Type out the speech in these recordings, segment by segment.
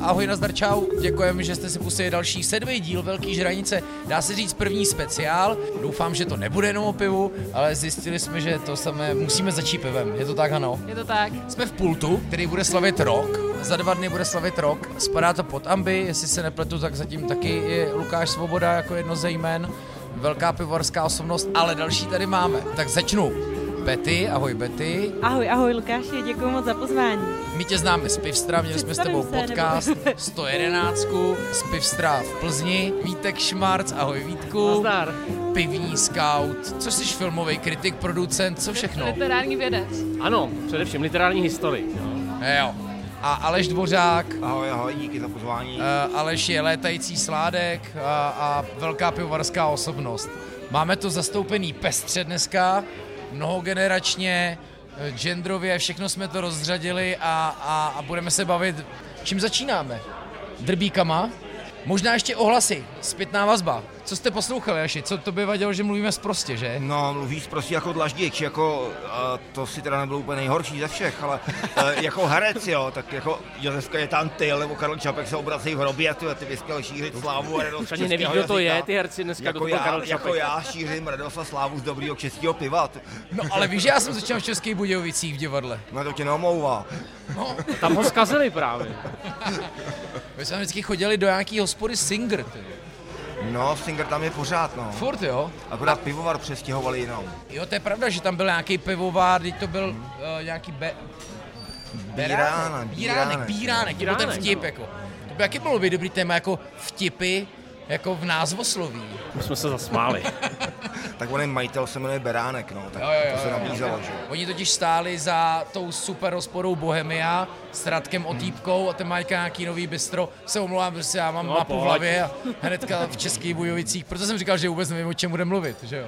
Ahoj, nazdar, čau. Děkujeme, že jste si pustili další sedmý díl Velký žranice. Dá se říct první speciál. Doufám, že to nebude jenom o pivu, ale zjistili jsme, že to samé musíme začít pivem. Je to tak, ano? Je to tak. Jsme v pultu, který bude slavit rok. Za dva dny bude slavit rok. Spadá to pod amby, jestli se nepletu, tak zatím taky je Lukáš Svoboda jako jedno ze jmen. Velká pivovarská osobnost, ale další tady máme. Tak začnu. Betty, ahoj Betty. Ahoj, ahoj Lukáši, děkuji moc za pozvání. My tě známe z Pivstra, měli jsme s tebou Představím se, podcast nebo- 111 z Pivstra v Plzni. Vítek Šmarc, ahoj Vítku. Nazdar. Pivní scout, co jsi filmový kritik, producent, co všechno? Literární vědec. Ano, především literární historii. Jo. Jo. A Aleš Dvořák, Ahoj, ahoj, díky za pozvání. Uh, Aleš je létající sládek a, a velká pivovarská osobnost. Máme to zastoupený pestře dneska, mnohogeneračně, eh, genderově, všechno jsme to rozřadili a, a, a budeme se bavit. Čím začínáme? Drbíkama? Možná ještě ohlasy, zpětná vazba. Co jste poslouchali, Aši? Co to by vadilo, že mluvíme sprostě, že? No, mluvíš prostě jako dlaždič, jako, uh, to si teda nebyl úplně nejhorší ze všech, ale uh, jako herec, jo, tak jako Josefka je tam ty, nebo Karel Čapek se obrací v hrobě, ty, ty bys chtěl šířit slávu a radost ani neví, kdo to je, ty herci dneska jako já, Karel jako Čapek. já šířím radost a slávu z dobrýho českého piva. No ale víš, že já jsem začal v Českých Budějovicích v divadle. No to tě neomlouvá. No, Tam ho zkazili právě. my jsme vždycky chodili do nějaký hospody Singer, ty. No, Singer tam je pořád, no. Furt, jo? Akorát pivovar přestěhovali jinam. Jo, to je pravda, že tam byl nějaký pivovár, teď to byl uh, nějaký be... Bíránek, Bíránek, Bíránek. bíránek, to byl ten vtip, no. jako. To by jaký bylo by dobrý téma, jako vtipy, jako v názvosloví. My jsme se zasmáli. Tak on je majitel, se jmenuje Beránek, no, tak Jo, jo, jo, to se jo, nabízelo, že? Oni totiž stáli za tou super hospodou Bohemia s Radkem Otýpkou a ten má nějaký nový bistro. Se omlouvám, protože já mám No, mapu v pohoď. hlavě a hnedka v Českých Budějovicích, proto jsem říkal, že vůbec nevím, o čem bude mluvit, že jo.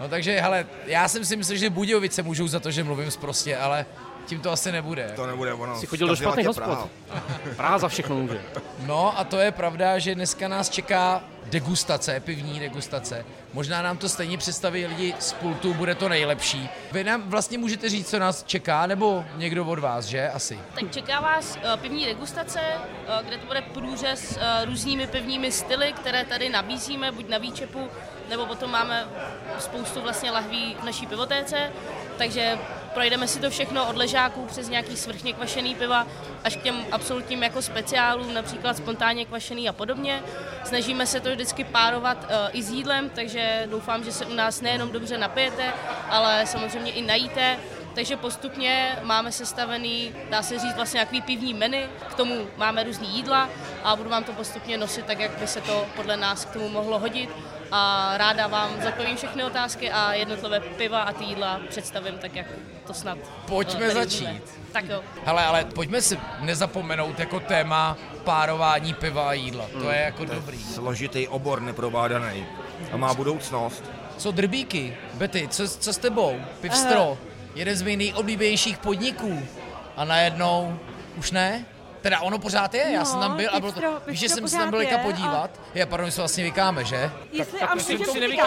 No takže, hele, já jsem si myslel, že Budějovice můžou za to, že mluvím prostě, ale tím to asi nebude. To nebude ono. Jsi chodil do špatných hospod. Praha. Praha za všechno může. No a to je pravda, že dneska nás čeká degustace, pivní degustace. Možná nám to stejně představí lidi z pultu, bude to nejlepší. Vy nám vlastně můžete říct, co nás čeká, nebo někdo od vás, že? Asi. Tak čeká vás uh, pivní degustace, uh, kde to bude průřez uh, různými pivními styly, které tady nabízíme, buď na výčepu, nebo potom máme spoustu vlastně lahví v naší pivotéce, takže projdeme si to všechno od ležáků přes nějaký svrchně kvašený piva až k těm absolutním jako speciálům, například spontánně kvašený a podobně. Snažíme se to vždycky párovat uh, i s jídlem, takže doufám, že se u nás nejenom dobře napijete, ale samozřejmě i najíte. Takže postupně máme sestavený, dá se říct, vlastně nějaký pivní menu, k tomu máme různý jídla a budu vám to postupně nosit tak, jak by se to podle nás k tomu mohlo hodit. A ráda vám zodpovím všechny otázky a jednotlivé piva a ty jídla představím tak, jak to snad Pojďme eh, tady začít. umíme. Tak jo. Hele, ale pojďme si nezapomenout jako téma párování piva a jídla. To je jako dobrý. Složitý obor neprobádaný. A má budoucnost. Co drbíky? Betty, co, co s tebou? Pivstro, jeden z mých nejoblíbenějších podniků. A najednou už ne? Teda ono pořád je, já No, jsem tam byl a bylo to, víš, že jsem se tam byl teďka a- podívat. Je, pardon, my se vlastně vykáme, že? Jestli, tak a myslím, můžeme si.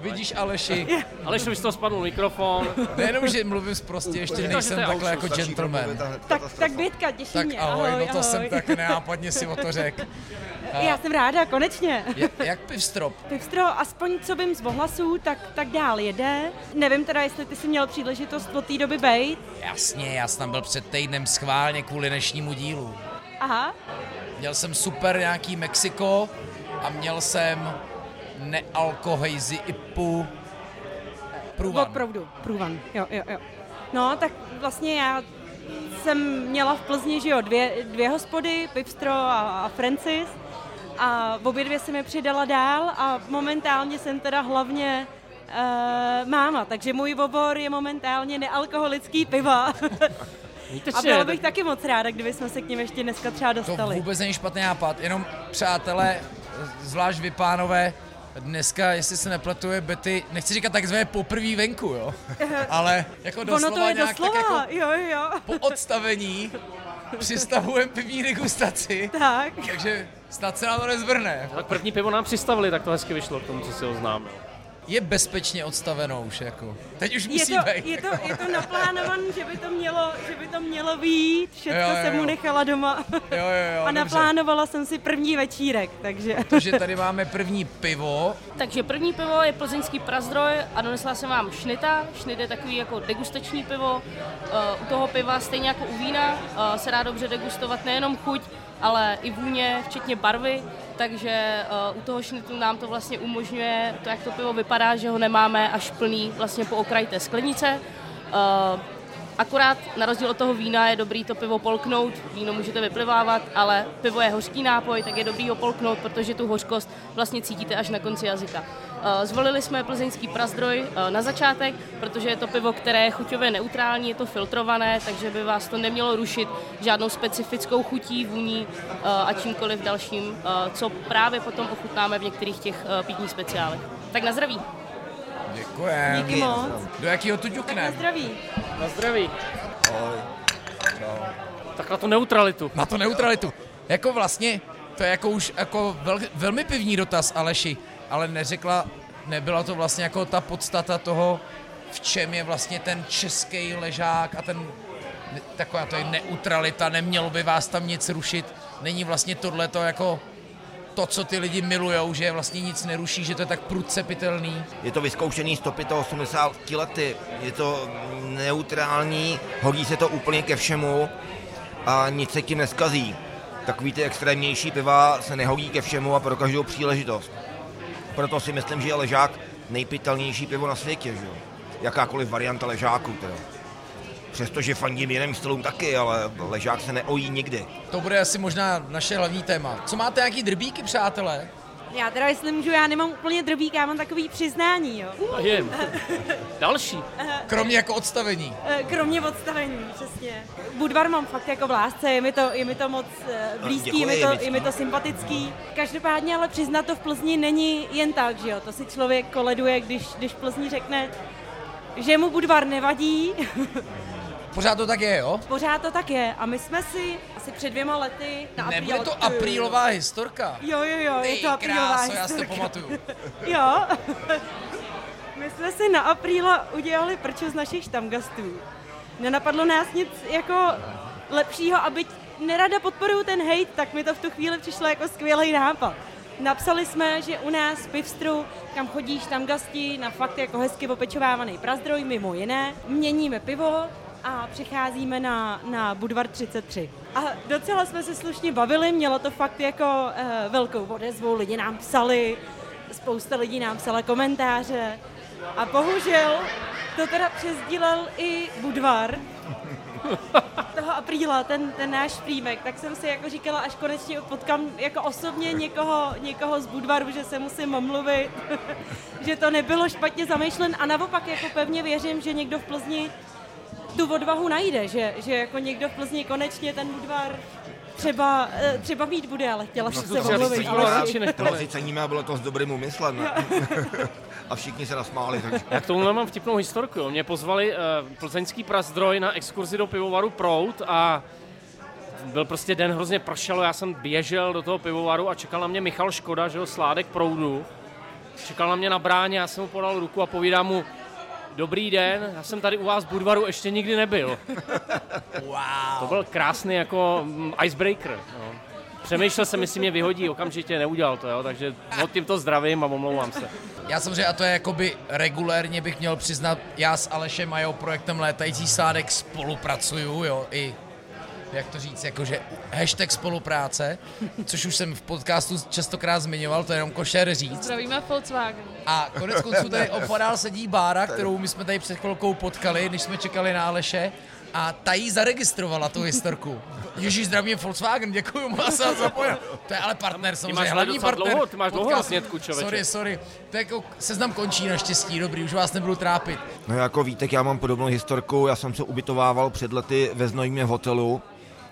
Vidíš, Aleši, Ale že mi z toho spadl mikrofon. nejenom, že mluvím prostě, ještě to, že nejsem to takhle jako gentleman. Tak, tak Bětka, těší Tak mě. ahoj, no to ahoj. jsem tak nenápadně si o to řekl. Já jsem ráda, konečně. Jak, jak pivstrop? Pivstro, aspoň co vím z ohlasů, tak, tak dál jede. Nevím teda, jestli ty jsi měl příležitost od té doby bejt. Jasně, já jsem tam byl před týdnem schválně kvůli dnešnímu dílu. Aha, Měl jsem super nějaký Mexiko a měl jsem nealkohejzy ipu průvan. opravdu, průvan, jo, jo, jo. No, tak vlastně já jsem měla v Plzni, že jo, dvě, dvě hospody, Pivstro a, a Francis. A obě dvě se mi přidala dál a momentálně jsem teda hlavně uh, máma, takže můj obor je momentálně nealkoholický piva. Víte, a byla bych taky moc ráda, kdyby jsme se k ním ještě dneska třeba To dostali. vůbec není špatný nápad, jenom přátelé, zvlášť vy pánové, dneska, jestli se nepletuje Betty, nechci říkat takzvané poprvý venku, jo, ale jako doslova ono to je nějak doslova, tak jako jo, jo. po odstavení přistavujeme pivní degustaci, Tak. takže snad se nám to nezvrhne. Tak první pivo nám přistavili, tak to hezky vyšlo k tomu, co si oznámil. Je bezpečně odstaveno už, jako. Teď už Je musí to, být. je, to, je to naplánované, že by to mělo, že by to mělo být, všechno Jo, jo, se mu jo. nechala doma Jo, jo, jo, a dobře. naplánovala jsem si první večírek, takže... Takže tady máme první pivo. Takže první pivo je plzeňský prazdroj a donesla jsem vám šnita. Šnit je takový jako degustační pivo. Eh, U toho piva, stejně jako u vína, eh, se dá dobře degustovat nejenom chuť, ale i vůně, včetně barvy. Takže eh, u toho šnitu nám to vlastně umožňuje to, jak to pivo vypadá, že ho nemáme až plný vlastně po okraji té sklenice. Eh, Akorát na rozdíl od toho vína je dobrý to pivo polknout, víno můžete vyplivávat, ale pivo je hořký nápoj, tak je dobrý ho polknout, protože tu hořkost vlastně cítíte až na konci jazyka. Eh, Zvolili jsme plzeňský prazdroj eh, na začátek, protože je to pivo, které je chuťově neutrální, je to filtrované, takže by vás to nemělo rušit žádnou specifickou chutí, vůní eh, a čímkoliv dalším, co právě potom ochutnáme v některých těch pitních speciálech. Tak na zdraví. Děkujem. Díky moc. Do jakého tu Tak na zdraví. Na zdraví. Tak na tu neutralitu. Na to neutralitu. Jako vlastně, to je jako už jako vel, velmi pivní dotaz, Aleši, ale neřekla, nebyla to vlastně jako ta podstata toho, v čem je vlastně ten český ležák a ten taková to je neutralita, nemělo by vás tam nic rušit. Není vlastně tohle to jako to, co ty lidi milujou, že vlastně nic neruší, že to je tak prudce pitelný. Je to vyzkoušený stopy to 80 lety, je to neutrální, hodí se to úplně ke všemu a nic se tím neskazí. Takový ty extrémnější piva se nehodí ke všemu a pro každou příležitost. Proto si myslím, že je ležák nejpitelnější pivo na světě, že jo? Jakákoliv varianta ležáku teda. Přestože fandím jiným stylům taky, ale ležák se neojí nikdy. To bude asi možná naše hlavní téma. Co máte, jaký drbíky, přátelé? Já teda, jestli můžu, já nemám úplně drbík, já mám takový přiznání, jo. A je. Další. Kromě jako odstavení. Eh, Kromě odstavení, přesně. Budvar mám fakt jako v lásce, je mi to, je mi to moc eh, blízký, Děkuji, je mi to, je mi to sympatický. Každopádně ale přiznat to v Plzni není jen tak, že jo, to si člověk koleduje, když, když v Plzni řekne, že mu Budvar nevadí, Pořád to tak je, jo? pořád to tak je. A my jsme si asi před dvěma lety na Nebude apríl- to aprílová historka. Jo, jo, jo, je Ty to aprílová kráso, já si to historka. pamatuju. Jo. My jsme si na apríla udělali prču z našich štamgastů. Nenapadlo nás nic jako lepšího, aby nerada podporuju ten hate, tak mi to v tu chvíli přišlo jako skvělý nápad. Napsali jsme, že u nás v Pivstru, kam chodí štamgasti na fakt jako hezky opečovávaný prazdroj, mimo jiné, měníme pivo a přicházíme na, na Budvar 33. A docela jsme se slušně bavili, mělo to fakt jako uh, velkou odezvu, lidi nám psali, spousta lidí nám psala komentáře. A bohužel to teda přesdílel i Budvar. Toho apríla, ten, ten náš přímek, tak jsem si jako říkala, až konečně potkám jako osobně někoho, někoho z Budvaru, že se musím omluvit, že to nebylo špatně zamýšlen. A naopak jako pevně věřím, že někdo v Plzni tu odvahu najde, že, že jako někdo v Plzni konečně ten Budvar třeba, eh, třeba mít bude, ale chtěla jsem se omluvit. si ceníme a bylo to s dobrým úmyslem. ne? a všichni se nasmáli, takže Já k tomu mám vtipnou historku. Mě pozvali uh, plzeňský prazdroj na exkurzi do pivovaru Prout a byl prostě den, hrozně pršelo, já jsem běžel do toho pivovaru a čekal na mě Michal Škoda, že jo, sládek proudu. Čekal na mě na bráně, já jsem mu podal ruku a povídám mu, dobrý den, já jsem tady u vás v Budvaru ještě nikdy nebyl. Wow. To byl krásný jako mm, icebreaker. Jo. Přemýšlel jsem, jestli mě vyhodí, okamžitě neudělal to, jo, takže od tímto zdravím a omlouvám se. Já samozřejmě, a to je jakoby regulérně bych měl přiznat, já s Alešem a jeho projektem Létající sádek spolupracuju, jo, i jak to říct, jakože hashtag spolupráce, což už jsem v podcastu častokrát zmiňoval, to je jenom košer říct. Zdravíme Volkswagen. A konec konců tady opodál sedí Bára, kterou my jsme tady před chvilkou potkali, když jsme čekali na Aleše. A ta jí zaregistrovala tu historku. Ježíš, zdravím Volkswagen, děkuji, mu se zapojil. To je ale partner, samozřejmě, máš hlavní partner. dlouho- ty máš dlouho snědku, člověče. Sorry, sorry. To je jako, seznam končí naštěstí, dobrý, už vás nebudu trápit. No jako Vítek, já mám podobnou historku, já jsem se ubytovával před lety ve Znojmě hotelu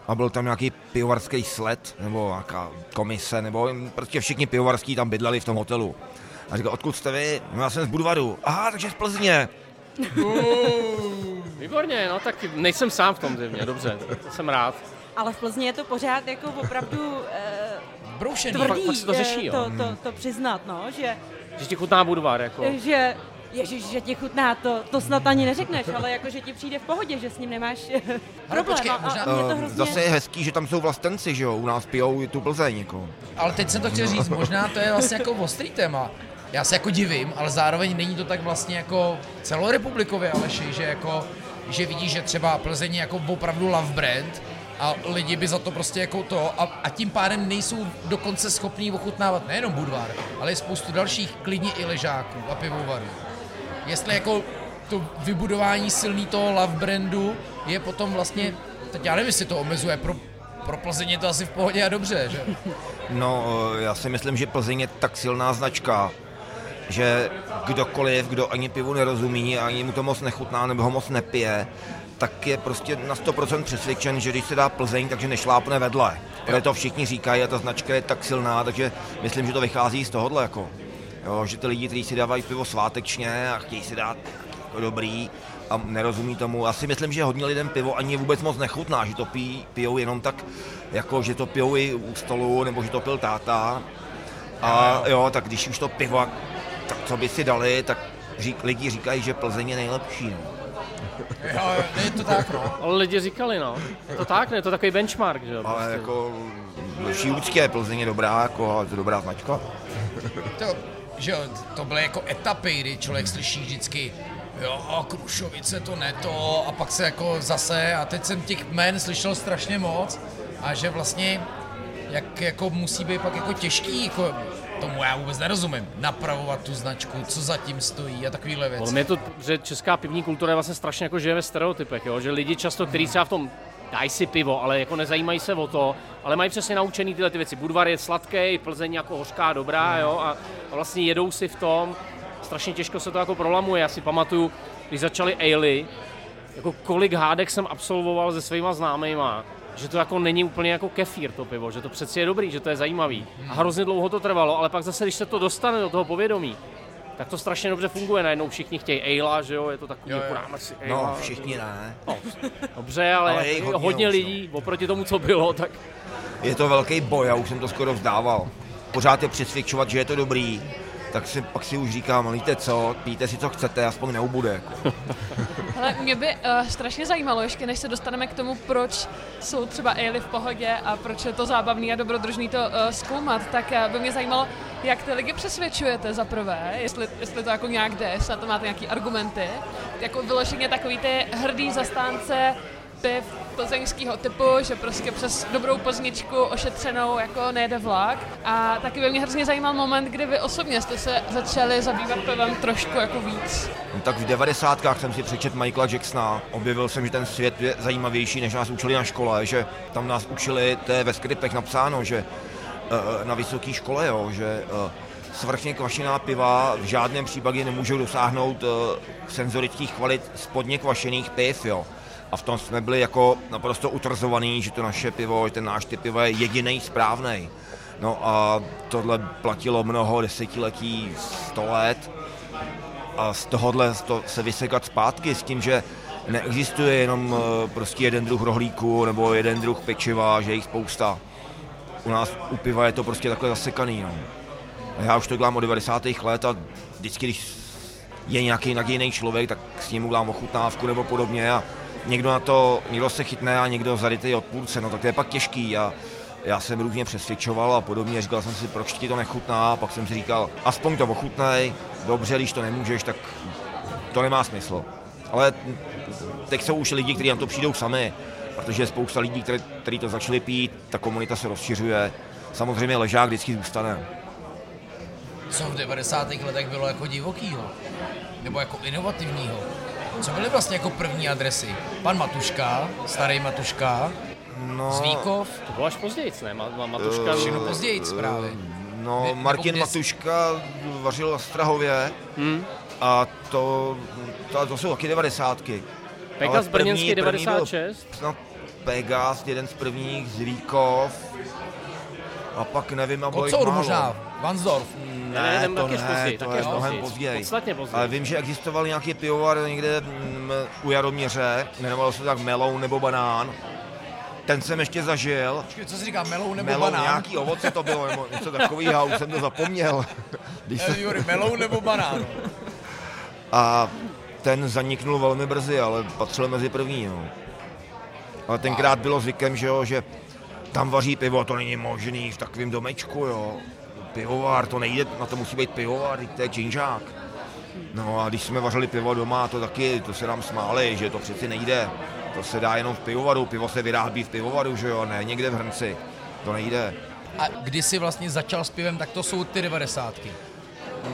a byl tam nějaký pivovarský sled, nebo nějaká komise, nebo prostě všichni pivovarský tam bydleli v tom hotelu. A říkal, odkud jste vy? No já jsem z Budvaru. Aha, takže z Plzně. Výborně, no tak nejsem sám v tom zjevně, dobře, to jsem rád. Ale v Plzni je to pořád jako opravdu eh, Broušený. tvrdý pak se to řeší, eh, jo. to, to, to přiznat, no, že, Že ti chutná Budvar, jako. že Ježíš, že ti chutná, to, to snad ani neřekneš, ale jako, že ti přijde v pohodě, že s ním nemáš problém. počkej, a, možná- a to Eh, hrozně... Zase je hezký, že tam jsou vlastenci, že jo, u nás pijou tu Plzeň, jako. Ale teď jsem to chtěl říct, možná to je vlastně jako ostrý téma. Já se jako divím, ale zároveň není to tak vlastně jako celorepublikově, Aleši, že jako, že vidíš, že třeba Plzeň je jako opravdu love brand a lidi by za to prostě jako to a, a tím pádem nejsou dokonce schopní ochutnávat nejenom Budvar, ale i spoustu dalších klidně i ležáků a pivovarů. Jestli jako to vybudování silný toho love brandu je potom vlastně, teď já nevím, jestli to omezuje, pro, pro Plzeň je to asi v pohodě a dobře, že? No, eh, já si myslím, že Plzeň je tak silná značka, že kdokoliv, kdo ani pivu nerozumí, ani mu to moc nechutná nebo ho moc nepije, tak je prostě na 100% přesvědčen, že když se dá Plzeň, takže nešlápne vedle. Protože to všichni říkají a ta značka je tak silná, takže myslím, že to vychází z tohohle. Jako. Jo, že ty lidi, kteří si dávají pivo svátečně a chtějí si dát jako dobrý a nerozumí tomu. Já si myslím, že hodně lidem pivo ani vůbec moc nechutná, že to pí, pijou jenom tak, jako že to pijou i u stolu, nebo že to pil táta. A jo, tak když už to pivo, tak co by si dali, tak řík, lidi říkají, že Plzeň je nejlepší. No. Jo, je to tak, no. Ale lidi říkali, no. Je to tak, ne? Je to takový benchmark, že jo? Ale prostě. jako vší úctě, Plzeň je dobrá, jako, je to dobrá značka. To, že to byly jako etapy, kdy člověk slyší vždycky jo, Krušovice to ne to a pak se jako zase a teď jsem těch jmén slyšel strašně moc a že vlastně jak jako musí být pak jako těžký, jako tomu já vůbec nerozumím, napravovat tu značku, co zatím stojí a takovýhle věci. mě je to, že česká pivní kultura je vlastně strašně jako žije ve stereotypech, jo? že lidi často, kteří třeba v tom dají si pivo, ale jako nezajímají se o to, ale mají přesně naučený tyhle ty věci. Budvar je sladký, Plzeň jako hořká, dobrá, jo, a, a vlastně jedou si v tom, strašně těžko se to jako prolamuje. Já si pamatuju, když začaly Ailey, jako kolik hádek jsem absolvoval se svýma známýma, že to jako není úplně jako kefír to pivo, že to přeci je dobrý, že to je zajímavý. A hrozně dlouho to trvalo, ale pak zase, když se to dostane do toho povědomí, tak to strašně dobře funguje. Najednou všichni chtějí Aila, že jo, je to takový, Jo, jo. jako dáme si Aila. No, všichni ne. No, dobře, ale, Ale hodně, hodně lidí, oproti tomu, co bylo, tak Je to velký boj, já už jsem to skoro vzdával. Pořád je přesvědčovat, že je to dobrý, tak si, pak si už říkám, víte co, pijte si co chcete, aspoň neubude. Jako. Ale mě by uh, strašně zajímalo, ještě než se dostaneme k tomu, proč jsou třeba Ailey v pohodě a proč je to zábavný a dobrodružný to uh, zkoumat, tak uh, by mě zajímalo, jak ty lidi přesvědčujete za prvé, jestli, jestli to jako nějak jde, jestli na to máte nějaké argumenty, jako vyloženě takový ty hrdý zastánce piv plzeňského typu, že prostě přes dobrou pozničku ošetřenou jako nejde vlak. A taky by mě hrozně zajímal moment, kdy vy osobně jste se začali zabývat pivem trošku jako víc. No, tak v devadesátkách jsem si přečet Michaela Jacksona, objevil jsem, že ten svět je zajímavější, než nás učili na škole, že tam nás učili, to je ve skriptech napsáno, že eh, na vysoké škole, jo, že eh, svrchně kvašená piva v žádném případě nemůžou dosáhnout eh, senzorických kvalit spodně kvašených piv, jo. A v tom jsme byli jako naprosto utrzovaný, že to naše pivo, že ten náš typ piva je jediný správný. No a tohle platilo mnoho desetiletí, sto let a z tohohle to se vysekat zpátky s tím, že neexistuje jenom eh, prostě jeden druh rohlíku nebo jeden druh pečiva, že je jich spousta. U nás u piva je to prostě takhle zasekaný. No. A já už to dělám od 90. let a vždycky, když je nějaký nadějný člověk, tak s ním udělám ochutnávku nebo podobně a někdo na to, někdo se chytne a někdo zarytý odpůrce, no tak to je pak těžký a já jsem různě přesvědčoval a podobně, říkal jsem si, proč ti to nechutná, a pak jsem si říkal, aspoň to ochutnej, dobře, když to nemůžeš, tak to nemá smysl. Ale teď jsou už lidi, kteří na to přijdou sami, protože je spousta lidí, kteří, to začali pít, ta komunita se rozšiřuje. Samozřejmě ležák vždycky zůstane. Co v 90. letech bylo jako divokýho? Nebo jako inovativního? Co byly vlastně jako první adresy? Pan Matuška, starý Matuška, No, Zvíkov, to bylo až později, ne? Ma- Matuška, Eh, všechno později právě. no Ne- nebo Martin kde- Matuška vařil v Strahově hmm? a to, to, to jsou taky devadesátky. Pegas Brněnský první byl 96, Snad Pegas, jeden z prvních, Zvíkov, a pak nevím, a bylo jich Kocour možná, Vansdorf. Ne, Ne, ne, to ne, později, to taky je mnohem později. později. Podstatně později. Ale vím, že existoval nějaký pivovar někde mm, u Jaroměře, jmenovalo se tak Melou nebo Banán. Ten jsem ještě zažil. Počkej, co si říká, melou nebo Melou, banán? nějaký ovoce to bylo, nebo něco takového, už jsem to zapomněl. Když Eh, jsem, Jury, melou nebo banán? A ten zaniknul velmi brzy, ale patřil mezi první. No. Ale tenkrát bylo zvykem, že, jo, že tam vaří pivo, to není možný v takovém domečku, jo. Pivovar, to nejde, na to musí být pivovar, to je činžák. No a když jsme vařili pivo doma, to taky, to se nám smáli, že to přeci nejde. To se dá jenom v pivovaru, pivo se vyrábí v pivovaru, že jo, ne někde v hrnci. To nejde. A když jsi vlastně začal s pivem, tak to jsou ty devadesátky.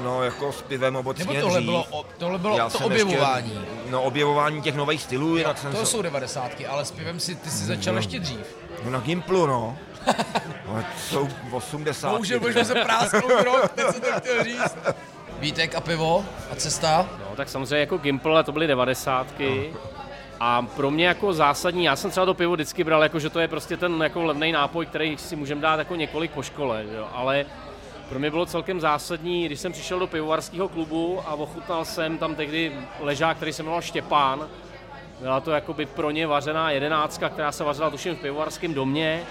No jako s pivem obecně Nebo tohle dřív. bylo, o- tohle bylo Já to jsem objevování. Ještě, no objevování těch nových stylů, jinak jsem To se- jsou devadesátky, ale s pivem si, ty jsi začal ještě dřív. No na Gimplu, no. Ale to jsou 80. Bohužel možná se prásknout rok, teď jsem to chtěl říct. Vítek a pivo a cesta. No, tak samozřejmě jako Gimple, to byly devadesátky. A pro mě jako zásadní, já jsem třeba to pivo vždycky bral, jako že to je prostě ten jako levný nápoj, který si můžeme dát jako několik po škole, jo. ale pro mě bylo celkem zásadní, když jsem přišel do pivovarského klubu a ochutnal jsem tam tehdy ležák, který se jmenoval Štěpán. Byla to jakoby pro ně vařená jedenáctka, která se vařila tuším v pivovarském domě.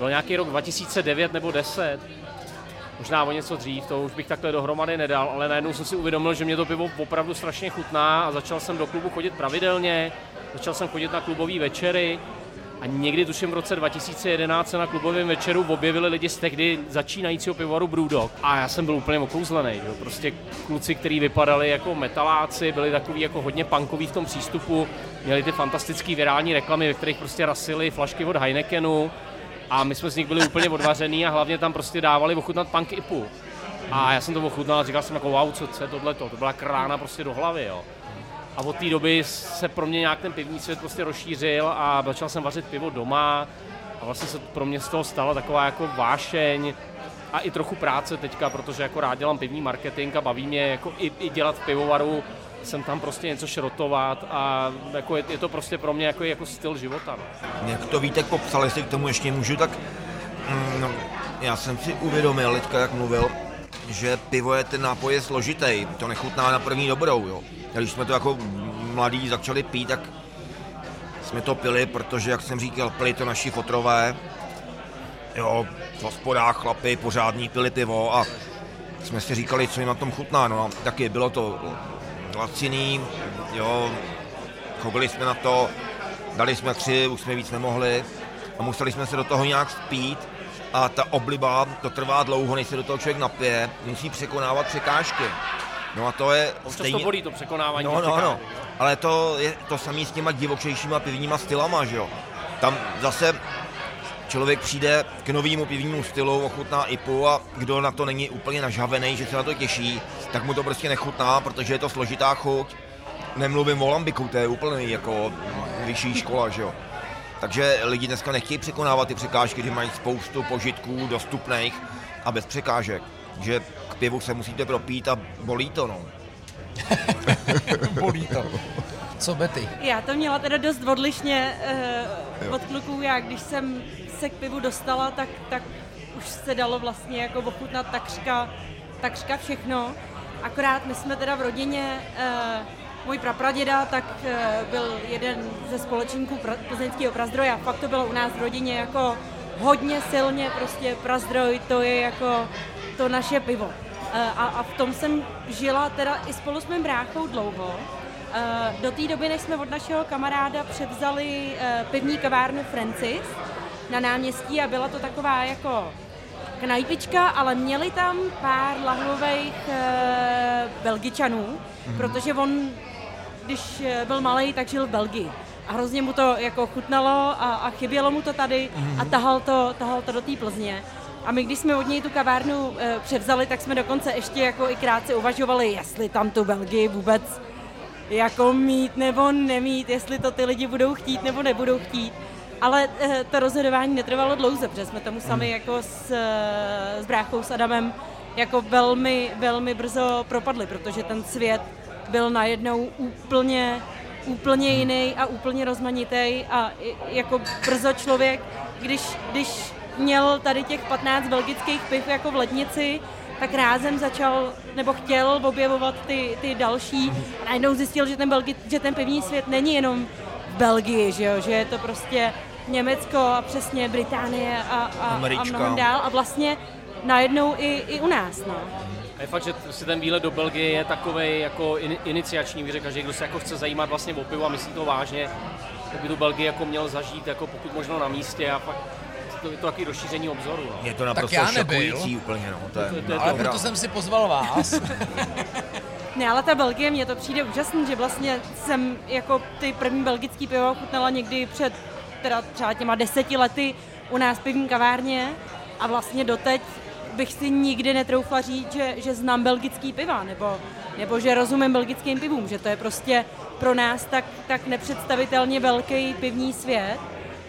Byl nějaký rok 2009 nebo 10. Možná o něco dřív, to už bych takhle dohromady nedal, ale najednou jsem si uvědomil, že mě to pivo opravdu strašně chutná a začal jsem do klubu chodit pravidelně, začal jsem chodit na klubové večery a někdy tuším v roce 2011 se na klubovém večeru objevili lidi z tehdy začínajícího pivovaru Brewdog a já jsem byl úplně okouzlený, jo. prostě kluci, kteří vypadali jako metaláci, byli takový jako hodně punkoví v tom přístupu, měli ty fantastické virální reklamy, ve kterých prostě rasili flašky od Heinekenu, a my jsme z nich byli úplně odvařený a hlavně tam prostě dávali ochutnat punk ipu. A já jsem to ochutnal a říkal jsem jako wow, co, co je tohleto, to byla krána prostě do hlavy, jo. A od té doby se pro mě nějak ten pivní svět prostě rozšířil a začal jsem vařit pivo doma a vlastně se pro mě z toho stala taková jako vášeň a i trochu práce teďka, protože jako rád dělám pivní marketing a baví mě jako i, i dělat v pivovaru, jsem tam prostě něco šrotovat a jako je, je to prostě pro mě jako, jako styl života. No. Jak to Vítek popsal, jestli k tomu ještě můžu, tak mm, no, já jsem si uvědomil, teďka jak mluvil, že pivo je ten nápoj je složitý, to nechutná na první dobrou, jo. Když jsme to jako mladí začali pít, tak jsme to pili, protože, jak jsem říkal, pili to naši fotrové, jo, v hospodách chlapy pořádný pili pivo a jsme si říkali, co jim na tom chutná, no a taky bylo to laciný, jo, chodili jsme na to, dali jsme tři, už jsme víc nemohli a museli jsme se do toho nějak spít a ta obliba, to trvá dlouho, než se do toho člověk napije, musí překonávat překážky. No a to je Už to bolí to překonávání. No, no, no. Ale to je to samé s těma divočejšíma pivníma stylama, že jo. Tam zase člověk přijde k novému pivnímu stylu, ochutná IPu a kdo na to není úplně nažavený, že se na to těší, tak mu to prostě nechutná, protože je to složitá chuť. Nemluvím o lambiku, to je úplně jako vyšší škola, že jo. Takže lidi dneska nechtějí překonávat ty překážky, kdy mají spoustu požitků dostupných a bez překážek. Že k pivu se musíte propít a bolí to, no. Bolí to. Co Betty? Já to měla teda dost odlišně uh, od kluků. Já když jsem se k pivu dostala, tak, tak už se dalo vlastně jako ochutnat takřka, takřka všechno. Akorát my jsme teda v rodině, uh, můj prapraděda, tak uh, byl jeden ze společníků pra, plzeňského prazdroje a fakt to bylo u nás v rodině jako hodně silně prostě prazdroj, to je jako to naše pivo. Uh, a, a v tom jsem žila teda i spolu s mým bráchou dlouho. Eh, Do té doby, než jsme od našeho kamaráda převzali eh, pivní kavárnu Francis na náměstí a byla to taková jako knajpička, ale měli tam pár lahvových eh, belgičanů, protože on, když byl malý, tak žil v Belgii. A hrozně mu to jako chutnalo a, a chybělo mu to tady a tahal to, tahal to do té Plzně. A my, když jsme od něj tu kavárnu e, převzali, tak jsme dokonce ještě jako i krátce uvažovali, jestli tam tu Belgii vůbec jako mít nebo nemít, jestli to ty lidi budou chtít nebo nebudou chtít. Ale eh, to rozhodování netrvalo dlouze, protože jsme tomu sami jako s, eh, s bráchou, s Adamem jako velmi, velmi brzo propadli, protože ten svět byl najednou úplně, úplně jiný a úplně rozmanitý a jako brzo člověk, když, když měl tady těch 15 belgických piv jako v lednici, tak rázem začal, nebo chtěl objevovat ty, ty další. A najednou zjistil, že ten, Belgi, že ten pivní svět není jenom v Belgii, že, jo? že je to prostě Německo a přesně Británie a, a, a mnohem dál. A vlastně najednou i, i u nás. No. A je fakt, že si ten výlet do Belgie je takový jako in, iniciační, bych řekl, že kdo se jako chce zajímat vlastně o pivo a myslí to vážně, tak by tu Belgii jako měl zažít jako pokud možno na místě a fakt to je to taky rozšíření obzoru. No. Je to naprosto já nebyl. šokující úplně, no. To je, To- to je Ale to proto jsem si pozval vás. Ne, ale ta Belgie, mně to přijde úžasný, že vlastně jsem jako ty první belgický pivo chutnala někdy před teda třeba těma deseti lety u nás v pivní kavárně a vlastně doteď bych si nikdy netroufla říct, že, že znám belgický piva, nebo, nebo že rozumím belgickým pivům, že to je prostě pro nás tak, tak nepředstavitelně velký pivní svět,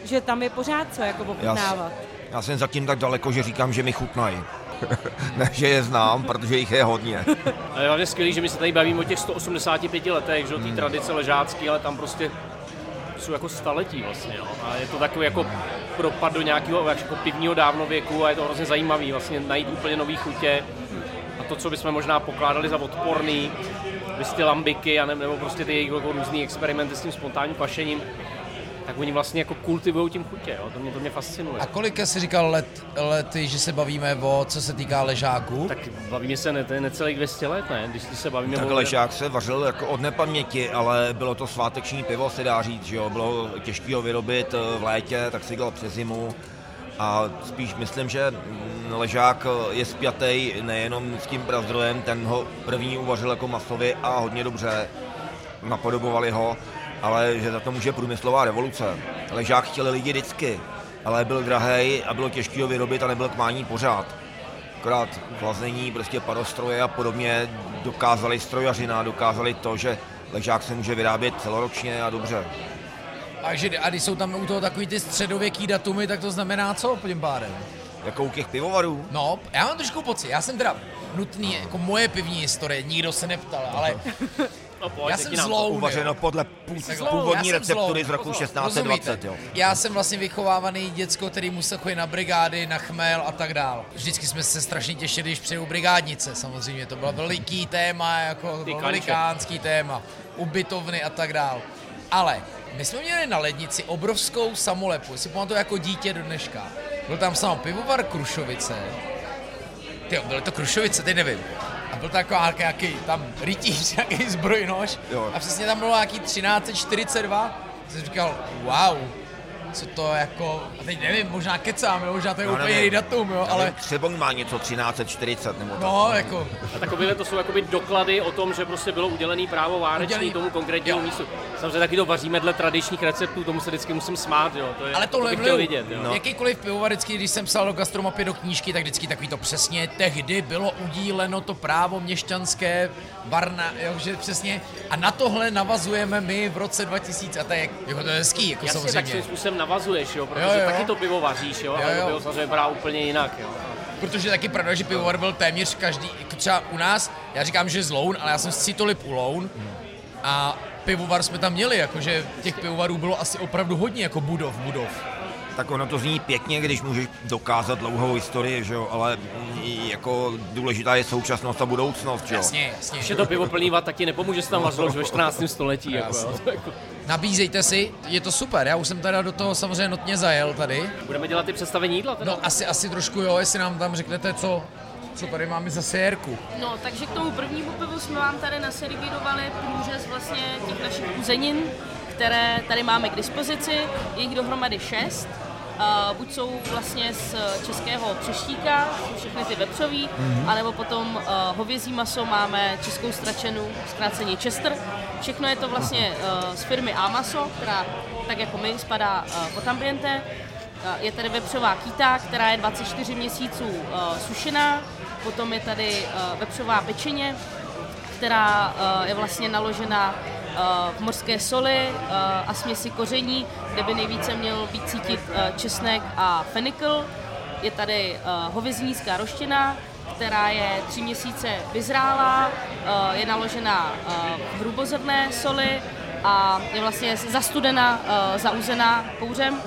že tam je pořád co jako já, ochutnávat. já jsem zatím tak daleko, že říkám, že mi chutnají. ne, že je znám, protože jich je hodně. A je hlavně skvělý, že my se tady bavíme o těch 185 letech, že o té tradice ležácký, ale tam prostě jsou jako staletí vlastně, jo. A je to takový jako propad do nějakého jako pivního dávnověku a je to hrozně zajímavý vlastně najít úplně nový chutě. A to, co bychom možná pokládali za odporný, vys ty lambiky, a ne- nebo prostě ty jejich jako různý experimenty s tím spontánním pašením, tak oni vlastně jako kultivují tím chutě, jo. To mě, to mě fascinuje. A kolika si říkal let, lety, že se bavíme o, co se týká ležáků? Tak bavíme se ne, to je necelých 200 let, ne? Když se bavíme Tak o... ležák se vařil jako od nepaměti, ale bylo to sváteční pivo, se dá říct, že jo. Bylo těžké ho vyrobit eh, v létě, tak si dělal přes zimu. A spíš myslím, že mm, ležák eh, je spjatý nejenom s tím prazdrojem, ten ho první uvařil jako masově a hodně dobře, napodobovali ho, ale že za to může průmyslová revoluce. Ležák chtěli lidi vždycky, ale byl drahý a bylo těžké ho vyrobit a nebyl k mání pořád. Akorát chlazení, prostě parostroje a podobně dokázali strojařina, dokázali to, že ležák se může vyrábět celoročně a dobře. Takže a když jsou tam u toho takový ty středověký datumy, tak to znamená co tím pádem? Jako u těch pivovarů. No, já mám trošku pocit, já jsem teda nutný, jako moje pivní historie, nikdo se neptal, ale No, pojď, já jsem zloun, Uvařeno jo. podle pů- původní receptury z roku Pozor, 1620. Jo. Já jsem vlastně vychovávaný děcko, který musel chodit na brigády, na chmel a tak dál. Vždycky jsme se strašně těšili, když přijdu brigádnice, samozřejmě, to bylo veliký téma, jako velikánský téma, ubytovny a tak dál. Ale my jsme měli na lednici obrovskou samolepu, si pamatuju jako dítě do dneška. Byl tam sám pivovar Krušovice, ty byly to Krušovice, teď nevím. Byl takový nějaký tam rytíř, nějaký zbrojnož. Jo. A přesně tam bylo nějaký 1342. Jsem říkal, wow, co to jako, a teď nevím, možná kecám, jo, možná to je Já úplně jiný datum, jo, Ale ale třeba má něco 1340 nebo tak. no, jako, A takovéhle to jsou jakoby doklady o tom, že prostě bylo udělený právo váreční Udělený- tomu konkrétnímu jo. místu. Samozřejmě taky to vaříme dle tradičních receptů, tomu se vždycky musím smát, jo. To je, ale to to bych vidět, jo. No. Jakýkoliv pivovar, vždycky, když jsem psal do gastromapy do knížky, tak vždycky takový to přesně tehdy bylo udíleno to právo měšťanské Varna, jo, že přesně. A na tohle navazujeme my v roce 2000 a to je, jako to je hezký, jako Jasně, tak samozřejmě. způsobem navazuješ, jo, protože Jo, jo. taky to pivo vaříš, jo, Jo, jo. pivo samozřejmě vypadá úplně jinak, jo. Protože taky pravda, že pivovar byl téměř každý, jako třeba u nás, já říkám, že z Loun, ale já jsem z Citolip u Loun a pivovar jsme tam měli, jakože těch pivovarů bylo asi opravdu hodně, jako budov, budov. Tak ono to zní pěkně, když můžeš dokázat dlouhou historii, že jo, ale mm, jako důležitá je současnost a budoucnost, že jo. Jasně, jasně. Když je to pivo plný vat, tak ti nepomůže, že se tam vařilo už ve 14. století, jako, jako- Nabízejte si, je to super, já už jsem teda do toho samozřejmě notně zajel tady. Budeme dělat ty představení jídla teda? No asi, asi trošku jo, jestli nám tam řeknete, co, co tady máme za sérku. No, takže k tomu prvnímu pivu jsme vám tady naservírovali průřez vlastně těch našich uzenin, které tady máme k dispozici. Je jich dohromady šest. Uh, buď jsou vlastně z českého přeštíka, jsou všechny ty vepřový, mm-hmm. anebo potom uh, hovězí maso máme českou stračenu, zkráceně Chester. Všechno je to vlastně uh, z firmy Amaso, která tak jako my spadá uh, pod ambiente. Uh, je tady vepřová kýta, která je 24 měsíců uh, sušená, potom je tady uh, vepřová pečeně, která uh, je vlastně naložena uh, v mořské soli uh, a směsi koření, kde by nejvíce měl být cítit uh, česnek a fenikl. Je tady uh, hovězínská roštěna, která je tři měsíce vyzrálá, uh, je naložena uh, v hrubozrné soli a je vlastně zastudena, uh, zauzená kouřem.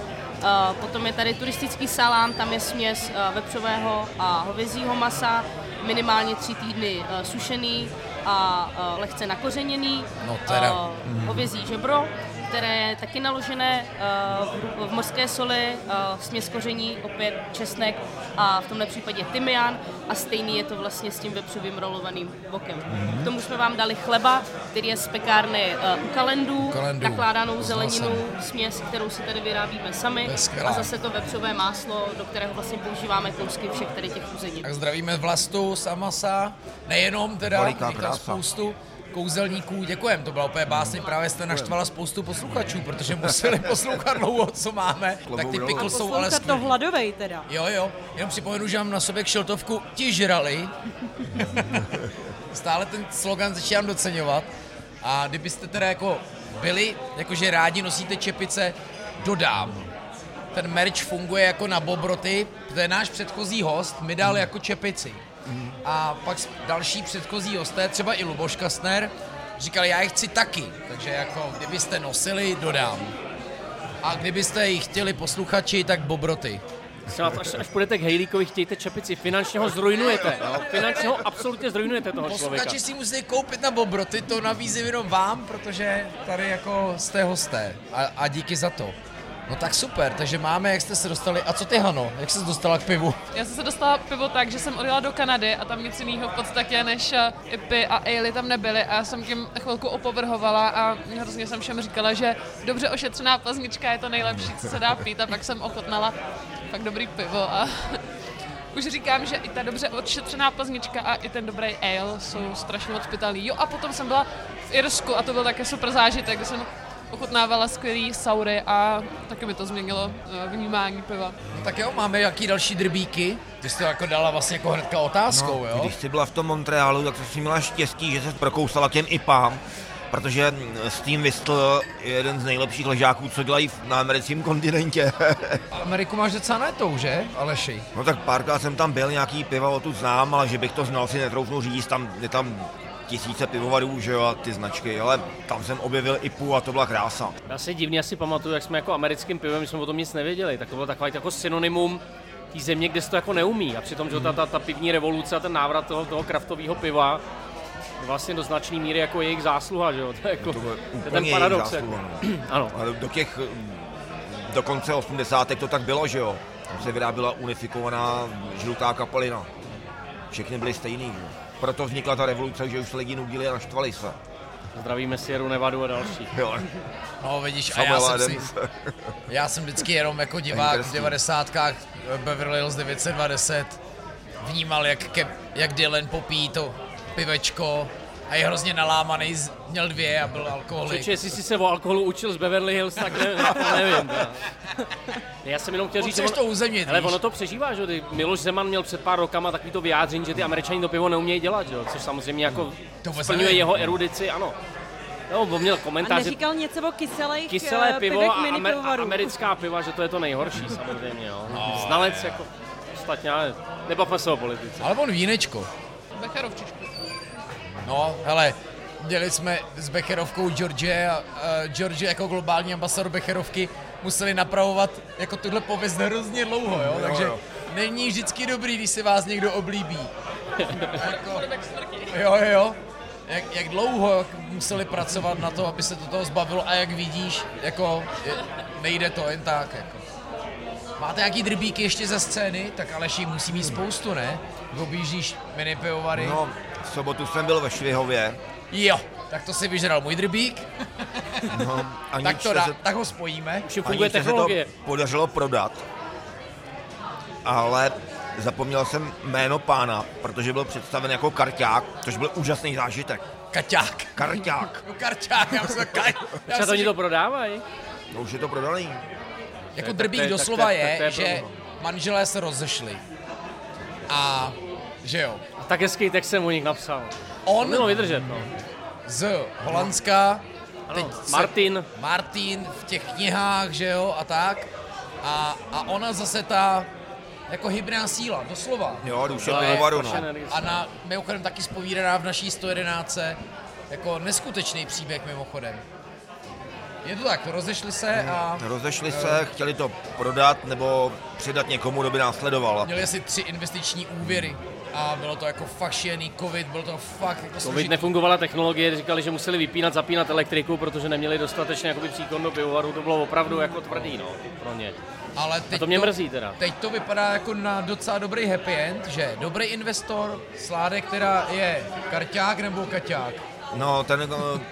Potom je tady turistický salám, tam je směs vepřového a hovězího masa, minimálně tři týdny sušený a uh, lehce nakořeněný. No teda. Uh, hovězí žebro, které je taky naložené uh, v mořské soli, uh, směs koření, opět česnek a v tomhle případě tymián a stejný je to vlastně s tím vepřovým rolovaným bokem. Mhm. K tomu jsme vám dali chleba, který je z pekárny uh, u kalendů, kalendů. nakládanou zeleninu, směs, kterou si tady vyrábíme sami a zase to vepřové máslo, do kterého vlastně používáme kousky všech tady těch uzenin. Tak zdravíme Vlastu z Amasa, nejenom teda, spoustu kouzelníků, děkujem, to byla úplně básně, právě jste naštvala spoustu posluchačů, protože museli poslouchat dlouho, co máme, tak ty pikl jsou ale Poslouchat to skvělý. hladovej teda. Jo, jo, jenom připomenu, že mám na sobě kšeltovku ti žrali. Stále ten slogan začínám doceňovat. A kdybyste teda jako byli, jakože rádi nosíte čepice, dodám. Ten merch funguje jako na Bobroty, to je náš předchozí host, mi dal jako čepici. A pak další předchozí hosté, třeba i Luboš Kastner, říkali, já je chci taky. Takže jako, kdybyste nosili, dodám. A kdybyste ji chtěli posluchači, tak Bobroty. Až, až půjdete k Hejlíkovi, chtějte čepici, finančně ho zrujnujete. Jo? Finančně ho absolutně zrujnujete toho člověka. Posluchači si musí koupit na Bobroty, to nabízím jenom vám, protože tady jako jste hosté a, a díky za to. No tak super, takže máme, jak jste se dostali. A co ty, Hano? Jak jsi se dostala k pivu? Já jsem se dostala pivo tak, že jsem odjela do Kanady a tam nic jiného v podstatě než eh, IPy a ale tam nebyly a já jsem tím chvilku opovrhovala a hrozně jsem všem říkala, že dobře ošetřená plaznička je to nejlepší, co se dá pít a pak jsem ochotnala fakt dobrý pivo a už říkám, že i ta dobře ošetřená plaznička a i ten dobrý ale jsou strašně moc. Jo a potom jsem byla v Irsku a to byl také super zážitek, jsem ochutnávala skvělý saury a taky mi to změnilo eh, vnímání piva. No tak jo, máme jaký další drbíky? Ty jsi to jako dala vlastně jako hnedka otázkou, No, jo? Když jsi byla v tom Montrealu, tak jsi měla štěstí, že se prokousala těm IPám, protože Steam Whistle je jeden z nejlepších ležáků, co dělají na americkém kontinentě. Ameriku máš docela netou, že, Aleši? no tak párkrát jsem tam byl, nějaký piva o tu znám, ale že bych to znal si netroufnu říct, tam je tam tisíce pivovarů, že jo, a ty značky, ale tam jsem objevil IPu a to byla krása. Já si divně asi pamatuju, jak jsme jako americkým pivem, my jsme o tom nic nevěděli, tak to bylo takové jako synonymum té země, kde se to jako neumí. A přitom, že ta, ta, ta pivní revoluce a ten návrat toho, toho kraftového piva je vlastně do značné míry jako jejich zásluha, že jo? To je, jako, To je ten paradox. jejich Jako. zásluha, no. Ano. A do těch, do konce 80. to tak bylo, že jo. Tam se vyráběla unifikovaná žlutá kapalina. Všechny byly stejný, že? jo. Proto vznikla ta revoluce, že už se lidi nudili a naštvali se. Zdravíme Sierra Nevadu a další. Jo. No vidíš, a já jsem si, já jsem vždycky jenom jako divák v Interesting. 90. Beverly Hills 920 vnímal, jak, ke, jak Dylan popíjí to pivečko a je hrozně nalámaný, z- měl dvě a byl alkoholik. Čeče, jestli jsi se o alkoholu učil z Beverly Hills, tak ne, to nevím. Teda. Já jsem jenom chtěl říct, že Potřebuješ to uzemnit, Ale ono to přežívá, že ty Miloš Zeman měl před pár rokama takový to vyjádření, že ty američani to pivo neumějí dělat, že? jo? což samozřejmě jako To splňuje jeho erudici, ano. No, on měl A komentář, že neříkal něco o kyselých kyselé eh, pivo a, amer, a americká piva, že to je to nejhorší samozřejmě, jo. Znalec jako ostatně, ale nebavme se o politice. Ale on vínečko. Becherovčičku. No, hele, dělali jsme s Becherovkou George a uh, George jako globální ambasador Becherovky museli napravovat jako tuhle pověst hrozně dlouho, jo? Takže jo. není vždycky dobrý, když si vás někdo oblíbí. jako, jo, jo, jo. Jak, jak dlouho museli pracovat na to, aby se to toho zbavilo a jak vidíš, jako je, nejde to jen tak, jako. Máte nějaký drbíky ještě ze scény? Tak Aleši musí mít spoustu, ne? Objíždíš mini pivovary. No, v sobotu jsem byl ve Švihově. Jo, tak to si vyžral můj drbík, No, aniž tak, to se dá, se- tak ho spojíme. Už funguje aniž se technologie. to podařilo prodat. Ale zapomněl jsem jméno pána, protože byl představen jako karťák, což byl úžasný zážitek. Kaťák. Karťák. No karťák, já jsem kaj. Já Třeba to oni to prodávají. No už je to prodaný. jako tak drbík to je- tak doslova to je- tak je, to je že manželé se rozešli. A že jo, tak hezký text jsem o nich napsal. On mělo vydržet, no. z Holandska, teď Ano, se- Martin. Martin v těch knihách, že jo, a tak. A, a ona zase ta jako hybná síla, doslova. Jo, duše pivovaru, no. energie. A na, mimochodem taky spovídaná v naší 111. Jako neskutečný příběh mimochodem. Je to tak, rozešli se a Rozešli se, chtěli to prodat nebo předat někomu, kdo by následoval. měli asi tři investiční úvěry. A bylo to jako fakt šílený covid, bylo to fakt jako Covid složitý. nefungovala technologie, říkali, že museli vypínat, zapínat elektriku, protože neměli dostatečně jakoby příkon do pivovaru, to bylo opravdu jako tvrdý, no, pro ně. Ale teď A to mě mrzí teda. Teď to vypadá jako na docela dobrý happy end, že dobrý investor, Sládek, která je karťák nebo kaťák. No, ten,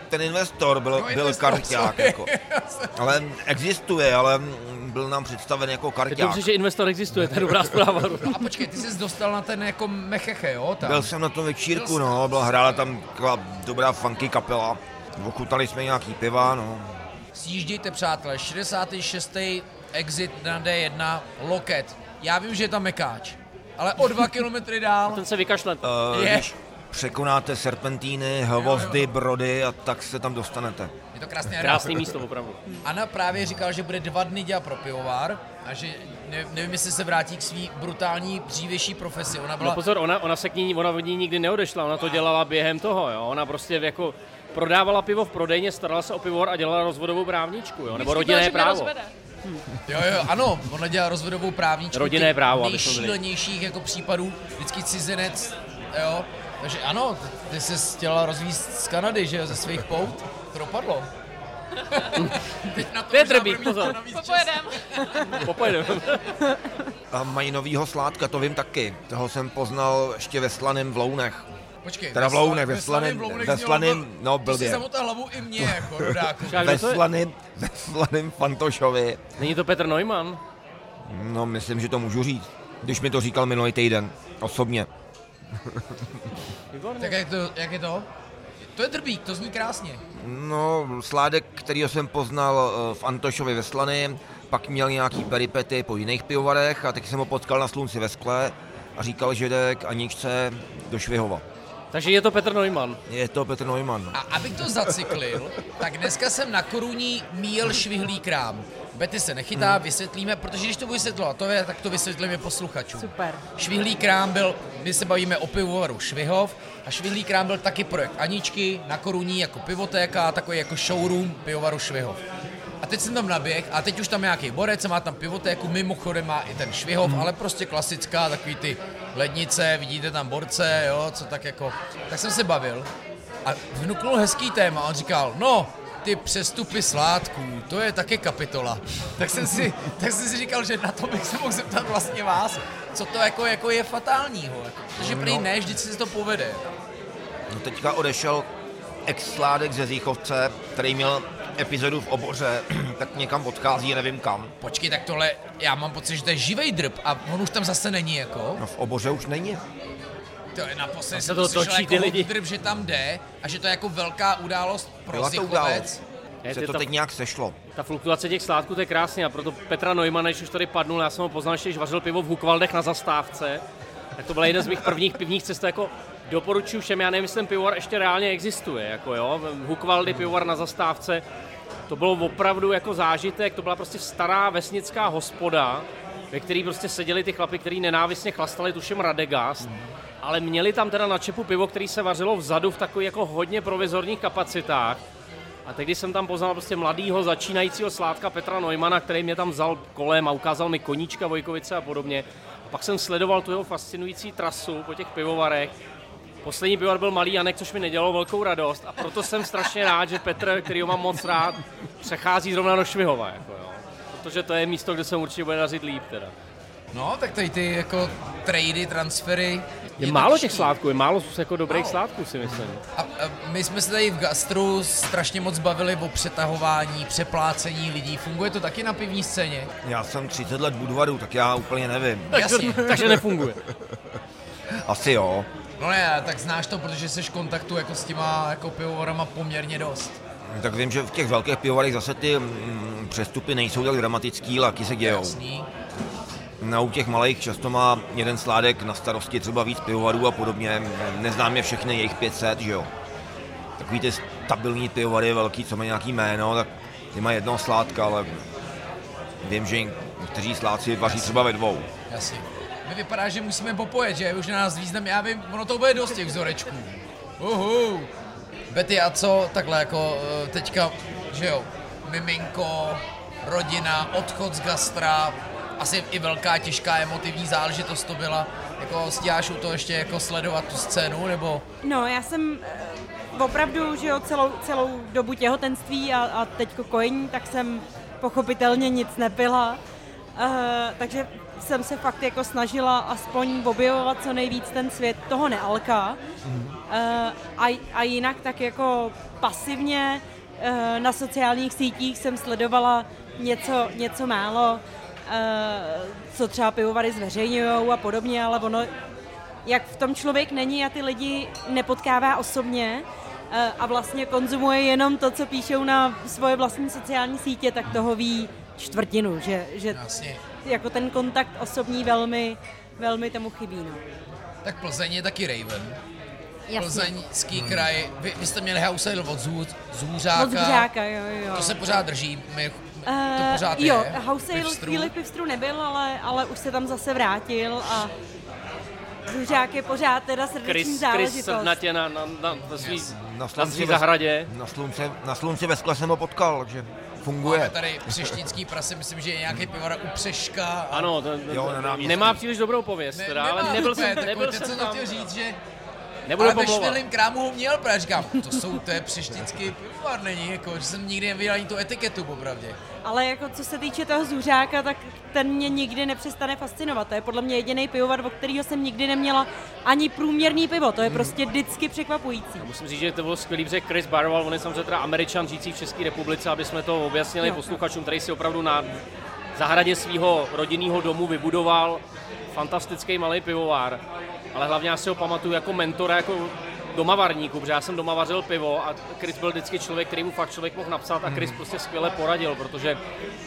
ten investor byl, No, byl investor, karťák, jako. ale existuje, ale byl nám představen jako Je karťák. dobře, že investor existuje, to je dobrá zpráva. No a počkej, ty jsi dostal na ten jako mecheche, jo? Tam. Byl jsem na tom večírku, no, byla hrála tam taková dobrá funky kapela. Ochutnali jsme nějaký piva, no. Sjíždějte, přátelé, 66. exit na D1, loket. Já vím, že je tam mekáč, ale o dva kilometry dál Ten se vykašle. Uh, Je. Když překonáte serpentíny, hvozdy, brody a tak se tam dostanete. To krásný Krásný místo, opravdu. Anna právě říkal, že bude dva dny dělat pro pivovar a že ne, nevím, jestli se vrátí k svý brutální dřívější profesi. Ona No byla pozor, ona, ona se k ní, ona od ní nikdy neodešla, ona to dělala během toho, jo. Ona prostě jako prodávala pivo v prodejně, starala se o pivovar a dělala rozvodovou právničku, jo, nebo rodinné právo. Jo, jo, ano, ona dělá rozvodovou právničku. Rodinné právo, aby. Nejšílenějších jako případů, vždycky cizinec, jo. Takže ano, ty jsi chtěla rozvízt z Kanady, že jo, ze svých pout. To dopadlo. Teď na to bude mít pozor. Popojedem. Popojedeme. A mají novýho sládka, to vím taky. Toho jsem poznal ještě ve Slaném v Lounech. Počkej, Teda v Lounech, ve Slaném ve Slaném, no, Ty blbě. jsi zamotal hlavu i mě, jako rodáku. Ve? Slaném, ve Slaném Fantošovi. Není to Petr Neumann? No, myslím, že to můžu říct. Když mi to říkal minulý týden, osobně. Tak jak, to, jak je to? To je drbík, to zní krásně. No, sládek, kterýho jsem poznal eh, v Antošovi ve Slany, pak měl nějaký peripety po jiných pivovarech a teď jsem ho potkal na slunci ve skle a říkal, že jde k Aničce do Švihova. Takže je to Petr Neumann. Je to Petr Neumann. A abych to zacyklil, tak dneska jsem na koruní míjel švihlý krám. Betty se nechytá, vysvětlíme, protože když to budu vysvětlovat, to je, tak to vysvětlíme posluchačům. Super. Švihlý krám byl, my se bavíme o pivovaru Švihov, a Švihlý krám byl taky projekt Aničky na Koruní jako pivotéka, takový jako showroom pivovaru Švihov. A teď jsem tam naběh a teď už tam nějaký borec, má tam pivotéku, mimochodem má i ten Švihov, ale prostě klasická, takový ty lednice, vidíte tam borce, jo, co tak jako, tak jsem se bavil a vnuknul hezký téma, on říkal, no, ty přestupy sládků, to je taky kapitola. Tak jsem si, tak jsem si říkal, že na to bych se mohl zeptat vlastně vás, co to jako, jako je fatálního, jako, protože prý ne, vždycky se to povede. No teďka odešel ex-sládek ze Zíchovce, který měl epizodu v oboře, tak někam odchází, nevím kam. Počkej, tak tohle, já mám pocit, že to je živej drb a on už tam zase není jako. No v oboře už není. To je naposledy, se jsem to točí jako ty lidi. drb, že tam jde a že to je jako velká událost pro Byla to Zichovec. událost. Je, Se to ta, teď nějak sešlo. ta fluktuace těch sládků, to je krásně a proto Petra Neumana, když už tady padnul, já jsem ho poznal, když vařil pivo v Hukvaldech na zastávce, tak to byla jedna z mých prvních pivních cest, jako doporučuji všem, já nevím, jestli ten pivovar ještě reálně existuje, jako jo, Hukvaldy, pivovar na zastávce, to bylo opravdu jako zážitek, to byla prostě stará vesnická hospoda, ve který prostě seděli ty chlapi, kteří nenávistně chlastali, tuším Radegast, ale měli tam teda na čepu pivo, který se vařilo vzadu v takových jako hodně provizorních kapacitách. A teď, když jsem tam poznal prostě mladýho začínajícího sládka Petra Neumana, který mě tam vzal kolem a ukázal mi koníčka Vojkovice a podobně. A pak jsem sledoval tu jeho fascinující trasu po těch pivovarech. Poslední pivovar byl Malý Janek, což mi nedělalo velkou radost a proto jsem strašně rád, že Petr, který ho mám moc rád, přechází zrovna do Švihova. Jako jo. Protože to je místo, kde se určitě bude dařit líp. Teda. No, tak tady ty jako trady, transfery. Je, málo těch sládků, je málo jako dobrých Málo. sládků, si myslím. A, a my jsme se tady v gastru strašně moc bavili o přetahování, přeplácení lidí. Funguje to taky na pivní scéně? Já jsem 30 let Budvaru, tak já úplně nevím. Jasně. Takže nefunguje. Asi jo. No ne, tak znáš to, protože jsi v kontaktu jako s těma jako pivovarama poměrně dost. Tak vím, že v těch velkých pivovarech zase ty mm, přestupy nejsou tak dramatický, laky se dějou. Jasný. Na u těch malých často má jeden sládek na starosti třeba víc pivovarů a podobně. Neznám je všechny, jejich 500, že jo. Takový ty stabilní pivovary velký, co mají nějaký jméno, tak ty mají jednoho sládka, ale vím, že někteří sládci vaří třeba ve dvou. Jasně. My vypadá, že musíme popojet, že? Už na nás význam, já vím, ono to bude dost těch vzorečků. Uhu. Betty, a co takhle jako eh, teďka, že jo, miminko, rodina, odchod z gastra, asi i velká těžká emotivní záležitost to byla. Jako stíháš u toho ještě jako sledovat tu scénu, nebo? No, já jsem eh, opravdu, že jo, celou, celou dobu těhotenství a, a teďko kojení, tak jsem pochopitelně nic nepila. Uh, takže jsem se fakt jako snažila aspoň objevovat co nejvíc ten svět toho nealka. Uh, a, a jinak tak jako pasivně uh, na sociálních sítích jsem sledovala něco, něco málo, co třeba pivovary zveřejňují a podobně, ale ono, jak v tom člověk není a ty lidi nepotkává osobně, a vlastně konzumuje jenom to, co píšou na svoje vlastní sociální sítě, tak toho ví čtvrtinu, že, že Jasně. jako ten kontakt osobní velmi, velmi tomu chybí. No. Tak Plzeň je taky Raven. Jasně. Plzeňský kraj. Vy, vy jste měli house sale od Zů, Zůřáka. Od Zůřáka, jo, jo. To se pořád drží. My, to Eh, pořád jo, je. House Sale Pivstru. chvíli Pivstru nebyl, ale, ale už se tam zase vrátil a Zůřák je pořád teda srdeční Chris, Chris záležitost. srdnatě na, na, na, na, svý, Yes. Na na slunci, svý ve, zahradě. na, slunce, na slunci ve skle jsem ho potkal, takže funguje. Máme tady přeštický prase, myslím, že je nějaký pivovar u Přeška. a- Ano, to, Jo, to, na náměstí. nemá příliš dobrou pověst, Ne, teda, nemá ale nebyl úplně jsem, nebyl teď jsem to tam. chtěl říct, že Nebudu ale ve pomlouvat. švělým krámu ho měl, protože říkám, to jsou, to je přeštický pivovar, není, jako, že jsem nikdy neviděl ani tu etiketu, popravdě. Ale jako co se týče toho Zůřáka, tak ten mě nikdy nepřestane fascinovat. To je podle mě jediný pivovar, o kterého jsem nikdy neměla ani průměrný pivo. To je prostě vždycky překvapující. Musím říct, že to bylo skvělý, protože Chris Barwell, on je samozřejmě teda američan žijící v České republice, aby jsme to objasnili Jo. posluchačům, který si opravdu na zahradě svého rodinného domu vybudoval fantastický malý pivovar. Ale hlavně já si ho pamatuju jako mentora, jako doma varníku, protože já jsem doma vařil pivo a Chris byl vždycky člověk, který mu fakt člověk mohl napsat a Chris prostě skvěle poradil, protože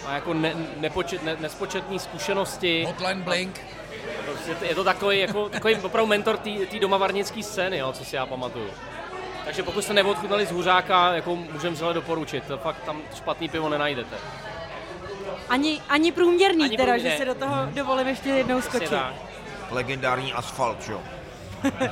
má jako ne, nepočet, ne, nespočetné zkušenosti. Hotline Blink, Prostě je to takový, jako, takový opravdu mentor té domavarnické scény, jo, co si já pamatuju. Takže pokud jste neodchutnali z Huřáka, jako můžeme vřele doporučit. To Fakt tam špatný pivo nenajdete. Ani, ani průměrný Ani teda, průměr- že se do toho dovolím ještě jednou Přesně skočit. tak. Legendární asfalt, že jo.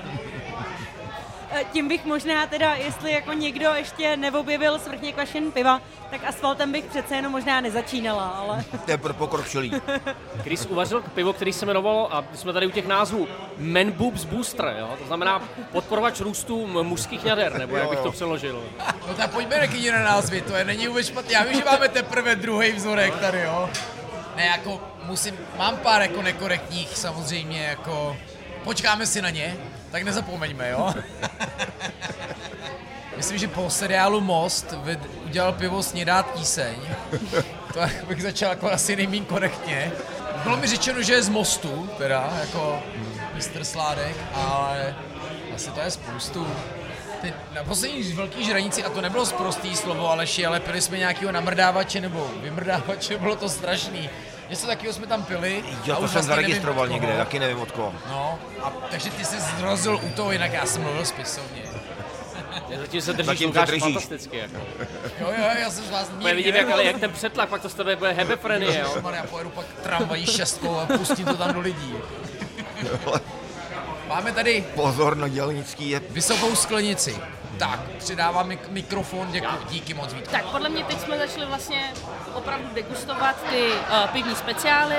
E, Tím bych možná teda, jestli jako někdo ještě neobjevil svrchně kvašen piva, tak asfaltem bych přece jenom možná nezačínala, ale To je pro pokročilý. Chris uvařil pivo, který se jmenovalo, a jsme tady u těch názvů, Man Boobs Booster, jo? to znamená podporovač růstu mužských jader, nebo jak bych to přeložil. no tak pojďme taky na názvy, to je není vůbec špatný. Já vím, že máme teprve druhý vzorek tady, jo. Ne, jako musím, mám pár jako nekorektních samozřejmě, jako, počkáme si na ně, tak nezapomeňme, jo. Myslím, že po seriálu Most udělal pivo Snědát píseň. To bych začal jako asi nejmín korektně. Bylo mi řečeno, že je z Mostu, teda, jako mistr Sládek, ale asi to je spoustu. Ty, na poslední velký žranici, a to nebylo sprostý slovo Aleši, ale pili jsme nějakého namrdávače nebo vymrdávače, bylo to strašný. Něco takového jsme tam pili. Jo, a to už jsem vlastně nevím zaregistroval od někde, taky nevím od koho. No, a takže ty jsi zrozil u toho, jinak já jsem mluvil spisovně. Zatím se držíš, Zatím se Lukáš, držíš. fantasticky. Jako. Jo, jo, já jsem z vás Já vidím, jak, ale jak ten přetlak, pak to z tebe bude hebefrenie, jo. Já pojedu pak tramvají šestkou a pustím to tam do lidí. Máme tady Pozor na dělnický je vysokou sklenici. Tak, přidávám mik- mikrofon, děkuji, díky moc Vítku. Tak podle mě teď jsme začali vlastně opravdu degustovat ty uh, pivní speciály.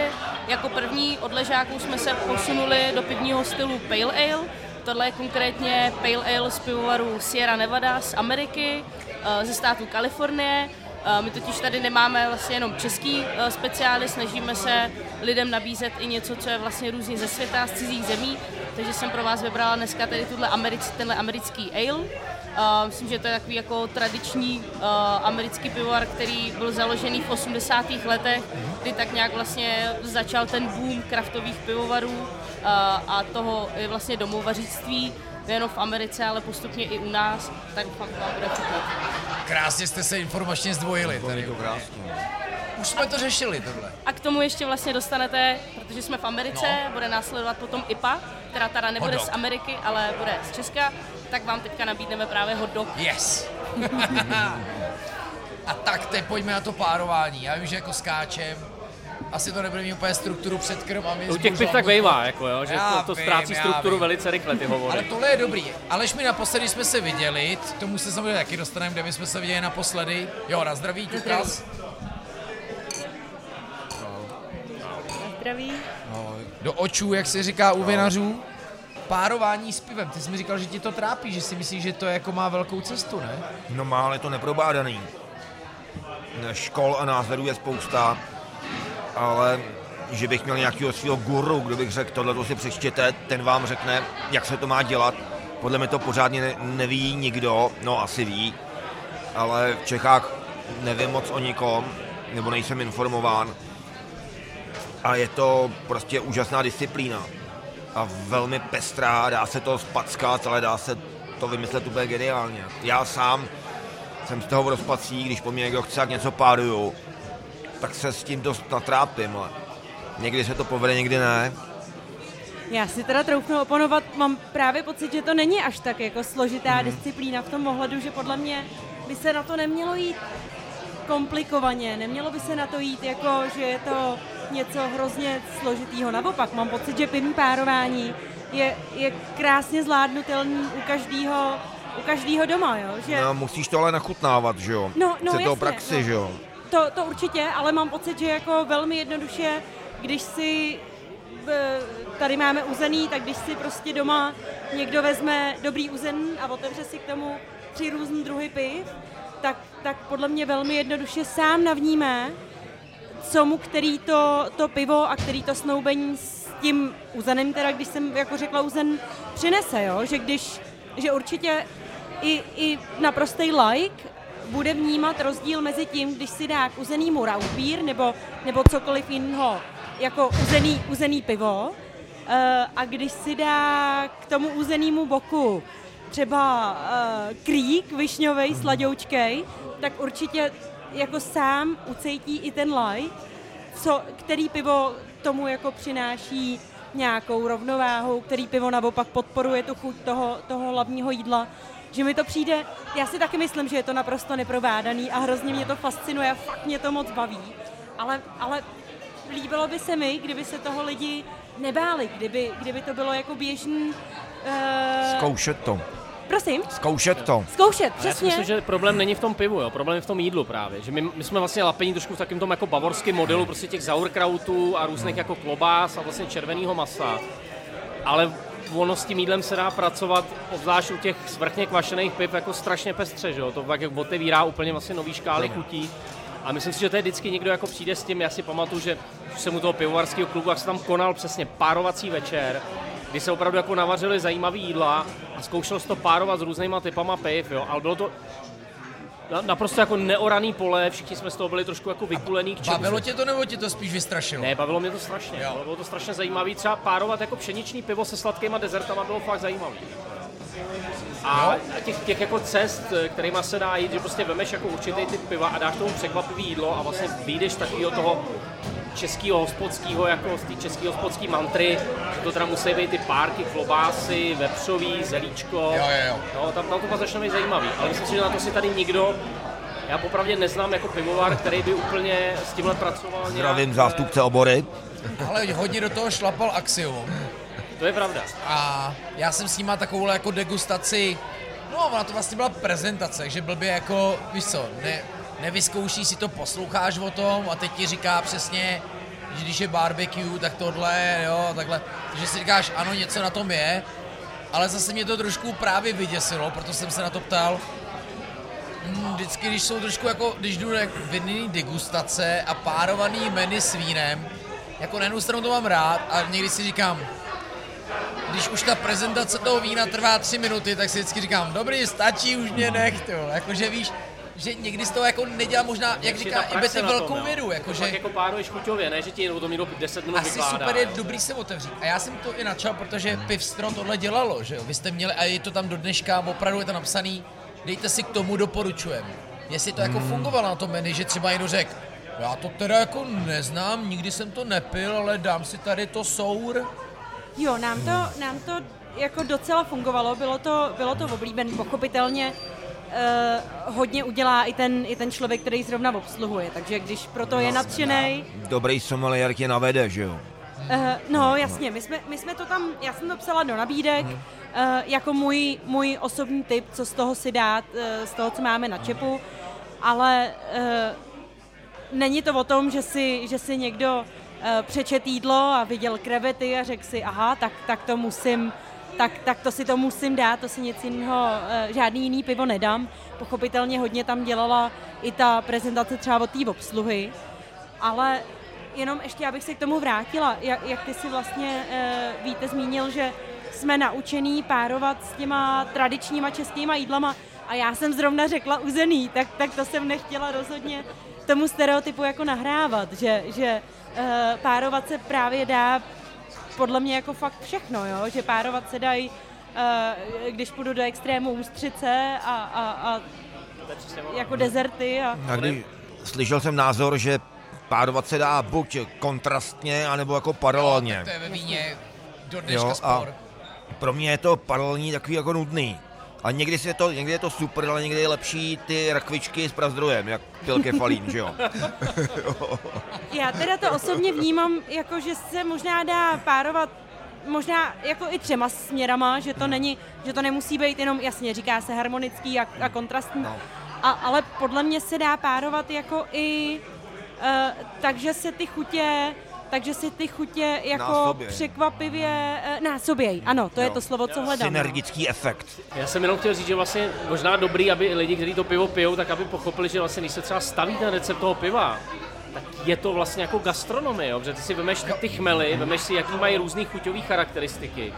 Jako první od ležáků jsme se posunuli do pivního stylu Pale Ale. Tohle je konkrétně Pale Ale z pivovaru Sierra Nevada z Ameriky, uh, ze státu Kalifornie. Uh, my totiž tady nemáme vlastně jenom český speciály, snažíme se lidem nabízet i něco, co je vlastně různě ze světa, z cizích zemí. Takže jsem pro vás vybrala dneska tady tuhle americ, tenhle americký ale. Uh, myslím, že to je takový jako tradiční uh, americký pivovar, který byl založený v 80. letech, kdy tak nějak vlastně začal ten boom kraftových pivovarů uh, a toho je vlastně domovařictví nejenom v Americe, ale postupně i u nás, tak fakt vám bude chutnat. Krásně jste se informačně zdvojili tady. to krásně. Už jsme to řešili tohle. A k tomu ještě vlastně dostanete, protože jsme v Americe, No. bude následovat potom IPA, která teda nebude z Ameriky, ale bude z Česka, tak vám teďka nabídneme právě hot dog. Yes. A tak teď pojďme na to párování. Já vím, že jako skáčem, asi to nebude mít úplně strukturu před krm a my U těch piv tak vejvá, jako jo, že Já to, to ztrácí strukturu vím. velice rychle, ty hovory. Ale tohle je dobrý. Aleš mi naposledy jsme se viděli, k tomu se samozřejmě taky dostaneme, kde my jsme se viděli naposledy. Jo, na zdraví, ťukas. Zdraví. Do očů, jak se říká u vinařů. Párování s pivem. Ty jsi mi říkal, že ti to trápí, že si myslíš, že to jako má velkou cestu, ne? No má, ale je to neprobádaný. Škol a názorů je spousta, ale že bych měl nějakého svého guru, kdo bych řekl, tohle to si přečtěte, ten vám řekne, jak se to má dělat. Podle mě to pořádně ne, neví nikdo, no asi ví, ale v Čechách nevím moc o nikom, nebo nejsem informován. A je to prostě úžasná disciplína. A velmi pestrá, dá se to spackat, ale dá se to vymyslet úplně geniálně. Já sám jsem z toho v rozpací, když po mně někdo chce, jak něco páruju, tak se s tím dost natrápím, ale někdy se to povede, někdy ne. Já si teda troufnu oponovat, mám právě pocit, že to není až tak jako složitá Mhm. disciplína v tom ohledu, že podle mě by se na to nemělo jít komplikovaně, nemělo by se na to jít jako, že je to něco hrozně složitýho. Naopak, mám pocit, že pivní párování je, je krásně zvládnutelný u každého u každýho doma, jo? Že... No, musíš to ale nachutnávat, že jo? No, no, Chce to jasně, praxi, no. že jo? To, to určitě, ale mám pocit, že jako velmi jednoduše, když si tady máme uzený, tak když si prostě doma někdo vezme dobrý uzen a otevře si k tomu tři různé druhy piv, tak, tak podle mě velmi jednoduše sám navníme, co mu který to, to pivo a který to snoubení s tím uzenem, teda když jsem jako řekla uzen, přinese, jo? že když, že určitě i, i naprostý like bude vnímat rozdíl mezi tím, když si dá k uzenýmu raupír nebo, nebo cokoliv jiného jako uzený, uzený pivo eh, a když si dá k tomu uzenému boku třeba uh, krík višňovej, sladoučkej, tak určitě jako sám ucejtí i ten light, co, který pivo tomu jako přináší nějakou rovnováhu, který pivo naopak podporuje tu chuť toho, toho hlavního jídla. Že mi to přijde, já si taky myslím, že je to naprosto neprovádaný a hrozně mě to fascinuje a fakt mě to moc baví. Ale, ale líbilo by se mi, kdyby se toho lidi nebáli, kdyby, kdyby to bylo jako běžný... Uh, Zkoušet to. Prosím, Zkoušet to. zkoušet, Ale já si přesně. myslím, že problém není v tom pivu, jo. problém je v tom jídlu právě. Že my, my jsme vlastně lapení trošku v takém tom jako bavorském modelu prostě těch sauerkrautů a různých jako klobás a vlastně červeného masa. Ale ono s tím jídlem se dá pracovat, obzvlášť u těch svrchně kvašených piv, jako strašně pestře, že jo? To pak jak otevírá úplně vlastně nový škály chutí. A myslím si, že to je vždycky někdo jako přijde s tím, já si pamatuju, že jsem u toho pivovarského klubu, jak se tam konal přesně párovací večer, kdy se opravdu jako navařili zajímavý jídla a zkoušel se to párovat s různýma typama piv, jo, ale bylo to na- naprosto jako neoraný pole, všichni jsme z toho byli trošku jako vykulený k čemu Bavilo tě to nebo tě to spíš vystrašilo? ne, bavilo mě to strašně. Jo. Bylo, to strašně zajímavé. Třeba párovat jako pšeničný pivo se sladkýma dezertama bylo fakt zajímavé. A těch, těch jako cest, kterýma se dá jít, že prostě vemeš jako určitý typ piva a dáš tomu překvapivý jídlo a vlastně vyjdeš takového toho českého hospodského, jako z té české hospodské mantry, že to teda musí být ty párky, klobásy, vepřový, zelíčko. Jo, jo, jo. No, tam, tam to pak začne být zajímavý, ale myslím si, že na to si tady nikdo, já popravdě neznám jako pivovar, který by úplně s tímhle pracoval nějak, Zdravím zástupce obory. Ale hodně do toho šlapal Axiom. To je pravda. A já jsem s ním má takovou jako degustaci, no ona to vlastně byla prezentace, že blbě jako, víš co, ne, nevyzkouší si to, posloucháš o tom a teď ti říká přesně, že když je barbecue, tak tohle, jo, takhle. Takže si říkáš, ano, něco na tom je, ale zase mě to trošku právě vyděsilo, proto jsem se na to ptal. Hmm, vždycky, když jsou trošku jako, když jdu na vinný degustace a párovaný menu s vínem, jako na jednu stranu to mám rád a někdy si říkám, když už ta prezentace toho vína trvá tři minuty, tak si vždycky říkám, dobrý, stačí, už mě nech. Jakože víš, že někdy z toho jako nedělá možná, jak říká i na velkou tom, vědu, To jakože Fakt jako páruješ chuťově, ne, že ti o tom někdo 10 minut asi vykládá. super je jo. dobrý se otevřít. A já jsem to i načal, protože Pivstro tohle dělalo, že jo. Vy jste měli, a je to tam do dneška, opravdu je to napsaný, dejte si k tomu doporučujem. Jestli to jako fungovalo na tom menu, že třeba někdo řekl, já to teda jako neznám, nikdy jsem to nepil, ale dám si tady to sour. Jo, nám to, nám to jako docela fungovalo, bylo to, bylo to oblíbené, pochopitelně. Uh, hodně udělá i ten, i ten člověk, který zrovna obsluhuje. Takže když proto je nadšený, Dobrý sommelier tě navede, že jo? Uh, no jasně, my jsme, my jsme to tam, já jsem to psala do nabídek, uh, jako můj, můj osobní tip, co z toho si dát, uh, z toho, co máme na čepu, ale uh, není to o tom, že si, že si někdo uh, přečet jídlo a viděl krevety a řekl si, aha, tak, tak to musím, tak, tak to si to musím dát, to si nic jiného, uh, žádný jiný pivo nedám. Pochopitelně hodně tam dělala i ta prezentace třeba od té obsluhy, ale jenom ještě, abych se k tomu vrátila, jak, jak ty si vlastně, uh, víte, zmínil, že jsme naučený párovat s těma tradičníma českýma jídlama. A já jsem zrovna řekla uzený, tak, tak to jsem nechtěla rozhodně tomu stereotypu jako nahrávat, že, že uh, párovat se právě dá podle mě jako fakt všechno, jo? že párovat se dají, uh, když půjdu do extrému ústřice a, a, a jako dezerty. A... A když slyšel jsem názor, že párovat se dá buď kontrastně, anebo jako paralelně. To je ve víně do dneška Jo, spor. a pro mě je to paralelní takový jako nudný. A někdy, je to, někdy je to super, ale někdy je lepší ty rakvičky s prazdrojem, jak pil kefalín, že jo? Já teda to osobně vnímám, jako že se možná dá párovat možná jako i třema směrama, že to není, že to nemusí být jenom, jasně, říká se harmonický a, a kontrastní, No. a, ale podle mě se dá párovat jako i uh, takže se ty chutě takže si ty chutě jako Násoběj. překvapivě uh, násoběj. Ano, to je Jo. to slovo, co hledám. Synergický efekt. Já jsem jenom chtěl říct, že vlastně možná dobrý, aby lidi, kteří to pivo pijou, tak aby pochopili, že vlastně, když se třeba staví ten recept toho piva, tak je to vlastně jako gastronomie, jo? protože ty si vemeš ty, ty chmely, vemeš si, jaký mají různé chuťové charakteristiky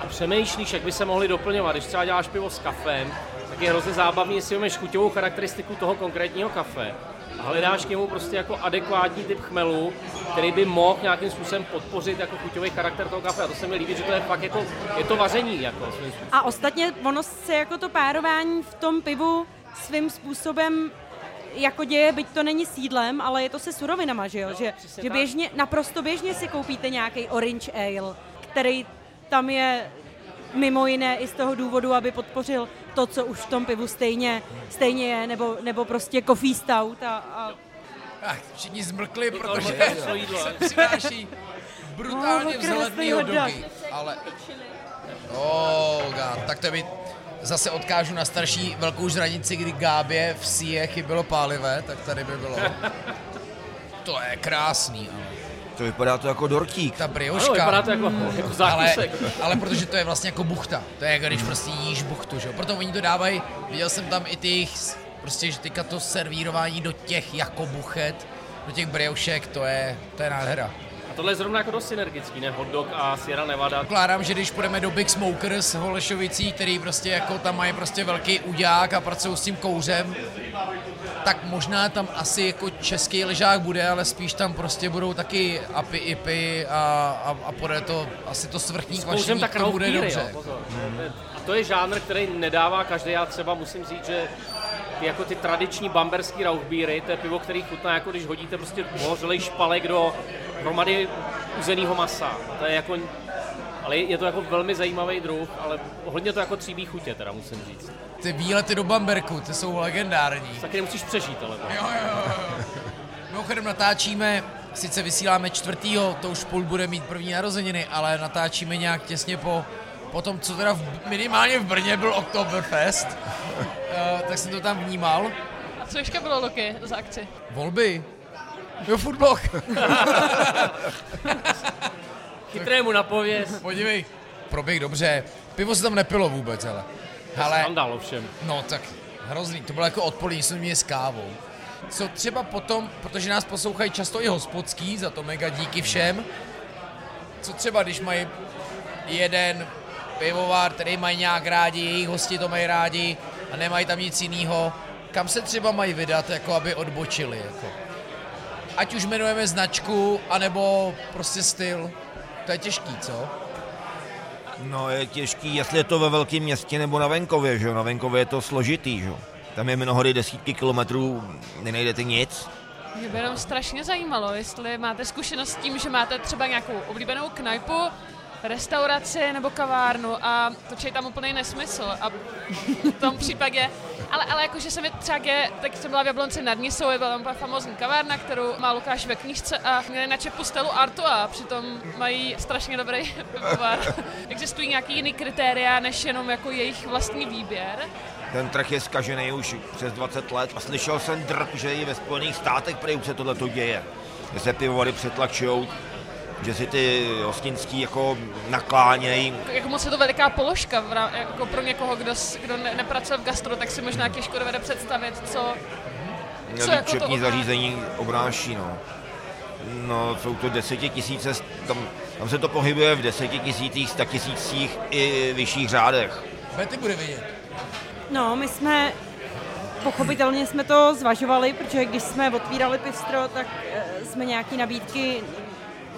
a přemýšlíš, jak by se mohly doplňovat. Když třeba děláš pivo s kafem, tak je hrozně zábavný, jestli vemeš chuťovou charakteristiku toho konkrétního kafe a hledáš k němu prostě jako adekvátní typ chmelu, který by mohl nějakým způsobem podpořit jako chuťový charakter toho kafe. A to se mi líbí, že to je fakt jako, je to vaření jako. A ostatně ono se jako to párování v tom pivu svým způsobem jako děje, byť to není sídlem, ale je to se surovinama, že jo? že, přesně že tak. běžně, naprosto běžně si koupíte nějaký orange ale, který tam je mimo jiné i z toho důvodu, aby podpořil to, co už v tom pivu stejně, stejně je, nebo, nebo prostě coffee stout a, a Ach, všichni zmlkli, To protože je to jídlo. se přináší brutálně No, vzhledný dogy. Ale... Oh, God. Tak to by zase odkážu na starší velkou žranici, kdy Gábě v síje chybělo pálivé, tak tady by bylo. To je krásný, ale To vypadá to jako dortík. ta Ano, brioška. vypadá to jako, jako ale, zákusek. ale protože to je vlastně jako buchta. To je jako když prostě jíš buchtu, že jo. Proto oni to dávají, viděl jsem tam i ty prostě, že teďka to servírování do těch jako buchet, do těch briošek, to je, to je nádhera. A tohle je zrovna jako dost synergický, ne? Hot dog a Sierra Nevada. Pokládám, že když půjdeme do Big Smokers Holešovicí, který prostě jako tam mají prostě velký uďák a pracují s tím kouřem, tak možná tam asi jako český ležák bude, ale spíš tam prostě budou taky apy, ipy a, a, a půjde to, asi to svrchní kvašení, tak to bude beery, dobře. jo, pozor. A to je žánr, který nedává každý. Já třeba musím říct, že ty, jako ty tradiční bamberský rauchbíry, to je pivo, který chutná, jako když hodíte prostě ohořelej špalek do hromady uzeného masa. To je jako, ale je to jako velmi zajímavý druh, ale hodně to jako tříbí chutě, teda musím říct. Ty výlety do Bamberku, ty jsou legendární. Taky nemusíš přežít, ale Jo, jo, jo. Mimochodem natáčíme, sice vysíláme čtvrtýho, to už půl bude mít první narozeniny, ale natáčíme nějak těsně po, po tom, co teda v, minimálně v Brně byl Oktoberfest, uh, tak jsem to tam vnímal. A co ještě bylo, Luky, za akci? Volby. Jo, foodblog. chytrému napověz. Podívej, proběh dobře. Pivo se tam nepilo vůbec, ale. Ale, Skandál ovšem. no tak hrozný, to bylo jako odpolední, jsme měli s kávou. Co třeba potom, protože nás poslouchají často i hospodský, za to mega díky všem. Co třeba, když mají jeden pivovar, který mají nějak rádi, jejich hosti to mají rádi a nemají tam nic jiného, kam se třeba mají vydat, jako aby odbočili, jako. Ať už jmenujeme značku, anebo prostě styl. To je těžký, co? No je těžký, jestli je to ve velkém městě nebo na venkově, že jo? Na venkově je to složitý, že jo? Tam je mnohdy desítky kilometrů, nenajdete nic. Mě by jenom strašně zajímalo, jestli máte zkušenost s tím, že máte třeba nějakou oblíbenou knajpu, restauraci nebo kavárnu a točí tam úplný nesmysl. A v tom případě, ale, ale jakože se mi třeba je, tak jsem byla v Jablonci nad Nisou, je byla tam famózní kavárna, kterou má Lukáš ve knížce a měli na čepu Stelu Artois, přitom mají strašně dobrý pivovar. Existují nějaký jiný kritéria, než jenom jako jejich vlastní výběr? Ten trh je zkažený už přes 20 let a slyšel jsem drk, že i ve Spojených státech prý už se tohle děje. Že se pivovary přetlačují že si ty hostinský jako naklánějí. Jak moc je to veliká položka jako pro někoho, kdo, kdo ne, nepracuje v gastro, tak si možná těžko dovede představit, co, co jako to zařízení obnáší. No. no, jsou to desetitisíce, tam, tam se to pohybuje v desetitisících, statisících i vyšších řádech. Betty bude vidět. No, my jsme Pochopitelně jsme to zvažovali, protože když jsme otvírali pistro, tak eh, jsme nějaké nabídky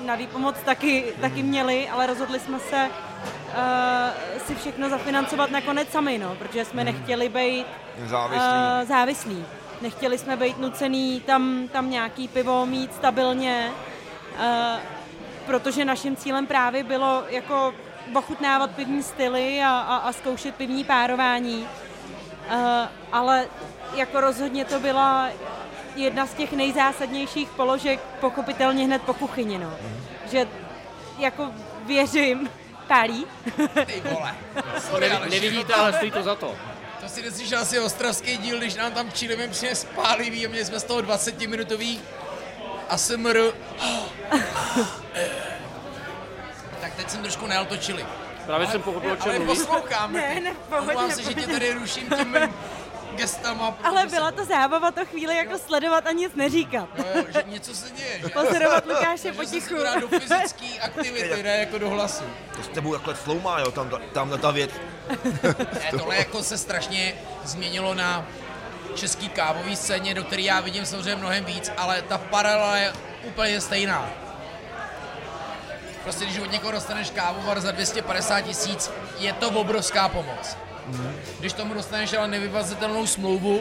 na výpomoc taky, taky měli, ale rozhodli jsme se uh, si všechno zafinancovat nakonec sami, no, protože jsme hmm. nechtěli být závislí. Uh, závislí. Nechtěli jsme být nucený tam, tam nějaký pivo mít stabilně, uh, protože naším cílem právě bylo jako ochutnávat pivní styly a, a, a zkoušet pivní párování. Uh, ale jako rozhodně to byla jedna z těch nejzásadnějších položek, pochopitelně hned po kuchyni, no. Mm. Že jako věřím, pálí. Ty vole. Sorry, ne, nevidíte, ale stojí to za to. To si neslyšel asi ostravský díl, když nám tam čilíme přines pálivý a měli jsme z toho 20-minutový ASMR. tak teď jsem trošku nejel to čili. Právě ale, jsem pochopil, o čem Ale poslouchám. Ne, ne, pohodně, se, že tě tady ruším tím mým gestama. Ale byla to zábava to chvíli jako sledovat a nic neříkat. No jo, že něco se děje. Že? Pozorovat Lukáše potichu. Že do fyzické aktivity, ne jako do hlasu. To s tebou takhle floumá, jo, tam, tam na ta věc. ne, tohle jako se strašně změnilo na český kávový scéně, do které já vidím samozřejmě mnohem víc, ale ta paralela je úplně stejná. Prostě když od někoho dostaneš kávovar za 250 tisíc, je to obrovská pomoc. Když tomu dostaneš ale nevyvazitelnou smlouvu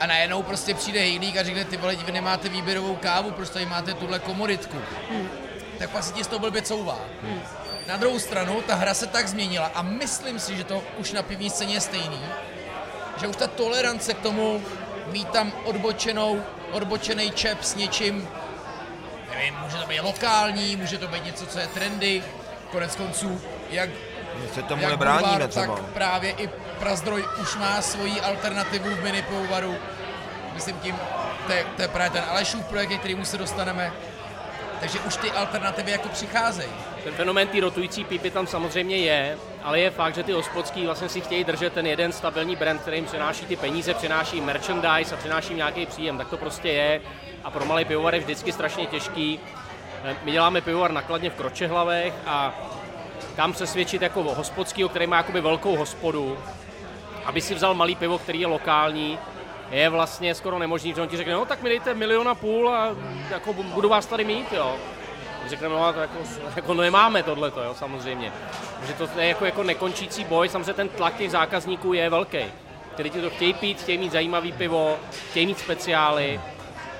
a najednou prostě přijde hejlík a řekne, ty vole, vy nemáte výběrovou kávu, proč tady máte tuhle komoditku. Mm. Tak pak si ti z toho blbě couvá. Mm. Na druhou stranu, ta hra se tak změnila a myslím si, že to už na pivní scéně je stejný, že už ta tolerance k tomu mít tam odbočenou, odbočený čep s něčím, nevím, může to být lokální, může to být něco, co je trendy, konec konců, jak my se tomu nebráníme třeba. Tak právě i Prazdroj už má svoji alternativu v mini pivovaru. Myslím tím, to je, to je právě ten Alešův projekt, kterýmu se dostaneme. Takže už ty alternativy jako přicházejí. Ten fenomén té rotující pípy tam samozřejmě je, ale je fakt, že ty hospodský vlastně si chtějí držet ten jeden stabilní brand, který jim přináší ty peníze, přináší merchandise a přináší nějaký příjem. Tak to prostě je a pro malý pivovar je vždycky strašně těžký. My děláme pivovar nakladně v Kročehlavech a tam přesvědčit jako hospodskýho, který má jakoby velkou hospodu, aby si vzal malý pivo, který je lokální, je vlastně skoro nemožný, že on ti řekne, no tak mi dejte milion a půl a jako budu vás tady mít, jo. Řekneme, no to jako, jako nemáme tohleto, jo, samozřejmě. Takže to je jako, jako nekončící boj, samozřejmě ten tlak těch zákazníků je velký. Kteří ti to chtějí pít, chtějí mít zajímavý pivo, chtějí mít speciály,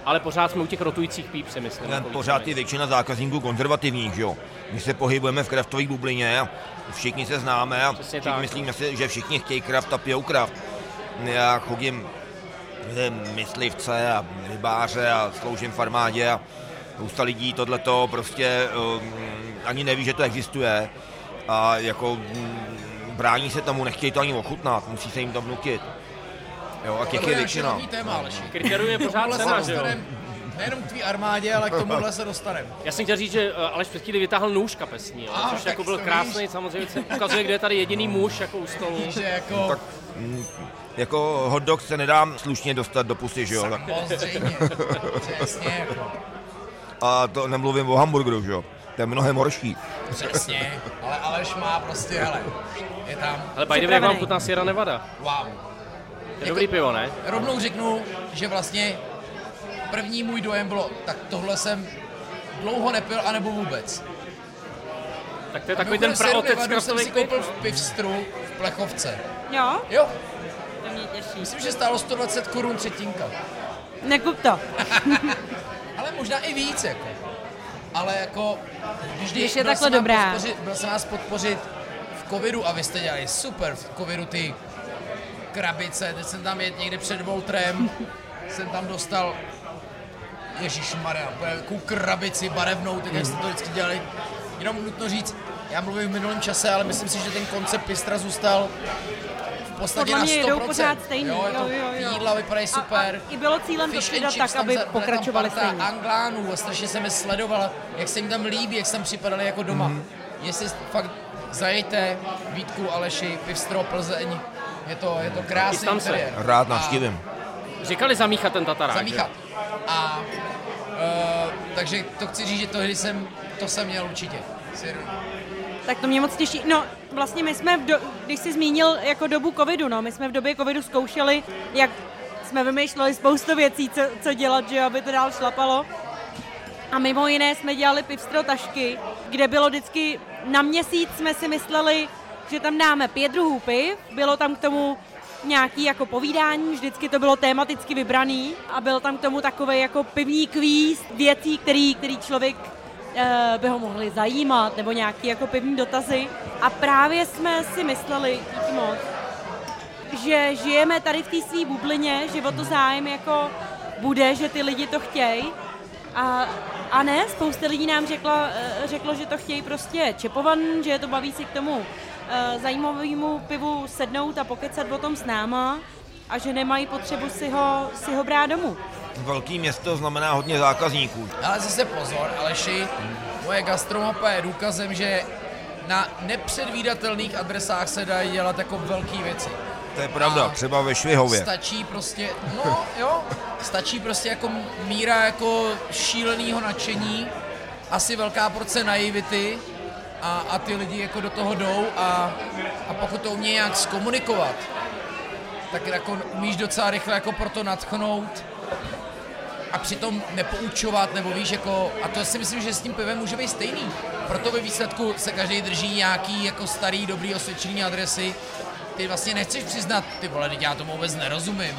ale pořád jsme u těch rotujících píp, si myslím. Jako pořád je většina zákazníků konzervativních, že jo. My se pohybujeme v kraftové bublině a všichni se známe a všichni myslíme si, že všichni chtějí kraft a pijou kraft. Já chodím myslivce a rybáře a sloužím v armádě a spousta lidí tohleto prostě um, ani neví, že to existuje a jako um, brání se tomu, nechtějí to ani ochutnat, musí se jim to vnutit. Jo, a těch je většina. téma, Kriterium je pořád cena, že jo? Nejenom k tvý armádě, ale k tomuhle se dostaneme. Já jsem chtěl říct, že eh, Aleš před chvíli vytáhl nůž kapesní, jo, což jako byl krásný, víš. samozřejmě se ukazuje, kde je tady jediný muž jako u stolu. Víš, že jako... Tak, mm, jako hot dog se nedá slušně dostat do pusy, že jo? Samozřejmě, přesně jako. A to nemluvím o hamburgeru, že jo? To je mnohem horší. Přesně, ale Aleš má prostě, hele, je tam. Ale by the way, jak vám chutná Sierra Nevada? Wow. To je dobrý pivo, ne? Rovnou řeknu, že vlastně první můj dojem bylo, tak tohle jsem dlouho nepil, anebo vůbec. Tak to je takový ten praotec jsem si koupil v pivstru v Plechovce. Jo? Jo. To mě těší. Myslím, že stálo 120 korun třetinka. Nekup to. Ale možná i víc, jako. ale jako vždy Když je byl takhle dobrá. Podpořit, byl jsem vás podpořit v covidu a vy jste dělali super v covidu ty krabice, teď jsem tam jet někde před Voltrem, jsem tam dostal Ježíš Maria, takovou krabici barevnou, teď jak jste to vždycky dělali. Jenom nutno říct, já mluvím v minulém čase, ale myslím si, že ten koncept Pistra zůstal v podstatě Podle na mě 100%. jdou pořád stejný, Jo, to, jo, jo, jo. jídla vypadají super. A, a I bylo cílem to Fish and přidat tak, tam aby pokračovali stejně. Anglánů a strašně jsem je sledovala, jak se jim tam líbí, jak se tam připadali jako doma. Mm-hmm. Jestli fakt zajďte Vítku, Aleši, Pivstro, Plzeň, je to, je to krásný Chystám se. Rád navštívím. Říkali zamíchat ten tatarák. zamíchat. A uh, takže to chci říct, že to jsem, to jsem měl určitě. Si- Tak to mě moc těší. No, vlastně my jsme, v do, když jsi zmínil jako dobu covidu, no, my jsme v době covidu zkoušeli, jak jsme vymýšleli spoustu věcí, co, co dělat, že aby to dál šlapalo. A mimo jiné jsme dělali pivstro tašky, kde bylo vždycky na měsíc jsme si mysleli, že tam dáme pět druhů piv, bylo tam k tomu nějaký jako povídání, vždycky to bylo tematicky vybraný a byl tam k tomu takový jako pivní kvíz věcí, který, který člověk eh, by ho mohli zajímat, nebo nějaký jako pivní dotazy. A právě jsme si mysleli, díky moc, že žijeme tady v té své bublině, že o to zájem jako bude, že ty lidi to chtějí. A, a ne, spousta lidí nám řekla, eh, řeklo, že to chtějí prostě čepovan, že je to baví si k tomu zajímavému pivu sednout a pokecat o tom s náma a že nemají potřebu si ho, si ho brát domů. Velký město znamená hodně zákazníků. Ale zase pozor, Aleši, moje gastromapa je důkazem, že na nepředvídatelných adresách se dají dělat jako velké věci. To je pravda, A třeba ve Švihově. Stačí prostě, no jo, stačí prostě jako míra jako šíleného nadšení, asi velká porce naivity a, a ty lidi jako do toho jdou a, a pokud to umí nějak zkomunikovat, tak jako umíš docela rychle jako proto natchnout a přitom nepoučovat, nebo víš, jako, a to si myslím, že s tím pivem může být stejný. Proto ve výsledku se každý drží nějaký jako starý, dobrý, osvědčený adresy. Ty vlastně nechceš přiznat, ty vole, teď já tomu vůbec nerozumím.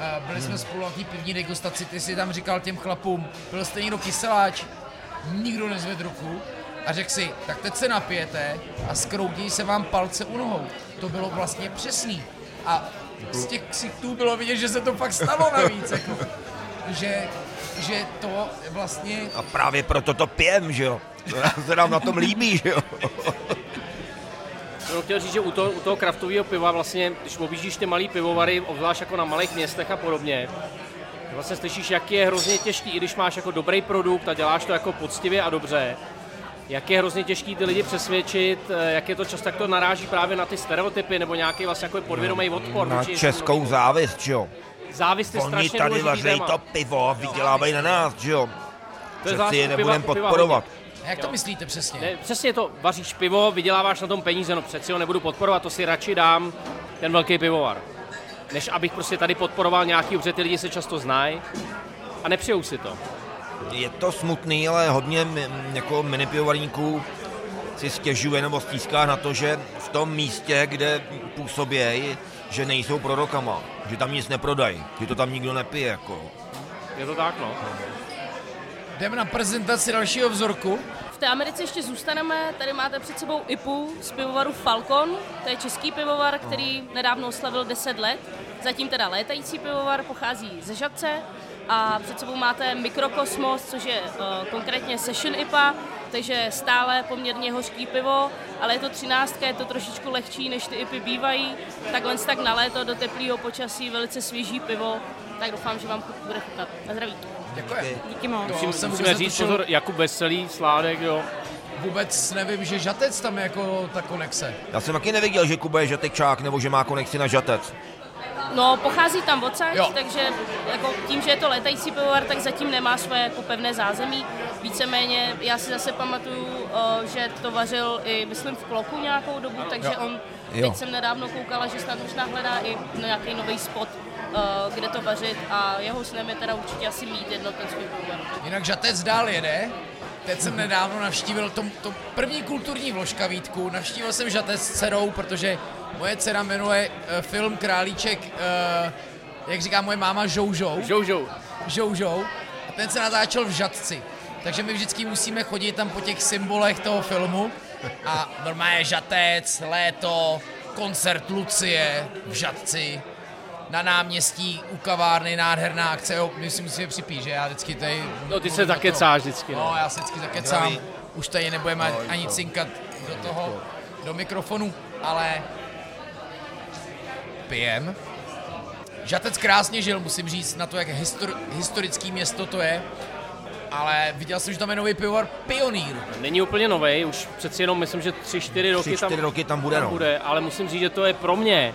Eh, Byli jsme spolu na té pivní degustaci, ty si tam říkal těm chlapům, byl jste někdo kyseláč, nikdo nezved ruku a řekl si, tak teď se napijete a skroutí se vám palce u nohou. To bylo vlastně přesný. A z těch ksichtů bylo vidět, že se to fakt stalo navíc. Jako, že, že to vlastně A právě proto to pijem, že jo. To nám- se nám na tom líbí, že jo. Jsem chtěl říct, že u toho, u toho kraftového piva vlastně, když objíždíš ty malý pivovary, obzvlášť jako na malých městech a podobně, tak vlastně slyšíš, jak je hrozně těžký, i když máš jako dobrý produkt a děláš to jako poctivě a dobře, jak je hrozně těžký ty lidi přesvědčit, eh, jak je to často, jak to naráží právě na ty stereotypy nebo nějaký vlastně jako podvědomý odpor. Na českou jednomu závist, že jo. závist je Oni strašně tady vařejí to pivo a vydělávají na nás, že jo. To je Přeci je nebudeme piva podporovat. A jak to myslíte přesně? Ne, přesně to, vaříš pivo, vyděláváš na tom peníze, no přeci ho nebudu podporovat, to si radši dám ten velký pivovar. Než abych prostě tady podporoval nějaký, protože ty lidi se často znají a nepřijou si to. Je to smutný, ale hodně jako minipivovarníků si stěžuje nebo stíská na to, že v tom místě, kde působí, že nejsou prorokama, že tam nic neprodají, že to tam nikdo nepije. Jako. Je to tak, no. Jdeme na prezentaci dalšího vzorku. V té Americe ještě zůstaneme, tady máte před sebou IPu z pivovaru Falcon, to je český pivovar, který nedávno oslavil 10 let. Zatím teda létající pivovar, pochází ze Žadce a před sebou máte Mikrokosmos, což je uh, konkrétně Session IPA, takže stále poměrně hořký pivo, ale je to 13, je to trošičku lehčí, než ty IPy bývají. Takhle tak na léto do teplého počasí velice svěží pivo, tak doufám, že vám bude chutnat. Na zdraví. Děkuji. Díky moc. Musím, musíme říct, netušil. pozor, Jakub Veselý, Sládek, jo. Vůbec nevím, že žatec tam je jako ta konexe. Já jsem taky nevěděl, že Kuba je žatečák nebo že má konexi na žatec. No, pochází tam odsaď, Jo. takže jako tím, že je to létající pivovar, tak zatím nemá své jako pevné zázemí. Víceméně, já si zase pamatuju, uh, že to vařil i, myslím, v Kloku nějakou dobu, takže Jo. on, Jo. teď jsem nedávno koukala, že snad možná hledá i nějaký nový spot, uh, kde to vařit a jeho snem je teda určitě asi mít jedno ten svůj pivovar. Jinak žatec dál jede. Teď jsem nedávno navštívil to, to první kulturní vložka Vítku. Navštívil jsem žatec s dcerou, protože moje dcera jmenuje uh, film Králíček, uh, jak říká moje máma, Žoužou. Žou, žou. Žoužou. A ten se natáčel v Žatci. takže my vždycky musíme chodit tam po těch symbolech toho filmu a normálně žatec, léto, koncert Lucie v Žatci, na náměstí u kavárny, nádherná akce, jo, my si musíme připít, že já vždycky tady... No ty se zakecáš vždycky, tom. no. No, já se vždycky zakecám, už tady nebudeme Ahoj, ani ahoj. cinkat do toho, do mikrofonu, ale pijem. Žatec krásně žil, musím říct, na to, jak histor, historický město to je, ale viděl jsem, že tam je nový pivovar Pionýr. Není úplně nový, už přeci jenom myslím, že 3-4 roky Tři, tam, čtyři roky tam bude, tam no. bude, ale musím říct, že to je pro mě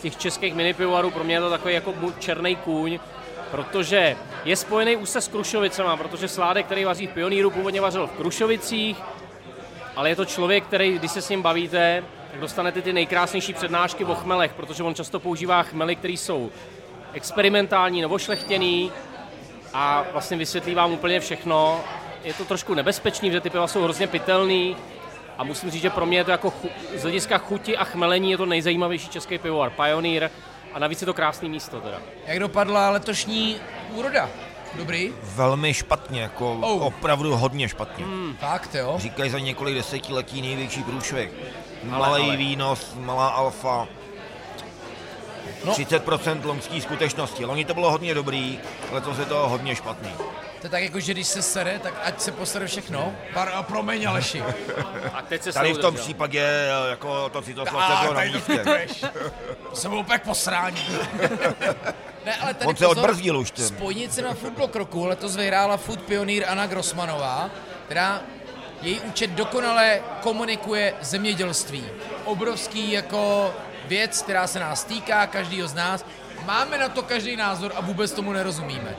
těch českých minipivovarů, pro mě je to takový jako černý kůň, protože je spojený už se s Krušovicema, protože Sládek, který vaří v Pioníru, původně vařil v Krušovicích, ale je to člověk, který, když se s ním bavíte, tak dostanete ty nejkrásnější přednášky o chmelech, protože on často používá chmely, které jsou experimentální, novošlechtěný a vlastně vysvětlí vám úplně všechno. Je to trošku nebezpečný, protože ty piva jsou hrozně pitelný a musím říct, že pro mě je to jako chu- z hlediska chuti a chmelení je to nejzajímavější český pivovar Pioneer a navíc je to krásné místo teda. Jak dopadla letošní úroda? Dobrý? Velmi špatně, jako Oh. opravdu hodně špatně. Fakt jo? Říkají za několik desetiletí největší průšvih. Malý ale. výnos, malá alfa. No. 30% loňský skutečnosti. Loni to bylo hodně dobrý, letos je to hodně špatný. To je tak jako, že když se sere, tak ať se posere všechno. Par, a promiň Aleši. A teď se Tady v tom případě eh, jako to citoslav A, bylo na místě. To jsem byl úplně posrání. ne, ale tady On se odbrzdil už tím. Spojnice na Football Kroku letos vyhrála Food Pioneer Anna Grossmanová, která její účet dokonale komunikuje zemědělství. Obrovský jako věc, která se nás týká, každýho z nás. Máme na to každý názor a vůbec tomu nerozumíme.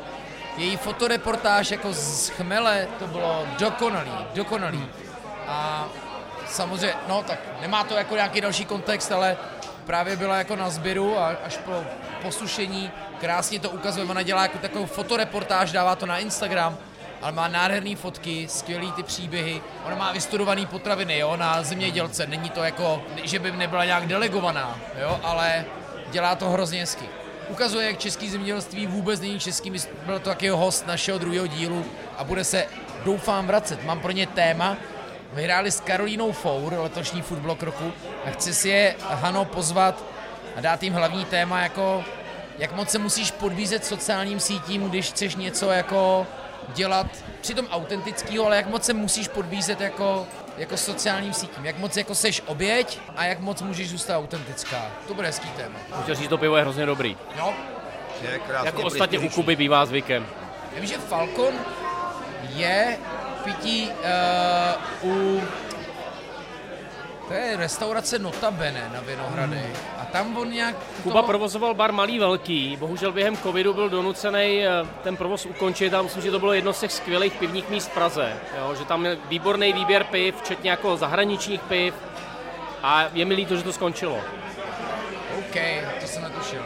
Její fotoreportáž jako z chmele, to bylo dokonalý, dokonalý. A samozřejmě, no tak nemá to jako nějaký další kontext, ale právě byla jako na sběru a až po posušení krásně to ukazuje, ona dělá jako takovou fotoreportáž, dává to na Instagram, ale má nádherné fotky, skvělý ty příběhy, ona má vystudovaný potraviny, jo, na zemědělce, není to jako, že by nebyla nějak delegovaná, jo, ale dělá to hrozně hezky. Ukazuje, jak český zemědělství vůbec není český, byl to taky host našeho druhého dílu a bude se, doufám, vracet. Mám pro ně téma, Vyhráli s Karolínou Four letošní Footblock roku a chci si je, Hano, pozvat a dát jim hlavní téma jako jak moc se musíš podvízet sociálním sítím, když chceš něco jako dělat přitom autentického, ale jak moc se musíš podvízet jako, jako sociálním sítím. Jak moc jako seš oběť a jak moc můžeš zůstat autentická. To bude hezký téma. Chtěl říct, to pivo je hrozně dobrý. Jo? Je krásně Jako ostatně u. Kuby bývá zvykem. Já vím, že Falcon je pití uh, u to je restaurace Notabene na Vinohrady. A tam on nějak... Kuba provozoval bar Malý Velký, bohužel během covidu byl donucený eh, ten provoz ukončit a myslím, že to bylo jedno z těch skvělých pivních míst v Praze, jo, že tam je výborný výběr piv, včetně jako zahraničních piv a je mi líto, že to skončilo. OK, to jsem netušil.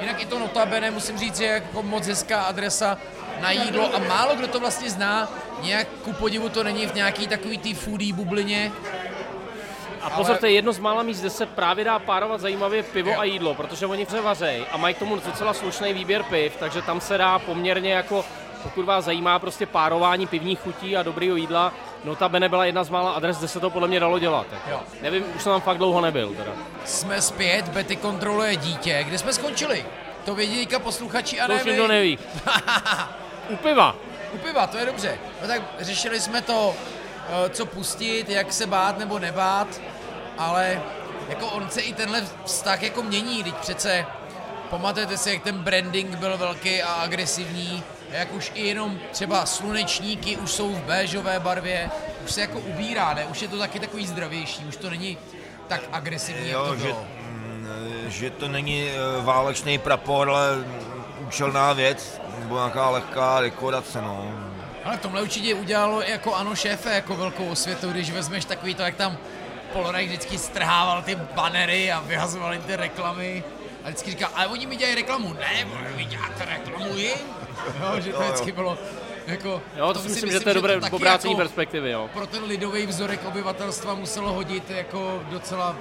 Jinak i to Notabene, musím říct, že je jako moc hezká adresa na jídlo a málo kdo to vlastně zná. Nějak ku podivu to není v nějaký takový té foodie bublině. A pozor, Ale- to je jedno z mála míst, kde se právě dá párovat zajímavě pivo Jo. a jídlo, protože oni vře vařej a mají k tomu docela slušný výběr piv, takže tam se dá poměrně jako, pokud vás zajímá prostě párování pivních chutí a dobrýho jídla, notabene byla jedna z mála adres, kde se to podle mě dalo dělat. Jo. Nevím, už jsem tam fakt dlouho nebyl. Teda. Jsme zpět, Betty kontroluje dítě. Kde jsme skončili? To vědí teďka posluchači a To ne už nikdo neví. U piva. U piva, to je dobře. No tak řešili jsme to, eh, co pustit, jak se bát nebo nebát, ale jako on se i tenhle vztah jako mění, teď přece pamatujete si, jak ten branding byl velký a agresivní, jak už i jenom třeba slunečníky už jsou v béžové barvě, už se jako ubírá, ne? Už je to taky takový zdravější, už to není tak agresivní, jak Jo, to že, bylo. mm, že to není eh, válečný prapor, ale účelná věc, nebo nějaká lehká dekorace, no. Ale v tomhle určitě udělalo jako ano šéfe, jako velkou osvětu, když vezmeš takový to, jak tam Polorek vždycky strhával ty banery a vyhazoval jim ty reklamy. A vždycky říkal, ale oni mi dělají reklamu. Ne, vy děláte reklamu jim. Jo, že to vždycky bylo jako... Jo, to si myslím, že to je dobré obrácení jako perspektivy. Jo. Pro ten lidový vzorek obyvatelstva muselo hodit jako docela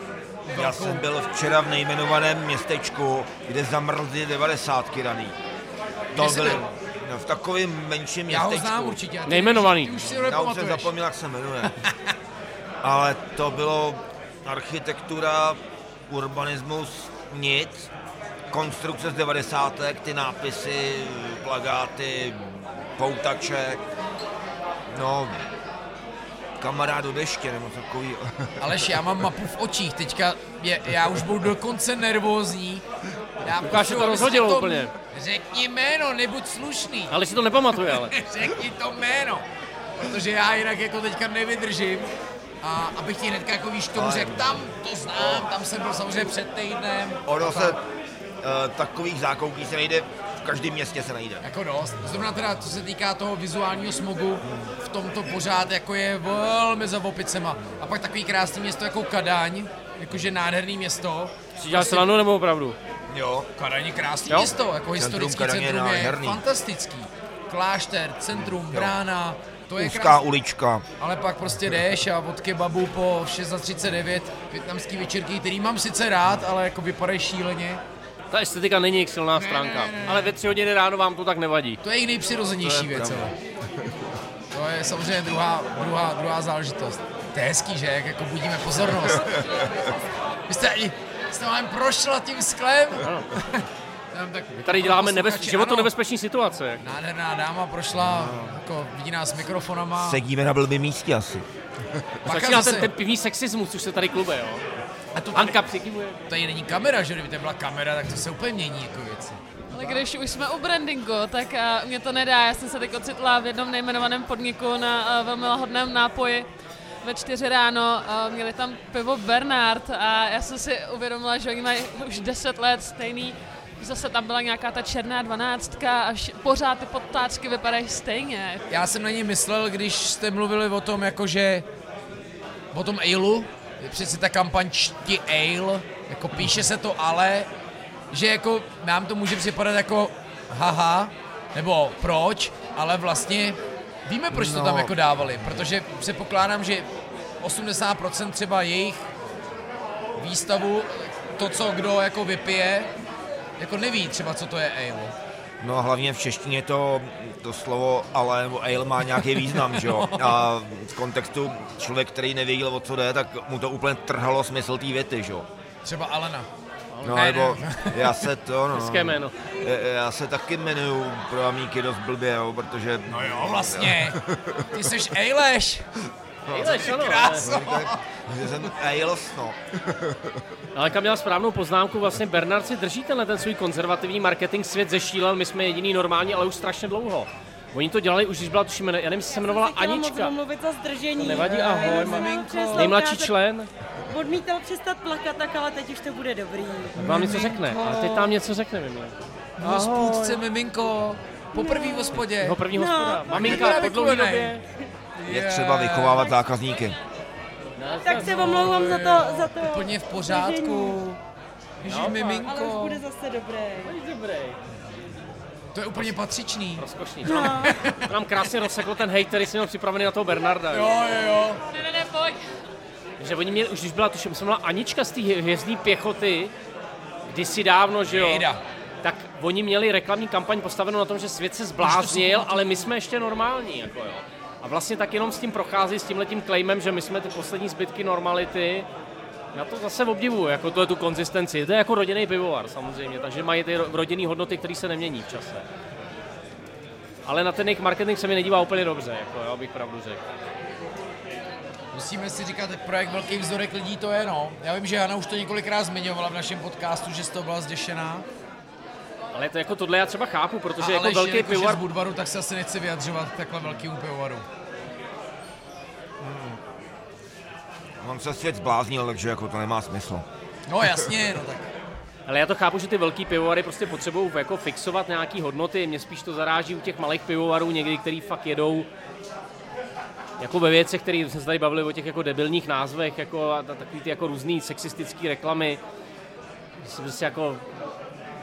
velkou... Já jsem byl včera v nejmenovaném městečku, kde zamrzly devadesátky raný. To byly byl? No, v takovém menším Já ho městečku. znám určitě. ty Nejmenovaný. Ty už si ho Já už jsem zapomněl, jak se jmenuje. Ale to bylo architektura, urbanismus, nic. Konstrukce z 90. ty nápisy, plagáty, poutače. No, kamarád do deště, nebo takový. Aleš, já mám mapu v očích, teďka je, já už budu dokonce nervózní. Já Lukáš, to aby si úplně. Řekni jméno, nebuď slušný. Ale si to nepamatuje, ale. Řekni to jméno. Protože já jinak jako teďka nevydržím. A abych ti hnedka jako víš tomu řekl, tam to znám, tam jsem byl samozřejmě před týdnem. Ono A se uh, takových zákoutí se nejde, v každém městě se najde. Jako dost. Zrovna teda, co se týká toho vizuálního smogu, v tomto pořád jako je velmi za opicema. A pak takový krásný město jako Kadaň, jakože nádherný město. Si děláš srandu nebo opravdu? Jo, Kadaň je krásný Jo? město, jako historický Kadaně je centrum je, nádherný. fantastický. Klášter, centrum, brána, to je úzká krásný. ulička. Ale pak prostě jdeš a od kebabu po 6.39 větnamský večerky, který mám sice rád, ale jako vypadají šíleně. Ta estetika není jejich silná stránka. ne, ne. Ale ve tři hodiny ráno vám to tak nevadí. To je jejich nejpřirozenější věc, ale. To je samozřejmě druhá, druhá, druhá záležitost. To je hezký, že? Jak jako budíme pozornost. Vy jste jste vám prošla tím sklem. Tak, My tady děláme nebez, posluchači, životu nebezpečné situace. Nádherná dáma prošla, jako vidí nás s mikrofonama. Sedíme na blbým místě asi. Začíná zase- ten, ten pivní sexismus, což se tady klube, jo. a to Hanka přikivuje. tady není kamera, že? Kdyby to byla kamera, tak to se úplně mění jako věci. Ale když už jsme u brandingu, tak uh, mě to nedá. Já jsem se teď ocitla v jednom nejmenovaném podniku na uh, velmi lahodném nápoji. Ve čtyři ráno uh, měli tam pivo Bernard a já jsem si uvědomila, že oni mají už 10 let stejný Zase tam byla nějaká ta černá dvanáctka a pořád ty podtáčky vypadají stejně. Já jsem na ní myslel, když jste mluvili o tom, jakože o tom Ailu, je přeci ta kampaň Čti Ale, jako píše se to ale, že jako nám to může připadat jako haha, nebo proč, ale vlastně víme, proč to No. tam jako dávali, protože předpokládám, že 80% třeba jejich výstavu, to, co kdo jako vypije, jako neví třeba, co to je ale. No a hlavně v češtině to, to slovo ale nebo ale má nějaký význam, že jo? A v kontextu člověk, který nevěděl, o co jde, tak mu to úplně trhalo smysl té věty, že jo? Třeba Alena. No Ne, nebo já se to, no, Hezké jméno. já- já se taky jmenuju pro amíky dost blbě, jo, protože No jo, vlastně. Ty jsi Eileš. Ejleš, ano. Krása. no. Ale kam měl správnou poznámku, vlastně Bernard si drží tenhle ten svůj konzervativní marketing svět zešílel, my jsme jediný normální, ale už strašně dlouho. Oni to dělali už, když byla, tuším, já nevím, se jmenovala moc Anička. omluvit za zdržení. To nevadí, ahoj, maminko. Nejmladší člen, Odmítal přestat plakat, tak ale teď už to bude dobrý. vám něco řekne, ale teď tam něco řekne, Mimi. Hospůdce, miminko. Poprvý v hospodě. Jeho první No. hospoda. Maminka po dlouhé době. Je třeba vychovávat zákazníky. Tak se omlouvám za to, za to Úplně v pořádku. Ježíš, zdržení, ale už miminko. bude zase dobré. Dobrý. To je úplně patřičný. Rozkošný. Nám, to nám krásně rozsekl ten hejt, který jsem měl připravený na toho Bernarda. Jo, jo, jo. Ne, ne, ne, pojď. Že oni měli, už když byla, tuším, jsem měla Anička z té hvězdné pěchoty, kdysi dávno, že jo? Jejda. Tak oni měli reklamní kampaň postavenou na tom, že svět se zbláznil, ale my jsme ještě normální, jako jo. A vlastně tak jenom s tím prochází, s tímhletím claimem, že my jsme ty poslední zbytky normality. Já to zase obdivuju, jako to je tu konzistenci. To je jako rodinný pivovar samozřejmě, takže mají ty ro- rodinné hodnoty, které se nemění v čase. Ale na ten jejich marketing se mi nedívá úplně dobře, jako jo, abych pravdu řekl. Musíme si říkat, projekt Velký vzorek lidí to je, no. Já vím, že Jana už to několikrát zmiňovala v našem podcastu, že z toho byla zděšená. Ale to jako tohle já třeba chápu, protože A jako velký je pivovar z Budvaru, tak se asi nechce vyjadřovat takhle velkému pivovaru. On se svět zbláznil, takže jako to nemá smysl. No jasně, no tak. Ale já to chápu, že ty velký pivovary prostě potřebují jako fixovat nějaký hodnoty. Mě spíš to zaráží u těch malých pivovarů někdy, který fakt jedou jako ve věcech, které jsme se tady bavili o těch jako debilních názvech, jako a ta- takový ty jako různý sexistický reklamy. Že si prostě jako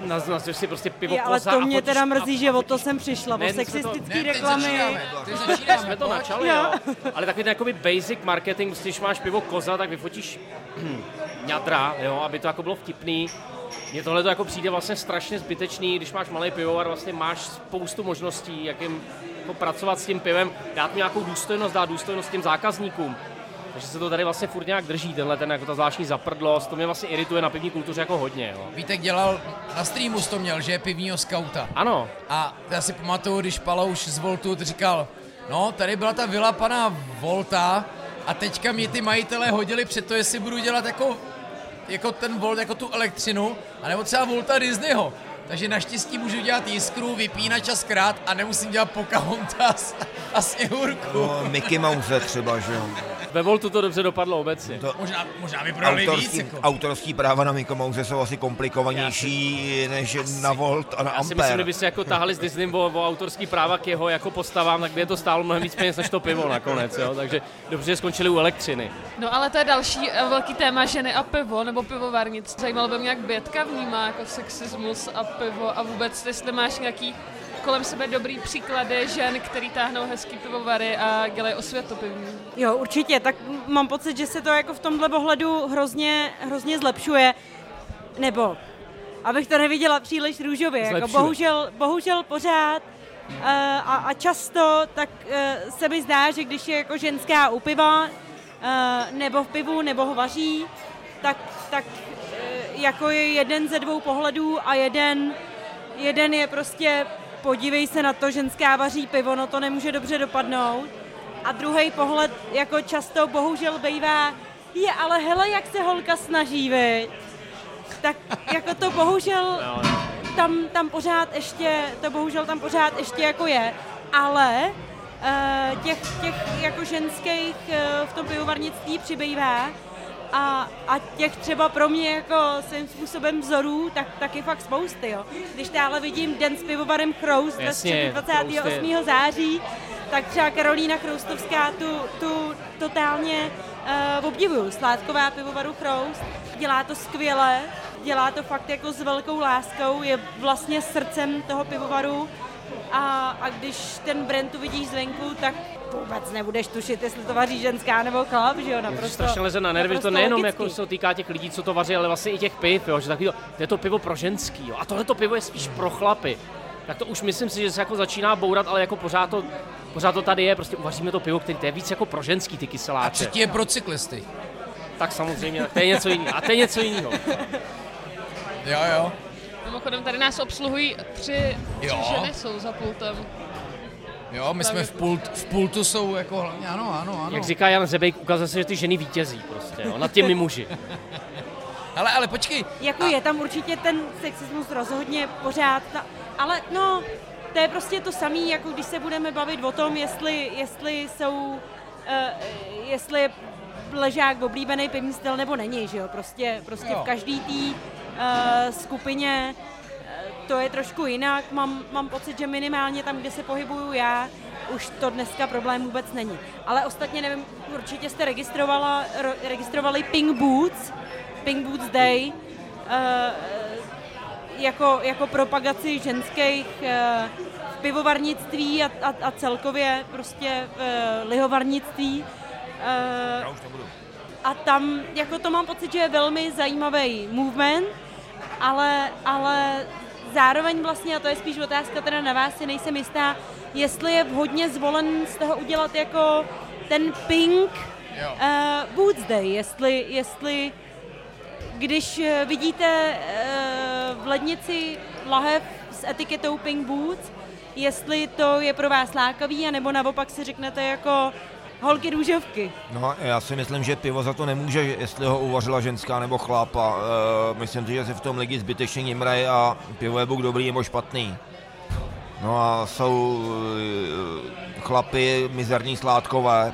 nazveš si prostě pivo Je, ale koza to mě teda a mrzí, že o to jsem přišla, Ne, o to- sexistický Ne, reklamy. začínáme, teď začínáme. Jsme to načali, jo. Ale takový ten jakoby basic marketing, když máš pivo koza, tak vyfotíš ňadra, jo, aby to jako bylo vtipný. Mně tohle to jako přijde vlastně strašně zbytečný, když máš malý pivovar, vlastně máš spoustu možností, jak jim jako pracovat s tím pivem, dát mu nějakou důstojnost, dát důstojnost těm zákazníkům. Takže se to tady vlastně furt nějak drží, tenhle ten jako ta zvláštní zaprdlost, to mě vlastně irituje na pivní kultuře jako hodně, jo. Vítek dělal, na streamu to měl, že je pivního skauta. Ano, A já si pamatuju, když Palouš z Voltu říkal, no tady byla ta vila pana Volta a teďka mě ty majitelé hodili před to, jestli budu dělat jako, jako ten Volt, jako tu elektřinu, anebo třeba Volta Disneyho. Takže naštěstí můžu dělat jiskru, vypínač a zkrát a nemusím dělat Pocahontas a Sněhurku. No, Mickey Mouse třeba, že jo. Ve Voltu to dobře dopadlo obecně. To, Možná, možná by prodali víc. autorský, Jako. autorský práva na Mickey Mouse jsou asi komplikovanější než na Volt a na Já si myslím, že Ampere. by se jako tahali s Disneym o, o autorský práva k jeho jako postavám, tak by je to stálo mnohem víc peněz než to pivo nakonec, jo? takže dobře, že skončili u elektřiny. No ale to je další eh, velký téma ženy a pivo, nebo pivovarnic. Zajímalo by mě, jak Bětka vnímá jako sexismus a pivo a vůbec, jestli máš nějaký kolem sebe dobrý příklady žen, který táhnou hezký pivovary a dělají osvětu pivní. Jo, určitě, tak mám pocit, že se to jako v tomhle ohledu hrozně, hrozně zlepšuje. Nebo, abych to neviděla příliš růžově, jako Zlepšuje. bohužel, bohužel pořád uh, a, a často, tak uh, se mi zdá, že když je jako ženská u piva, uh, nebo v pivu, nebo ho vaří, tak, tak uh, jako je jeden ze dvou pohledů a jeden, jeden je prostě podívej se na to, ženská vaří pivo, no to nemůže dobře dopadnout. A druhý pohled jako často bohužel bývá, je ale hele, jak se holka snaží, viď? Tak jako to bohužel Jo, jo. tam, tam pořád ještě, to bohužel tam pořád ještě jako je, ale uh, těch, těch jako ženských uh, v tom pivovarnictví přibývá a, a těch třeba pro mě jako svým způsobem vzorů, tak taky fakt spousty, jo. Když táhle vidím Den s pivovarem středu 28. Chroust září, tak třeba Karolína Chroustovská tu, tu totálně uh, obdivuju. Sládková pivovaru Chroust, dělá to skvěle, dělá to fakt jako s velkou láskou, je vlastně srdcem toho pivovaru a, a když ten brand tu vidíš zvenku, tak vůbec nebudeš tušit, jestli to vaří ženská nebo chlap, že jo, naprosto. strašně leze na nervy, že to nejenom logický. jako se to týká těch lidí, co to vaří, ale vlastně i těch piv, jo, že takový to, to je to pivo pro ženský, jo, a tohle to pivo je spíš pro chlapy. Tak to už myslím si, že se jako začíná bourat, ale jako pořád to, pořád to tady je, prostě uvaříme to pivo, který to je víc jako pro ženský ty A kyseláče. třetí je pro cyklisty. Tak samozřejmě, tak to je něco jiného. A to je něco jiného. Jo, jo. Mimochodem tady nás obsluhují tři, tři Jo. ženy jsou za pultem. Jo, my jsme v, pult, v pultu jsou jako hlavně, ano, ano, ano. Jak říká Jan Zebejk, ukazuje se, že ty ženy vítězí prostě, jo, nad těmi muži. Ale, ale počkej, Jako je tam určitě ten sexismus rozhodně pořád, ta, ale no, to je prostě to samé, jako když se budeme bavit o tom, jestli, jestli jsou, uh, jestli je ležák oblíbený pivní styl nebo není, že jo, prostě, prostě Jo. v každý uh, skupině eh, to je trošku jinak, mám, mám pocit, že minimálně tam, kde se pohybuju já, už to dneska problém vůbec není. Ale ostatně nevím, určitě jste registrovala, ro, registrovali Pink Boots, Pink Boots Day, eh, jako, jako propagaci ženských eh, v pivovarnictví a, a, a celkově prostě v eh, lihovarnictví. Eh, Já už nebudu. a tam, jako to mám pocit, že je velmi zajímavý movement, ale, ale zároveň vlastně, a to je spíš otázka teda na vás, si nejsem jistá, jestli je vhodně zvolen z toho udělat jako ten pink Jo. uh, Boots Day, jestli, jestli když eh, vidíte uh, v lednici lahev s etiketou Pink Boots, jestli to je pro vás lákavý, anebo naopak si řeknete jako holky růžovky. No, já si myslím, že pivo za to nemůže, jestli ho uvařila ženská nebo chlap. A, uh, myslím si, že se v tom lidi zbytečně nimrají a pivo je buď dobrý nebo špatný. No a jsou uh, chlapy mizerní sládkové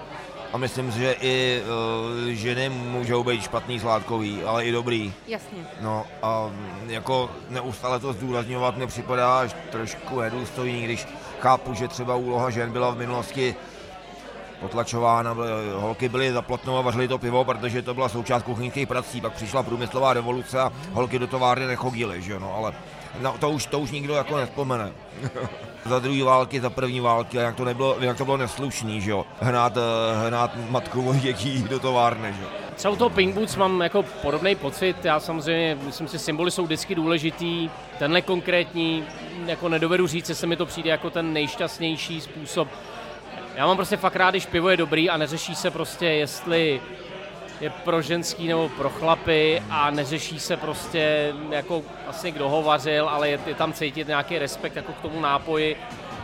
a myslím si, že i uh, ženy můžou být špatný sládkový, ale i dobrý. Jasně. No a mm, jako neustále to zdůrazňovat mi připadá až trošku nedůstojný, když chápu, že třeba úloha žen byla v minulosti potlačována, byly- holky byly za plotnou a vařily to pivo, protože to byla součást kuchyňských prací, pak přišla průmyslová revoluce a holky do továrny nechodily, že jo, no, ale No, to už, to už nikdo jako nespomene. za druhé války, za první války, jak to, nebylo, jak to bylo neslušný, že jo. Hnát, eh, hnát matku dětí do továrny, že jo. Třeba u toho Pink Boots mám jako podobný pocit, já samozřejmě, myslím si, symboly jsou vždycky důležitý, tenhle konkrétní, jako nedovedu říct, jestli mi to přijde jako ten nejšťastnější způsob. Já mám prostě fakt rád, když pivo je dobrý a neřeší se prostě, jestli je pro ženský nebo pro chlapy a neřeší se prostě jako vlastně kdo ho vařil, ale je, je tam cítit nějaký respekt jako k tomu nápoji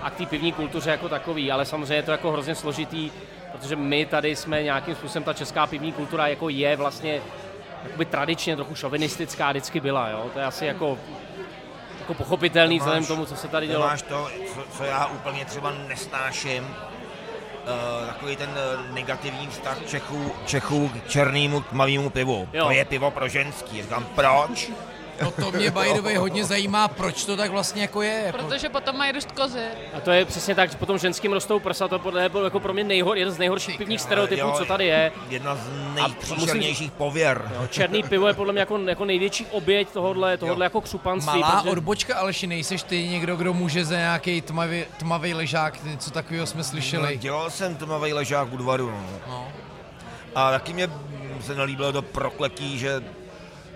a k té pivní kultuře jako takový, ale samozřejmě je to jako hrozně složitý, protože my tady jsme nějakým způsobem, ta česká pivní kultura jako je vlastně jakoby tradičně trochu šovinistická vždycky byla, jo? to je asi jako, jako pochopitelný vzhledem k tomu, co se tady dělo. Máš to, co, co já úplně třeba nesnáším, Uh, takový ten uh, negativní vztah Čechů, Čechů k černému tmavému pivu. Jo. To je pivo pro ženský. Říkám, proč? No to mě by the way hodně zajímá, proč to tak vlastně jako je. Jako... Protože potom mají dost kozy. A to je přesně tak, že potom ženským rostou prsa, to podle bylo jako pro mě nejhor, jeden z nejhorších pivních stereotypů, Jo, co tady je. Jedna z nejpříšernějších pověr. Jo, černý pivo je podle mě jako, jako největší oběť tohohle, tohohle jako křupanství. Malá protože- odbočka, Aleši, nejseš ty někdo, kdo může za nějaký tmavý, tmavý ležák, něco takového jsme No, slyšeli. dělal jsem tmavý ležák u dvaru. No. No. A taky mě se nelíbilo to prokletí, že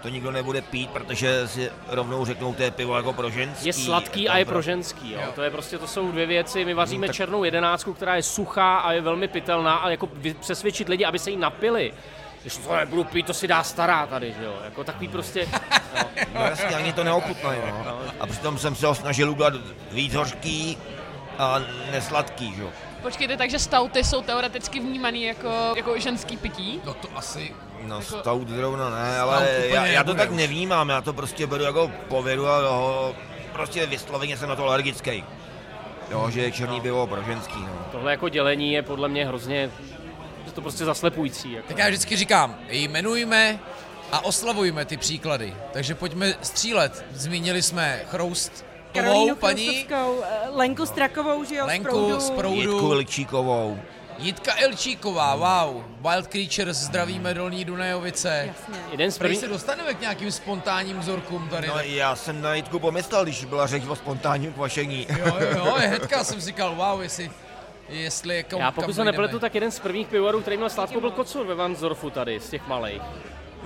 to nikdo nebude pít, protože si rovnou řeknou, to je pivo jako pro ženský. je sladký a je pro ženský. Jo. To je prostě, to jsou dvě věci. My vaříme tak- černou jedenáctku, která je suchá a je velmi pitelná a jako přesvědčit lidi, aby se jí napili. Když to nebudu pít, to si dá stará tady, že jo. Jako takový prostě, No jasně, ani to neochutnají. No. A přitom jsem se ho snažil udělat víc hořký a nesladký, že jo. Počkejte, takže stouty jsou teoreticky vnímaný jako, jako ženský pití? No to asi... No stout zrovna ne, ale já, já to tak nevnímám, já to prostě beru jako povědu a ho, prostě vysloveně jsem na to alergický. Jo, že je černý pivo pro ženský, no. tohle jako dělení je podle mě hrozně, je to prostě zaslepující. Jako. Tak já vždycky říkám, jmenujme a oslavujme ty příklady. Takže pojďme střílet. Zmínili jsme Chroust Karolínu paní, eh, Lenku Strakovou, že jo, z Lenku proudu. z proudu. Jitku Ličíkovou. Jitka Ilčíková, wow, Wild Creatures, zdravíme Dolní Dunajovice. Jasně. Jeden z Prý prvních, se dostaneme k nějakým spontánním vzorkům tady. No tak- já jsem na Jitku pomyslel, když byla řeč o spontánním kvašení. Jo, jo, hnedka jsem říkal, wow, jestli, jestli jako já pokud kam se nepletu, tak jeden z prvních pivovarů, který měl sladkou, byl Kocur ve Vansdorfu tady, z těch malých.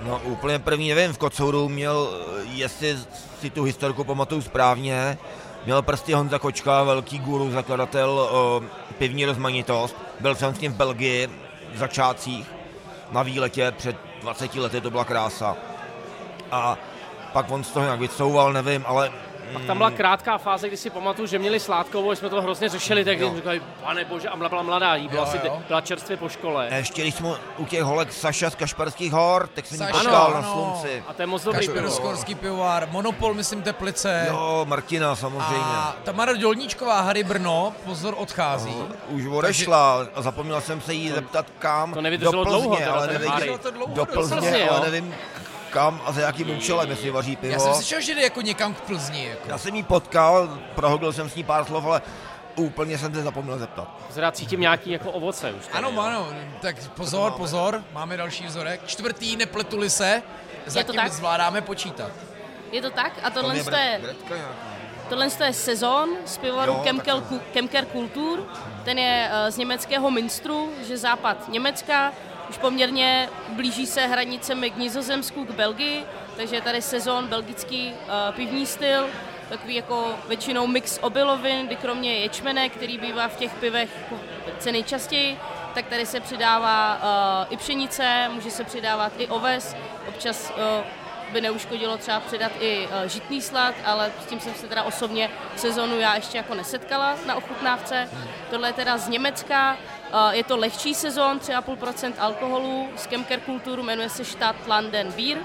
No úplně první, nevím, v Kocouru měl, jestli si tu historku pamatuju správně, měl prsty Honza Kočka, velký guru, zakladatel o, pivní rozmanitost. Byl jsem s ním v Belgii v začátcích na výletě před 20 lety, to byla krása. A pak on z toho nějak vycouval, nevím, ale Pak tam byla krátká fáze, kdy si pamatuju, že měli sládkovou, jsme to hrozně řešili, tak jsme říkali, pane bože, a byla mladá, jí byla, Jo, asi, jo. byla čerstvě po škole. ještě když jsme u těch holek Saša z Kašperských hor, tak jsem ji Saša, potkal ano. na slunci. A to je moc dobrý pivo. Kašpirovskorský pivovar, Monopol, myslím, Teplice. Jo, Martina samozřejmě. A Tamara Dolníčková, Hary Brno, pozor, odchází. Už odešla a zapomněl jsem se jí zeptat kam. to nevydrželo do Plzně, dlouho, ale nevím, Harry. Vydrželo to dlouho do Plzně, ale nevím kam a za jakým účelem, jestli vaří pivo. Já jsem slyšel, že jde jako někam k Plzni. Jako. Já jsem jí potkal, prohodil jsem s ní pár slov, ale úplně jsem se zapomněl zeptat. Zrá cítím nějaký jako ovoce už. tady, Ano, jo. ano, tak pozor, pozor, máme další vzorek. Čtvrtý, nepletuli se, zatím tak? zvládáme počítat. Je to tak? A tohle to je, Bretka nějaká. tohle to je sezon z pivovaru takhle. Kemker Kultur. Ten je eh, z německého Minstru, že západ Německa. Už poměrně blíží se hranicemi k Nizozemsku, k Belgii, takže je tady sezon belgický uh, pivní styl, takový jako většinou mix obilovin, kdy kromě ječmene, který bývá v těch pivech co nejčastěji, tak tady se přidává uh, i pšenice, může se přidávat i oves, občas uh, by neuškodilo třeba přidat i uh, žitný slad, ale s tím jsem se teda osobně v sezonu já ještě jako nesetkala na ochutnávce. Tohle je teda z Německa, je to lehčí sezon, 3,5% alkoholu, z Kemker Kulturu jmenuje se Stadt Landen Bier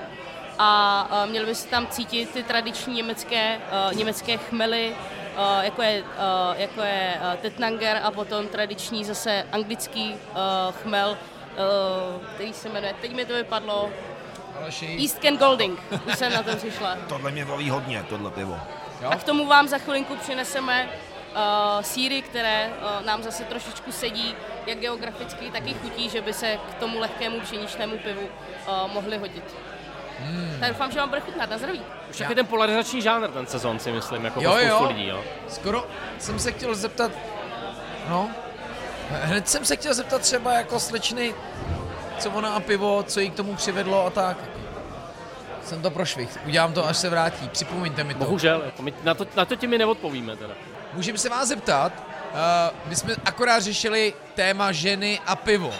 a uh, měli by se tam cítit ty tradiční německé, uh, německé chmely, jako je, jako je Tetnanger a potom tradiční zase anglický chmel, který se jmenuje, teď mi to vypadlo, Aleši, East Ken Golding, už jsem na to přišla. Tohle mě baví hodně, tohle pivo. A k tomu vám za chvilinku přineseme uh, síry, které uh, nám zase trošičku sedí, jak geograficky, tak i chutí, že by se k tomu lehkému pšeničnému pivu uh, mohly hodit. Hmm. Tak doufám, že vám bude chutnat. Na zdraví. Už taky ten polarizační žánr ten sezon si myslím, jako Jo, jo. lidí, jo. Skoro jsem se chtěl zeptat, no, hned jsem se chtěl zeptat třeba jako slečny, co ona a pivo, co jí k tomu přivedlo a tak. Jsem to prošvih, udělám to, až se vrátí, připomeňte mi to. Bohužel, jako my, na, to, na to ti my neodpovíme teda. Můžeme se vás zeptat, my jsme akorát řešili téma ženy a pivo.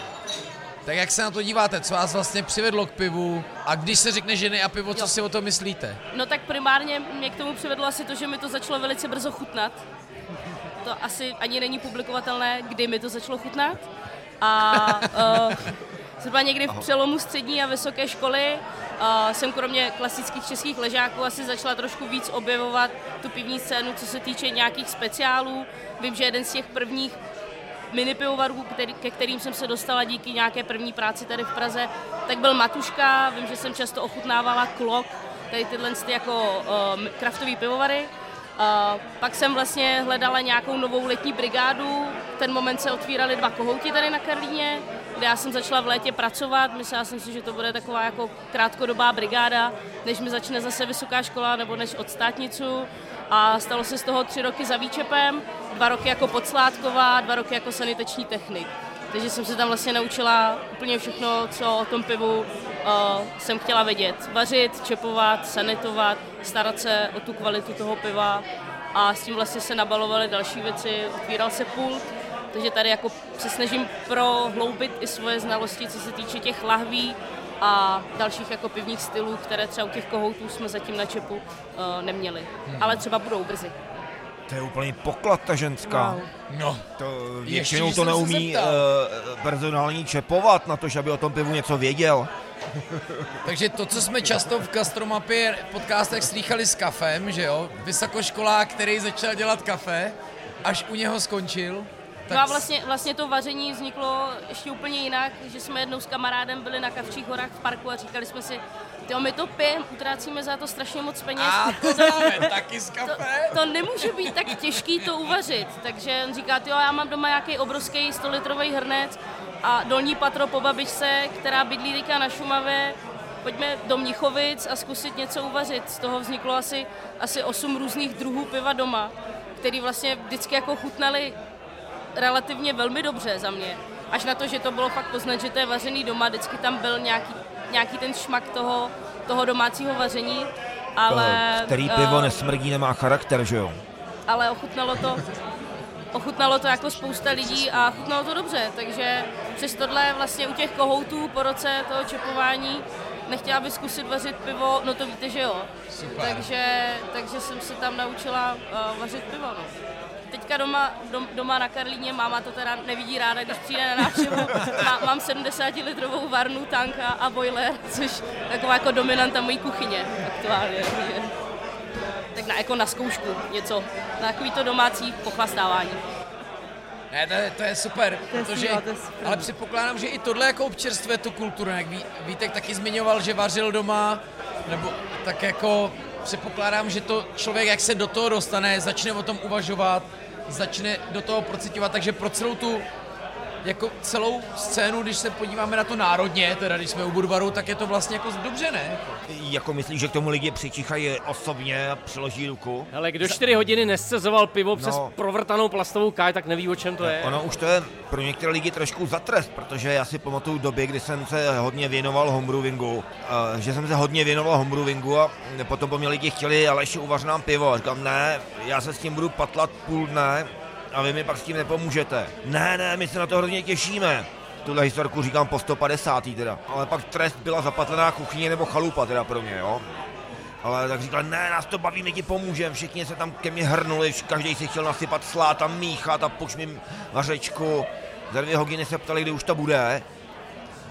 Tak jak se na to díváte, co vás vlastně přivedlo k pivu a když se řekne ženy a pivo, co Jo. si o tom myslíte? No tak primárně mě k tomu přivedlo asi to, že mi to začalo velice brzo chutnat. To asi ani není publikovatelné, kdy mi to začalo chutnat. A uh, zhruba někdy v přelomu střední a vysoké školy uh, jsem kromě klasických českých ležáků asi začala trošku víc objevovat tu pivní scénu, co se týče nějakých speciálů. Vím, že jeden z těch prvních mini pivovarů, který, ke kterým jsem se dostala díky nějaké první práci tady v Praze, tak byl Matuška, vím, že jsem často ochutnávala Klok, tady tyhle ty jako um, kraftový pivovary. Uh, pak jsem vlastně hledala nějakou novou letní brigádu, v ten moment se otvíraly dva kohouti tady na Karlíně, kde já jsem začala v létě pracovat, myslela jsem si, že to bude taková jako krátkodobá brigáda, než mi začne zase vysoká škola nebo než odstátnicu a stalo se z toho tři roky za výčepem, dva roky jako podsládková, dva roky jako sanitační technik. Takže jsem se tam vlastně naučila úplně všechno, co o tom pivu uh, jsem chtěla vědět. Vařit, čepovat, sanitovat, starat se o tu kvalitu toho piva a s tím vlastně se nabalovaly další věci, otvíral se pult, takže tady jako se snažím prohloubit i svoje znalosti, co se týče těch lahví a dalších jako pivních stylů, které třeba u těch kohoutů jsme zatím na čepu uh, neměli. Ale třeba budou brzy. To je úplný poklad ta ženská. Wow. No, To Ještě, většinou že to neumí uh, personální čepovat na to, že aby o tom pivu něco věděl. takže to, co jsme často v Gastromapě podcastech slýchali s kafem, že jo, vysokoškolák, který začal dělat kafe, až u něho skončil. No a vlastně, vlastně to vaření vzniklo ještě úplně jinak, že jsme jednou s kamarádem byli na Kavčích horách v parku a říkali jsme si, jo, my to pijeme, utrácíme za to strašně moc peněz. A to známe taky z to, kafe. to nemůže být tak těžký to uvařit. Takže on říká, jo, já mám doma nějaký obrovský 100 litrový hrnec a dolní patro po babičce, která bydlí teďka na Šumavě, pojďme do Mnichovic a zkusit něco uvařit. Z toho vzniklo asi, asi 8 různých druhů piva doma, který vlastně vždycky jako chutnali relativně velmi dobře za mě. Až na to, že to bylo fakt poznat, že to je vařený doma, vždycky tam byl nějaký, nějaký ten šmak toho, toho domácího vaření, ale... Který eh, pivo nesmrdí, nemá charakter, že jo? ale ochutnalo to, ochutnalo to jako spousta lidí a chutnalo to dobře, takže přes tohle vlastně u těch kohoutů po roce toho čepování nechtěla bych zkusit vařit pivo, no to víte, že jo. Super. Takže, takže jsem se tam naučila uh, vařit pivo, no. Teďka doma, dom, doma na Karlíně, máma to teda nevidí ráda, když přijde na návštěvu. Má, mám 70 litrovou varnu, tanka a boiler, což je taková jako dominanta mojí kuchyně aktuálně. tak na, jako na zkoušku něco, na takový to domácí pochlastávání. Ne, to je, to je super, To je protože, síla, to je super. ale předpokládám, že i tohle jako občerstvuje tu kulturu, jak Ví, Vítek taky zmiňoval, že vařil doma, nebo tak jako předpokládám, že to člověk, jak se do toho dostane, začne o tom uvažovat, začne do toho procitovat, takže pro celou tu jako celou scénu, když se podíváme na to národně, teda když jsme u Budvaru, tak je to vlastně jako dobře, ne? Jako myslíš, že k tomu lidi přičichají osobně a přiloží ruku? Hele, kdo 4 hodiny nescezoval pivo přes No. provrtanou plastovou káj, tak neví, o čem to je. Ono už to je pro některé lidi trošku za trest, protože já si pamatuju doby, kdy jsem se hodně věnoval homebrewingu, že jsem se hodně věnoval homebrewingu a potom po mě lidi chtěli, ale ještě uvař nám pivo. A říkám, ne, já se s tím budu patlat půl dne a vy mi pak s tím nepomůžete. Ne, ne, my se na to hrozně těšíme. Tuhle historku říkám po 150. teda. Ale pak trest byla zapatlená kuchyně nebo chalupa teda pro mě, jo. Ale tak říkal, ne, nás to baví, my ti pomůžeme. Všichni se tam ke mně hrnuli, každý si chtěl nasypat slát a míchat a puš mi vařečku. Za dvě hodiny se ptali, kdy už to bude.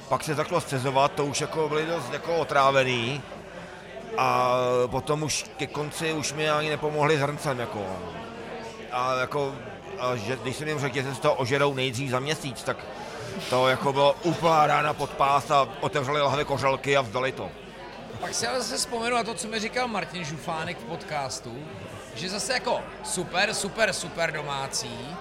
Pak se začalo scezovat, to už jako byli dost jako otrávený. A potom už ke konci už mi ani nepomohli s hrncem, jako. A jako, že, když jsem jim řekl, že se z toho ožerou nejdřív za měsíc, tak to jako bylo úplná rána pod pás a otevřeli lahve kořalky a vzdali to. Pak si ale zase vzpomenu na to, co mi říkal Martin Žufánek v podcastu, že zase jako super, super, super domácí,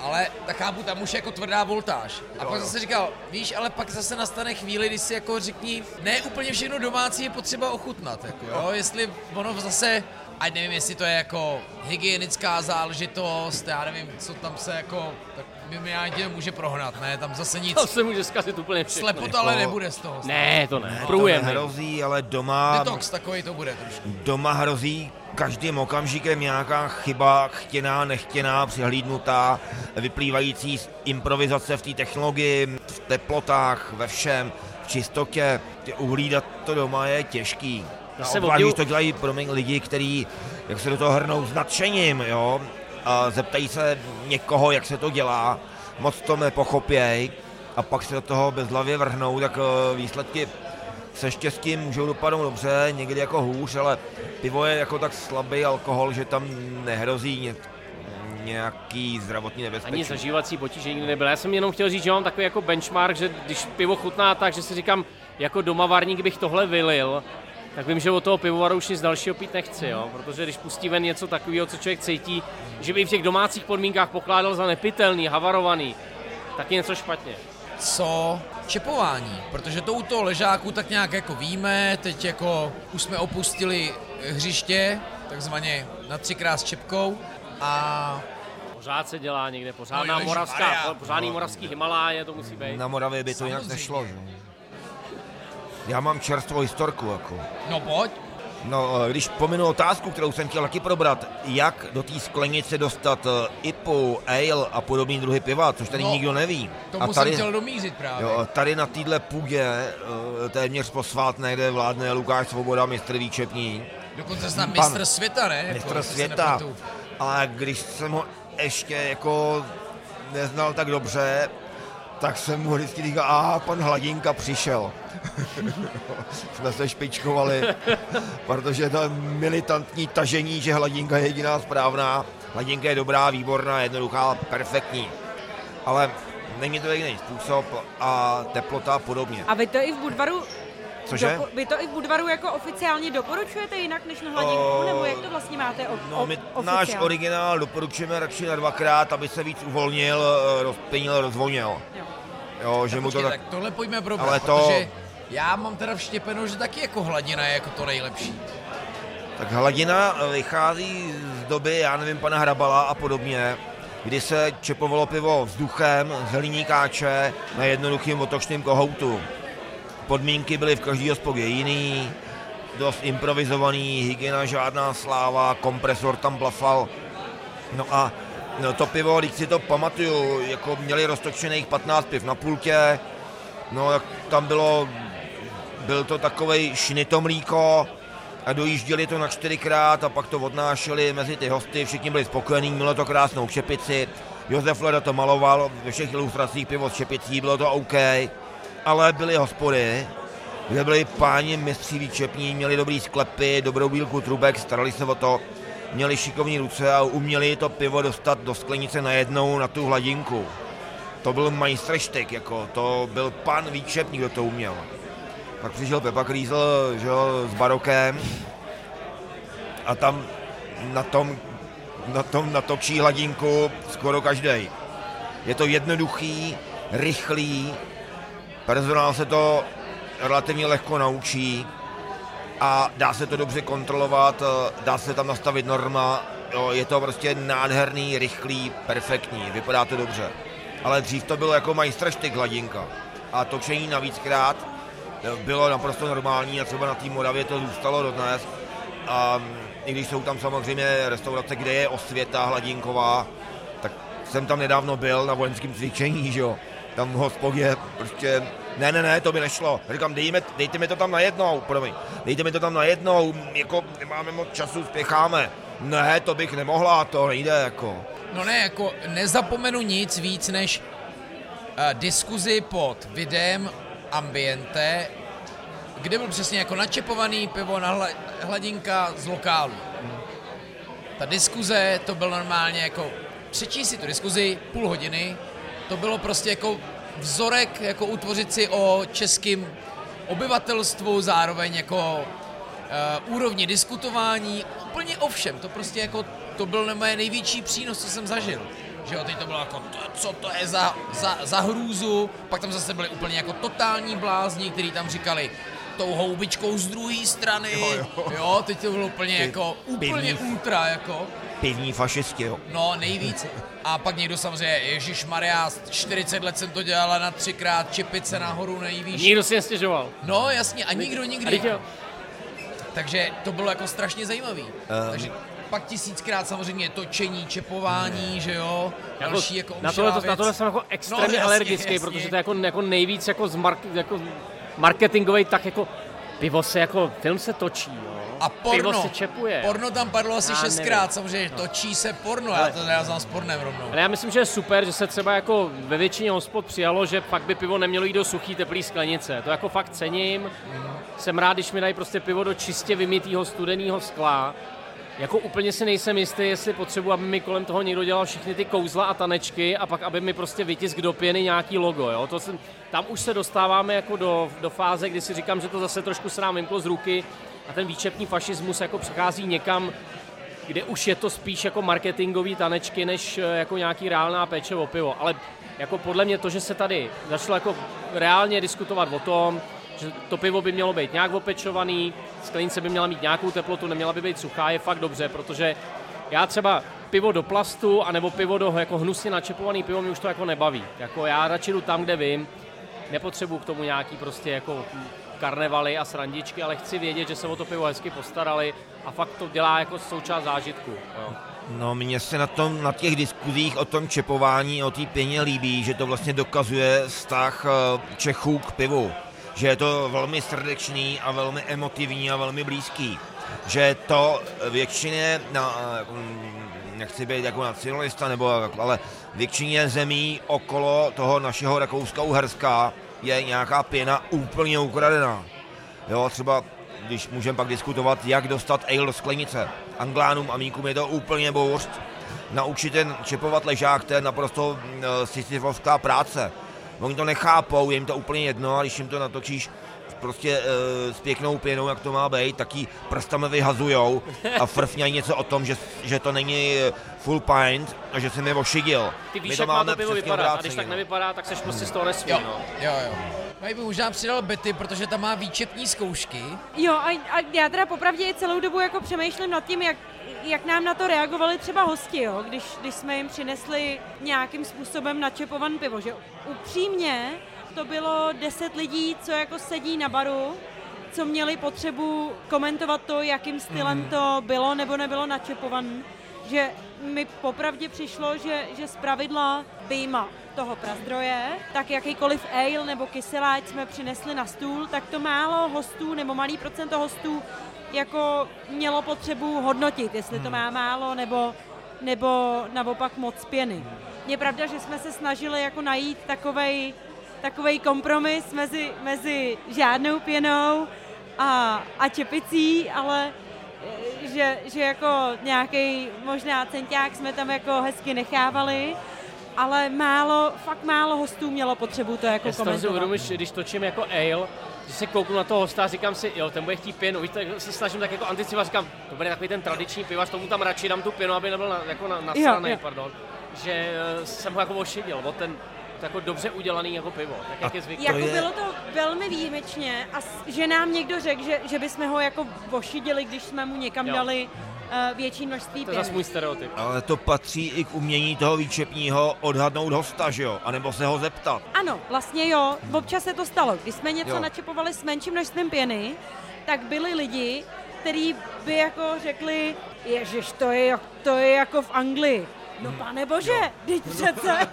ale tak chápu, tam už je jako tvrdá voltáž. A pak zase říkal, víš, ale pak zase nastane chvíli, kdy si jako řekni, ne úplně všechno domácí je potřeba ochutnat, jako jo, jestli ono zase, ať nevím, jestli to je jako hygienická záležitost, já nevím, co tam se jako, tak mimořádně může prohnat, ne, tam zase nic, To se může zkazit úplně všechno. slepota ale nebude z toho. Ne, to ne. To Průjem. nehrozí, ale doma, Detox takový to bude trošku. doma hrozí každým okamžikem nějaká chyba, chtěná, nechtěná, přihlídnutá, vyplývající z improvizace v té technologii, v teplotách, ve všem, v čistotě. Ty uhlídat to doma je těžký. A se obdivu- to dělají promiň, lidi, kteří jak se do toho hrnou s nadšením, jo, a zeptají se někoho, jak se to dělá, moc to nepochopěj a pak se do toho bezhlavě vrhnou, tak eh, výsledky se štěstím můžou dopadnout dobře, někdy jako hůř, ale pivo je jako tak slabý alkohol, že tam nehrozí ně, nějaký zdravotní nebezpečí. Ani zažívací potíže nikdy nebyl. Já jsem jenom chtěl říct, že mám takový jako benchmark, že když pivo chutná tak, že si říkám, jako domavárník bych tohle vylil, tak vím, že od toho pivovaru už nic dalšího pít nechci, jo? protože když pustí ven něco takového, co člověk cítí, že by v těch domácích podmínkách pokládal za nepitelný, havarovaný, tak je něco špatně. co čepování, protože to u toho ležáku tak nějak jako víme, teď jako už jsme opustili hřiště, takzvaně na třikrát s čepkou a Pořád se dělá někde, pořádná No, moravská, pořádný moravský Himaláje, to musí být. Na Moravě by to jinak Samozřejmě. nešlo. Že? Já mám čerstvou historku. Jako. no pojď, No, eh, když pominu otázku, kterou jsem chtěl taky probrat, jak do té sklenice dostat eh, IPu, ale a podobný druhy piva, což tady No, nikdo neví. tomu a jsem tady, chtěl domířit právě. jo, tady na téhle půdě, eh, téměř posvátné, kde vládne Lukáš Svoboda, mistr výčepní, Dokonce snad pan- mistr světa, ne? Jako, mistr se světa. A když jsem ho ještě jako neznal tak dobře, tak jsem mu vždycky říkal, a pan Hladinka přišel. Jsme se špičkovali, protože to militantní tažení, že Hladinka je jediná správná. Hladinka je dobrá, výborná, jednoduchá, perfektní. Ale není to jiný způsob a teplota a podobně. A vy to i v Budvaru Cože? Dopo- vy to i v Budvaru jako oficiálně doporučujete jinak než na hladinku, O, nebo jak to vlastně máte o, No, o, my oficiálně? náš originál doporučujeme radši na dvakrát, aby se víc uvolnil, eh, rozpěnil, rozvonil. Jo. Jo, že mu to Počkej, tak... tak tohle pojďme probrat, Ale to- protože já mám teda vštěpeno, že taky jako hladina je jako to nejlepší. Tak hladina vychází z doby, já nevím, pana Hrabala a podobně, kdy se čepovalo pivo vzduchem z hliníkáče na jednoduchým otočným kohoutu. Podmínky byly v každý hospodě jiný, dost improvizovaný, hygiena žádná sláva, kompresor tam blafal. No a no to pivo, když si to pamatuju, jako měli roztočených 15 piv na pultě, no tam bylo, byl to takovej šnitomlíko, a dojížděli to na čtyřikrát a pak to odnášeli mezi ty hosty, všichni byli spokojení, mělo to krásnou čepici, Josef Leda to maloval ve všech ilustracích pivo s čepicí, bylo to OK, ale byly hospody, kde byli páni mistří výčepní, měli dobrý sklepy, dobrou bílku trubek, starali se o to, měli šikovní ruce a uměli to pivo dostat do sklenice najednou na tu hladinku. To byl majstrštyk, jako, to byl pan výčepník, kdo to uměl. Pak přišel Pepa Krízl, že jo, s barokem a tam na tom, na tom natočí hladinku skoro každý. Je to jednoduchý, rychlý, personál se to relativně lehko naučí a dá se to dobře kontrolovat, eh, dá se tam nastavit norma, jo, je to prostě nádherný, rychlý, perfektní, vypadá to dobře. Ale dřív to bylo jako majstrštyk hladinka a točení navíckrát bylo naprosto normální a třeba na té Moravě to zůstalo dodnes. A i když jsou tam samozřejmě restaurace, kde je osvěta hladinková, tak jsem tam nedávno byl na vojenském cvičení, že jo. Tam v hospodě prostě, ne, ne, ne, to by nešlo. Říkám, dejme, dejte mi to tam najednou, promiň, dejte mi to tam najednou, jako nemáme moc času, spěcháme. Ne, to bych nemohla, to nejde, jako. No ne, jako nezapomenu nic víc než uh, diskuzi pod videem Ambiente, kde byl přesně jako načepovaný pivo na hla, hladinka z lokálu. Ta diskuze, to byl normálně jako, přečíst si tu diskuzi, půl hodiny, to bylo prostě jako vzorek, jako utvořit si o českém obyvatelstvu, zároveň jako uh, úrovni diskutování, úplně o všem, to prostě jako, to byl moje největší přínos, co jsem zažil. Že jo, teď to bylo jako, to, co to je za, za, za hrůzu, pak tam zase byli úplně jako totální blázni, kteří tam říkali, tou houbičkou z druhé strany, jo, jo. jo, teď to bylo úplně Ty jako, úplně pivní- ultra, jako. Pivní fašisti, jo. No, nejvíc. A pak někdo samozřejmě, Ježíš Maria, 40 let jsem to dělala na třikrát, čipice nahoru nejvýš. Nikdo si nestěžoval. No, jasně, a nikdo A nikdy. jo. Takže to bylo jako strašně zajímavý. Takže pak tisíckrát samozřejmě točení, čepování, že jo, další jako na tohle, na věc. tohle jsem jako extrémně No, jasně, alergický, jasně. protože to je jako, jako nejvíc jako, z mark, jako marketingový, tak jako pivo se jako, film se točí, jo. A porno, Pivo se čepuje. porno tam padlo asi Já šestkrát, nevím. samozřejmě, točí se porno, já to já znám s pornem rovnou. Ale já myslím, že je super, že se třeba jako ve většině hospod přijalo, že pak by pivo nemělo jít do suchý teplý sklenice. To jako fakt cením. Jsem rád, když mi dají prostě pivo do čistě vymytého studeného skla. Jako úplně si nejsem jistý, jestli potřebuji, aby mi kolem toho někdo dělal všechny ty kouzla a tanečky a pak aby mi prostě vytisk do pěny nějaký logo. Jo? To jsem, tam už se dostáváme jako do, do fáze, kdy si říkám, že to zase trošku se nám vymklo z ruky a ten výčepní fašismus jako přechází někam, kde už je to spíš jako marketingový tanečky, než eh, jako nějaký reálná péče o pivo. Ale jako podle mě to, že se tady začalo jako reálně diskutovat o tom, že to pivo by mělo být nějak opečovaný, sklenice by měla mít nějakou teplotu, neměla by být suchá, je fakt dobře, protože já třeba pivo do plastu, anebo pivo do jako hnusně načepovaný pivo, mi už to jako nebaví. Jako já radši jdu tam, kde vím, nepotřebuju k tomu nějaký prostě jako karnevaly a srandičky, ale chci vědět, že se o to pivo hezky postarali a fakt to dělá jako součást zážitku. Jo. No, mně se na, tom, na těch diskuzích o tom čepování, o té pěně líbí, že to vlastně dokazuje vztah eh, Čechů k pivu. Že je to velmi srdečný a velmi emotivní a velmi blízký. Že to většině, na, mm, nechci být jako nacionalista, nebo, ale většině zemí okolo toho našeho Rakouska-Uherska je nějaká pěna úplně ukradená. Jo, třeba když můžeme pak diskutovat, jak dostat ale do sklenice. Anglánům a míkům je to úplně bouřt. Naučit ten čepovat ležák, to je naprosto eh, sisyfovská práce. Oni to nechápou, je jim to úplně jedno a když jim to natočíš prostě e, s pěknou pěnou, jak to má být, tak ji prstami vyhazujou a frfňají něco o tom, že, že to není eh, full pint a že jsem je ošidil. Ty My víš, jak má to pivo vypadat a když tak no. nevypadá, tak seš prostě z toho nesmí. Jo, No. jo, jo. Já bych možná přidal Betty, protože tam má výčepní zkoušky. Jo, a, a já teda popravdě celou dobu jako přemýšlím nad tím, jak, jak nám na to reagovali třeba hosti, jo, když, když jsme jim přinesli nějakým způsobem načepovan pivo, že upřímně to bylo deset lidí, co jako sedí na baru, co měli potřebu komentovat to, jakým stylem to bylo nebo nebylo načepované, že mi popravdě přišlo, že, že z pravidla vyjma toho prazdroje, tak jakýkoliv ale nebo kyseláč jsme přinesli na stůl, tak to málo hostů nebo malý procento hostů jako mělo potřebu hodnotit, jestli to má málo nebo, nebo naopak moc pěny. Je pravda, že jsme se snažili jako najít takovej, takovej kompromis mezi, mezi žádnou pěnou a, a čepicí, ale eh, že, že jako nějaký možná centiák jsme tam jako hezky nechávali, ale málo, fakt málo hostů mělo potřebu to jako Já komentovat. že když točím jako ale, když se kouknu na toho hosta a říkám si, jo, ten bude chtít pěnu, víš, tak se snažím tak jako anticipovat, říkám, to bude takový ten tradiční pivař, tomu tam radši dám tu pěnu, aby nebyl na, jako na, nasranej, jo. pardon, že eh, jsem ho jako ošidil, o ten to jako dobře udělaný jako pivo, tak jak je zvyklý. Jako je- bylo to velmi výjimečně a s- že nám někdo řekl, že, že bychom ho jako ošidili, když jsme mu někam Jo. dali větší množství To je zase můj stereotyp. Ale to patří i k umění toho výčepního odhadnout hosta, že jo? A nebo se ho zeptat. Ano, vlastně jo, občas se to stalo. Když jsme něco Jo. načepovali s menším množstvím pěny, tak byli lidi, kteří by jako řekli, ježiš, to je, to je jako v Anglii. No pane bože, teď přece.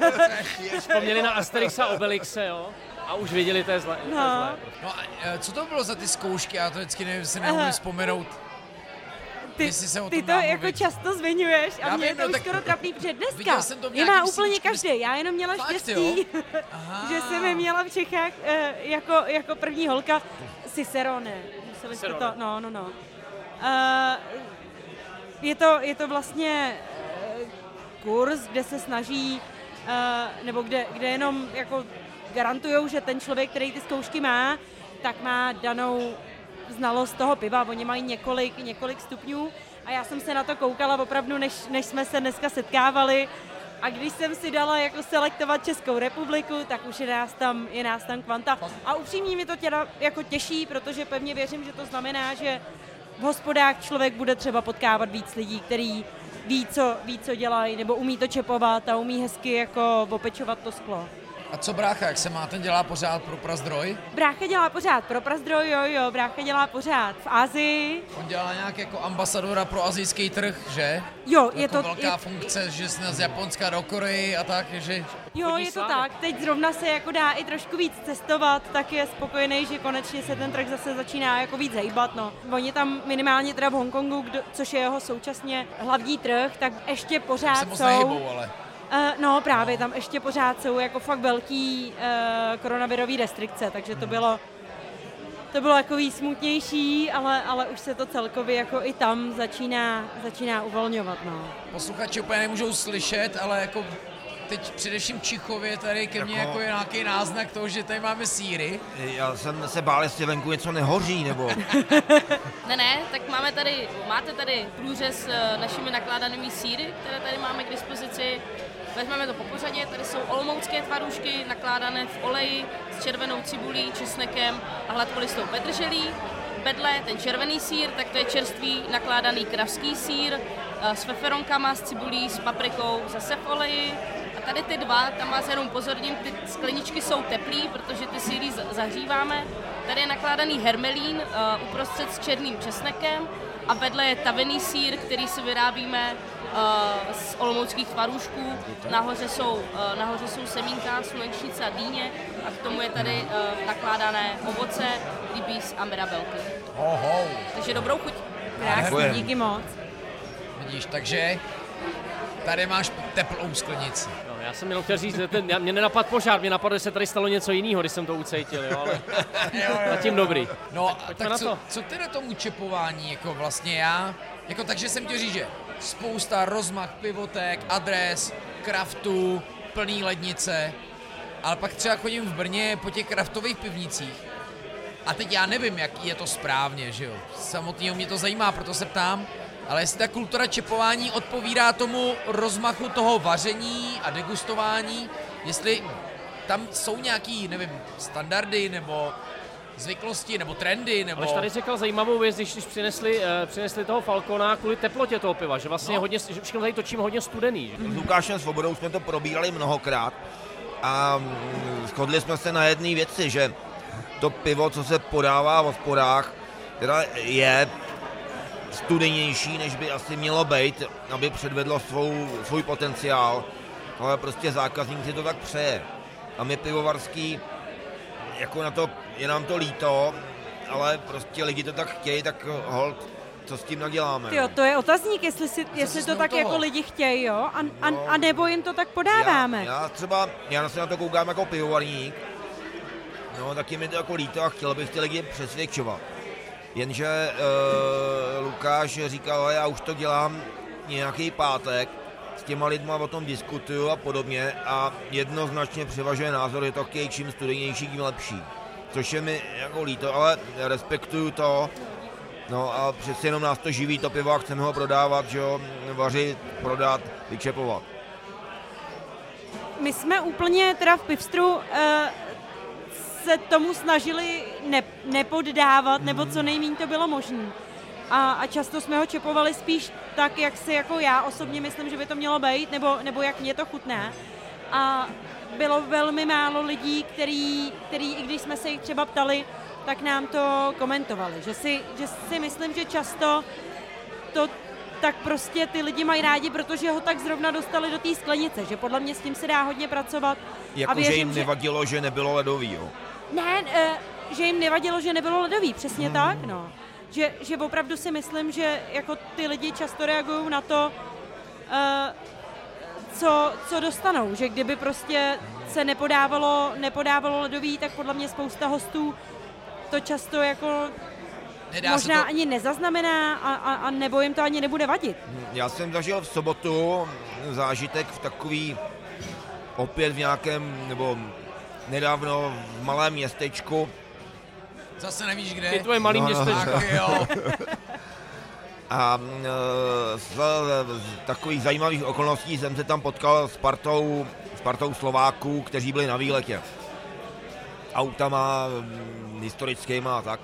Vzpomněli na Asterixa Obelixe, jo? A už věděli, to je zlé. To je No. zlé. No a e, co to bylo za ty zkoušky? Já to vždycky nevím, si neumím vzpomenout. Ty, Jestli se o ty to jako mluvit. často zmiňuješ a Já mě je to no už skoro trapný, protože viděl dneska jsem to je má úplně každý. Já jenom měla Fakt, štěstí, že jsem je měla v Čechách eh, jako, jako první holka Cicerone. Museli jste to, no, no, no. Eh, je, to, je to vlastně eh, kurz, kde se snaží, eh, nebo kde, kde jenom jako garantujou, že ten člověk, který ty zkoušky má, tak má danou znalost toho piva. Oni mají několik, několik stupňů a já jsem se na to koukala opravdu, než, než jsme se dneska setkávali A když jsem si dala jako selektovat Českou republiku, tak už je nás tam, je nás tam kvanta. A upřímně mi to těda jako těší, protože pevně věřím, že to znamená, že v hospodách člověk bude třeba potkávat víc lidí, který ví, co, ví, co dělají, nebo umí to čepovat a umí hezky jako opečovat to sklo. A co brácha, jak se má, ten dělá pořád pro prazdroj? Brácha dělá pořád pro prazdroj, jo, jo, brácha dělá pořád v Asii. On dělá nějak jako ambasadora pro azijský trh, že? Jo, je jako to... velká Je, funkce, že jsme z Japonska do Koreji a tak, že... jo, je to sám. tak. Teď zrovna se jako dá i trošku víc cestovat, tak je spokojený, že konečně se ten trh zase začíná jako víc hejbat, no. Oni tam minimálně teda v Hongkongu, kdo, což je jeho současně hlavní trh, tak ještě pořád se moc jsou... nehybou, ale... Uh, no právě, tam ještě pořád jsou jako fakt velký uh, koronavirový restrikce, takže to bylo to bylo takový smutnější, ale, ale už se to celkově jako i tam začíná, začíná uvolňovat, no. Posluchači úplně nemůžou slyšet, ale jako teď především Čichově tady ke mně Jako- jako je nějaký náznak toho, že tady máme síry. Já jsem se bál, jestli venku něco nehoří, nebo... Ne, ne, tak máme tady, máte tady průřez eh, našimi nakládanými síry, které tady máme k dispozici. Vezmeme to po pořadě, tady jsou olomoucké tvarůžky nakládané v oleji s červenou cibulí, česnekem a hladkolistou petrželí. Vedle ten červený sír, tak to je čerstvý nakládaný kravský sír eh, s feferonkama, s cibulí, s paprikou, zase v oleji. A tady ty dva, tam vás jenom pozorním, ty skleničky jsou teplý, protože ty síry zahříváme. Tady je nakládaný hermelín uh, uprostřed s černým česnekem a vedle je tavený sír, který si vyrábíme z olomouckých tvarůžků. Nahoře jsou, uh, nahoře jsou semínka, slunečnice a dýně a k tomu je tady uh, nakládané ovoce, rybíz a mirabelky. Oho, Takže dobrou chuť. Krásný, díky moc. vidíš, takže tady máš teplou sklenici. No, já jsem jenom chtěl říct, že ten, já- mě nenapad požár, mě napadlo, že se tady stalo něco jiného, když jsem to ucítil, jo, ale zatím dobrý. No, tak na co, to. co ty na tomu čepování, jako vlastně já, jako takže jsem chtěl říct, že spousta rozmach pivotek, adres, kraftů, plný lednice, ale pak třeba chodím v Brně po těch kraftových pivnicích. A teď já nevím, jak je to správně, že jo, samotného mě to zajímá, proto se ptám, ale jestli ta kultura čepování odpovídá tomu rozmachu toho vaření a degustování, jestli tam jsou nějaký, nevím, standardy nebo zvyklosti nebo trendy, nebo... Ale tady říkal zajímavou věc, když, když přinesli, uh, přinesli toho Falcona kvůli teplotě toho piva, že vlastně No. hodně, že všechno tady točíme hodně studený. Že? S Lukášem Svobodou jsme to probírali mnohokrát a mm, shodli jsme se na jedné věci, že to pivo, co se podává v hospodách, teda je studenější, než by asi mělo být, aby předvedlo svou, svůj potenciál, ale prostě zákazník si to tak přeje. A my pivovarský, jako na to, je nám to líto, ale prostě lidi to tak chtějí, tak hold, co s tím naděláme. Jo, no. to je otazník, jestli, si, jestli to tak toho? jako lidi chtějí, jo? A, a, No. a nebo jim to tak podáváme. Já, já třeba, já se na to koukám jako pivovarník, no taky mi to jako líto a chtěl bych ty lidi přesvědčovat. Jenže uh, Lukáš říkal, "Ale já už to dělám nějaký pátek, těma lidma o tom diskutuju a podobně a jednoznačně převažuje názor, že to chtějí čím studenější, tím lepší. Což je mi jako líto, ale respektuju to, No a přeci jenom nás to živí, to pivo a chceme ho prodávat, že jo, vařit, prodat, vyčepovat. My jsme úplně teda v Pivstru uh, se tomu snažili ne, nepoddávat, nebo co nejméně to bylo možné. A, a často jsme ho čepovali spíš tak, jak si jako já osobně myslím, že by to mělo být, nebo, nebo jak mě to chutná. A bylo velmi málo lidí, který, který, i když jsme se jich třeba ptali, tak nám to komentovali. Že si, že si myslím, že často to tak prostě ty lidi mají rádi, protože ho tak zrovna dostali do té sklenice, že podle mě s tím se dá hodně pracovat. a Jakože věřím, jim nevadilo, že nebylo ledový, jo. Ne, eh, že jim nevadilo, že nebylo ledový, přesně tak, no. Že, že opravdu si myslím, že jako ty lidi často reagují na to, eh, co, co dostanou, že kdyby prostě se nepodávalo, nepodávalo ledový, tak podle mě spousta hostů to často jako Nedá možná to... ani nezaznamená a, a, a nebo jim to ani nebude vadit. Já jsem zažil v sobotu zážitek v takový, opět v nějakém, nebo nedávno v malém městečku, Zase nevíš kde. Je tvoje malý No, no, městečko. Tak jo. A e, z, takových zajímavých okolností jsem se tam potkal s partou, s partou Slováků, kteří byli na výletě. Autama, mm, historickýma a tak.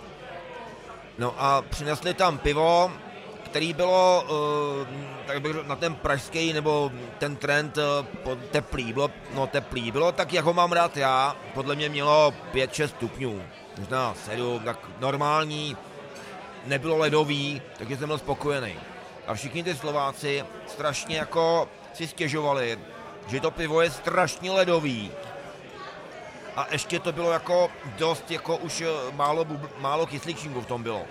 No a přinesli tam pivo, který bylo e, tak bych řekl, na ten pražský nebo ten trend e, po- teplý, bylo, no teplý, bylo tak, jak ho mám rád já, podle mě mělo 5-6 stupňů, možná 7, tak normální, nebylo ledový, takže jsem byl spokojený. A všichni ty Slováci strašně jako si stěžovali, že to pivo je strašně ledový. A ještě to bylo jako dost, jako už eh, málo, málo kysličníků v tom bylo.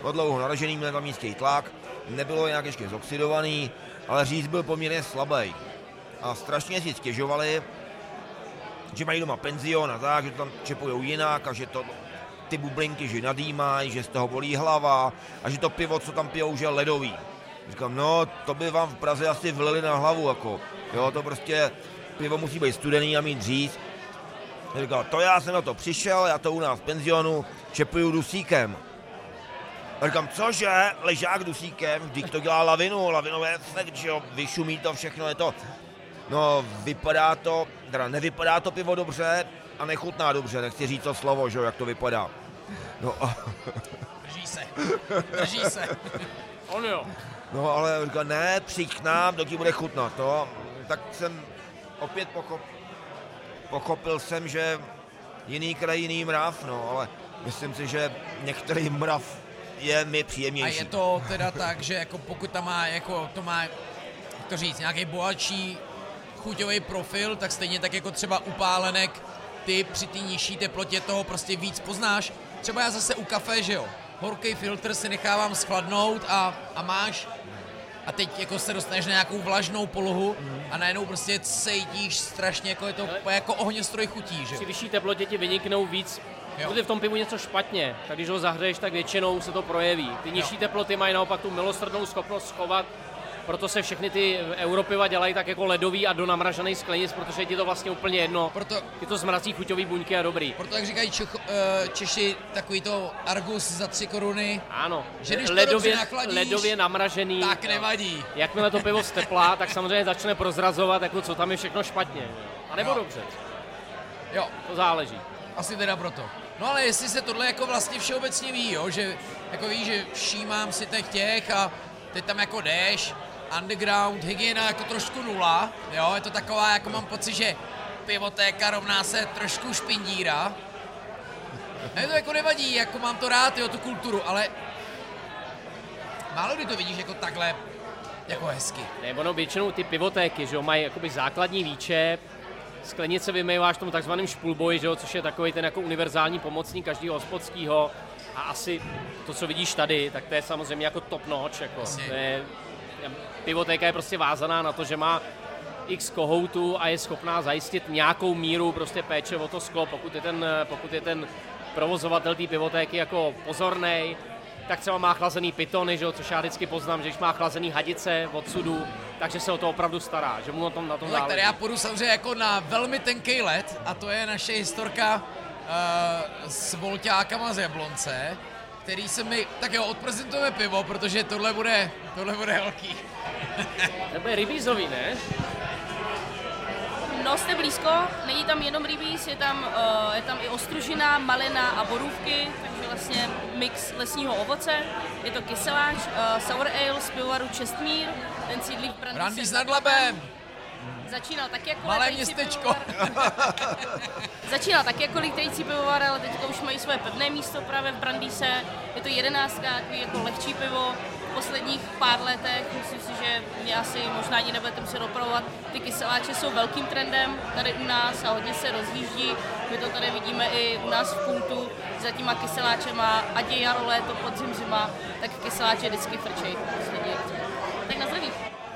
Bylo dlouho naražený, měl tam nízký tlak, nebylo nějak ještě zoxidovaný, ale říz byl poměrně slabý. A strašně si stěžovali, že mají doma penzion a tak, že to tam čepujou jinak a že to ty bublinky, že nadýmají, že z toho bolí hlava a že to pivo, co tam pijou, že je ledový. Říkám, no, to by vám v Praze asi vlili na hlavu, jako, jo, to prostě, pivo musí být studený a mít říz. Říkal, to já jsem na to přišel, já to u nás v penzionu čepuju dusíkem. A říkám, cože, ležák dusíkem, vždyť to dělá lavinu, lavinové efekt, že jo, vyšumí to všechno, je to, no, vypadá to, teda nevypadá to pivo dobře a nechutná dobře, nechci říct to slovo, že jo, jak to vypadá. No, a, Drží se. Drží se. On jo. no ale říkal, ne, přijď k nám, to ti bude chutnat, no. Tak jsem opět pochop, pochopil jsem, že jiný kraj, jiný mrav, no, ale myslím si, že některý mrav je mi A příjemnější. je to teda tak, že jako pokud tam má, jako to má, jak to říct, nějaký bohatší chuťový profil, tak stejně tak jako třeba upálenek, ty při té nižší teplotě toho prostě víc poznáš. Třeba já zase u kafe, že jo, horký filtr si nechávám schladnout a, a máš a teď jako se dostaneš na nějakou vlažnou polohu a najednou prostě cítíš strašně, jako je to úplně jako ohňostroj chutí, že Při vyšší teplotě ti vyniknou víc Jo. Je v tom pivu něco špatně, tak když ho zahřeješ, tak většinou se to projeví. Ty nižší teploty mají naopak tu milosrdnou schopnost schovat, proto se všechny ty europiva dělají tak jako ledový a do namražený sklenic, protože je ti to vlastně úplně jedno. Proto, Ty to zmrazí chuťový buňky a dobrý. proto jak říkají Čech, eh, Češi, takový to Argus za tři koruny, Ano, Že když ledově, dobře nachladíš, ledově namražený. tak nevadí. Jakmile to pivo steplá, tak samozřejmě začne prozrazovat, jako co tam je všechno špatně. A nebo Jo. dobře, Jo, to záleží. asi teda proto. No ale jestli se tohle jako vlastně všeobecně ví, jo, že jako víš, že všímám si těch těch a teď tam jako jdeš, underground, hygiena jako trošku nula, jo, je to taková, jako mám pocit, že pivotéka rovná se trošku špindíra. A je to jako nevadí, jako mám to rád, jo, tu kulturu, ale málo kdy to vidíš jako takhle, jako hezky. Ne, ono většinou ty pivotéky, že jo, mají jakoby základní výčep, sklenice vymýváš tomu takzvaným špulboji, že jo, což je takový ten jako univerzální pomocník každého hospodského. A asi to, co vidíš tady, tak to je samozřejmě jako top notch. Jako. To je, pivotéka je prostě vázaná na to, že má x kohoutů a je schopná zajistit nějakou míru prostě péče o to sklo, pokud je ten, pokud je ten provozovatel té pivotéky jako pozornej, tak třeba má chlazený pitony, že jo, což já vždycky poznám, že když má chlazený hadice od sudu, takže se o to opravdu stará, že mu na tom, na tom No tak tady já půjdu samozřejmě jako na velmi tenký let a to je naše historka uh, s volťákama z Jablonce, který se mi, tak jo, odprezentujeme pivo, protože tohle bude, tohle bude velký. Nebo je rybízový, ne? No, jste blízko, není tam jenom rybíz, je tam, uh, je tam i ostružina, malina a borůvky, takže vlastně mix lesního ovoce. Je to kyseláč, uh, sour ale z pivovaru Čestmír, ten sídlí v Brandýse. Brandy s nadlabem, Začínal tak jako malé městečko. pivovar. Začínal tak jako lítající pivovar, ale teďka už mají své pevné místo právě v Brandýse. Je to jedenáctka, takový jako lehčí pivo. V posledních pár letech, myslím si, že mě asi možná ani nebudete muset opravovat, ty kyseláče jsou velkým trendem tady u nás a hodně se rozjíždí. My to tady vidíme i u nás v kultu, za těma kyseláčema, ať je jaro, léto, podzim, zima, tak kyseláče vždycky frčej. poslední. Tak na zdraví.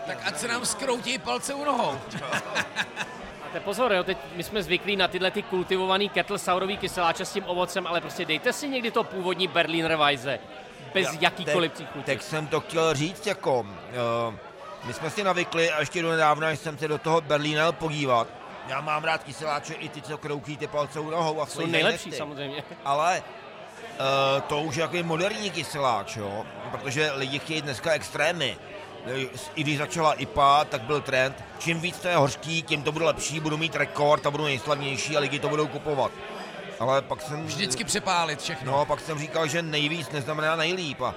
tak ať se nám skroutí palce u nohou. A te pozor, jo, teď my jsme zvyklí na tyhle ty kultivovaný kettle saurový kyseláče s tím ovocem, ale prostě dejte si někdy to původní Berliner Weisse. Bez Já- jakýkoliv teď, příchuti. teď jsem to chtěl říct, jako, uh, my jsme si navykli a ještě do nedávna jsem se do toho Berlína podívat. Já mám rád kyseláče i ty, co ty palce u nohou a Jsou nejlepší nechty. samozřejmě. Ale Uh, to už je takový moderní kyseláč, jo? protože lidi chtějí dneska extrémy. I když začala IPA, tak byl trend, čím víc to je hořký, tím to bude lepší, budu mít rekord a budu nejslavnější a lidi to budou kupovat. Ale pak jsem... Vždycky přepálit všechno. No, pak jsem říkal, že nejvíc neznamená nejlíp a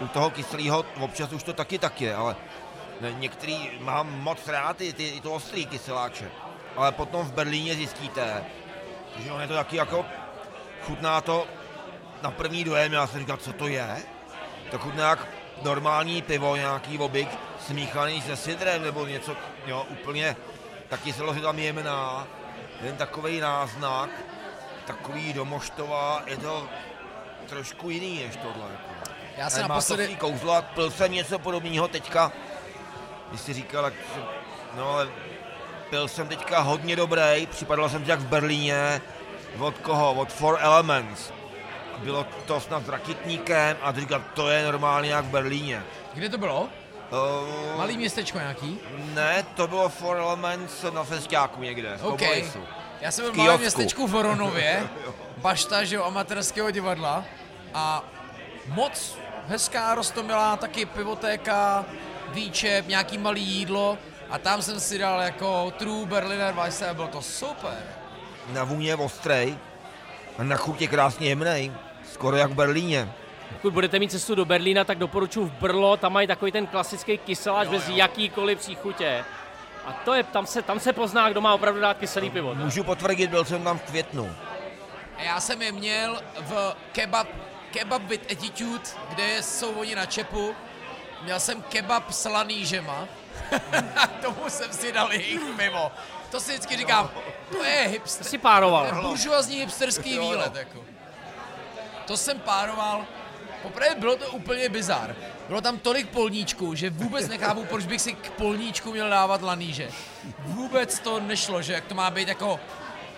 u toho kyselého občas už to taky tak je, ale některý mám moc rád ty, ty, to ostrý kyseláče. Ale potom v Berlíně zjistíte, že on je to taky jako, chutná to na první dojem, já jsem říkal, co to je? To chutná jak normální pivo, nějaký obyk smíchaný se sidrem nebo něco, jo, úplně, taky se tam jemná, jen takový náznak, takový domoštová, je to trošku jiný než tohle. Jako. Já se naposledy... Má to kouzlo a pil jsem něco podobného teďka, když jsi říkal, jak, no ale pil jsem teďka hodně dobrý, připadal jsem jak v Berlíně, od koho? Od Four Elements. Bylo to snad s rakitníkem a říkal, to je normálně jak v Berlíně. Kde to bylo? Uh, Malý městečko nějaký? Ne, to bylo Four Elements na festiáku někde, okay. Já jsem byl v malém městečku v Voronově, bašta, že jo, amatérského divadla a moc hezká, rostomilá, taky pivotéka, výčep, nějaký malý jídlo a tam jsem si dal jako True Berliner Weisse a bylo to super. Na vůně ostrej a na chutě krásně jemnej, skoro jak v Berlíně. Pokud budete mít cestu do Berlína, tak doporučuji v Brlo, tam mají takový ten klasický kyseláč jo, bez jo. jakýkoliv příchutě. A to je, tam se, tam se pozná, kdo má opravdu dát kyselý pivo. Můžu potvrdit, byl jsem tam v květnu. Já jsem je měl v kebab, kebab with attitude, kde jsou oni na čepu. Měl jsem kebab s lanížema. Tomu jsem si dal jejich pivo. To si vždycky říkám, to je hipster. To si pároval. Buržoazní hipsterský výlet. Jako. To jsem pároval. Poprvé bylo to úplně bizar. Bylo tam tolik polníčků, že vůbec nechápu, proč bych si k polníčku měl dávat laníže. Vůbec to nešlo, že jak to má být jako,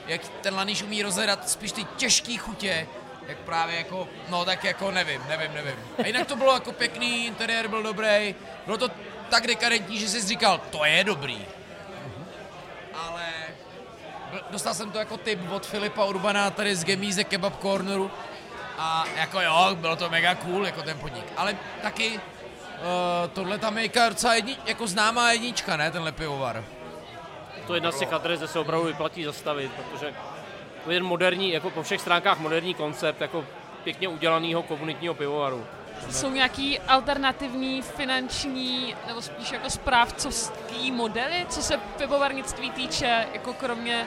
jak ten laníž umí rozhledat spíš ty těžké chutě, jak právě jako, no tak jako nevím, nevím, nevím. A jinak to bylo jako pěkný, interiér byl dobrý, bylo to tak dekadentní, že jsi říkal, to je dobrý. Ale dostal jsem to jako tip od Filipa Urbana tady z Gemíze Kebab Corneru, a jako jo, bylo to mega cool, jako ten podnik. Ale taky uh, tohle tam je docela jedni, jako známá jednička, ne, tenhle pivovar. To je jedna z těch adres, kde se opravdu vyplatí zastavit, protože to je moderní, jako po všech stránkách moderní koncept, jako pěkně udělaného komunitního pivovaru. Jsou nějaký alternativní finanční nebo spíš jako správcovský modely, co se pivovarnictví týče, jako kromě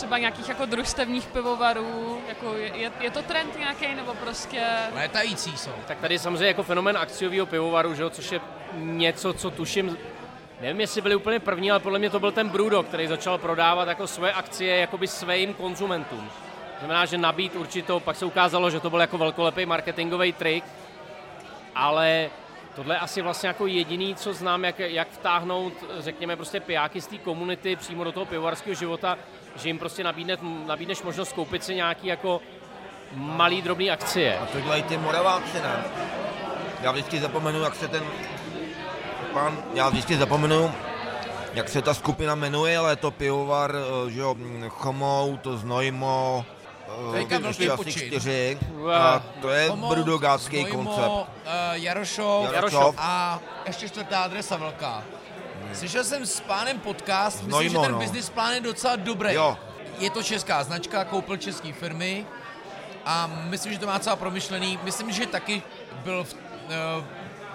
třeba nějakých jako družstevních pivovarů, jako je, je, je to trend nějaký nebo prostě... Létající jsou. Tak tady je samozřejmě jako fenomen akciového pivovaru, že jo, což je něco, co tuším, nevím, jestli byli úplně první, ale podle mě to byl ten Brudo, který začal prodávat jako své akcie jakoby svým konzumentům. Znamená, že nabít určitou, pak se ukázalo, že to byl jako velkolepý marketingový trik, ale tohle je asi vlastně jako jediný, co znám, jak, jak vtáhnout, řekněme, prostě pijáky z té komunity přímo do toho pivovarského života, že jim prostě nabídne, nabídneš možnost koupit si nějaký jako malý drobný akcie. A to dělají ty Moraváci, ne? Já vždycky zapomenu, jak se ten pán, já vždycky zapomenu, jak se ta skupina jmenuje, ale je to pivovar, eh, že jo, Chomout, Znojmo, eh, Teďka velký asi čtyři. A to je brudogácký koncept. Uh, Jarošov, Jarošov, a ještě čtvrtá adresa velká. Slyšel jsem s pánem podcast, myslím, Nojmo, že ten no. business plán je docela dobrý. Jo. Je to česká značka, koupil české firmy a myslím, že to má celá promyšlený. Myslím, že taky byl v, uh,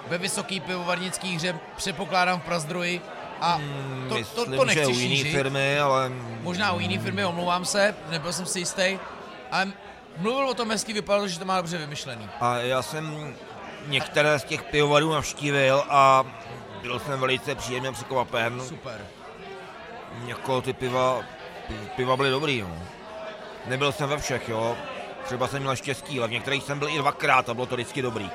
ve vysoký pivovarnický hře, předpokládám v Prazdroji. A hmm, to, to, to, to nechci že u jiný firmy, ale... Možná u jiný firmy, omlouvám se, nebyl jsem si jistý. Ale mluvil o tom hezky, vypadalo, že to má dobře vymyšlený. A já jsem některé z těch pivovarů navštívil a byl jsem velice příjemně překvapen. Super. Jako ty piva, piva byly dobrý, jo. Nebyl jsem ve všech, jo. Třeba jsem měl štěstí, ale v některých jsem byl i dvakrát a bylo to vždycky dobrý.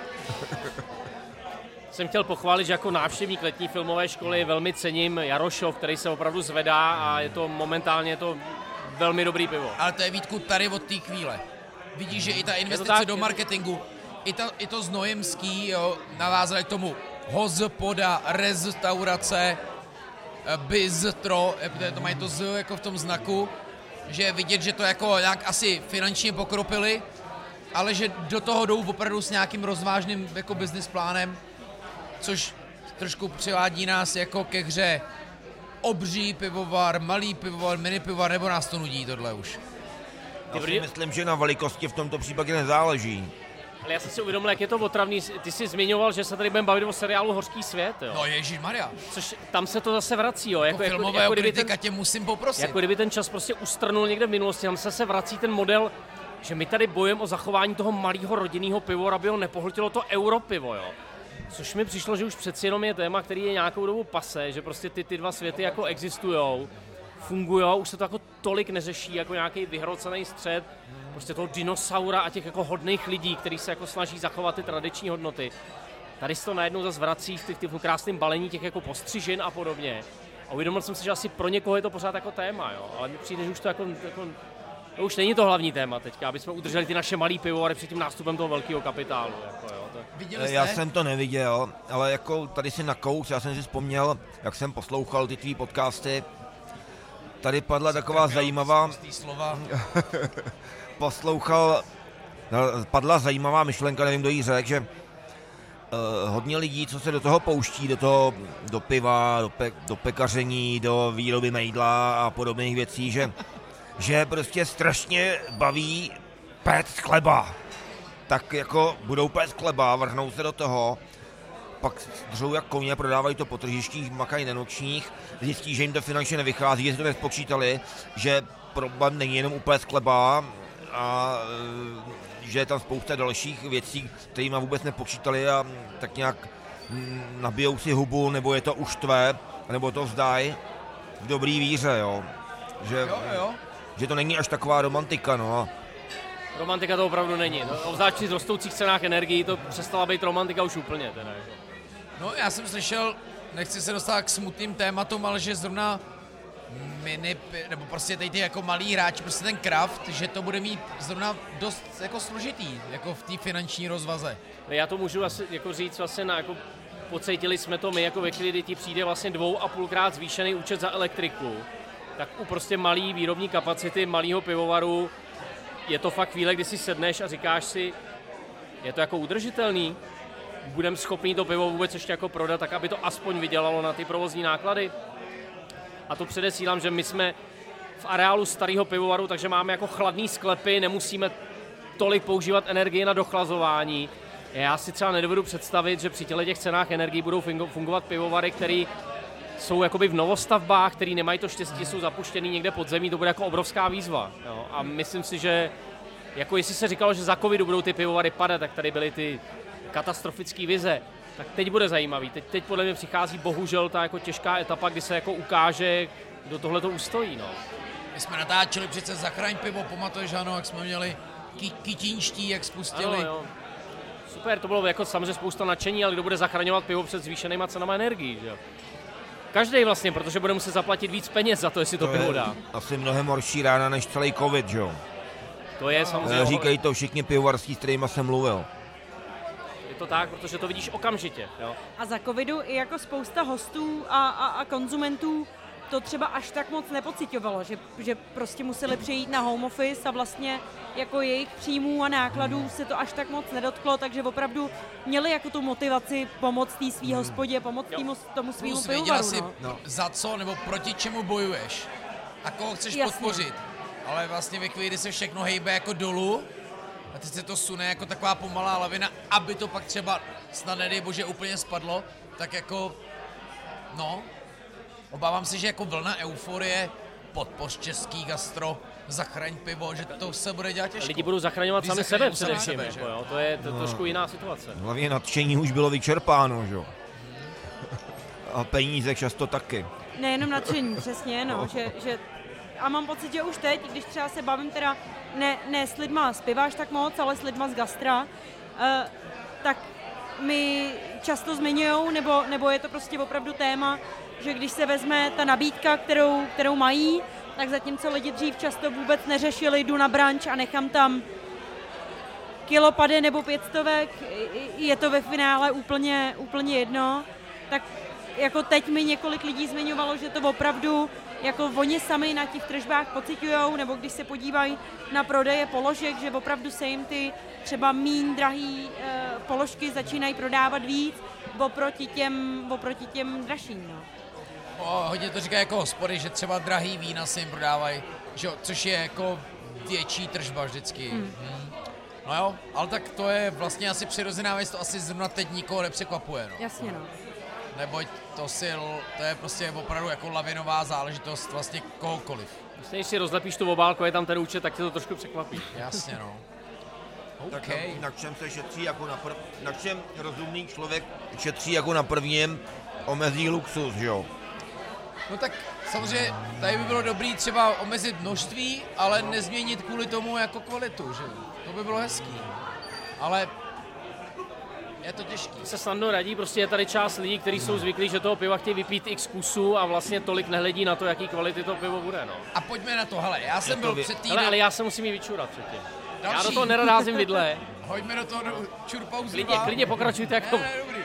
jsem chtěl pochválit, že jako návštěvník letní filmové školy velmi cením Jarošov, který se opravdu zvedá a je to momentálně to velmi dobrý pivo. Ale to je Vítku tady od té chvíle. Vidíš, že i ta investice tak, do marketingu, i, ta, i to znojemský, jo, navázali k tomu hospoda, restaurace, eh, bistro, eh, to mají to z jako v tom znaku, že je vidět, že to jako nějak asi finančně pokropili ale že do toho jdou opravdu s nějakým rozvážným jako business plánem, což trošku přivádí nás jako ke hře obří pivovar, malý pivovar, mini pivovar, nebo nás to nudí tohle už. Já si myslím, že na velikosti v tomto případě nezáleží. Ale já jsem si uvědomil, jak je to otravný. Ty jsi zmiňoval, že se tady budeme bavit o seriálu Horský svět, jo? No Ježíš Maria. Což tam se to zase vrací, jo? Jako, jako filmového jako, jako kritika ten, tě musím poprosit. Jako kdyby ten čas prostě ustrnul někde v minulosti, tam se se vrací ten model, že my tady bojujeme o zachování toho malého rodinného piva, aby ho nepohltilo to europivo, jo? Což mi přišlo, že už přeci jenom je téma, který je nějakou dobu pase, že prostě ty, ty dva světy jako existují, fungují, už se to jako tolik neřeší jako nějaký vyhrocený střed, prostě toho dinosaura a těch jako hodných lidí, kteří se jako snaží zachovat ty tradiční hodnoty. Tady se to najednou zase vrací v těch, těch krásným balení těch jako postřižin a podobně. A uvědomil jsem si, že asi pro někoho je to pořád jako téma, jo. ale mi přijde, že už to jako, jako to už není to hlavní téma teďka, aby jsme udrželi ty naše malé pivovary před tím nástupem toho velkého kapitálu. Jako, jo, to... Viděli jste? Já jsem to neviděl, ale jako tady si nakous, já jsem si vzpomněl, jak jsem poslouchal ty tvý podcasty, tady padla taková zajímavá... slova. poslouchal, no, padla zajímavá myšlenka, nevím, kdo jí řekl, že uh, hodně lidí, co se do toho pouští, do toho, do piva, do, pe, do pekaření, do výroby mejdla a podobných věcí, že, že prostě strašně baví péct chleba. Tak jako budou péct chleba, vrhnou se do toho, pak dřou jak koně, prodávají to po tržištích, makají na nočních, zjistí, že jim to finančně nevychází, že to nespočítali, že problém není jenom úplně chleba, a e, že je tam spousta dalších věcí, kterými vůbec nepočítali a tak nějak nabijou si hubu, nebo je to už tvé, nebo to vzdají v dobrý víře, jo. Že, jo, jo. že to není až taková romantika, no. Romantika to opravdu není. No, obzvlášť při rostoucích cenách energií to přestala být romantika už úplně. Teda. No já jsem slyšel, nechci se dostat k smutným tématům, ale že zrovna mini, nebo prostě tady ty jako malý hráči, prostě ten kraft, že to bude mít zrovna dost jako složitý, jako v té finanční rozvaze. Já to můžu asi jako říct vlastně na jako pocítili jsme to my, jako ve chvíli, kdy ti přijde vlastně dvou a půlkrát zvýšený účet za elektriku, tak u prostě malý výrobní kapacity malého pivovaru je to fakt chvíle, kdy si sedneš a říkáš si, je to jako udržitelný, budeme schopni to pivo vůbec ještě jako prodat, tak aby to aspoň vydělalo na ty provozní náklady. A to předesílám, že my jsme v areálu starého pivovaru, takže máme jako chladný sklepy, nemusíme tolik používat energii na dochlazování. Já si třeba nedovedu představit, že při těle těch cenách energii budou fungovat pivovary, které jsou jakoby v novostavbách, který nemají to štěstí, jsou zapuštěný někde pod zemí, to bude jako obrovská výzva. Jo. A myslím si, že jako jestli se říkalo, že za covidu budou ty pivovary padat, tak tady byly ty katastrofické vize tak teď bude zajímavý. Teď, teď podle mě přichází bohužel ta jako těžká etapa, kdy se jako ukáže, kdo tohle to ustojí. No. My jsme natáčeli přece Zachraň pivo, pamatuješ, ano, jak jsme měli ky- kytínští, jak spustili. Ano, jo. Super, to bylo jako samozřejmě spousta nadšení, ale kdo bude zachraňovat pivo před zvýšenýma cenama energií, že jo? Každý vlastně, protože bude muset zaplatit víc peněz za to, jestli to, to pivo dá. Asi mnohem horší rána než celý covid, že jo? To je samozřejmě. Říkají to všichni pivovarský, s kterými jsem mluvil to tak, protože to vidíš okamžitě. Jo. A za covidu i jako spousta hostů a, a, a konzumentů to třeba až tak moc nepocitovalo, že, že prostě museli přejít na home office a vlastně jako jejich příjmů a nákladů se to až tak moc nedotklo, takže opravdu měli jako tu motivaci pomoct té svý hospodě, pomoct týmu, tomu svýmu pivovaru. si no. za co nebo proti čemu bojuješ a koho chceš Jasně. podpořit. Ale vlastně ve chvíli, kdy se všechno hejbe jako dolů, a teď se to sune jako taková pomalá lavina, aby to pak třeba snad nedej bože úplně spadlo, tak jako, no, obávám se, že jako vlna euforie podpoř český gastro, zachraň pivo, že to se bude dělat těžko. Lidi budou zachraňovat sami sebe především, sebe, jako, jo, to je to, no. trošku jiná situace. Hlavně nadšení už bylo vyčerpáno, že jo. A peníze často taky. Nejenom nadšení, přesně, no, že, že a mám pocit, že už teď, když třeba se bavím teda ne, ne s lidma zpíváš tak moc, ale s lidma z gastra, uh, tak mi často zmiňují, nebo, nebo je to prostě opravdu téma, že když se vezme ta nabídka, kterou, kterou mají, tak zatímco lidi dřív často vůbec neřešili, jdu na branč a nechám tam kilo pady nebo pětstovek, je to ve finále úplně, úplně jedno, tak jako teď mi několik lidí zmiňovalo, že to opravdu jako oni sami na těch tržbách pocitujou, nebo když se podívají na prodeje položek, že opravdu se jim ty třeba mín drahý e, položky začínají prodávat víc oproti těm, oproti těm dražším. No. O, hodně to říká jako hospody, že třeba drahý vína se jim prodávají, že, což je jako větší tržba vždycky. Hmm. Hmm. No jo, ale tak to je vlastně asi přirozená věc, to asi zrovna teď nikoho nepřekvapuje. No. Jasně no. Neboť to sil, to je prostě opravdu jako lavinová záležitost vlastně kohokoliv. Vlastně, když si rozlepíš tu obálku, je tam ten účet, tak tě to trošku překvapí. Jasně no. Tak Okay. na, na čem se šetří jako na, prv, na čem rozumný člověk šetří jako na prvním omezí luxus, že jo? No tak samozřejmě tady by bylo dobrý třeba omezit množství, ale nezměnit kvůli tomu jako kvalitu, že? To by bylo hezký. Ale je to těžký. Se snadno radí, prostě je tady část lidí, kteří jsou zvyklí, že toho piva chtějí vypít x kusů a vlastně tolik nehledí na to, jaký kvality to pivo bude. No. A pojďme na to, hele, já jsem to byl vy- před Ale, týdnem, ale já se musím jí vyčurat předtím. Já Další. do toho nerozházím vidle. hoďme do toho do čurpauzu Klidně, klidně pokračujte jako... Ne, ne, dobrý.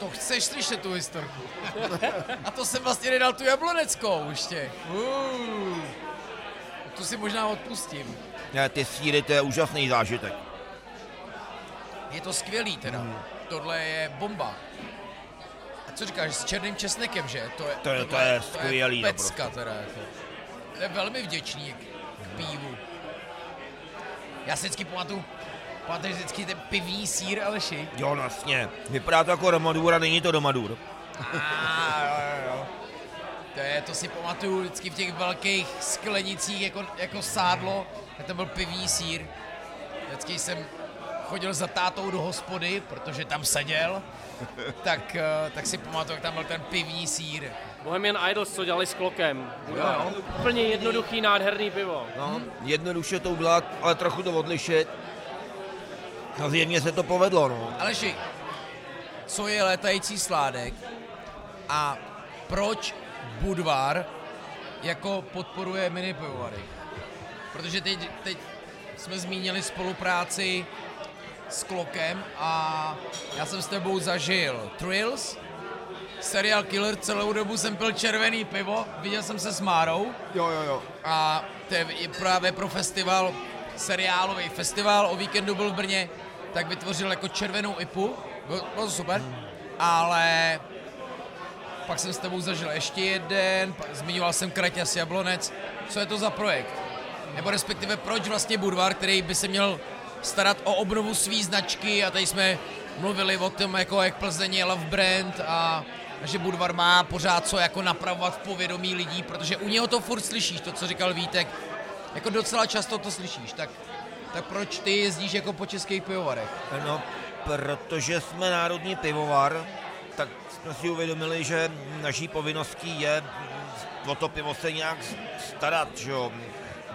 To chceš slyšet tu historku. A to jsem vlastně nedal tu jabloneckou ještě. Uh. Tu si možná odpustím. Ne, ty síry, to je úžasný zážitek. Je to skvělý teda. Hmm. Tohle je bomba. A co říkáš, s černým česnekem, že? To je, To je- to je skvělý pecka teda jako. To je velmi vděčný k, k pivu. Já si vždycky pamatuju, pamatuješ vždycky ten pivní sír, Aleši? Jo, vlastně. Vypadá to jako Romadur a není to Domadur. Ah, jo, jo, jo. To, je, to si pamatuju vždycky v těch velkých sklenicích jako, jako sádlo, to byl pivní sír. Vždycky jsem chodil za tátou do hospody, protože tam seděl, tak, eh, tak si pamatuju, jak tam byl ten pivní sír. Bohemian Idols, co dělali s klokem. Jo, jo. Úplně jednoduchý, nádherný pivo. No, jednoduše to udělat, ale trochu to odlišit. A zjevně se to povedlo, no. Aleši, co je létající sládek a proč Budvar jako podporuje mini pivovary? Protože teď, teď jsme zmínili spolupráci s Klokem a já jsem s tebou zažil Thrills, Serial Killer, celou dobu jsem pil červený pivo, viděl jsem se s Márou Jo, jo, jo. a to je právě pro festival, seriálový festival, o víkendu byl v Brně, tak vytvořil jako červenou IPu, bylo, bylo to super, ale pak jsem s tebou zažil ještě jeden, zmiňoval jsem Kraťas Jablonec, co je to za projekt? Nebo respektive proč vlastně Budvar, který by se měl starat o obnovu své značky a tady jsme mluvili o tom, jako jak Plzeň je love brand a, a že Budvar má pořád co jako napravovat v povědomí lidí, protože u něho to furt slyšíš, to, co říkal Vítek, jako docela často to slyšíš, tak, tak proč ty jezdíš jako po českých pivovarech? No, protože jsme národní pivovar, tak jsme si uvědomili, že naší povinností je o to pivo se nějak starat, že jo.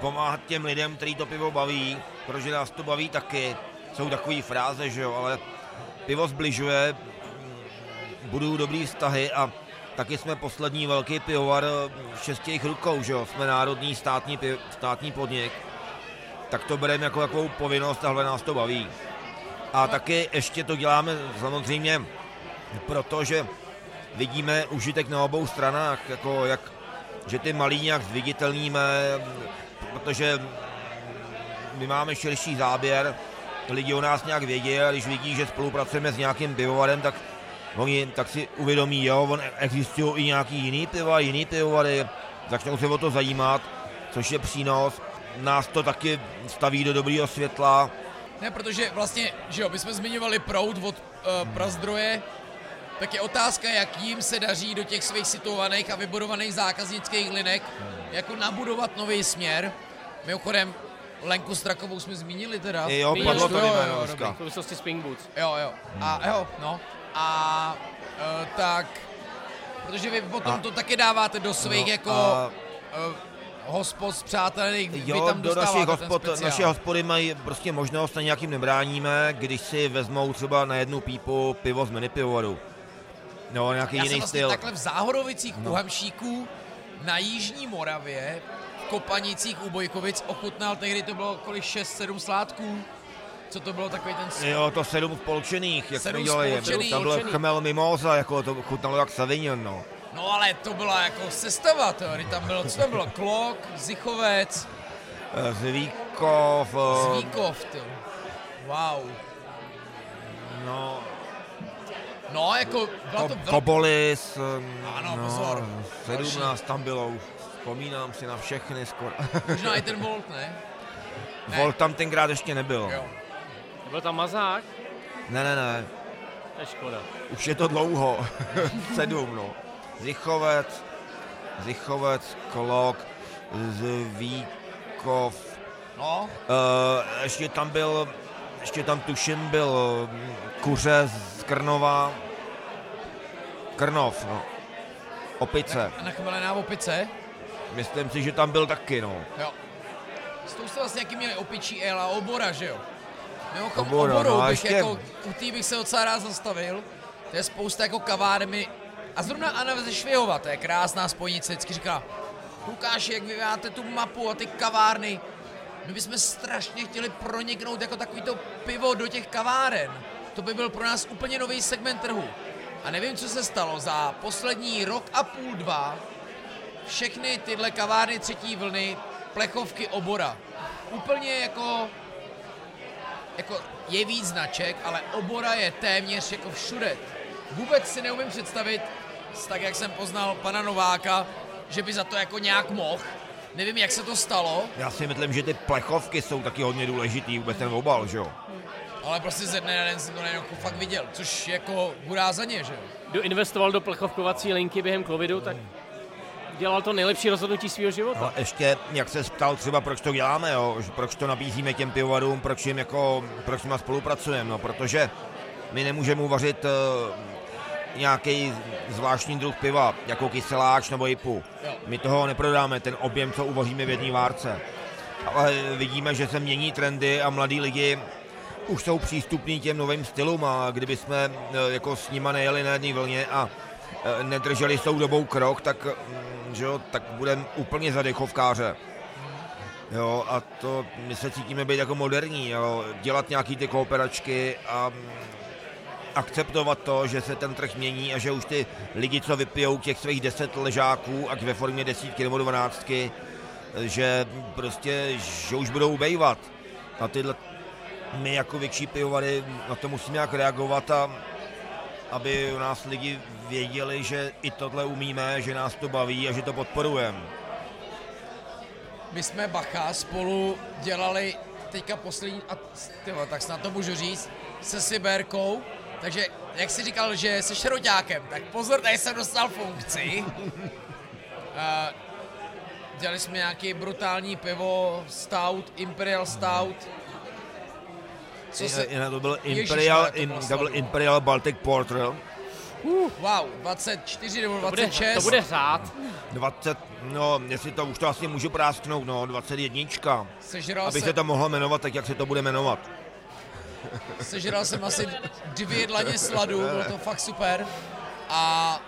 Pomáhat těm lidem, který to pivo baví, protože nás to baví taky. Jsou takové fráze, že jo, ale pivo zbližuje, budou dobrý vztahy a taky jsme poslední velký pivovar v šestějich rukou, že jo. Jsme národní státní, piv, státní podnik. Tak to bereme jako takovou povinnost a nás to baví. A taky ještě to děláme samozřejmě protože vidíme užitek na obou stranách, jako jak, že ty malí nějak zviditelníme, protože my máme širší záběr, lidi o nás nějak vědí a když vidí, že spolupracujeme s nějakým pivovarem, tak oni tak si uvědomí, jo, on existují i nějaký jiný piva, jiný pivovary, začnou se o to zajímat, což je přínos. Nás to taky staví do dobrého světla, Ne, protože vlastně, že jo, my jsme zmiňovali proud od uh, Prazdroje, tak je otázka, jak jim se daří do těch svých situovaných a vybudovaných zákaznických linek jako nabudovat nový směr. Mimochodem, Lenku Strakovou jsme zmínili teda. Jo, padlo Jo, to jo, jméno jo, dneska. dobrý. V souvislosti s Pink Boots. Jo, jo. A jo, no. A uh, tak, protože vy potom A- to taky dáváte do svých No, jako a- uh, hospod přátelných, vy Jo, tam do našich hospod, naše hospody mají prostě možnost, a nějakým nebráníme, když si vezmou třeba na jednu pípu pivo z mini pivovaru. No, nějaký Já jiný jsem vlastně styl. takhle v Záhorovicích no. u Hamšíků na Jižní Moravě v Kopanicích u Bojkovic ochutnal, tehdy to bylo kolik 6-7 sládků Co to bylo takový ten... Jo, to sedm spolčených, jak Sedm jsme dělali. spolčených. Tam byl chmel mimoza, jako to chutnalo jak Savignon, no. No ale to byla jako sestava, to, tam bylo, co tam bylo, Klok, Zichovec, Eh, Zvíkov, eh, Zvíkov, ty. Wow. no, No, jako, byla to velká... Kobolis, eh, Ano, pozor. 17 tam bylo, už vzpomínám si na všechny skoro. Možná i ten Volt, ne? Ne. Volt tam tenkrát ještě nebyl. Jo. Byl tam mazák? Ne, ne, ne, To je škoda. už je to dlouho. Sedm, no. Zichovec, Zichovec, Klok, Zvíkov, No, Uh, ještě tam byl, ještě tam tuším byl mm, Kuře z Krnova, Krnov, no. Opice. a nachmelená opice. Myslím si, že tam byl taky, no. Jo. S tou jste vlastně jaký měli opičí el a obora, že jo? Mimochodem Obora, oborou no bych ještě- jako, u té bych se docela rád zastavil. To je spousta jako kavárny. A zrovna Anna ze Švihova, to je krásná spojnice, vždycky říká, Lukáši, jak vy máte tu mapu a ty kavárny, my bychom strašně chtěli proniknout jako takový to pivo do těch kaváren. To by byl pro nás úplně nový segment trhu. A nevím, co se stalo za poslední rok a půl, dva, všechny tyhle kavárny třetí vlny, plechovky obora. Úplně jako, jako je víc značek, ale obora je téměř jako všude. Vůbec si neumím představit, tak jak jsem poznal pana Nováka, že by za to jako nějak mohl. Nevím, jak se to stalo, Já si myslím, že ty plechovky jsou taky hodně důležitý, vůbec ten obal, že jo. Ale prostě ze dne na den jsem to najednou jako fakt viděl, což jako hurá za ně, že jo. Kdo investoval do plechovkovací linky během covidu, tak dělal to nejlepší rozhodnutí svého života. A ještě, jak se ptal třeba, proč to děláme, jo? proč to nabízíme těm pivovarům, proč jim jako, proč s nimi spolupracujeme, no, protože my nemůžeme uvařit uh, nějaký zvláštní druh piva, jako kyseláč nebo jipu. Jo. My toho neprodáme, ten objem, co uvaříme v jedné várce. Ale vidíme, že se mění trendy a mladí lidi už jsou přístupní těm novým stylům a kdyby jsme eh, jako s nima nejeli na jedné vlně a eh, nedrželi s tou dobou krok, tak, mm, že jo, tak budeme úplně za dechovkáře. Jo, a to my se cítíme být jako moderní, jo, dělat nějaký ty kooperačky a mm, akceptovat to, že se ten trh mění a že už ty lidi, co vypijou těch svých deset ležáků, ať ve formě desítky nebo dvanáctky, že prostě, že už budou ubejvat. A tyhle, my jako větší pivovary na to musíme nějak reagovat a aby u nás lidi věděli, že i tohle umíme, že nás to baví a že to podporujeme. My jsme Bacha spolu dělali teďka poslední, a tyvo, tak snad to můžu říct, se Siberkou, takže jak jsi říkal, že jsi šroťákem, tak pozor, tady jsem dostal funkci. Uh, dělali jsme nějaký brutální pivo, stout, Imperial Stout. Co se, Jinak to byl Imperial, to in, bylo to byl. Imperial Baltic Porter, wow, 24 nebo To bude, 26. to bude řád. 20, no, jestli to už to asi můžu prásknout, no, 21. Sežral, Aby jsem, se to mohlo jmenovat tak, jak se to bude jmenovat. sežral jsem asi dvě dlaně sladu, bylo to fakt super. A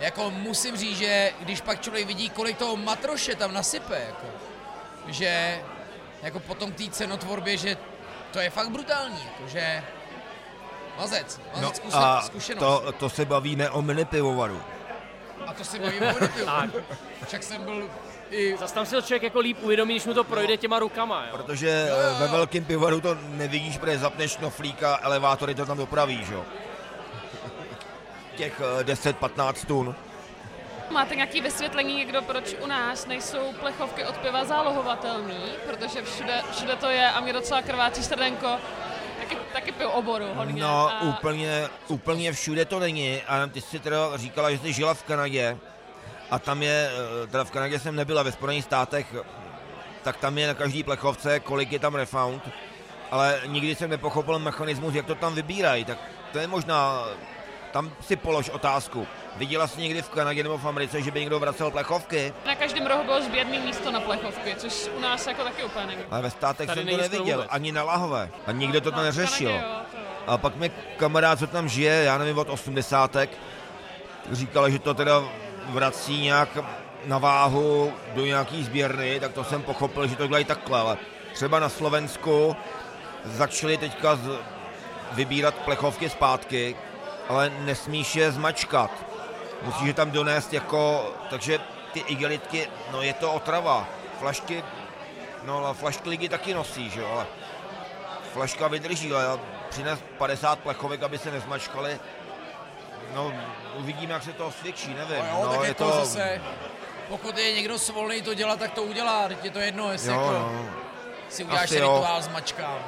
jako musím říct, že když pak člověk vidí, kolik toho matroše tam nasype, jako, že jako potom té cenotvorbě, že to je fakt brutální, jako, že mazec, mazec No zkušen, a zkušenost. to, to se bavíme o mini pivovaru. a to si bavím o Unipilu. Však jsem byl i Zas tam si to člověk jako líp uvědomí, když mu to projde těma rukama. Jo. Protože eh, ve velkém pivovaru to nevidíš, protože zapneš knoflíka, elevátory to tam dopraví, že jo. Těch eh, 10-15 tun. Máte nějaké vysvětlení někdo, proč u nás nejsou plechovky od piva zálohovatelný? Protože všude, všude to je a mě docela krvácí srdenko. Taky, taky piju oboru hodně. No, a úplně, úplně všude to není. A ty jsi teda říkala, že jsi žila v Kanadě. A tam je, eh, teda v Kanadě jsem nebyla, ve Spojených státech, tak tam je na každý plechovce, kolik je tam refound. Ale nikdy jsem nepochopil mechanismus, jak to tam vybírají. Tak to je možná, tam si polož otázku. Viděla jsi někdy v Kanadě nebo v Americe, že by někdo vracel plechovky? Na každém rohu bylo sběrný místo na plechovky, což u nás jako taky úplně není. Ale ve státech Tady jsem to neviděl, vůbec. ani na lahové. A nikdo to tam No, neřešil. Kanadě, jo, to. A pak mi kamarád, co tam žije, já nevím, od 80. říkal, že to teda vrací nějak na váhu do nějaký sběrny, tak to jsem pochopil, že to dělají takhle, ale třeba na Slovensku začali teďka z, vybírat plechovky zpátky, ale nesmíš je zmačkat. Musíš je tam donést jako, takže ty igelitky, no je to otrava. Flašky, no ale flašky lidi taky nosí, že jo, ale flaška vydrží, ale já přines 50 plechovek, aby se nezmačkali. No, uvidíme, jak se to osvědčí, nevím. No, jo, tak no, je to zase, pokud je někdo svolný to dělat, tak to udělá, teď je to jedno, jestli jo, jako no. si uděláš Asi jo. rituál s mačkám.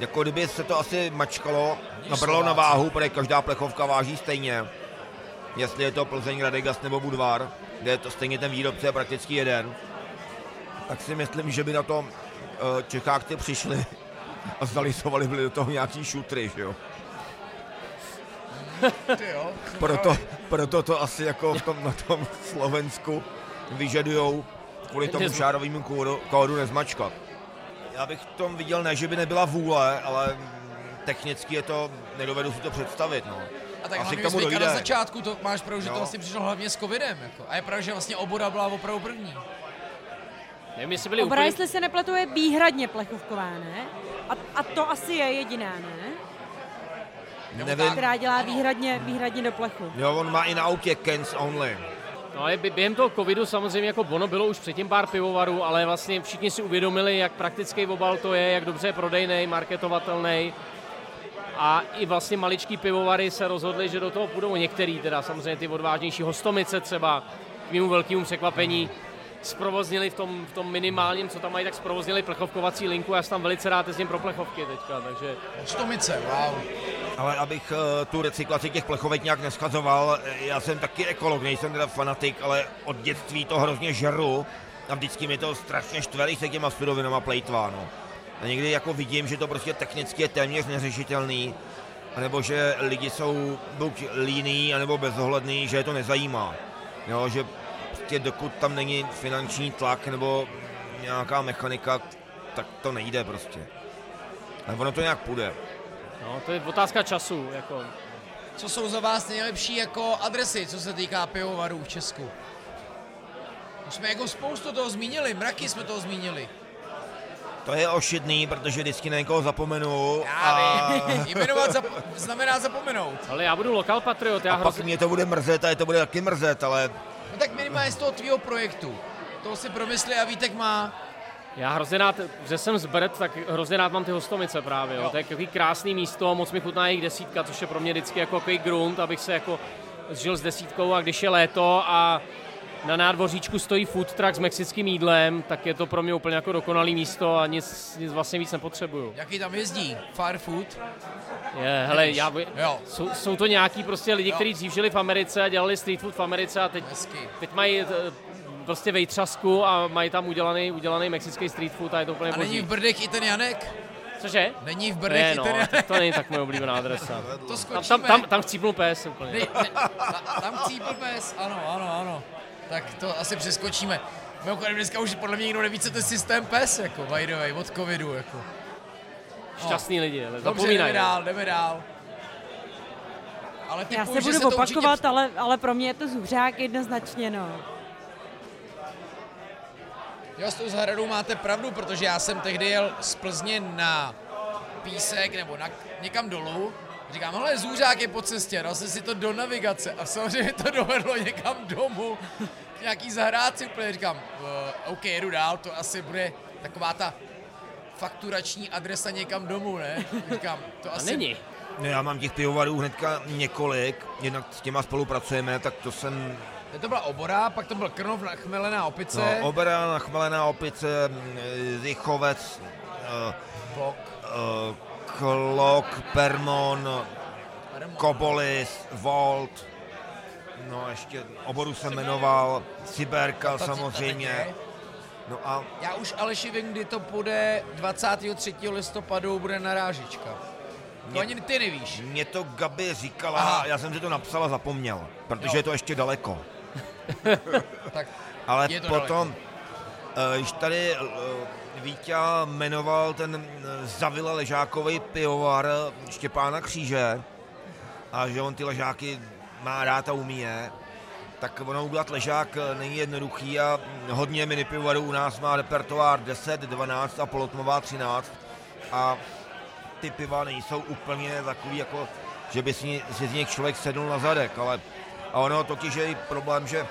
Jako kdyby se to asi mačkalo, nabralo na váhu, protože každá plechovka váží stejně. Jestli je to Plzeň, Radegas nebo Budvar, kde je to stejně ten výrobce je prakticky jeden, tak si myslím, že by na to eh, Čecháci přišli a zalisovali byli do toho nějaký šutry, že jo. Ty Proto, proto to asi jako v tom, na tom Slovensku vyžadujou kvůli tomu šárovému kódu, kódu nezmačkat. Já bych v tom viděl ne, že by nebyla vůle, ale technicky je to, nedovedu si to představit, no. A tak Asi hlavně tomu na začátku, to máš pravdu, že to vlastně přišlo hlavně s covidem. Jako. A je pravda, že vlastně oboda byla opravdu první. Nevím, jestli byli Obra, úplně... jestli se nepletu, je výhradně plechovková, ne? A, a to asi je jediná, ne? Nevím, Která dělá výhradně, výhradně do plechu. jo, on má i na autě cans only. No ale bě- během toho covidu samozřejmě jako ono bylo už předtím pár pivovarů, ale vlastně všichni si uvědomili, jak praktický obal to je, jak dobře je prodejný, marketovatelný. A i vlastně maličký pivovary se rozhodli, že do toho půjdou některý, teda samozřejmě ty odvážnější hostomice třeba, k mému velkému překvapení, zprovoznili v tom, v tom minimálním, co tam mají, tak zprovoznili plechovkovací linku. Já jsem tam velice rád jezdím pro plechovky teďka, takže Stomice, wow. Ale abych eh, tu recyklaci těch plechovek nějak neschazoval, eh, já jsem taky ekolog, nejsem teda fanatik, ale od dětství to hrozně žeru a vždycky mi to strašně štve, když se těma surovinama plejtvá, no. A někdy jako vidím, že to prostě technicky je téměř neřešitelný, nebo že lidi jsou buď líní, anebo bezohledný, že je to nezajímá. Jo, že prostě dokud tam není finanční tlak nebo nějaká mechanika, tak to nejde prostě. Ale ono to nějak půjde. no, to je otázka času. Jako. Co jsou za vás nejlepší jako adresy, co se týká pivovarů v Česku? Už jsme jako spoustu toho zmínili, mraky jsme toho zmínili. To je ošidný, protože vždycky na někoho zapomenu Já a, vím, jmenovat zap- znamená zapomenout. Ale já budu lokal patriot, já a pak hrozně, mě to bude mrzet a je to bude taky mrzet, ale No tak minimálně z toho tvýho projektu. To si promysli a Vítek má. Já hrozně rád, že jsem z Brd, tak hrozně rád mám ty hostomice právě. Jo. Jo. To je takový krásný místo, moc mi chutná jejich desítka, což je pro mě vždycky jako takový grunt, abych se jako zžil s desítkou a když je léto a na nádvoříčku stojí food truck s mexickým jídlem, tak je to pro mě úplně jako dokonalý místo a nic, nic vlastně víc nepotřebuju. Jaký tam jezdí? Fire food? Je, hele, já, Jo. jsou, jsou, to nějaký prostě lidi, kteří dřív žili v Americe a dělali street food v Americe a teď, Hezky. teď mají eh, prostě vejtřasku a mají tam udělaný, udělaný mexický street food a je to úplně A není boží. v Brdech i ten Janek? Cože? Není v i no, tak to není tak moje oblíbená adresa. To Tam, skočíme. tam, tam, tam chcípnul pes úplně. Ne, ne, ta- tam chcípl pes, ano, ano, ano. Tak to asi přeskočíme. Mimochodem dneska už podle mě nikdo neví, co to je systém PES, jako by the way, od covidu, jako. Šťastný lidi, ale Dobře, zapomínají. jdeme dál, jdeme dál. Ale Já typuju, se budu to opakovat, určitě... ale, ale pro mě je to zůřák jednoznačně, no. Jo, s tou zahradou máte pravdu, protože já jsem tehdy jel z Plzně na písek nebo na, někam dolů. Říkám, hele, zůřák je po cestě, dal jsem si to do navigace a samozřejmě to dovedlo někam domů k nějaký zahrádci úplně. Říkám, uh, OK, jedu dál, to asi bude taková ta fakturační adresa někam domů, ne? Říkám, to A asi... není. no, já mám těch pivovarů hnedka několik, jednak s těma spolupracujeme, tak to jsem To byla obora, pak to byl Krnov na chmelená opice, no, Obera, Nachmelená opice, mm, Zichovec, eh, Blok, eh, Klok, Permon, Kobolis, Volt, no ještě oboru jsem jmenoval, Cyberka samozřejmě. No a Já už Aleši vím, kdy to bude 23. listopadu, bude narážička. To Mě- ani ty nevíš. mě to Gabi říkala, Aha. já jsem si to napsal a zapomněl, protože Jo. je to ještě daleko. Tak Ale Je to potom, eh, když tady eh, Vítě jmenoval ten eh, Zavila ležákový pivovar Štěpána Kříže. A že on ty ležáky má rád a umí je, tak ono udělat ležák eh, není jednoduchý a hodně mini pivovarů u nás má repertoár 10, 12 a polotmová 13 a ty piva nejsou úplně takový, jako, že by si, si z nich člověk sedl na zadek, ale a ono totiž je i problém, že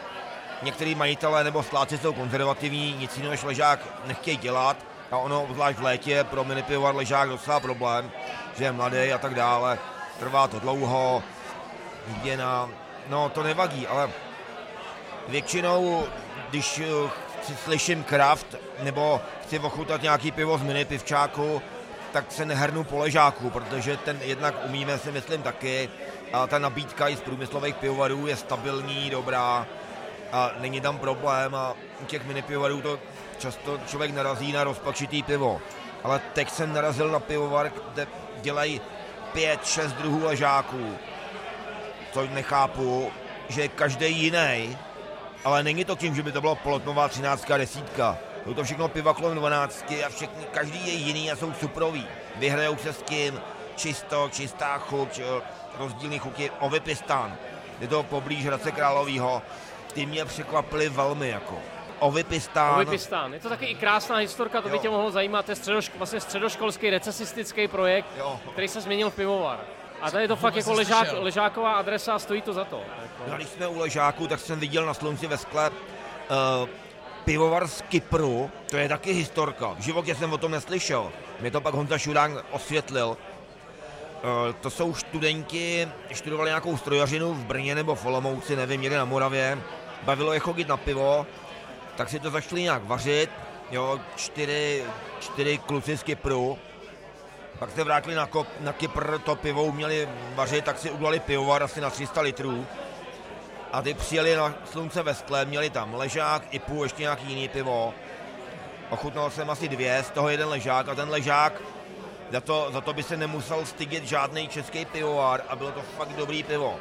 některý majitelé nebo stláci jsou konzervativní, nic jiného než ležák nechtějí dělat. A ono obzvlášť v létě pro mini pivovar ležák docela problém, že je mladý a tak dále, trvá to dlouho, hygiena, no to nevadí, ale většinou, když eh, si slyším kraft nebo chci ochutnat nějaký pivo z mini pivčáku, tak se nehrnu po ležáku, protože ten jednak umíme si myslím taky, a ta nabídka i z průmyslových pivovarů je stabilní, dobrá a není tam problém a u těch mini pivovarů to často člověk narazí na rozpačitý pivo. Ale teď jsem narazil na pivovar, kde dělají pět, šest druhů ležáků, co nechápu, že je každý jiný, ale není to tím, že by to bylo polotnová třináctka, desítka. Jsou to všechno piva kolem 12 a všechny, každý je jiný a jsou suprový. Vyhrajou se s tím čisto, čistá chuť, rozdílný chuti, Ovipistán. Je to poblíž Hradce Královýho. Ty mě překvapily velmi jako. Ovipistán. Ovipistán. Je to taky i krásná historka, to by Jo. tě mohlo zajímat. To je středošk- vlastně středoškolský recesistický projekt, Jo. který se změnil v pivovar. A tady je to fakt Vůbec jako ležák, ležáková adresa a stojí to za to. No, a když jsme u ležáku, tak jsem viděl na slunci ve skle uh, pivovar z Kypru, to je taky historka. V životě jsem o tom neslyšel. Mě to pak Honza Šurán osvětlil. Uh, to jsou studenti, studovali nějakou strojařinu v Brně nebo v Olomouci, nevím, někde na Moravě. Bavilo je chodit na pivo, tak si to začali nějak vařit. Jo, čtyři, čtyři kluci z Kypru, pak se vrátili na, kop, na Kypr, to pivo uměli vařit, tak si udělali pivovar asi na 300 litrů. A ty přijeli na slunce ve skle, měli tam ležák, ipu, ještě nějaký jiný pivo. Ochutnal jsem asi dvě, z toho jeden ležák a ten ležák, za to, za to by se nemusel stydět žádný český pivovar a bylo to fakt dobrý pivo.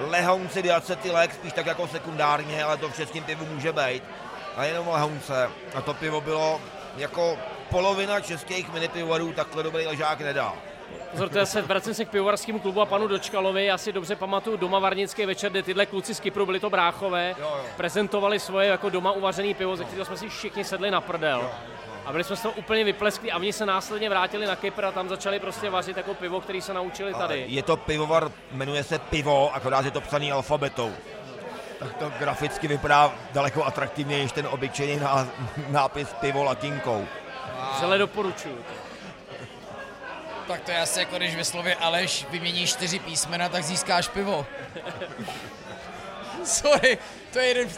Lehounci diacetylek, spíš tak jako sekundárně, ale to v českém pivu může být. A jenom lehounce. A to pivo bylo jako polovina českých minipivovarů takhle dobrý ležák nedá. Pozor, se vracím se k pivovarskému klubu a panu Dočkalovi. Já si dobře pamatuju doma Varnický večer, kde tyhle kluci z Kypru, byli to bráchové, Jo, jo. prezentovali svoje jako doma uvařený pivo, ze kterého jsme si všichni sedli na prdel. A byli jsme z toho úplně vypleskli a oni se následně vrátili na Kypr a tam začali prostě vařit jako pivo, který se naučili tady. Je to pivovar, jmenuje se Pivo, akorát je to psaný alfabetou. Tak to graficky vypadá daleko atraktivněji než ten obyčejný ná, nápis pivo latinkou. Vřele doporučuju. Tak to je asi jako když ve slově Aleš vyměníš čtyři písmena, tak získáš pivo. Sorry, to je jeden...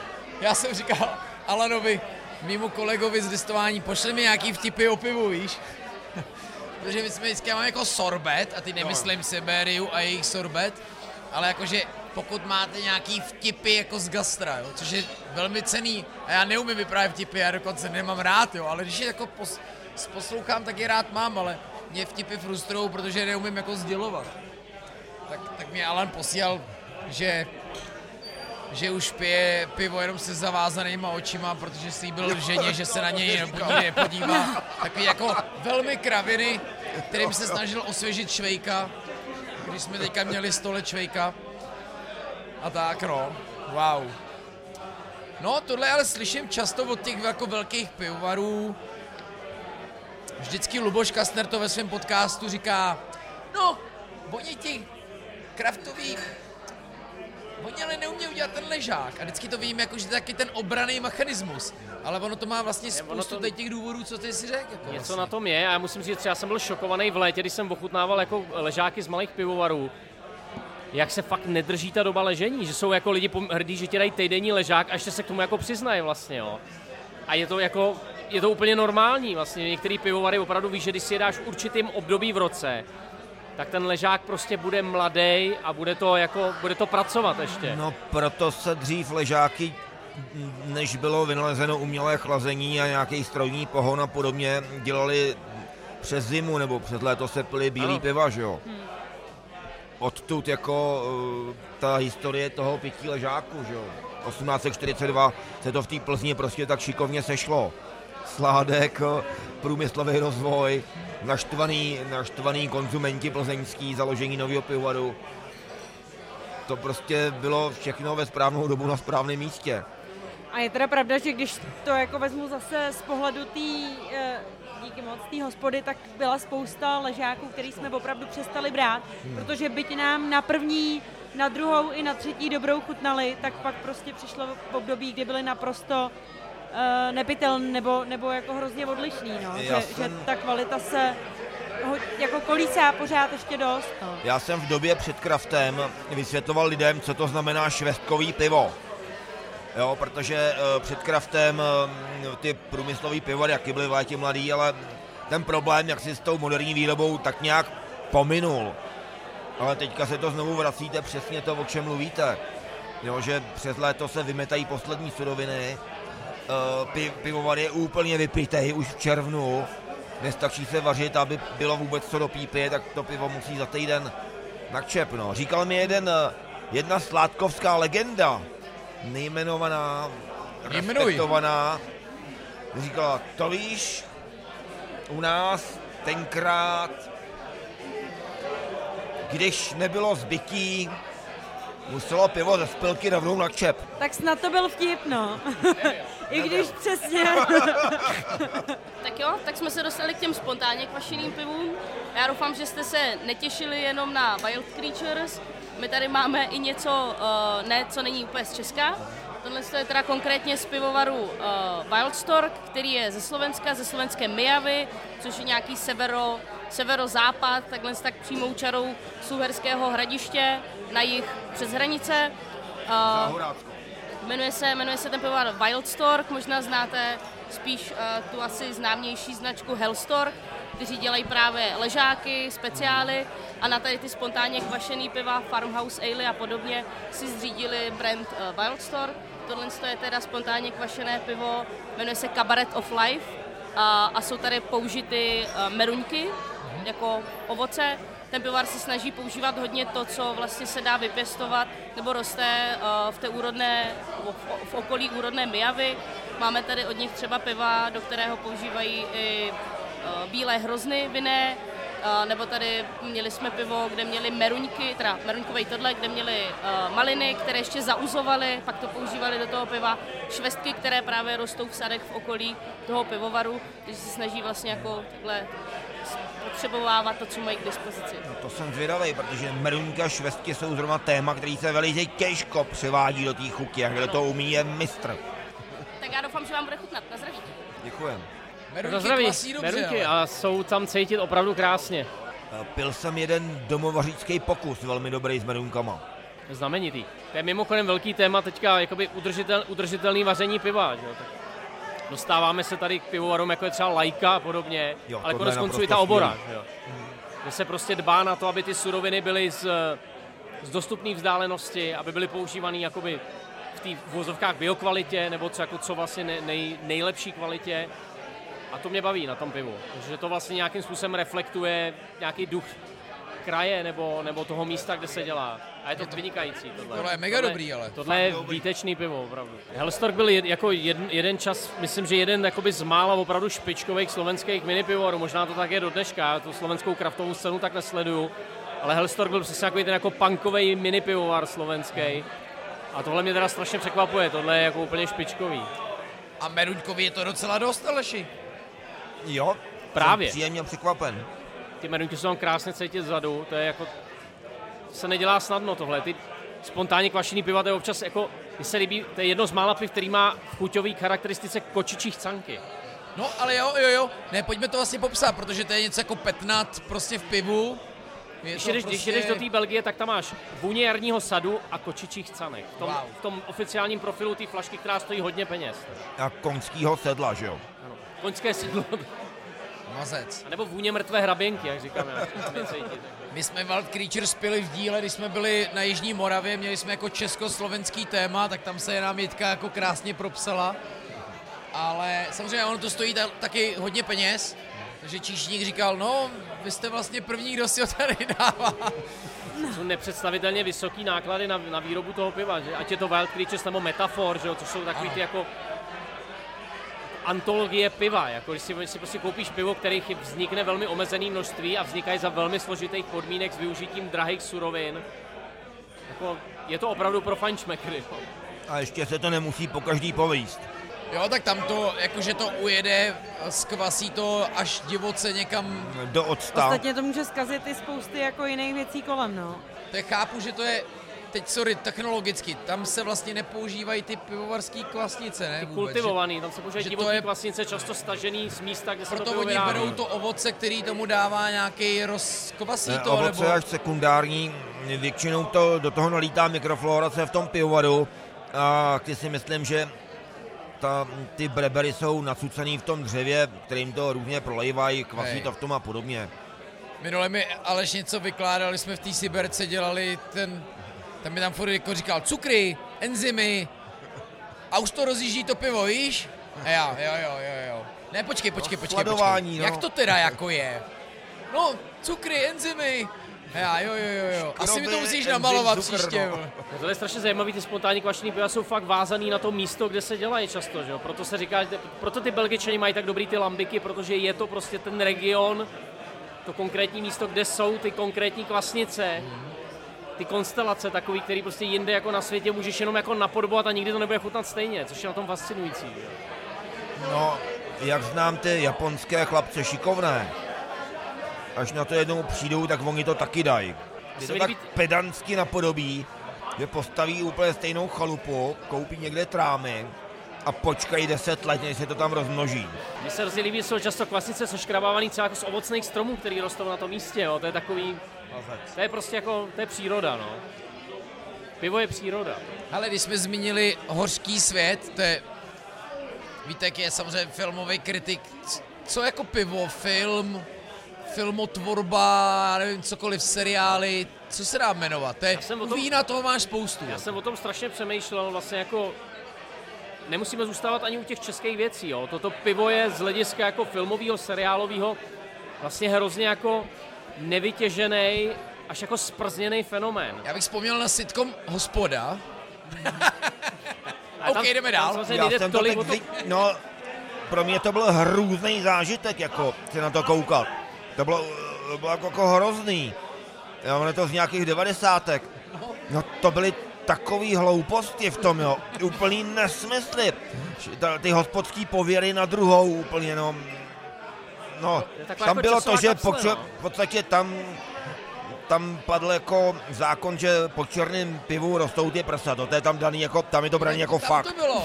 Já jsem říkal Alanovi, mýmu kolegovi z listování, pošli mi nějaký vtipy o pivu, víš? Protože my jsme vždycky máme jako sorbet, a ty nemyslím Siberiu a jejich sorbet, ale jakože pokud máte nějaký vtipy jako z gastra, jo, což je velmi cený, a já neumím vyprávět vtipy, já dokonce nemám rád, jo, ale když je jako pos, poslouchám, tak je rád mám, ale mě vtipy frustrují, protože neumím jako sdělovat. Tak, tak mě Alan posílal, že že už pije pivo jenom se zavázanýma očima, protože slíbil ženě, že se na něj nepodívá. Takový jako velmi kraviny, kterým se snažil osvěžit švejka, když jsme teďka měli 100 let švejka. A tak no, wow. No, tohle ale slyším často od těch jako velkých pivovarů. Vždycky Luboš Kastner to ve svém podcastu říká, no, oni ti kraftoví Oni ale neumí udělat ten ležák a vždycky to vím jako, že to je taky ten obraný mechanismus. Ale ono to má vlastně ono spoustu to- těch důvodů, co ty si řekl. Jako Něco vlastně. na tom je a já musím říct, že já jsem byl šokovaný v létě, když jsem ochutnával jako ležáky z malých pivovarů. Jak se fakt nedrží ta doba ležení, že jsou jako lidi hrdí, že ti dají týdenní ležák a ještě se k tomu jako přiznají vlastně, jo. A je to jako, je to úplně normální vlastně, některý pivovary opravdu víš, že když si je dáš v určitým období v roce, tak ten ležák prostě bude mladý a bude to jako, bude to pracovat ještě. No proto se dřív ležáky, než bylo vynalezeno umělé chlazení a nějaký strojní pohon a podobně, dělali přes zimu nebo přes léto se pili bílý Ano. piva, že jo? Odtud jako eh, ta historie toho pití ležáku, že jo? 1842 se to v té Plzni prostě tak šikovně sešlo. Sládek, eh, průmyslový rozvoj, naštvaný, naštvaný konzumenti plzeňský, založení nového pivovaru. To prostě bylo všechno ve správnou dobu na správném místě. A je teda pravda, že když to jako vezmu zase z pohledu té díky moc té hospody, tak byla spousta ležáků, který jsme opravdu přestali brát, hmm. protože byť nám na první, na druhou i na třetí dobrou chutnali, tak pak prostě přišlo v období, kdy byly naprosto uh, nepitelný nebo, nebo jako hrozně odlišný, no. že, jsem... že ta kvalita se ho, jako kolísá pořád ještě dost. No. Já jsem v době před kraftem vysvětloval lidem, co to znamená švestkový pivo. Jo, protože uh, před kraftem uh, ty průmyslové pivovary, jaký byly v létě mladý, ale ten problém, jak si s tou moderní výrobou, tak nějak pominul. Ale teďka se to znovu vracíte přesně to, o čem mluvíte. Jo, že přes léto se vymetají poslední suroviny, uh, pivovar je úplně vypitej už v červnu, nestačí se vařit, aby bylo vůbec co do pípy, tak to pivo musí za týden nakčepno. Říkal mi jeden, jedna sládkovská legenda, nejmenovaná, respektovaná, říkala, to víš, u nás tenkrát, když nebylo zbytí, muselo pivo ze spilky rovnou na čep. Tak snad to byl vtip, no. I když přesně. tak jo, tak jsme se dostali k těm spontánně kvašeným pivům. Já doufám, že jste se netěšili jenom na Wild Creatures. My tady máme i něco, uh, ne, co není úplně z Česka. Tohle je teda konkrétně z pivovaru uh, Wild Stork, který je ze Slovenska, ze slovenské Mijavy, což je nějaký severo, severozápad, takhle tak přímou čarou Suherského hradiště na jich přes hranice. Uh, jmenuje se, jmenuje se ten pivovar Wildstork, možná znáte spíš uh, tu asi známější značku Hellstork, kteří dělají právě ležáky, speciály a na tady ty spontánně kvašený piva, Farmhouse Ale a podobně si zřídili brand uh, Wildstork. Tohle je teda spontánně kvašené pivo, jmenuje se Cabaret of Life a, a jsou tady použity uh, meruňky jako ovoce ten pivovar se snaží používat hodně to, co vlastně se dá vypěstovat nebo roste eh, v té úrodné, v okolí úrodné Mijavy. Máme tady od nich třeba piva, do kterého používají i eh, bílé hrozny vinné, eh, nebo tady měli jsme pivo, kde měli meruňky, teda meruňkové tohle, kde měli maliny, které ještě zauzovaly, pak to používali do toho piva, švestky, které právě rostou v sadech v okolí toho pivovaru, takže se snaží vlastně jako takhle potřebovávat to, co mají k dispozici. No to jsem zvědavý, protože meruňka a švestky jsou zrovna téma, který se velice těžko převádí do té chutě, a kdo to umí je mistr. Tak já doufám, že vám bude chutnat. Na zdraví. Děkujem. Meruňky, zdraví. Dobře, meruňky a jsou tam cítit opravdu krásně. Pil jsem jeden domovařícký pokus, velmi dobrý s meruňkama. Znamenitý. To je mimochodem velký téma teďka, jakoby udržitel, udržitelný vaření piva. Že? Tak dostáváme se tady k pivovarům, jako je třeba lajka a podobně, jo, ale konec konců i ta obora. Jo. Kde se prostě dbá na to, aby ty suroviny byly z, z dostupné vzdálenosti, aby byly používané jakoby v té vozovkách biokvalitě, nebo co, jako co vlastně nej, nejlepší kvalitě. A to mě baví na tom pivu, že to vlastně nějakým způsobem reflektuje nějaký duch kraje nebo, nebo toho místa, kde se dělá. A je to, je to vynikající. Tohle. tohle je mega tohle, dobrý, ale. Tohle je výtečný pivo, opravdu. Hellstork byl jed, jako jeden, jeden čas, myslím, že jeden jakoby z mála opravdu špičkových slovenských mini pivovarů. Možná to tak je do dneška, tu slovenskou kraftovou scénu tak nesleduju. Ale Hellstork byl přesně jako ten jako punkový mini pivovar slovenský. A tohle mě teda strašně překvapuje, tohle je jako úplně špičkový. A Meruňkovi je to docela dost, Aleši. Jo, Právě. Jsem příjemně překvapen. Ty meruňky jsou tam krásně cítit zadu, to je jako se nedělá snadno tohle. Ty spontánně kvašený piva, to je občas jako, mi se líbí, to je jedno z mála piv, který má v chuťový charakteristice kočičí chcanky. No, ale jo, jo, jo, ne, pojďme to vlastně popsat, protože to je něco jako petnat prostě v pivu. Je když, jdeš, prostě... když jdeš do té Belgie, tak tam máš vůně jarního sadu a kočičích canek. V tom, wow. v tom oficiálním profilu té flašky, která stojí hodně peněz. A koňského sedla, že jo? Ano. Koňské sedlo. Mazec. A nebo vůně mrtvé hraběnky, jak říkáme. My jsme Wild Creatures pili v díle, když jsme byli na Jižní Moravě, měli jsme jako československý téma, tak tam se nám Jitka jako krásně propsala. Ale samozřejmě ono to stojí ta, taky hodně peněz, takže číšník říkal, no, vy jste vlastně první, kdo si ho tady dává. Jsou nepředstavitelně vysoký náklady na, na výrobu toho piva, že? ať je to Wild Creatures nebo Metafor, že což jsou takový ty jako antologie piva. Jako když si, si prostě koupíš pivo, kterých vznikne velmi omezený množství a vznikají za velmi složitých podmínek s využitím drahých surovin, jako je to opravdu pro fančmekry. A ještě se to nemusí po každý povíst. Jo, tak tam to, jakože to ujede, skvasí to až divoce někam, Do odsta. Ostatně to může zkazit i spousty jako jiných věcí kolem, no. to je, chápu, že to je, teď sorry, technologicky, tam se vlastně nepoužívají ty pivovarské kvasnice, ne? Vůbec, Kultivovaný, tam se používají že to divoký je- kvasnice, často stažený z místa, kde Že, se to proto pivo oni vyrábí. berou to ovoce, který tomu dává nějaký rozkvasí Eh, to, Ovoce nebo... až sekundární, většinou to, do toho nalítá mikroflorace v tom pivovaru a ty si myslím, že ta, ty brebery jsou nacucený v tom dřevě, kterým to různě prolejvají, kvasí Hej. to v tom a podobně. Minule mi Aleš něco vykládali, jsme v té Siberce dělali ten, tam mi tam furt jako říkal cukry, enzymy a už to rozjíždí to pivo, víš? A já, jo, jo, jo, jo. Ne, počkej, počkej, počkej, sledování, počkej. no. Jak to teda jako je? No, cukry, enzymy. A já, jo, jo, jo, jo. Asi mi to musíš enzym, namalovat cukr, příště. no. To je strašně zajímavý, ty spontánní kvašený piva jsou fakt vázaný na to místo, kde se dělají často, že jo? Proto se říká, proto ty Belgičani mají tak dobrý ty lambiky, protože je to prostě ten region, to konkrétní místo, kde jsou ty konkrétní kvasnice, ty konstelace takový, který prostě jinde jako na světě můžeš jenom jako napodobovat a nikdy to nebude chutnat stejně, což je na tom fascinující. že? No, jak znám ty japonské chlapce šikovné, až na to jednou přijdou, tak oni to taky dají. Se to tak líbí- pedantsky napodobí, že postaví úplně stejnou chalupu, koupí někde trámy a počkají 10 let, než se to tam rozmnoží. Mně se hrozně líbí, jsou často kvasnice soškrabávaný třeba jako z ovocných stromů, který rostou na tom místě, jo? to je takový, to je prostě jako, to je příroda, no. Pivo je příroda. Ale když jsme zmínili Hořký svět, to je, Vítek je samozřejmě filmový kritik. Co jako pivo, film, filmotvorba, já nevím, cokoliv, seriály, co se dá jmenovat? To je, jsem o u tom- vína toho máš spoustu. Já jsem o tom strašně přemýšlel, vlastně jako nemusíme zůstávat ani u těch českých věcí, jo. Toto pivo je z hlediska jako filmového, seriálového vlastně hrozně jako nevytěžený, až jako sprzněný fenomén. Já bych vzpomněl na sitcom Hospoda. A OK, jdeme dál. samozřejmě Já jsem to tolik teď, to, vid- no, pro mě to byl hrůzný zážitek, jako se na to koukat. To bylo, to bylo jako, jako hrozný. Ono je to z nějakých devadesátek. No to byly takový hlouposti v tom, jo. Úplný nesmysly. Ty hospodský pověry na druhou úplně, no. No, tam jako bylo to, že kapsle, no. v podstatě tam tam padl jako zákon, že po černém pivu rostou ty prsa, to je tam daný jako, tam je to braný jako Tam fakt. to bylo.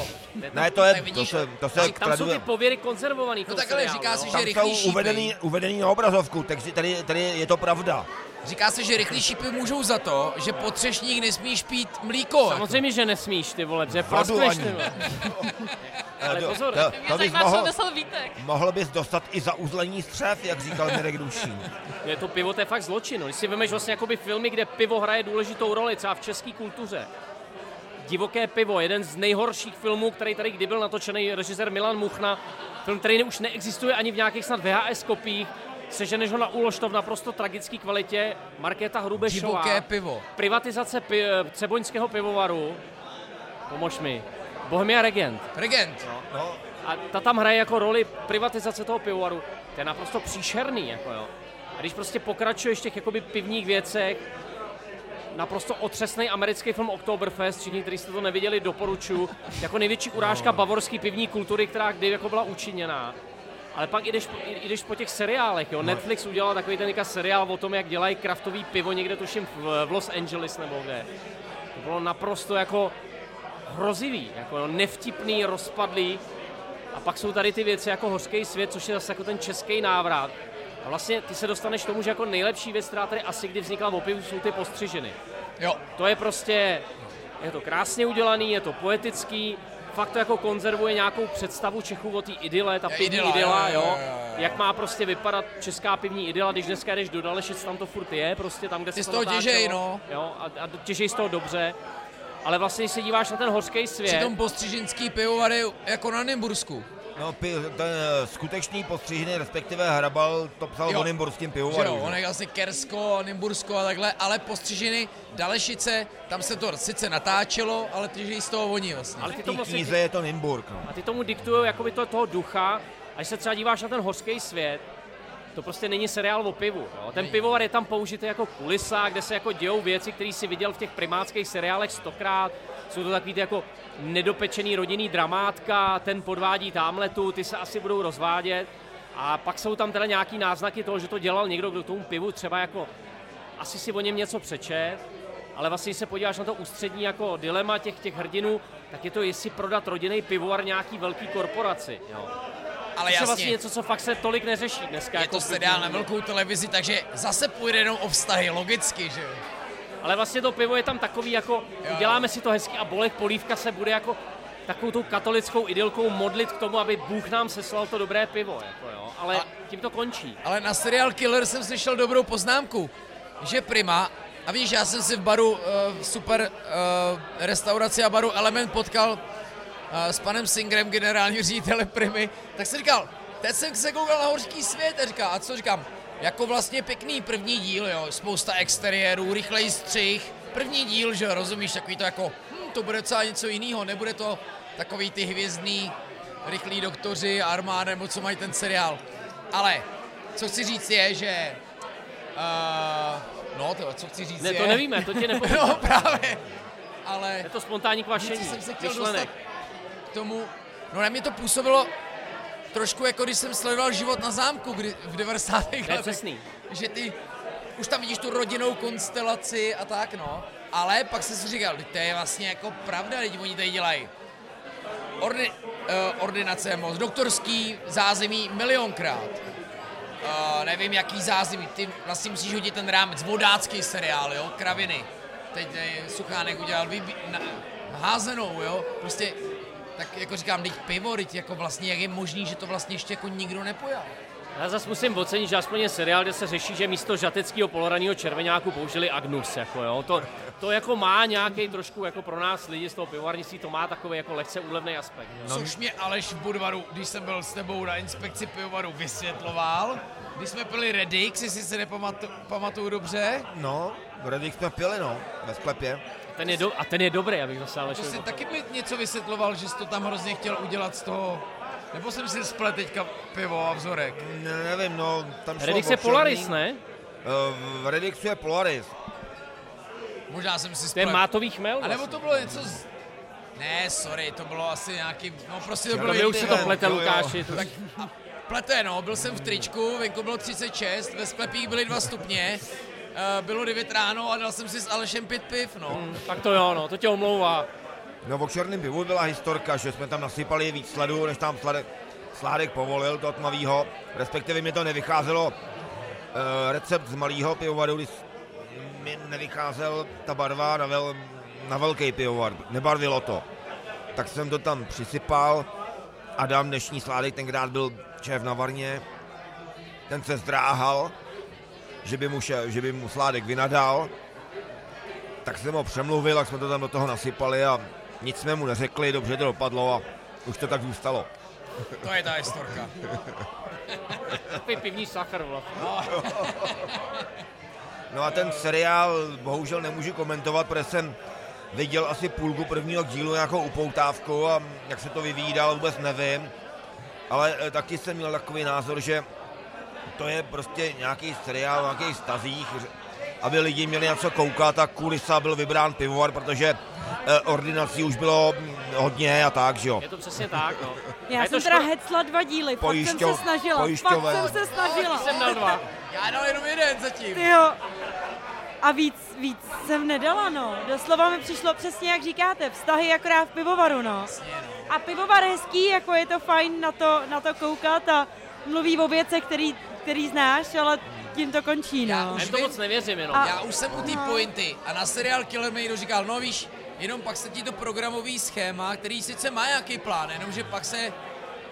Ne, to je, to se, to se tam, tam jsou ty traduje. pověry konzervovaný No tak ale říká jo. se, že rychlý jsou šípy. uvedený, uvedený na obrazovku, takže tady, tady je to pravda. Říká se, že rychlý šípy můžou za to, že potřešník nesmíš pít mlíko. Samozřejmě, že nesmíš, ty vole, že ty vole. Ale to, pozor. to, to bys mohl, odnesl Vítek. mohl bys dostat i za uzlení střev, jak říkal Mirek Dušín. Je to pivo, to je fakt zločin. no. Když si vemeš vlastně jakoby filmy, kde pivo hraje důležitou roli, třeba v české kultuře. Divoké pivo, jeden z nejhorších filmů, který tady kdy byl natočený režisér Milan Muchna. Film, který už neexistuje ani v nějakých snad VHS kopiích. Seženeš ho na úlož, v naprosto tragické kvalitě. Markéta Hrubešová. Divoké pivo. Privatizace pi- Třeboňského pivovaru. Pomož mi. Bohemia Regent. Regent. No, A ta tam hraje jako roli privatizace toho pivovaru. To je naprosto příšerný, jako jo. A když prostě pokračuješ v těch jakoby pivních věcech, naprosto otřesný americký film Oktoberfest, všichni, kteří jste to neviděli, doporučuji, jako největší urážka bavorské pivní kultury, která kdy jako byla učiněná. Ale pak jdeš, i jdeš po těch seriálech, jo. Netflix udělal takový ten seriál o tom, jak dělají kraftový pivo někde, tuším, v, v Los Angeles nebo kde. To bylo naprosto jako hrozivý, jako nevtipný, rozpadlý. A pak jsou tady ty věci jako Hořký svět, což je zase jako ten český návrat. A vlastně ty se dostaneš k tomu, že jako nejlepší věc, která tady asi kdy vznikla v opivu, jsou ty postřižiny. Jo. To je prostě, je to krásně udělaný, je to poetický, fakt to jako konzervuje nějakou představu Čechů o té idyle, ta Je pivní idyla, idyla, jo, jo, jo, jo, jak má prostě vypadat česká pivní idyla, když dneska jdeš do Dalešic, tam to furt je, prostě tam, kde Ty se z to toho těžej, no. Jo, a, a těžej z toho dobře. Ale vlastně, když se díváš na ten hořký svět, Přitom postřižinský pivovar je jako na Nymbursku. no pi, ten eh, skutečný postřižený, respektive Hrabal, to psal Jo. o Nymburském Že pivovaru. jo, on je vlastně Kersko, Nymbursko a takhle, ale postřižiny Dalešice, tam se to sice natáčelo, ale těží z toho oni vlastně. ale ty V to té vlastně knize je to Nymburk. No. A ty tomu diktují jakoby to, toho ducha, a když se třeba díváš na ten hořký svět, to prostě není seriál o pivu. Jo. Ten pivovar je tam použitý jako kulisa, kde se jako dějou věci, které si viděl v těch primátských seriálech stokrát. Jsou to takový ty jako nedopečený rodinný dramátka, ten podvádí tamletu, ty se asi budou rozvádět. A pak jsou tam teda nějaký náznaky toho, že to dělal někdo, kdo tomu pivu třeba jako asi si o něm něco přečet, ale vlastně, když se podíváš na to ústřední jako dilema těch, těch hrdinů, tak je to, jestli prodat rodinný pivovar nějaký velký korporaci. Jo. Ale To je jasně, vlastně něco, co fakt se tolik neřeší dneska. je jako to seriál na velkou televizi, takže zase půjde jenom o vztahy, logicky, že jo. Ale vlastně to pivo je tam takový jako, uděláme si to hezky a Bolek Polívka se bude jako takovou tou katolickou idylkou modlit k tomu, aby Bůh nám seslal to dobré pivo. Jako jo. Ale A- tím to končí. Ale na serial Killer jsem slyšel dobrou poznámku, že Prima, a víš, já jsem si v baru, uh, super uh, restauraci a baru Element potkal s panem Singrem, generálním ředitelem Primy, tak jsem říkal, teď jsem se koukal na horský svět a říká, a co říkám, jako vlastně pěkný první díl, jo, spousta exteriérů, rychlej střih, první díl, že rozumíš, takový to jako, hm, to bude docela něco jiného, nebude to takový ty hvězdný, rychlí doktoři, armáda, nebo co mají ten seriál. Ale, co chci říct je, že, uh, no to, co chci říct Ne, je, to nevíme, to tě nepovíme. no právě, ale Je to spontánní kvašení. jsem se chtěl myšlenek. dostat k tomu, no na mě to působilo trošku jako když jsem sledoval život na zámku kdy, v 90. To je letech. přesný. Že ty, už tam vidíš tu rodinnou konstelaci a tak no. Ale pak jsem si říkal, "Vždyť to je vlastně jako pravda, lidi oni tady dělají. Ordi, uh, ordinace je moc, doktorský zázemí milionkrát. Uh, nevím, jaký zázemí, ty vlastně musíš hodit ten rámec, vodácký seriál, jo, kraviny. Teď Suchánek udělal vybí, na, házenou, jo, prostě, tak jako říkám, teď pivo, teď jako vlastně, jak je možný, že to vlastně ještě jako nikdo nepojal. Já zase musím ocenit, že aspoň je seriál, kde se řeší, že místo žateckého poloraného červenáku použili Agnus. Jako, jo. To, to jako má nějaký trošku jako pro nás lidi z toho pivovarnictví, to má takový jako lehce úlevný aspekt. Jo. No. Což mě Aleš v Budvaru, když jsem byl s tebou na inspekci pivovaru, vysvětloval. Když jsme pili Redix, jestli si nepamatuju pamatuju dobře, No, Redik jsme pili, no, ve sklepě. Ten je do, a ten je dobrý, abych zase ale to si taky mi něco vysvětloval, že jsi to tam hrozně chtěl udělat z toho, nebo jsem si splet teďka pivo a vzorek. Ne, nevím, no, tam šlo Redix je Polaris, ne? Eh, V Redixu je Polaris. Možná jsem si To je splet. mátový chmel. A nebo Vlastně. to bylo něco z... Ne, sorry, to bylo asi nějaký, no prostě to bylo Mě už se to plete. Lukáši. To... Tak plete, no, byl jsem v tričku, venku bylo 36, ve sklepích byly 2 stupně, bylo 9 ráno a dal jsem si s Alešem pět piv, no. Tak to jo, no, to tě omlouvá. No o černém pivu byla historka, že jsme tam nasypali víc sledů, než tam sládek, sládek povolil, to tmavýho. Respektive mi to nevycházelo e, recept z malého pivovaru, když mi nevycházel ta barva na, vel, na velký pivovar, nebarvilo to. Tak jsem to tam přisypal, Adam, dnešní sládek, tenkrát byl šéf na Varně, ten se zdráhal, že by mu, še, že by mu sládek vynadal, tak jsem ho přemluvil, tak jsme to tam do toho nasypali a nic jsme mu neřekli, dobře to dopadlo a už to tak zůstalo. To je ta historka. Takový pivní sachr vlastně. No a ten seriál bohužel nemůžu komentovat, protože jsem viděl asi půlku prvního dílu nějakou upoutávku a jak se to vyvíjí dál vůbec nevím. Ale eh, taky jsem měl takový názor, že to je prostě nějaký seriál o nějakých stazích, aby lidi měli na co koukat a kulisa byl vybrán pivovar, protože eh, ordinací už bylo hm, hodně a tak, že jo. Je to přesně tak, no. A Já jsem teda hecla dva díly, fakt jsem se snažila, fakt pojišťoven. jsem se snažila. jsem dal dva. Já dal jenom jeden zatím. Ty jo. A víc, víc jsem nedala, no. Doslova mi přišlo přesně, jak říkáte, vztahy akorát v pivovaru, no. A pivovar hezký, jako je to fajn na to, na to koukat a mluví o věcech, který, který znáš, ale tím to končí, Já no. už Jen to moc nevěřím jenom. A- Já už jsem u té pointy a na seriál Killer mi někdo říkal, no víš, jenom pak se ti to programový schéma, který sice má nějaký plán, jenomže pak se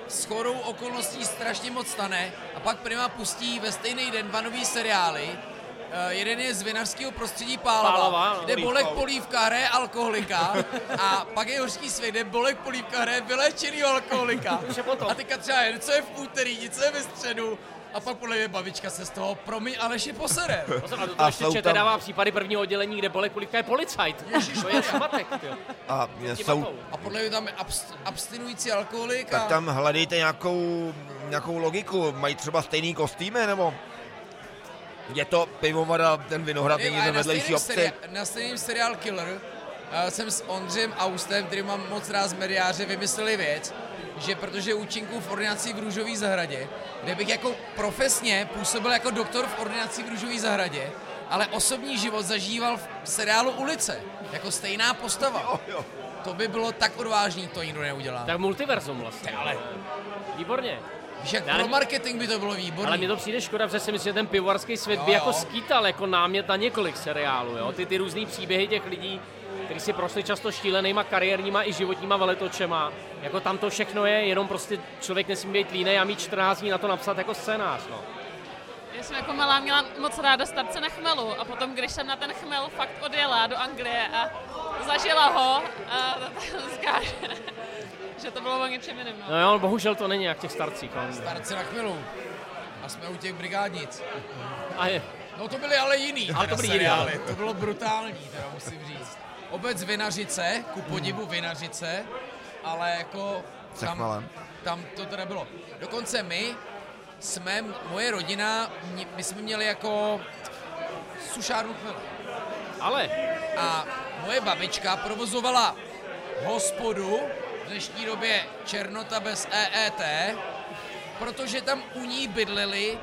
s chorou okolností strašně moc stane a pak Prima pustí ve stejný den dva nový seriály. Uh, jeden je z vinařského prostředí Pálava, Pálava, no. kde Bolek Polívka hraje alkoholika a pak je hořký svět, kde Bolek Polívka hraje vyléčenýho alkoholika. Už. A teďka třeba něco je v úterý, něco je ve středu a pak podle mě babička se z toho, promiň, Aleši posere. Pozor, a A ještě tam- dává případy prvního oddělení, kde Bolek Kulivka je policajt. To je svatek, ty. A jsou, A podle mě tam je abst- abstinující alkoholik tak a... tam hledejte nějakou, nějakou logiku. Mají třeba stejný kostýmy, nebo? Je to pivovar ten Vinohrad ale na vedlejší seriál, na stejném seriál Killer jsem s Ondřejem Austem, který mám moc rád z Mediáře, vymysleli věc, že protože účinku v ordinaci v Růžové zahradě, kde bych jako profesně působil jako doktor v ordinaci v Růžové zahradě, ale osobní život zažíval v seriálu Ulice, jako stejná postava. Jo, jo. To by bylo tak odvážný, to nikdo neudělá. Tak multiverzum vlastně. Ale Výborně. víš, jak Já pro marketing by to bylo výborné. Ale mně to přijde škoda, protože si myslím, že ten pivovarský svět by Jo, jako jo. skýtal jako námět na několik seriálů. Jo? Ty, ty různý příběhy těch lidí, kteří si prošli často šílenýma kariérníma i životníma veletočema. Jako tam to všechno je, jenom prostě člověk nesmí být línej a mít 14 dní na to napsat jako scénář. No. Já jsem jako malá měla moc ráda starce na chmelu a potom, když jsem na ten chmel fakt odjela do Anglie a zažila ho, a říká, že, že to bylo o něčem jiném. No. no jo, bohužel to není jak těch starcích. No. Starci na chmilu. A jsme u těch brigádnic. A je, No to byly ale jiný. Ale to byly jiný, ale. To bylo brutální, teda musím říct. Obec Vinařice, ku podivu Vinařice, ale jako tam, tam to teda bylo. Dokonce my jsme, moje rodina, my jsme měli jako sušárnu chmele. ale A moje babička provozovala hospodu, v dnešní době Černota bez EET, protože tam u ní bydleli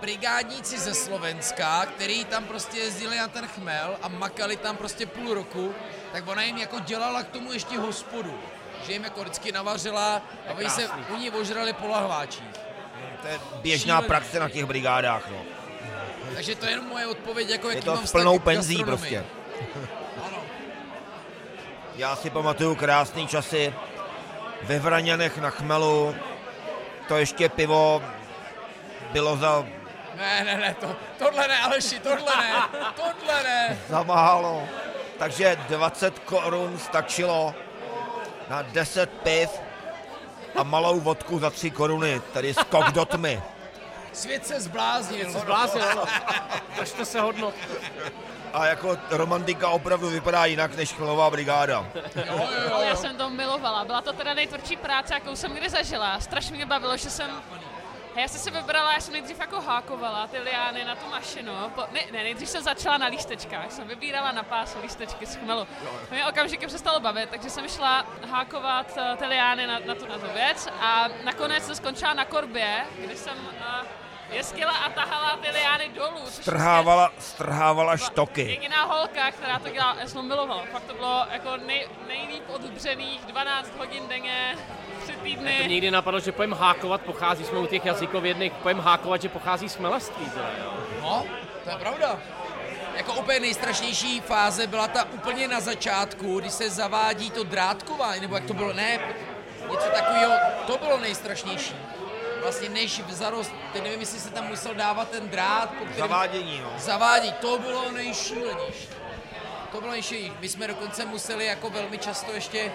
brigádníci ze Slovenska, který tam prostě jezdili na ten chmel a makali tam prostě půl roku, tak ona jim jako dělala k tomu ještě hospodu. Že jim jako vždycky navařila a oni se u ní ožrali po lahváčích. To je běžná Šílený. praxe na těch brigádách, no. Takže to je jenom moje odpověď, jako Je jaký to mám s plnou penzí prostě. Ano. Já si pamatuju krásné časy ve Vraňanech na chmelu. To ještě pivo bylo za, Ne, ne, ne, to, tohle ne, Aleši, tohle ne, tohle ne. za málo. Takže 20 korun stačilo na 10 piv a malou vodku za 3 koruny, tedy skok do tmy. Svět se zbláznil. zbláznil, no. Držte se hodnot. A jako romantika opravdu vypadá jinak než chmelová brigáda. Jo, jo, jo, Ale já jsem to milovala. Byla to teda nejtvrdší práce, jakou jsem kdy zažila. Strašně mě bavilo, že jsem a já jsem si vybrala, já jsem nejdřív jako hákovala ty liány na tu mašinu. Po, ne, ne, nejdřív jsem začala na lístečkách, jsem vybírala na pás lístečky z chmelu. To mě okamžitě přestalo bavit, takže jsem šla hákovat eh, ty liány na, na, tu, na tu věc a nakonec jsem skončila na korbě, kdy jsem uh, jezdila a tahala ty liány dolů. Strhávala, strhávala byla štoky. Jediná holka, která to dělala, já jsem milovala. Fakt to bylo jako nej, nejlíp odbřených 12 hodin denně, To týdny. mě nikdy napadlo, že pojem hákovat pochází, jsme u těch jazykovědných, pojem hákovat, že pochází z chmelaství. Teda, jo. No, to je pravda. Jako úplně nejstrašnější fáze byla ta úplně na začátku, kdy se zavádí to drátkování, nebo jak to bylo, ne, něco takového, to bylo nejstrašnější. Vlastně než zarost, ty nevím, jestli se tam musel dávat ten drát, po kterém Zavádění, no. zavádí, to bylo nejšílenější. To bylo nejšílenější. My jsme dokonce museli jako velmi často ještě,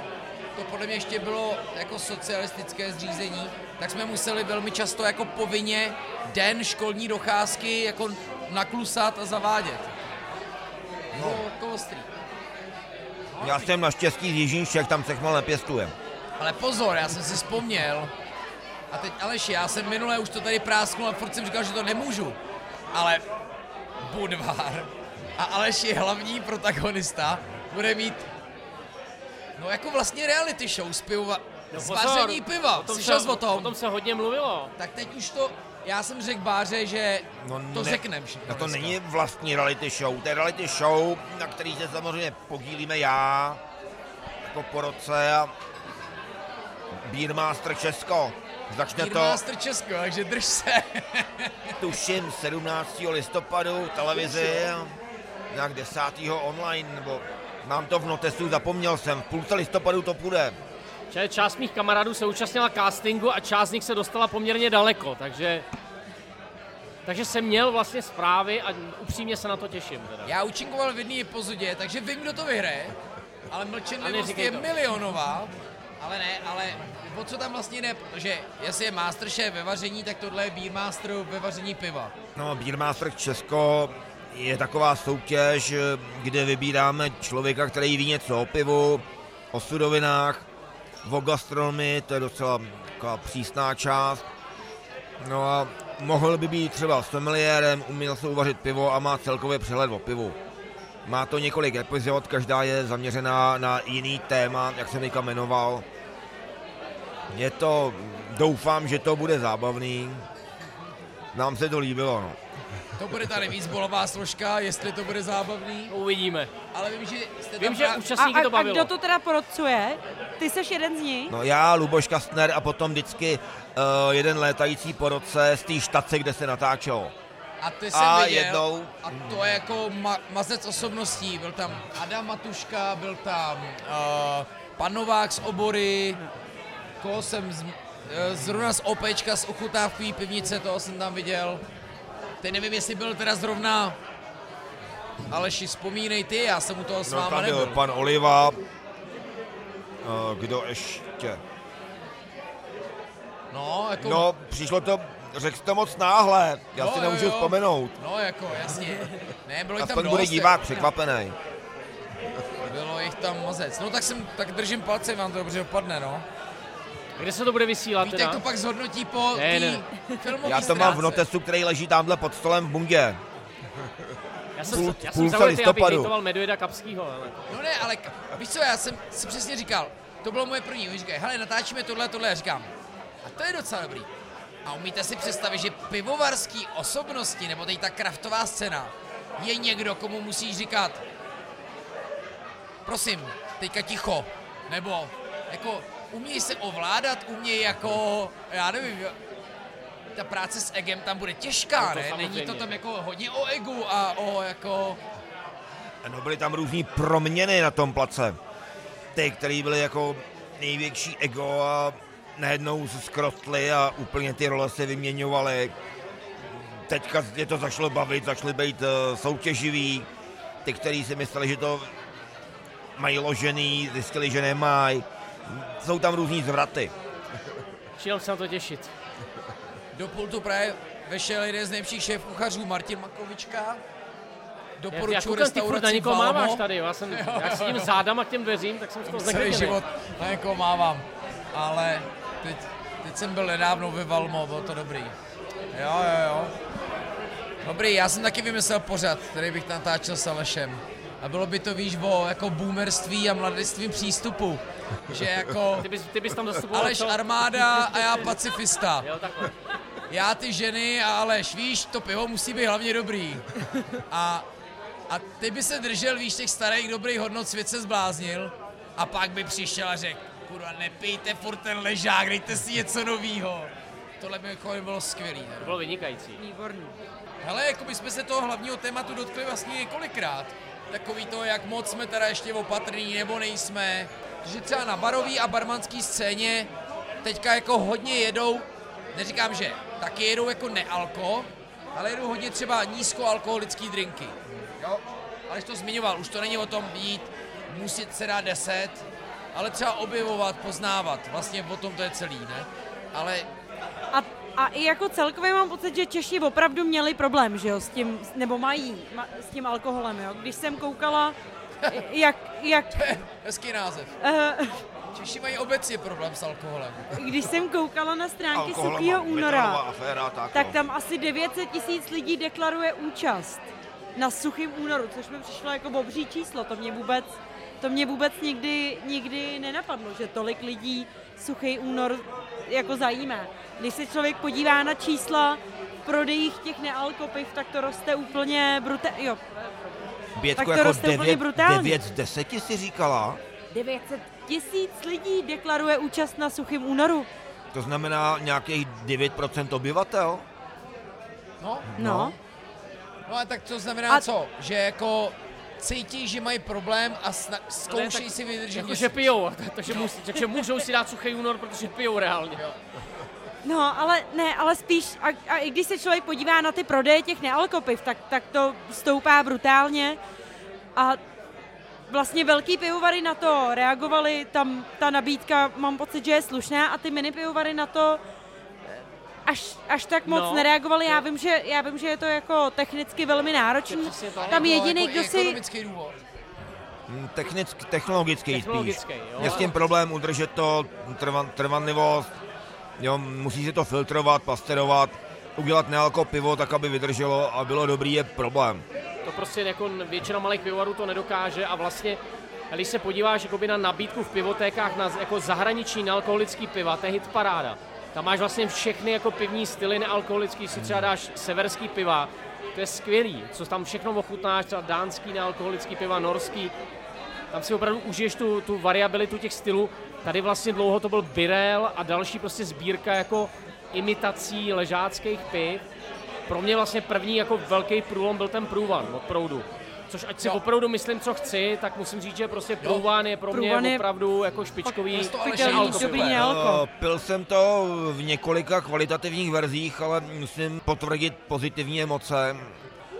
to podle mě ještě bylo jako socialistické zřízení, tak jsme museli velmi často jako povinně den školní docházky jako naklusat a zavádět. No. To, to ostrý. Já jsem naštěstí z Jižních Čech, tam se chmel nepěstuje. Ale pozor, já jsem si vzpomněl, a teď Aleši, já jsem minule už to tady prásknul a furt jsem říkal, že to nemůžu, ale Budvar a Aleš je hlavní protagonista, bude mít no jako vlastně reality show z piva, No z pozor, vaření piva, o tom slyšel se, o tom? O tom se hodně mluvilo. Tak teď už to, já jsem řekl Báře, že No to ne- řeknem všechno No to dneska. není vlastní reality show, to je reality show, na který se samozřejmě podílíme já, jako po roce a Beermaster Česko. Začne to, Beermaster Česko, takže drž se. tuším, 17. listopadu televizi, a nějak 10. online, nebo mám to v notesu, zapomněl jsem, v půlce listopadu to půjde. Část mých kamarádů se účastnila castingu a část z nich se dostala poměrně daleko, takže... Takže jsem měl vlastně zprávy a upřímně se na to těším. Teda. Já účinkoval v jedné epizodě, takže vím, kdo to vyhraje, ale mlčenlivost je to. milionová. Ale ne, ale o co tam vlastně jde, protože jestli je Masterchef ve vaření, tak tohle je Beermaster ve vaření piva. No, Beermaster Česko je taková soutěž, kde vybíráme člověka, který ví něco o pivu, o surovinách, o gastronomii, to je docela taková přísná část. No a mohl by být třeba sommeliérem, uměl se uvařit pivo a má celkově přehled o pivu. Má to několik epizod, každá je zaměřená na jiný téma, jak jsem teďka jmenoval. Je to, doufám, že to bude zábavný. Nám se to líbilo, no. To bude ta revízbolová složka, jestli to bude zábavný, Uvidíme. ale vím, že jste Vím, že pra- A, účastníky a, to a bavilo. kdo to teda porocuje? Ty seš jeden z nich? No já, Luboš Kastner a potom vždycky uh, jeden létající po roce z té štace, kde se natáčelo. A ty jsem A viděl, jednou- a to je jako ma- mazec osobností, byl tam Adam Matuška, byl tam uh, pan Novák z Obory, koho jsem z, uh, zrovna z OPčka z ochutávkové pivnice, toho jsem tam viděl. Teď nevím, jestli byl teda zrovna Aleši, vzpomínej ty, já jsem u toho s No váma tam byl nebyl. pan Oliva, uh, kdo ještě? No, jako, No, přišlo to, řekl to moc náhle, já Jo, si jo, nemůžu jo. vzpomenout. no jako, jasně. Ne, bylo jich tam Aspoň bude dost, divák jako- překvapený. Bylo jich tam mazec. No tak jsem, tak držím palce, vám to dobře dopadne, no. Kde se to bude vysílat Víte, teda? jak to pak zhodnotí po Ne, té ne. filmové Já to mám v notesu, který leží tamhle pod stolem v bungě. Já jsem, půl- já jsem půlce zaujatý, abych listopadu. hejtoval Medvěda Kapskýho, ale... No ne, ale k- víš co, já jsem si přesně říkal, to bylo moje první, oni říkají, hele, natáčíme tohle, tohle, já říkám, a to je docela dobrý. A umíte si představit, že pivovarský osobnosti, nebo teď ta kraftová scéna, je někdo, komu musíš říkat, prosím, teďka ticho, nebo jako uměj se ovládat, uměj jako, já nevím, ta práce s egem tam bude těžká, No to ne? Není to samozřejmě. tam jako hodně o egu a o jako... No byly tam různý proměny na tom place. Ty, který byly jako největší ego a najednou se skrotly a úplně ty role se vyměňovaly. Teďka je to začalo bavit, začaly být uh, soutěživí. Ty, kteří si mysleli, že to mají ložený, zjistili, že nemají. Jsou tam různý zvraty. Šel se na to těšit. Do pultu právě vešel jeden z nejlepších šéf kuchařů Martin Makovička. Já, já Doporučuji ty na restauraci někoho máváš Valmo. tady, jo. já jsem, já sedím zádama k těm dveřím, tak jsem z toho Celý život na někoho mávám. Ale teď, teď jsem byl nedávno ve Valmo, bylo to dobrý. Jo, jo, jo. Dobrý, já jsem taky vymyslel pořad, který bych natáčel s Alešem. A bylo by to, víš, o jako boomerství a mladistvím přístupu. Že jako Ty bys, ty bys tam zastupoval Aleš co? armáda a já pacifista. Jo, takhle. já ty ženy a Aleš, víš, to pivo musí být hlavně dobrý. A, a ty by se držel, víš, těch starých dobrých hodnot, svět se zbláznil a pak by přišel a řekl, kurva, nepijte furt ten ležák, dejte si něco novýho. Tohle by jako bylo skvělý. Ne? To bylo vynikající. Výborný. Hele, jako my jsme se toho hlavního tématu dotkli vlastně několikrát. Takový to, jak moc jsme teda ještě opatrní nebo nejsme. Že třeba na barový a barmanský scéně teďka jako hodně jedou, neříkám, že taky jedou jako nealko, ale jedou hodně třeba nízkoalkoholický drinky. Jo? Ale jsi to zmiňoval, už to není o tom být, muset se dát 10, ale třeba objevovat, poznávat. Vlastně o tom to je celý, ne? Ale A, a i jako celkově mám pocit, že Češi opravdu měli problém, že jo, s tím, nebo mají ma, s tím alkoholem, jo. Když jsem koukala, jak, jak, hezký název. uh, Češi mají obecně problém s alkoholem. když jsem koukala na stránky Suchého února, Aféra, tak, tak no. tam asi 900 tisíc lidí deklaruje účast na Suchém únoru, což mi přišlo jako obří číslo, to mě vůbec, to mě vůbec nikdy, nikdy nenapadlo, že tolik lidí Suchý únor jako zajímá. Když se člověk podívá na čísla v prodejích těch nealkopiv, tak to roste úplně brutálně. Jo, Bětko, tak to jako roste úplně 9, brutálně. 9 z 10 si říkala? 900 tisíc lidí deklaruje účast na Suchém únoru. To znamená nějakých 9% obyvatel? No, No. No a tak to znamená A- co? Že jako cítí, že mají problém a sna- zkoušejí si vydržet. Jako, že pijou, takže, musí, takže můžou si dát suchý únor, protože pijou reálně. No, ale ne, ale spíš, a, a i když se člověk podívá na ty prodeje těch nealkopiv, tak, tak to stoupá brutálně a vlastně velký pivovary na to reagovali, tam ta nabídka mám pocit, že je slušná a ty mini pivovary na to až, až tak moc No. nereagovali. Já vím, že, já vím, že je to jako technicky velmi náročný. Tak. Tam jediný, jako kdo si... Ekonomický důvod. Hm, Technicky, technologický, Technologický, spíš. jo. Je s tím problém udržet to trvan, trvanlivost, jo, musí se to filtrovat, pasterovat, udělat nealko pivo tak, aby vydrželo a bylo dobrý, je problém. To prostě jako většina malých pivovarů to nedokáže a vlastně když se podíváš jakoby na nabídku v pivotékách na jako zahraniční nealkoholický piva, to je hit paráda. Tam máš vlastně všechny jako pivní styly nealkoholický, si třeba dáš severský piva, to je skvělý, co tam všechno ochutnáš, třeba dánský nealkoholický piva, norský, tam si opravdu užiješ tu, tu variabilitu těch stylů. Tady vlastně dlouho to byl Birel a další prostě sbírka jako imitací ležáckých piv. Pro mě vlastně první jako velký průlom byl ten průvan od proudu. Což ať si Jo. opravdu myslím, co chci, tak musím říct, že prostě průvan je pro mě Průvan je opravdu jako špičkový. Dobrý Pil jsem to v několika kvalitativních verzích, ale musím potvrdit pozitivní emoce.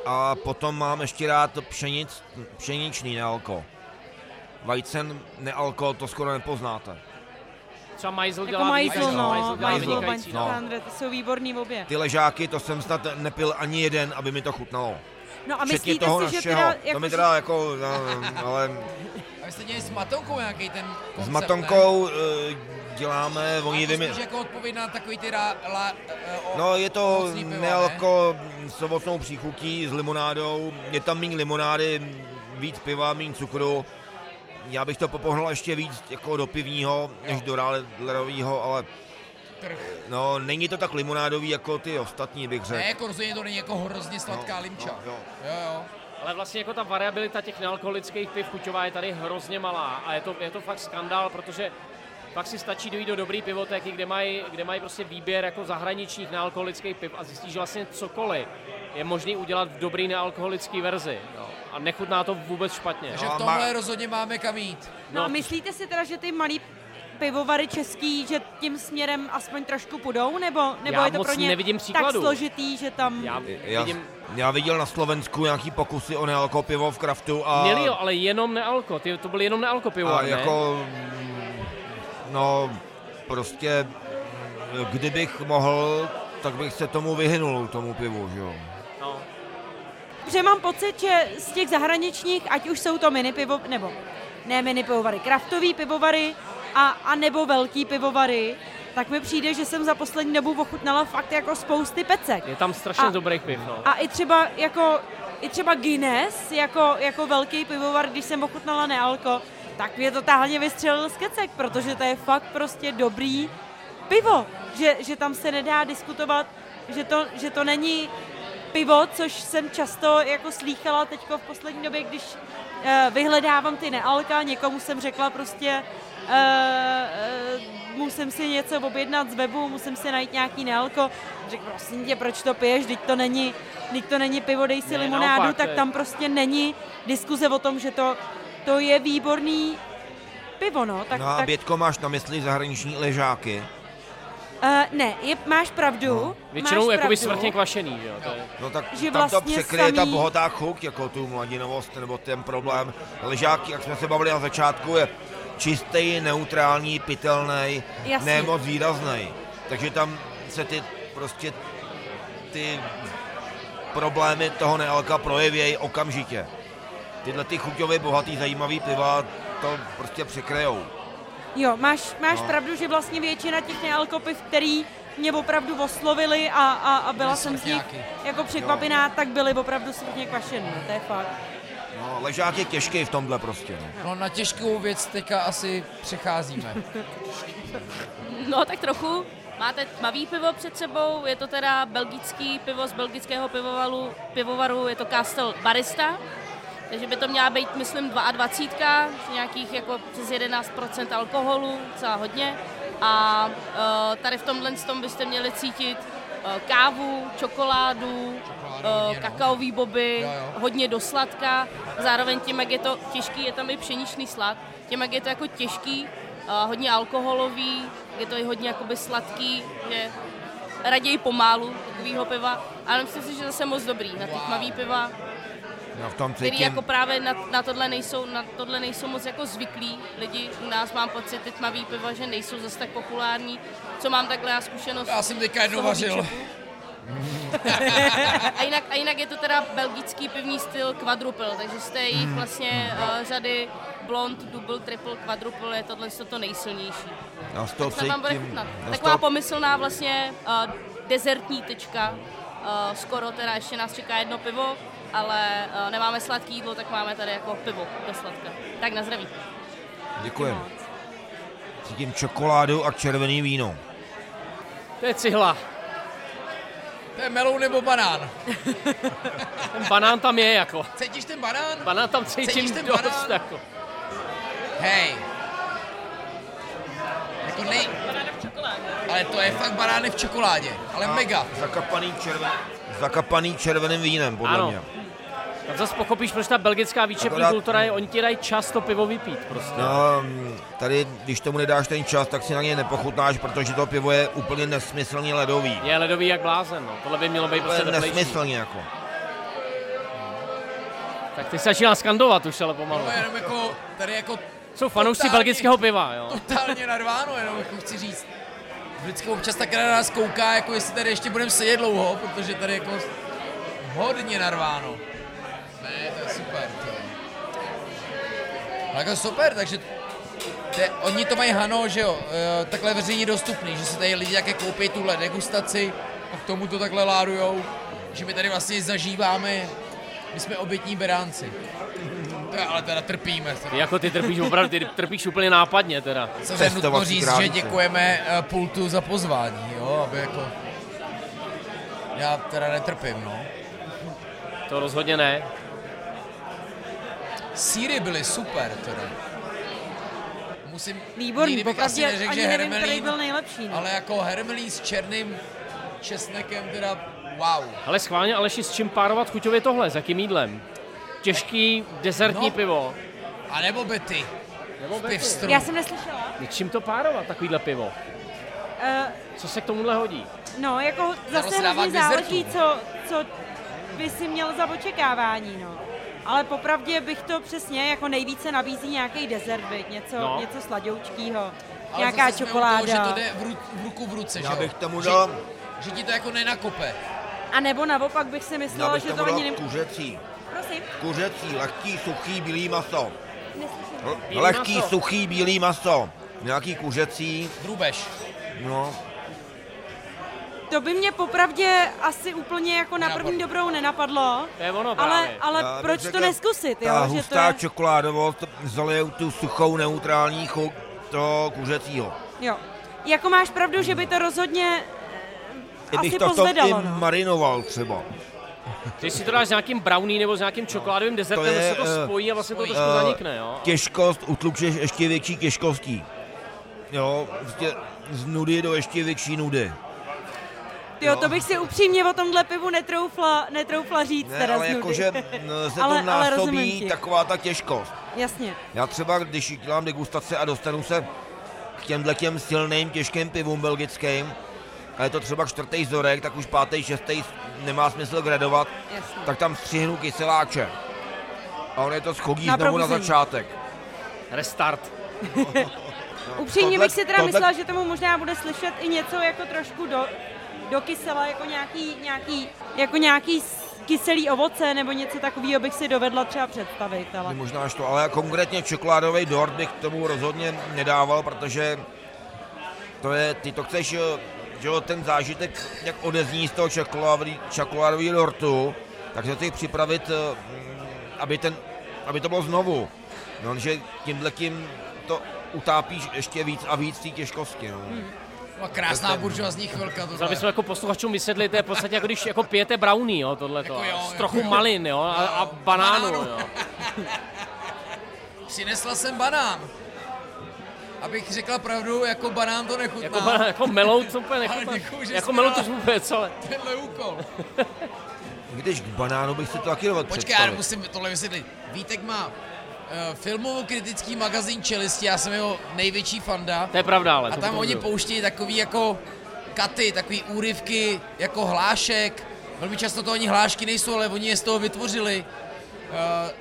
A potom mám ještě rád pšenic, pšeničný nealko. Vajcen nealko, to skoro nepoznáte. Třeba Majzl dělá Jako majzl, no, Majzl majzl, no. Jsou výborný v obě. Ty ležáky, to jsem snad nepil ani jeden, aby mi to chutnalo. No a Včetně myslíte toho si, že našeho. teda... to Jako, mi teda jako, no, ale A vy jste dělali s Matonkou nějaký ten koncept, s ne? Matonkou eh, děláme, A oni to vymi... spíš jako odpověď na takový ty rá, la, eh, o, No je to piva, nealko s ovocnou příchutí, s limonádou, je tam méně limonády, víc piva, méně cukru. Já bych to popohnal ještě víc jako do pivního, než do radlerového, ale Trh. no, není to tak limonádový jako ty ostatní, bych Ne, řekl. jako rozhodně to není jako hrozně sladká limča. No, jo. jo, jo. Ale vlastně jako ta variabilita těch nealkoholických piv chuťová je tady hrozně malá a je to, je to fakt skandál, protože pak si stačí dojít do dobrý pivotéky, kde mají, kde mají prostě výběr jako zahraničních nealkoholických piv a zjistíš, že vlastně cokoliv je možný udělat v dobrý nealkoholické verzi. Jo. A nechutná to vůbec špatně. Takže No a v tomhle má- rozhodně máme kam jít. No a No. myslíte si teda, že ty malý pivovary český, že tím směrem aspoň trošku půjdou, nebo, nebo Já je to moc pro ně nevidím tak příkladu. složitý, že tam... Já Já, vidím, já viděl na Slovensku nějaký pokusy o nealko pivo v kraftu a, měli jo, ale jenom nealko, ty, to byly jenom nealko pivo, a ne? jako, mm, no prostě, kdybych mohl, tak bych se tomu vyhnul, tomu pivu, že jo. No. Protože mám pocit, že z těch zahraničních, ať už jsou to mini pivo, nebo ne mini pivovary, kraftový pivovary a, a nebo velký pivovary, tak mi přijde, že jsem za poslední dobu ochutnala fakt jako spousty pecek. Je tam strašně A- dobrých piv, no. A i třeba jako, i třeba Guinness, jako, jako velký pivovar, když jsem ochutnala nealko, tak mě totálně vystřelil z kecek, protože to je fakt prostě dobrý pivo, že, že tam se nedá diskutovat, že to, že to není pivo, což jsem často jako slýchala teďko v poslední době, když uh, vyhledávám ty nealka, někomu jsem řekla prostě uh, musím si něco objednat z webu, musím si najít nějaký nealko. Řekl, prosím tě, proč to piješ, teď to není, teď to není pivo, dej si Ne, limonádu, naopak, tak to tam prostě není diskuze o tom, že to, to je výborný pivo, no. Tak, No a tak, Bětko, máš na mysli zahraniční ležáky? uh, ne, je, máš pravdu, No. Většinou máš jakoby pravdu. svrchně kvašený, že jo. To je, No tak Že tam to vlastně překryje ta samý- bohatá chuť, jako tu mladinovost, nebo ten problém. Ležáky, jak jsme se bavili na začátku, je čistý, neutrální, pitelný, ne moc výrazný. Takže tam se ty prostě ty problémy toho nealka projevějí okamžitě. Tyhle ty chuťově bohatý, zajímavý piva to prostě překrejou. Jo, máš, máš No. pravdu, že vlastně většina těch nealkopiv, který mě opravdu oslovili a, a, a byla jsem z nich jako překvapená, tak byly opravdu smrtně kvašený, no, to je fakt. No, ležák je těžký v tomhle prostě. No. No na těžkou věc teďka asi přecházíme. No tak trochu. Máte tmavý pivo před sebou, je to teda belgický pivo z belgického pivovaru, pivovaru je to Castle Barista. Takže by to měla být, myslím, 22, nějakých jako přes 11% alkoholu, docela hodně. A uh, tady v tomhle tom byste měli cítit uh, kávu, Čokoládu uh, no. kakaový boby, Jo, jo. hodně do sladka. Zároveň tím, jak je to těžký, je tam i pšeničný slad. Tím, jak je to jako těžký, uh, hodně alkoholový, je to i hodně jakoby sladký, že raději pomálu takovýho piva, ale myslím si, že zase moc dobrý na ty tmavý piva. No, v tom který cítím. jako právě na, na, tohle nejsou, na tohle nejsou moc jako zvyklí lidi. U nás mám pocit, ty tmavý piva, že nejsou zase tak populární. Co mám takhle já zkušenost. Já jsem teďka jednou vařil. výčepu. A, jinak, a jinak je to teda belgický pivní styl quadruple, takže z té jejich Hmm. vlastně uh, řady blond, double, triple, quadruple je tohle to nejsilnější. Z toho Tak se vám bude chutnat. z Taková toho- pomyslná vlastně uh, dezertní tyčka. Uh, skoro teda ještě nás čeká jedno pivo, ale uh, nemáme sladký jídlo, tak máme tady jako pivo do sladka. Tak na zdraví. Děkujem. Cítím čokoládu a červený víno. To je cihla. To je melou nebo banán? Ten banán tam je jako. Cítíš ten banán? Banán tam Cítíš cítím ten dost banán? jako. Hej. Jako nej... Ale to je fakt banány v čokoládě, ale mega. Zakapaný, červen... Zakapaný červeným vínem, podle Ano. mě. Tam zase pochopíš, proč ta belgická výčepní Akorát- kultura je, oni ti dají čas to pivo vypít prostě. No, tady, když tomu nedáš ten čas, tak si na něj nepochutnáš, protože to pivo je úplně nesmyslně ledový. Je ledový jak blázen, no. Tohle by mělo být To prostě je teplejší. nesmyslně jako. Tak ty se začíná skandovat už, ale pomalu. No jenom jako, tady jako Jsou fanoušci totálně- belgického piva, jo. totálně narváno, jenom jako chci říct. Vždycky občas tak na nás kouká, jako jestli tady ještě budeme sedět dlouho, protože tady jako hodně narváno. Super. To je. Ale jako super, takže to je, oni to mají hano, že jo, e, takhle veřejně dostupný, že si tady lidi jaké koupí tuhle degustaci a k tomu to takhle ládujou, že my tady vlastně zažíváme, my jsme obětní beránci. To je, ale teda trpíme. Teda. Ty jako ty trpíš opravdu, ty trpíš úplně nápadně teda. Samozřejmě nutno říct, králice. že děkujeme eh, pultu za pozvání, jo, aby jako... Já teda netrpím, no. To rozhodně ne. Síry byly super, teda. Musím... Výborný, nikdy bych asi neřekl, ani že nevím, který hermelín, byl nejlepší. No. ale jako hermelín s černým česnekem, teda wow. Ale schválně Aleši, s čím párovat chuťově tohle? S jakým jídlem? Těžký dezertní No. pivo. A nebo Betty. Nebo V pivstru. Já jsem neslyšela. Čím to párovat, takovýhle pivo? Uh, Co se k tomuhle hodí? no, jako zase hrozně k záleží, co, co by si měl za očekávání, no. Ale popravdě bych to přesně jako nejvíce nabízí nějaký dezert, něco, No. něco sladoučkýho, Ale nějaká u toho, čokoláda. že to jde v, ru, v ruku v ruce, Já že jo? bych tomu že, dal, že ti to jako nenakope. A nebo naopak bych si já myslela, bych že to ani nem... kuřecí. Prosím, Kuřecí, lehký, suchý, bílý maso. neslyším. Lehký, maso. suchý, bílý maso. Nějaký kuřecí, Drůbež. no. To by mě popravdě asi úplně jako na první Nenapadlo. dobrou nenapadlo. To je ono Ale, právě. ale Já bych proč to neskusit, Ta jo? Že to hustá je, čokoládovost zalije tu suchou neutrální chuť toho kuřecího. jo. Jako máš pravdu, že by to rozhodně I bych asi to v tom pozvedalo, i no. marinoval třeba. Když si to dáš s nějakým brownie nebo s nějakým čokoládovým dezertem, To to je, se to eh, spojí a vlastně to spojí. trošku Eh, zanikne, jo. Těžkost utlučeš ještě větší těžkostí. Jo, prostě z nudy do ještě větší nudy. Jo, to bych si upřímně o tomhle pivu netroufla, netroufla říct. Ne, teda ale jakože se Ale- to ale násobí ti. taková ta těžkost. Jasně. Já třeba, když dělám degustace a dostanu se k těmhle těm silným, těžkým pivům belgickým, a je to třeba čtvrtý vzorek, tak už pátý, šestý nemá smysl gradovat, Jasně. tak tam střihnu kyseláče. A on je to schodí Na znovu na začátek. Restart. Upřímně tohle- bych si teda tohle- myslela, že tomu možná bude slyšet i něco jako trošku do, do kysela, jako nějaký, nějaký, jako nějaký kyselý ovoce nebo něco takového bych si dovedla třeba představit. Ale... Možná až to, ale konkrétně čokoládový dort bych k tomu rozhodně nedával, protože to je, ty to chceš, že ten zážitek, jak odezní z toho čokoládový- čokoládového dortu, tak se chceš připravit, eh, mm, aby, ten, aby to bylo znovu. No, že tímhle tím to utápíš ještě víc a víc té těžkosti. No. No, krásná buržoazní chvilka tohle. bychom jako posluchačům vysvětlit, to je v podstatě jako když jako pijete brownie, jo, tohleto. Jako jo, s jako trochu jo. malin, jo, a, a banánu, Banánu. jo. Přinesla jsem banán. Abych řekla pravdu, jako banán to nechutná. Jako, banán, jako melou to úplně Ale nechutná. děkuju, že Jako jsi melou dala- to vůbec, ale Tenhle úkol. Když k banánu bych si to taky dovedl Počkej, já musím tohle vysvětlit. Vítek má filmovo-kritický magazín Čelisti, já jsem jeho největší fanda. to je pravda, ale. A tam oni pouštějí takový jako katy, takový úryvky jako hlášek. Velmi často to oni hlášky nejsou, ale oni je z toho vytvořili. Uh,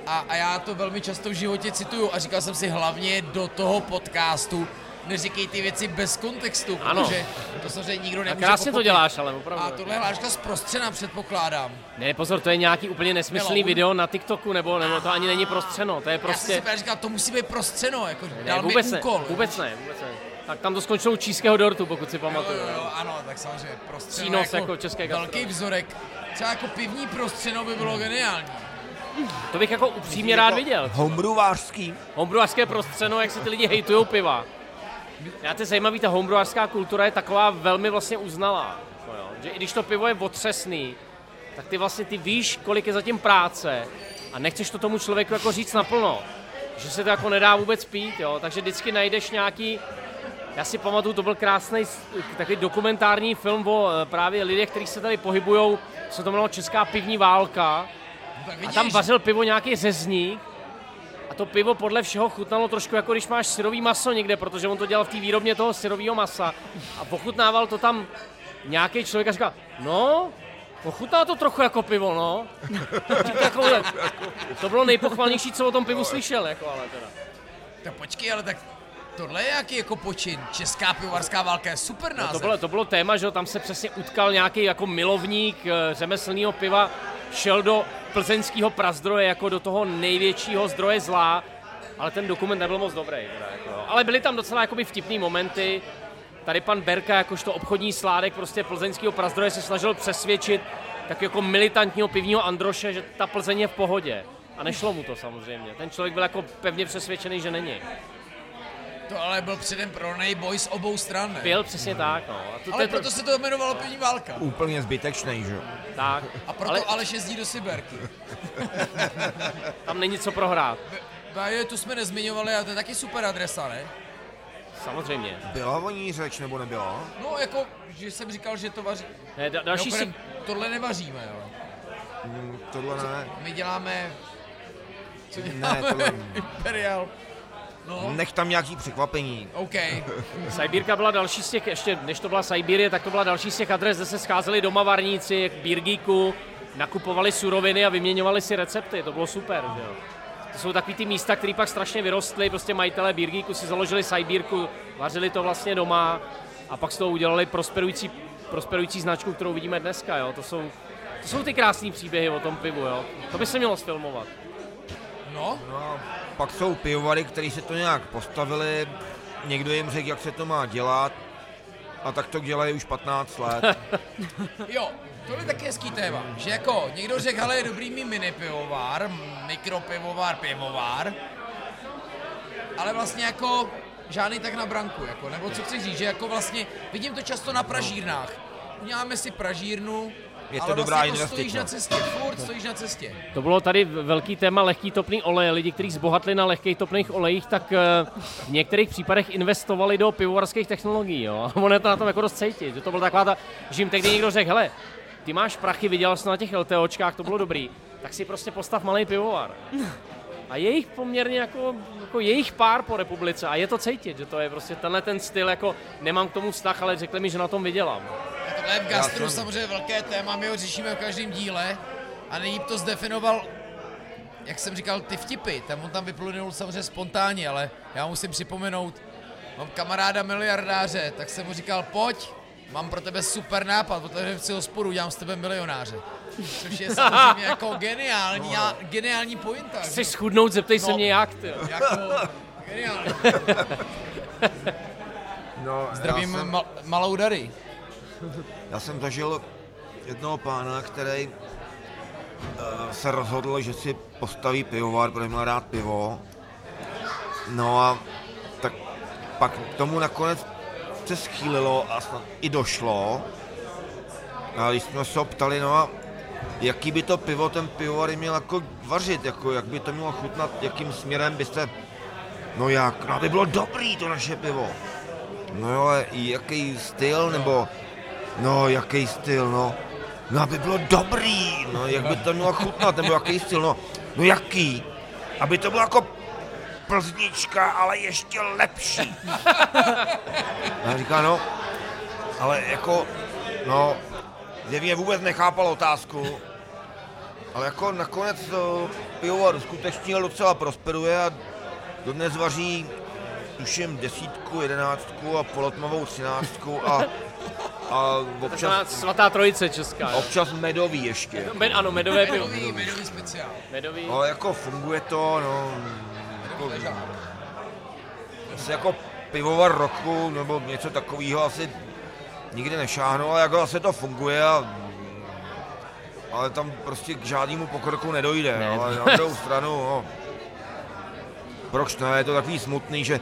a, a já to velmi často v životě cituju a říkal jsem si hlavně do toho podcastu, neříkej ty věci bez kontextu, Ano. protože to samozřejmě nikdo A nemůže krásně to pochopit. děláš, ale opravdu. A tohle je hláška zprostřena, předpokládám. Ne, pozor, to je nějaký úplně nesmyslný Melo. video na TikToku, nebo, nebo to ani není prostřeno, to je Prostě... Já jsem si prostě... říkal, to musí být prostřeno, jako Ne, dal vůbec mi ne, úkol. vůbec ne, vůbec ne. Tak tam to skončilo u číského dortu, pokud si Jo, pamatuju. jo, jo, ano, tak samozřejmě prostřeno Přínos jako české velký gastro. vzorek. Třeba jako pivní prostřeno by bylo geniální. To bych jako upřímně rád viděl. Homebrewařský. Homebrewařské prostřeno, jak se ty lidi hejtujou piva. Já to je zajímavý, ta homebrewařská kultura je taková velmi vlastně uznalá. jako jo. Že i když to pivo je otřesný, tak ty vlastně ty víš, kolik je zatím práce a nechceš to tomu člověku jako říct naplno. Že se to jako nedá vůbec pít, jo. Takže vždycky najdeš nějaký já si pamatuju, to byl krásný takový dokumentární film o eh, právě lidech, kteří se tady pohybují, se to jmenovalo Česká pivní válka. No, A tam vařil pivo nějaký řezník a to pivo podle všeho chutnalo trošku jako když máš syrový maso někde, protože on to dělal v té výrobně toho syrového masa a pochutnával to tam nějaký člověk a říkal, no, pochutná to trochu jako pivo, no. Takovhle. To bylo nejpochvalnější, co o tom pivu slyšel, jako ale teda. tak počkej, ale tak tohle je jaký jako počin. Česká pivovarská válka je super název. No, to bylo, to bylo téma, že tam se přesně utkal nějaký jako milovník eh, řemeslného piva, šel do plzeňského prazdroje jako do toho největšího zdroje zla, ale ten dokument nebyl moc dobrý. Teda, jako, ale byly tam docela jakoby vtipný momenty. Tady pan Berka, jakožto obchodní sládek prostě plzeňského prazdroje se snažil přesvědčit tak jako militantního pivního Androše, že ta Plzeň je v pohodě. A nešlo mu to samozřejmě. Ten člověk byl jako pevně přesvědčený, že není. To ale byl předem pro boj z obou stran, ne? Byl přesně tak, no. A to, Ale to, proto se to jmenovalo pivní válka. Úplně zbytečný, že jo. tak. A proto Ale ale... Aleš jezdí do Siberky. tam není co prohrát. A je, tu jsme nezmiňovali, a to je taky super adresa, ne? Samozřejmě. Byla o ní řeč nebo nebyla? No jako, že jsem říkal, že to vaří. Ne, da, další si... Mimochodem, tohle nevaříme, ale Hmm, tohle ne. my děláme... Co Ne, děláme? tohle... Imperial. No, Nech tam nějaký překvapení. OK. Sajbírka byla další z těch, ještě než to byla Sajbírie, tak to byla další z těch adres, kde se scházeli doma varníci, k Birgíku, nakupovali suroviny a vyměňovali si recepty, to bylo super, že jo. To jsou takový ty místa, které pak strašně vyrostly, prostě majitelé Birgíku si založili Sajbírku, vařili to vlastně doma a pak z toho udělali prosperující, prosperující značku, kterou vidíme dneska, jo. To jsou, to jsou ty krásné příběhy o tom pivu, jo. To by se mělo sfilmovat. No, No pak jsou pivovary, kteří se to nějak postavili, někdo jim řekl, jak se to má dělat, a tak to dělají už 15 let. jo, to je taky hezký téma, že jako někdo řekl, hele, je dobrý mít mini pivovar, mikropivovar, pivovar, ale vlastně jako žádný tak na branku, jako, nebo co chci říct, že jako vlastně, vidím to často na pražírnách. Uděláme si pražírnu, Je to ale dobrá vlastně jako stojíš investice. na cestě, furt stojíš na cestě. To bylo tady velký téma lehký topný olej. Lidi, kteří zbohatli na lehkých topných olejích, tak eh, v některých případech investovali do pivovarských technologií. Jo? A ono je to na tom jako dost cítit. Že to byla taková ta, že jim tehdy někdo řekl, hele, ty máš prachy, viděl jsi na těch LTOčkách, to bylo dobrý, tak si prostě postav malý pivovar. A je jich poměrně jako, jako je jich pár po republice a je to cítit, že to je prostě tenhle ten styl, jako nemám k tomu vztah, ale řekli mi, že na tom vydělám. A tohle je v gastru jsem- samozřejmě velké téma, my ho řešíme v každém díle a nejlíp to zdefinoval, jak jsem říkal, ty vtipy, tam on tam vyplynul samozřejmě spontánně, ale já musím připomenout, mám kamaráda miliardáře, tak jsem mu říkal, pojď, mám pro tebe super nápad, otevřeme si hospodu, udělám z tebe milionáře. Což je samozřejmě jako geniální, a, geniální pointa. jo? schudnout, zeptej se No. mě jak, ty. Jako, geniální. No, Zdravím jsem, mal, malou dary. Já jsem zažil jednoho pána, který eh, se rozhodl, že si postaví pivovar, protože má rád pivo. No a tak pak k tomu nakonec se schýlilo a snad i došlo. A když jsme se ho ptali, no a jaký by to pivo ten pivovar měl jako vařit, jako jak by to mělo chutnat, jakým směrem byste, no jak, no aby bylo dobrý to naše pivo. No jo, ale jaký styl, nebo, no jaký styl, no, no aby bylo dobrý, no jak by to mělo chutnat, nebo jaký styl, no, no jaký, aby to bylo jako plznička, ale ještě lepší. A říká, no, ale jako, no, zjevně vůbec nechápal otázku. Ale jako nakonec to pivovar skutečně docela prosperuje a dodnes vaří tuším desítku, jedenáctku a polotmavou třináctku a, a občas, svatá trojice česká. jo. občas medový ještě. Med, ano, medové pivo. Medový, medový speciál. Medový. Ale jako funguje to, no, jako, asi jako pivovar roku nebo něco takového asi nikdy nešáhnu, ale jako asi to funguje a ale tam prostě k žádnému pokroku nedojde, Ne. ne. ale na druhou stranu, no, proč ne, je to takový smutný, že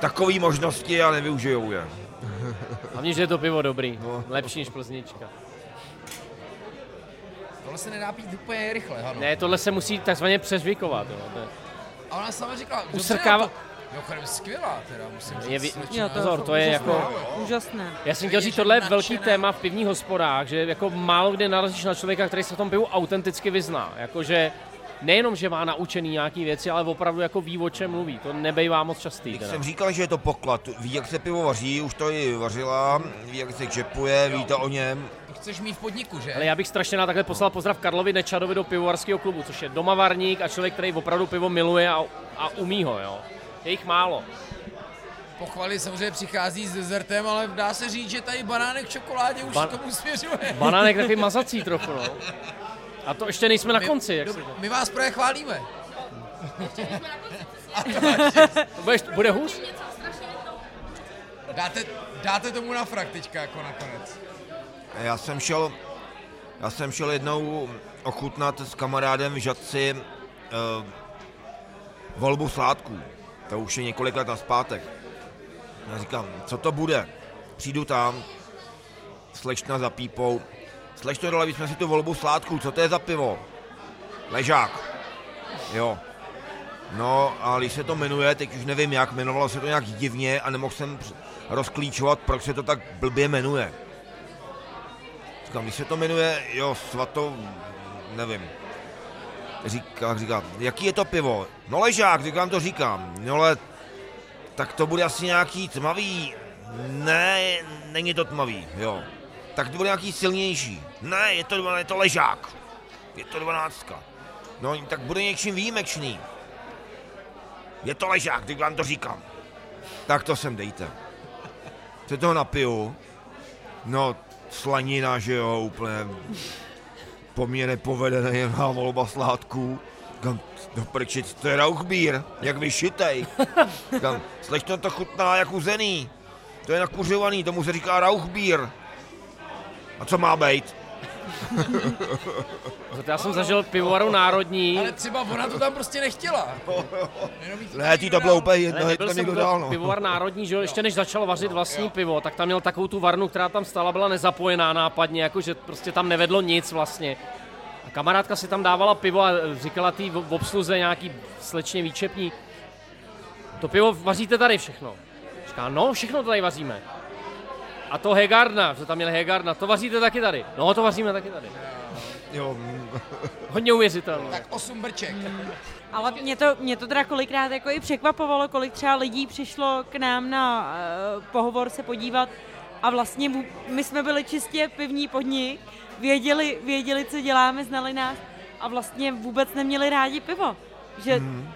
takový možnosti já nevyužijou je. Hlavně, že je to pivo dobrý. No. Lepší než plznička. Tohle se nedá pít úplně rychle, ano. Ne, tohle se musí takzvaně přezvykovat. Jo. To je- A ona sama říkala, Usrkává- to- Mimochodem skvělá teda, musím říct. Je vy-. Jo, to, Pozor, fakt to je úžasné. jako- Úžasné. Já jsem chtěl říct, tohle je velký téma v pivních hospodách, že jako málo kde narazíš na člověka, který se v tom pivu autenticky vyzná. Jakože nejenom, že má naučený nějaký věci, ale opravdu jako ví, o čem mluví. To nebejvá moc častý. Teda. jsem říkal, že je to poklad, ví, jak se pivo vaří, už to i vařila, ví, jak se čepuje, ví to o něm, chceš mít v podniku, že? Ale já bych strašně rád takhle poslal pozdrav Karlovi Nečadovi do pivovarského klubu, což je domavarník a člověk, který opravdu pivo miluje a, a umí ho. Jo. Je jich málo. Pochvaly samozřejmě přichází s dezertem, ale dá se říct, že tady banánek v čokoládě už Ban- Ban- tomu směřuje. Banánek takový mazací trochu, no. A to ještě nejsme na konci, jak to... my vás právě chválíme. to bude, bude hůř? Dáte, dáte tomu na frak teďka jako nakonec. Já jsem šel, já jsem šel jednou ochutnat s kamarádem v Žadci uh, volbu sládků. To už je několik let naspátek. Já říkám, co to bude? Přijdu tam, slečna za pípou. Slečno, dole jsme si tu volbu sládků, co to je za pivo? Ležák. Jo. No a když se to jmenuje, teď už nevím jak, jmenovalo se to nějak divně a nemohl jsem rozklíčovat, proč se to tak blbě jmenuje. Říkám, když se to jmenuje, jo, svato, nevím. Říká, říká, jaký je to pivo? No ležák, říkám, to říkám. No ale, tak to bude asi nějaký tmavý. Ne, není to tmavý, jo. Tak to bude nějaký silnější. Ne, je to, je to ležák. Je to dvanáctka. No, tak bude něčím výjimečný. Je to ležák, teď vám to říkám. Tak to sem dejte. Se toho napiju. No, slanina, že jo, úplně po mně nepovedená volba sládků. Říkám, do prčic, to je rauchbír, jak vyšitej. Říkám, slečno to chutná jak uzený. To je nakuřovaný, tomu se říká rauchbír. A co má být? Já jsem zažil pivovaru národní. Ale třeba ona to tam prostě nechtěla. Ne, ty to bylo úplně jedno, nebyl to někdo dál, no. pivovar národní, že jo, ještě než začal vařit vlastní pivo, tak tam měl takovou tu varnu, která tam stála, byla nezapojená nápadně, jakože prostě tam nevedlo nic vlastně. A kamarádka si tam dávala pivo a říkala tý v obsluze nějaký slečně výčepní, to pivo vaříte tady všechno. Říká, no, všechno to tady vaříme. A to Hegardna, že tam měl Hegardna, to vaříte taky tady. No, to vaříme taky tady. Jo, Hodně uvěřitelné. Tak osm brček. Ale mě to, mě to teda kolikrát jako i překvapovalo, kolik třeba lidí přišlo k nám na uh, pohovor se podívat a vlastně my jsme byli čistě pivní podnik, věděli, věděli, co děláme, znali nás a vlastně vůbec neměli rádi pivo. Že, hmm.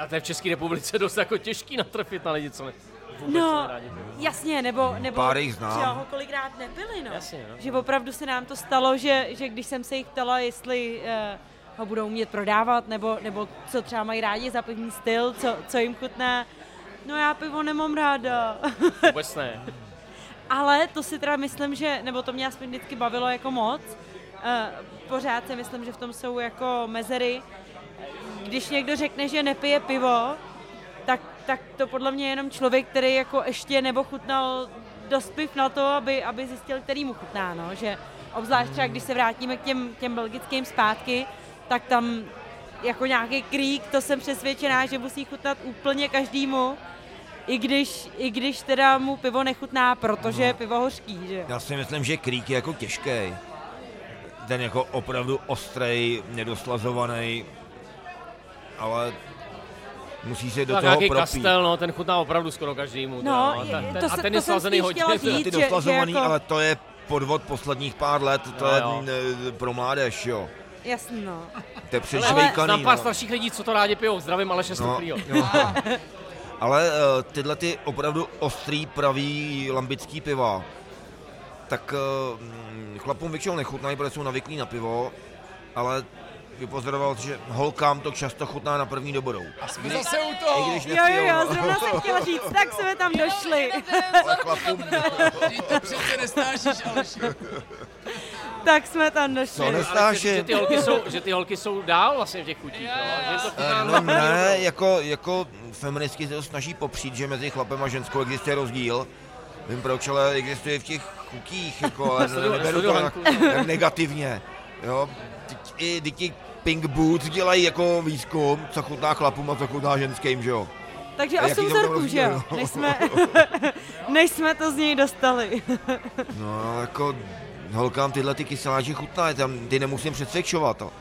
A to je v České republice dost jako těžký natrefit na lidi, co ne, vůbec no, pivo. jasně, nebo, nebo Pár jich znám. třeba ho kolikrát nepili, no. Jasně, no. Že opravdu se nám to stalo, že, že když jsem se jich ptala, jestli uh, ho budou umět prodávat, nebo, nebo co třeba mají rádi za pivní styl, co, co jim chutná, no já pivo nemám ráda. Vůbec ne. Ale to si teda myslím, že, nebo to mě aspoň vždycky bavilo jako moc, uh, pořád si myslím, že v tom jsou jako mezery. Když někdo řekne, že nepije pivo, tak, tak to podle mě je jenom člověk, který jako ještě nebo chutnal dost piv na to, aby, aby zjistil, který mu chutná, no. že obzvlášť třeba, když se vrátíme k těm, těm belgickým zpátky, tak tam jako nějaký krík, to jsem přesvědčená, že musí chutnat úplně každému, i když, i když teda mu pivo nechutná, protože je pivo hořký, že. Já si myslím, že krík je jako těžký. Ten jako opravdu ostrej, nedoslazovaný, ale musí se do tak toho nějaký propít. kastel, no, ten chutná opravdu skoro každému. No, a, je- ten, to se- a ten to je spíš hodně. chtěla teda. říct. Ty doslazovaný, jako- ale to je podvod posledních pár let, to Jo, je pro mládež, jo. jasný, no. To je Ale přežvejkaný. znám pár no. starších lidí, co to rádi pijou. Zdravím Aleše No, jo. Ale uh, tyhle ty opravdu ostrý, pravý lambický piva, tak uh, mm, chlapům většinou nechutnají, protože jsou navyklí na pivo, ale vypozoroval, že holkám to často chutná na první dobrou. A jsme zase u toho. Jo, jo, jo, no. zrovna jsem chtěla říct, tak jsme tam došli. Ale chlapům, Ty to přece nesnášíš, Aleši. Tak jsme tam co došli. Ale že, že, ty holky jsou, že ty holky jsou dál vlastně v těch chutích. No, že to Eh, No ne, jako, jako feministky se to snaží popřít, že mezi chlapem a ženskou existuje rozdíl. Vím proč, ale existuje v těch chutích, jako, ale neberu to jak, jak negativně. Jo, Teď i ti Pink Boots dělají jako výzkum, co chutná chlapům a co chutná ženským, že jo. Takže A jaký 8 to byl vzorků, že jo? Než jsme, než jsme to z něj dostali. No, jako holkám tyhle ty kyseláči chutná, tam ty nemusím přesvědčovat. To.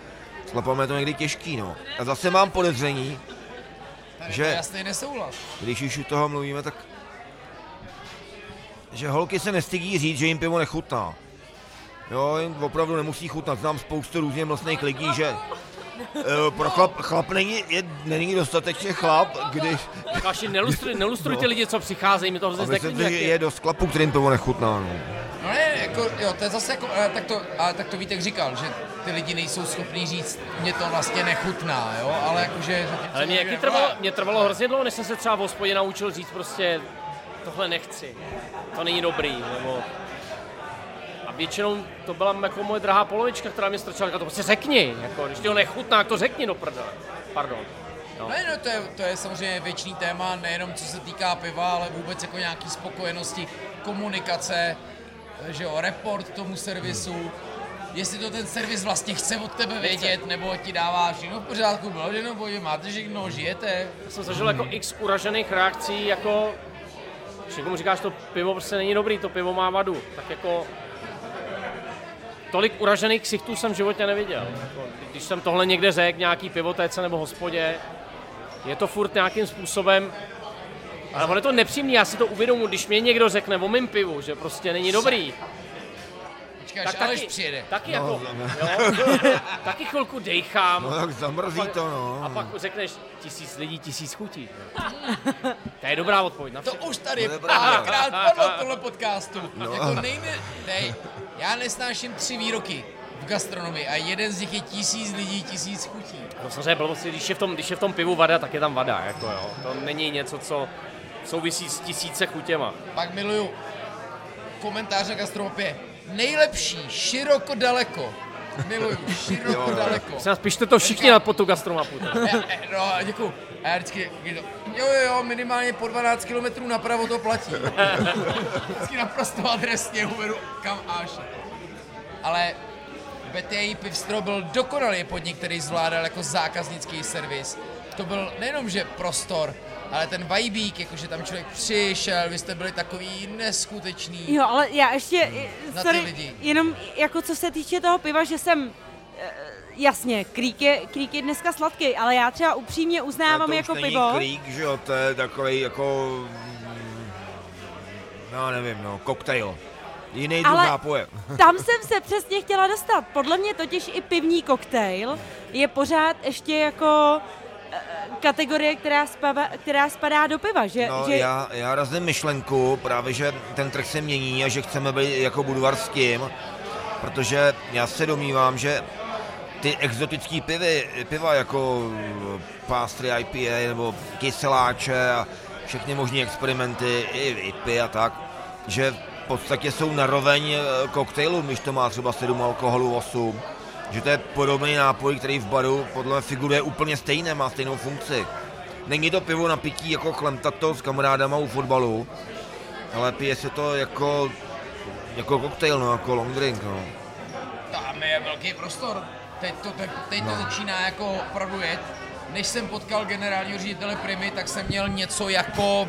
S chlapama je to někdy těžký, no. A zase mám podezření, Tady Že- jasný nesouhlas. když už u toho mluvíme, tak že holky se nestydí říct, že jim pivo nechutná. Jo, jim opravdu nemusí chutnat. Znám spoustu různě mlsných lidí, že eh, pro chlap, chlap není, je, není dostatečně chlap, když... Kaši, nelustruj, nelustruj ty lidi, co přicházejí, mi to hrozně že zneklidňuje. je dost chlapů, kterým pivo nechutná. No. No ne, jako, jo, to je zase jako, ale tak to, ale tak to Vítek říkal, že ty lidi nejsou schopní říct, mě to vlastně nechutná, jo, ale jakože... Ale mě, jaký trvalo, mě trvalo hrozně dlouho, než jsem se třeba v hospodě naučil říct prostě tohle nechci, to není dobrý, nebo... Většinou to byla jako moje drahá polovička, která mě strčila, říkala, to prostě řekni, jako, když ti ho nechutná, tak to řekni do prdele. Pardon. No. Ne, no to je, to je samozřejmě věčný téma, nejenom co se týká piva, ale vůbec jako nějaký spokojenosti, komunikace, že jo, report tomu servisu, jestli to ten servis vlastně chce od tebe vědět, nebo ti dává všechno v pořádku, bylo všechno, bo máte všechno, žijete. Já jsem zažil jako x uražených reakcí, jako když někomu říkáš, to pivo prostě není dobrý, to pivo má vadu, tak jako tolik uražených ksichtů jsem v životě neviděl. Jako, když jsem tohle někde řekl, nějaký pivotéce nebo hospodě, je to furt nějakým způsobem, ale ono je to nepříjemný, já si to uvědomuji, když mě někdo řekne o mým pivu, že prostě není dobrý, Počkej, až Aleš přijede. taky No, jako, jo, taky chvilku dejchám, No tak zamrzí to, no. a pak řekneš tisíc lidí, tisíc chutí. To je dobrá odpověď na To všechno. už tady To je pravda. párkrát padlo v tomhle podcastu. No. Jako nejme, nej, já nesnáším tři výroky v gastronomii a jeden z nich je tisíc lidí, tisíc chutí. No samozřejmě blbosti, když je, v tom, když je v tom pivu vada, tak je tam vada, jako jo. To není něco, co souvisí s tisíce chutěma. Pak miluju komentář na gastropě. Nejlepší, široko daleko. Miluju, široko daleko. Vás, pište to všichni na po tu gastromapu. No, děkuju. A já vždycky, jo, jo, jo, minimálně po 12 km napravo to platí. Vždycky naprosto adresně uvedu, kam až. Ale BTI Pivstro byl dokonalý podnik, který zvládal jako zákaznický servis. To byl nejenom, že prostor, ale ten vibík, jakože tam člověk přišel, vy jste byli takový neskutečný. Jo, ale já ještě, Na ty sorry, lidi. jenom jako co se týče toho piva, že jsem, eh, jasně, krík je, krík je dneska sladký, ale já třeba upřímně uznávám to jako není pivo. Krík, že jo, to je takový jako, mm, no nevím, no, koktejl. Jiný druh Ale- nápoje. Tam jsem se přesně chtěla dostat. Podle mě totiž i pivní koktejl je pořád ještě jako kategorie, která, spava, která spadá do piva, že, No, že já, já razím myšlenku právě, že ten trh se mění a že chceme být jako Budvar s tím, protože já se domývám, že ty exotické pivy, piva jako Pastry IPA nebo kyseláče a všechny možné experimenty, i IPy a tak, že v podstatě jsou naroveň eh, koktejlům, když to má třeba 7 alkoholu, 8. Že to je podobný nápoj, který v baru podle mě figuruje úplně stejné, má stejnou funkci. Není to pivo na pití jako chlemtato s kamarádama u fotbalu, ale pije se to jako, jako koktejl, no, jako long drink. No. Tam je velký prostor. Teď to, teď, teď to No. začíná jako opravdu jet. Než jsem potkal generálního ředitele Primy, tak jsem měl něco jako...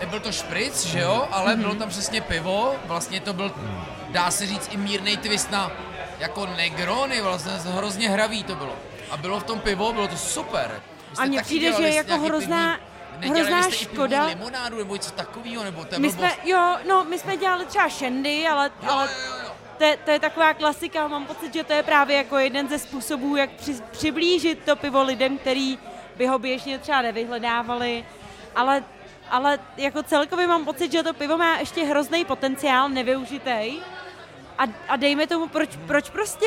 Nebyl to špric, že jo, ale bylo tam přesně pivo. Vlastně to byl, dá se říct, i mírný twist na jako Negrony, vlastně hrozně hravý to bylo. A bylo v tom pivo, bylo to super. A mně přijde, že je jako hrozná- pivní, nedělali hrozná škoda. limonádu nebo něco takového, nebo to my jsme, jo, no, my jsme dělali třeba shandy, ale, Jo, ale jo, jo, jo. to je, to je taková klasika, mám pocit, že to je právě jako jeden ze způsobů, jak při, přiblížit to pivo lidem, který by ho běžně třeba nevyhledávali, ale, ale jako celkově mám pocit, že to pivo má ještě hrozný potenciál nevyužitý a, a dejme tomu, proč, proč prostě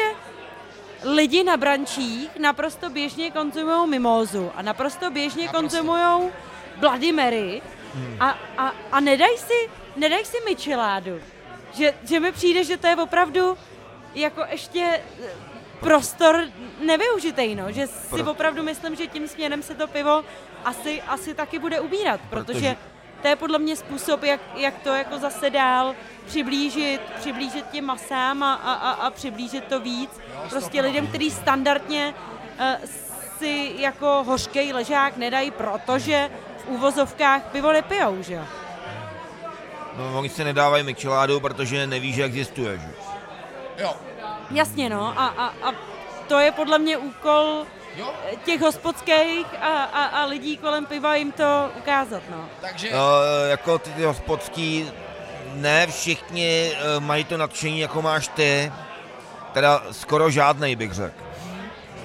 lidi na brančích naprosto běžně konzumují mimózu a naprosto běžně konzumují Bloody Mary a, a, a nedají si, nedaj si micheládu. Že, že mi přijde, že to je opravdu jako ještě eh, prostor nevyužitej, no. Že si Pro- opravdu myslím, že tím směrem se to pivo asi, asi taky bude ubírat, protože, Protože- to je podle mě způsob, jak, jak to jako zase dál přiblížit, přiblížit těm masám a, a, a, a přiblížit to víc. Prostě lidem, kteří standardně uh, si jako hořkej ležák nedají, protože v úvozovkách pivo nepijou, že jo? No, oni se nedávají micheládu, protože neví, že existuje, že? Jo, Jasně, no. A, a, a to je podle mě úkol jo, těch hospodských a, a, a lidí kolem piva jim to ukázat, no. takže No, jako ty, ty hospodský, ne všichni eh, mají to nadšení, jako máš ty. Teda skoro žádnej bych řekl.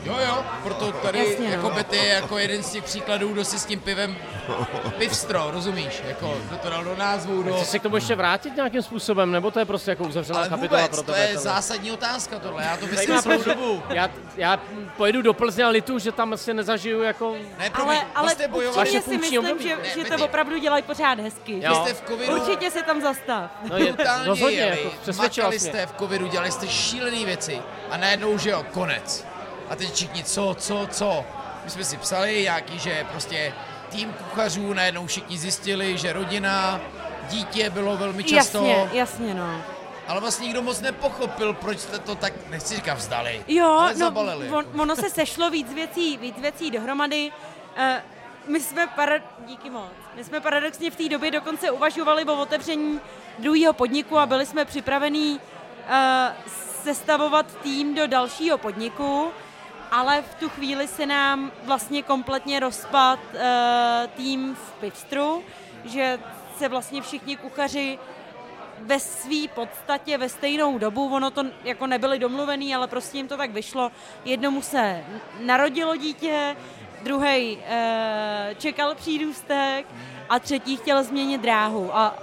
Jo, jo, proto tady Jasně, no. jako Betty je jako jeden z těch příkladů, kdo si s tím pivem pivstro, rozumíš? Jako, kdo to dal do názvu, do... Chci se k tomu ještě vrátit nějakým způsobem, nebo to je prostě jako uzavřená Ale kapitola vůbec, pro to tebe? je tohle? zásadní otázka tohle, já to myslím celou proč- dobu. Já, já pojedu do Plzně a litu, že tam asi nezažiju jako... Ne, promiň, Ale, ale vy jste bojovali, Vaše si myslím, období. že, Ne, že to opravdu dělají pořád hezky. Jo. jste v covidu Určitě se tam zastav. No je, rozhodně, jeli, jako makali jste v covidu, dělali jste šílené věci a najednou, že jo, konec. A teď všichni, co, co, co? My jsme si psali nějaký, že prostě tým kuchařů, najednou všichni zjistili, že rodina, dítě bylo velmi často, Jasně, jasně, no. ale vlastně nikdo moc nepochopil, proč jste to tak, nechci říkat vzdali, Jo, ale no, zabalili. on, ono se sešlo víc věcí, víc věcí dohromady. Uh, my jsme, para, díky moc, my jsme paradoxně v té době dokonce uvažovali o otevření druhého podniku a byli jsme připravení uh, sestavovat tým do dalšího podniku, ale v tu chvíli se nám vlastně kompletně rozpad uh, tým v Pivstru, že se vlastně všichni kuchaři ve své podstatě ve stejnou dobu, ono to jako nebyli domluvený, ale prostě jim to tak vyšlo. Jednomu se narodilo dítě, druhý e, čekal přírůstek a třetí chtěl změnit dráhu. A,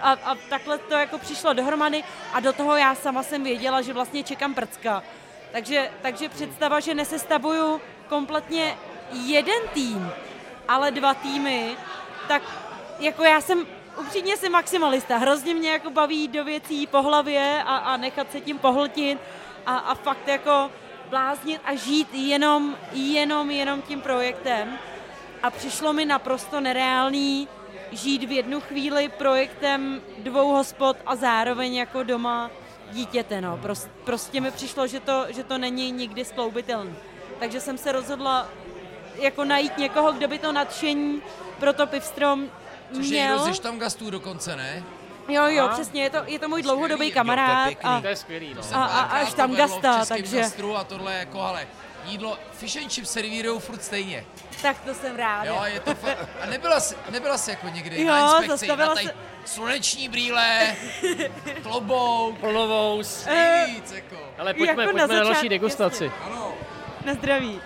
a, a takhle to jako přišlo dohromady a do toho já sama jsem věděla, že vlastně čekám prcka. Takže, takže představa, že nesestavuju kompletně jeden tým, ale dva týmy, tak jako já jsem upřímně jsem maximalista. Hrozně mě jako baví do věcí po hlavě a, a nechat se tím pohltit a, a fakt jako bláznit a žít jenom, jenom, jenom tím projektem. A přišlo mi naprosto nereálný žít v jednu chvíli projektem dvou hospod a zároveň jako doma dítěte. No. Prost, prostě mi přišlo, že to, že to není nikdy skloubitelné. Takže jsem se rozhodla jako najít někoho, kdo by to nadšení pro to pivstrom Což je někdo měl. ze štamgastů dokonce, ne? Jo, jo, A? přesně, je to, je to můj Skvělý, dlouhodobý jo, to je kamarád pěkný. a To je skvělý, no. A- a- Párkrát až to tam vedlo gasta, v českém takže- a tohle jako, ale jídlo, fish and chips servírujou furt stejně. tak to jsem ráda. Jo, je to fa- A nebyla jsi, nebyla jsi jako někdy Jo, na inspekci, zastavila na tady se- sluneční brýle, klobouk, Plnovous. nejvíc jako. Ale pojďme, jako na pojďme na, další degustaci. Ano. Na zdraví.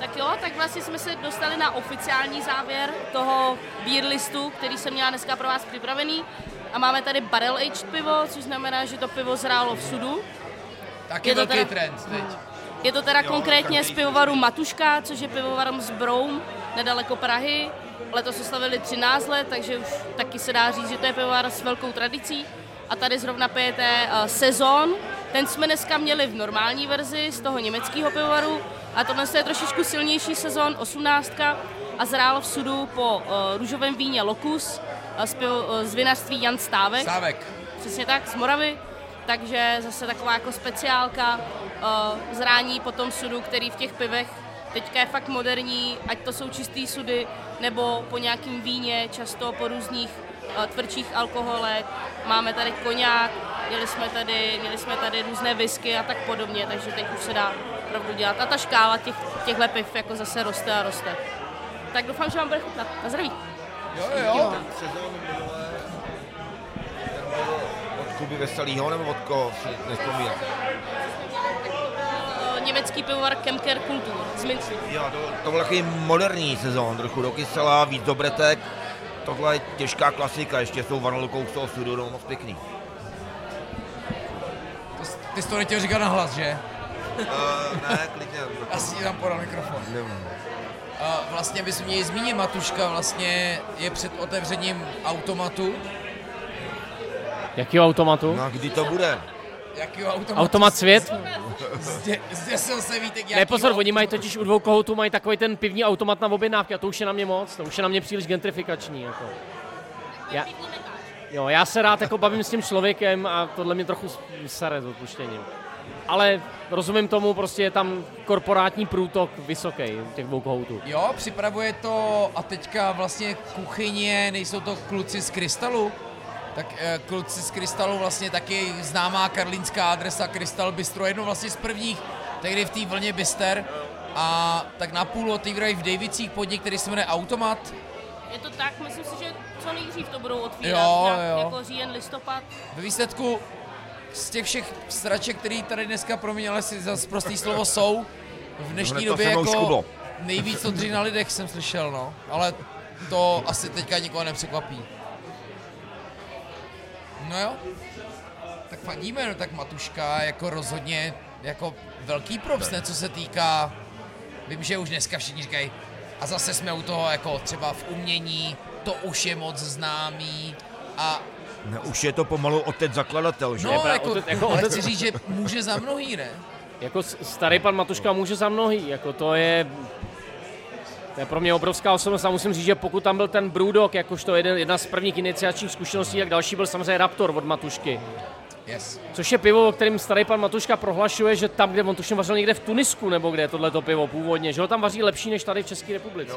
Tak jo, tak vlastně jsme se dostali na oficiální závěr toho beer listu, který jsem měla dneska pro vás připravený. A máme tady barrel aged pivo, což znamená, že to pivo zrálo v sudu. Taky Je to velký teda- trend teď. Je to teda Jo, konkrétně z pivovaru Matuška, což je pivovar z Broum, nedaleko Prahy. Letos oslavili 13 let, takže už taky se dá říct, že to je pivovar s velkou tradicí. A tady zrovna pijete uh, sezon. Ten jsme dneska měli v normální verzi z toho německého pivovaru. A tohle je trošičku silnější sezon, 18. A zrál v sudu po uh, růžovém víně Locus uh, z, pivo, uh, z vinařství Jan Stávek. Stávek. Přesně tak, z Moravy. Takže zase taková jako speciálka uh, zrání po tom sudu, který v těch pivech teďka je fakt moderní, ať to jsou čistý sudy, nebo po nějakým víně, často po různých uh, tvrdších alkoholech. Máme tady koňák, měli jsme tady, měli jsme tady různé whisky a tak podobně, takže teď už se dá opravdu dělat. A ta škála těch, těchhle piv jako zase roste a roste. Tak doufám, že vám bude chutnat. Na zdraví. Jo, jo. Ten Kuby Veselýho nebo od koho si nespomínám? Eh, Německý pivovar Kemker Kultur z Mincu. Jo, to, to byl takový moderní sezón, trochu do kysela, víc do bretek. Tohle je těžká klasika, ještě jsou Vanalukou z toho studiu, no, moc pěkný. To, ty jsi to nechtěl říkat na hlas, že? Uh, ne, klidně. Já si ti tam podal mikrofon. Nevím. A vlastně bys měl zmínit, Matuška vlastně je před otevřením automatu. Jakýho automatu? No a kdy to bude? Jakýho automatu? Automat svět? Zděsil se Vítek Ne, pozor, oni mají totiž u dvou kohoutů mají takový ten pivní automat na objednávky a to už je na mě moc, to už je na mě příliš gentrifikační. Jako. Já, jo, já se rád jako bavím s tím člověkem a tohle mě trochu sere s odpuštěním. Ale rozumím tomu, prostě je tam korporátní průtok vysoký těch dvou kohoutů. Jo, připravuje to a teďka vlastně kuchyně, nejsou to kluci z Krystalu? Tak eh, kluci z Krystalu vlastně taky známá karlínská adresa Krystal Bistro, jedno vlastně z prvních, tehdy v té vlně Bister. A tak na půl otevírají v Davicích podnik, který se jmenuje Automat. Je to tak, myslím si, že co nejdřív to budou otvírat, Jo, nějak jo. jako říjen, listopad. Ve výsledku z těch všech sraček, který tady dneska proměnili si za prostý slovo jsou, v dnešní Hned to době jako škudlo. nejvíc to dří na lidech jsem slyšel, no. Ale to asi teďka nikoho nepřekvapí. No jo. Tak fandíme, no tak Matuška jako rozhodně jako velký props, ne, co se týká, vím, že už dneska všichni říkají, a zase jsme u toho jako třeba v umění, to už je moc známý a Ne, už je to pomalu otec zakladatel, že? No, pravda, jako, otec- jako ale otec- chci říct, že může za mnohý, ne? Jako starý pan Matuška může za mnohý, jako to je, to je pro mě obrovská osobnost a musím říct, že pokud tam byl ten Brewdog, jakožto jeden, jedna z prvních iniciačních zkušeností, jak další byl samozřejmě Raptor od Matušky. Yes. Což je pivo, o kterým starý pan Matuška prohlašuje, že tam, kde on tuším vařil někde v Tunisku, nebo kde je tohleto pivo původně, že ho tam vaří lepší než tady v České republice.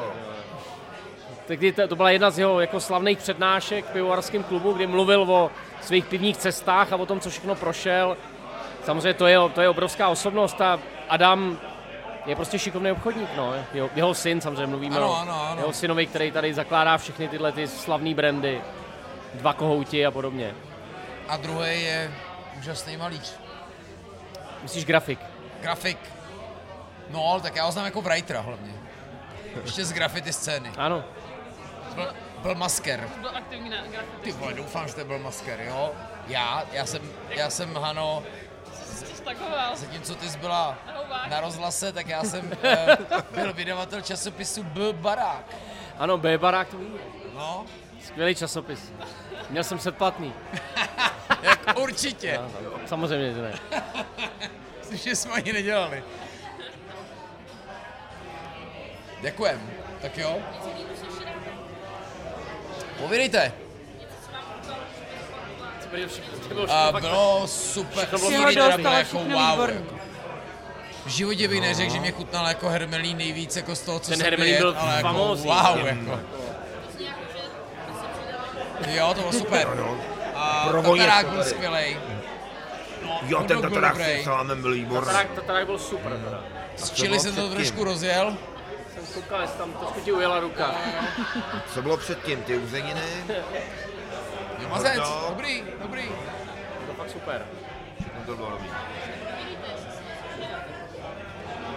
Tehdy to, to byla jedna z jeho jako slavných přednášek v pivovarském klubu, kdy mluvil o svých pivních cestách a o tom, co všechno prošel. Samozřejmě to je, to je obrovská osobnost a Adam je prostě šikovný obchodník, no. Jeho, jeho syn, samozřejmě mluvíme Ano, o ano, ano. jeho synovi, který tady zakládá všechny tyhle ty slavné brandy, dva kohouti a podobně. A druhý je úžasný malíř. Myslíš grafik? Grafik. No, ale tak já ho znám jako writera hlavně. Ještě z grafity scény. Ano. Byl, byl masker. Byl aktivní na grafice. Ty vole, doufám, že to byl masker, jo? Já, já jsem, já jsem, Hano, taková? zatímco ty jsi byla na rozhlase, tak já jsem eh, byl vydavatel časopisu B Barák. Ano, B barák to ví. No, Skvělý časopis. Měl jsem předplatný. jak určitě. Samozřejmě, že ne. Myslím, že jsme ani nedělali. Děkujem. Tak jo. Povídejte. A bylo super. Všechno bylo Síry Všeho teda bylo jako wow. Jako. V životě bych neřekl, že mě chutnal jako hermelín nejvíc jako z toho, co Ten jsem hermelín byl ale jako famózní. wow, jako. Jo, to bylo super. A Pro vonět Tatarák to byl skvělej. Jo, ten tatarák s salámem byl výborný. Tatarák, tatarák byl super. Teda. S čili jsem to trošku rozjel. Jsem koukal, jestli tam trošku ti ujela ruka. Co bylo předtím, ty uzeniny? Mazec, dobrý, dobrý. To fakt super. No to bylo dobrý.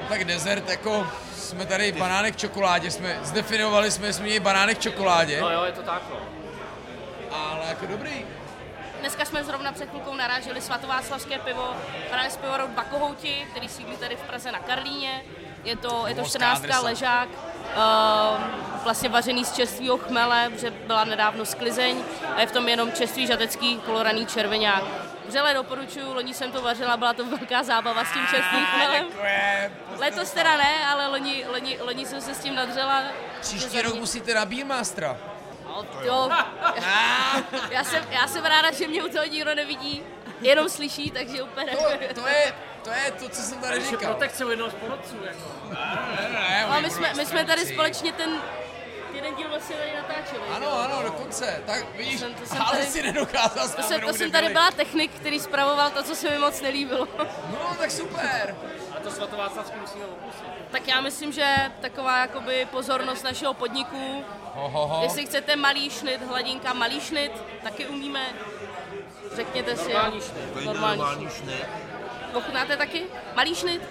Tak dezert, jako jsme tady banánek v čokoládě, jsme zdefinovali jsme, jsme měli banánek v čokoládě, No jo, je to tak, no. ale jako dobrý. Dneska jsme zrovna před chvilkou naráželi svatováclavské pivo právě z pivovaru Dva Kohouti, který sídlí tady v Praze na Karlíně. Je to, je to Domovská 14 adresa. ležák, uh, vlastně vařený z čerstvého chmele, protože byla nedávno sklizeň a je v tom jenom čerstvý žatecký koloraný červeňák. Vřele doporučuju, loni jsem to vařila, byla to velká zábava s tím čerstvým chmelem. Letos teda ne, ale loni, loni, loni jsem se s tím nadřela. Příští rok musíte na Beermastera. No, jo. Já jsem, já jsem ráda, že mě u toho nikdo nevidí, jenom slyší, takže úplně To, to, je, to je to, co jsem tady říkal. Protekce u jednoho z porodců, jako. Ne, ne, No a oni my jsme, my jsme tady společně ten jeden díl vlastně tady natáčeli. Ano, ano, dokonce. Tak vidíš, jsem- to jsem ale tady- si nedokázal To, jsem, vzpomenout, to jsem tady byli. byla technik, který spravoval to, co se mi moc nelíbilo. No, tak super. A to svatováclavský musíme opustit. tak já myslím, že taková jakoby pozornost našeho podniku, Ho, ho, ho. jestli chcete malý šnit, hladinka malý šnit, taky umíme. Řekněte si. Normální šnit. Normální normální šnit. Ochutnáte taky? Malý šnit?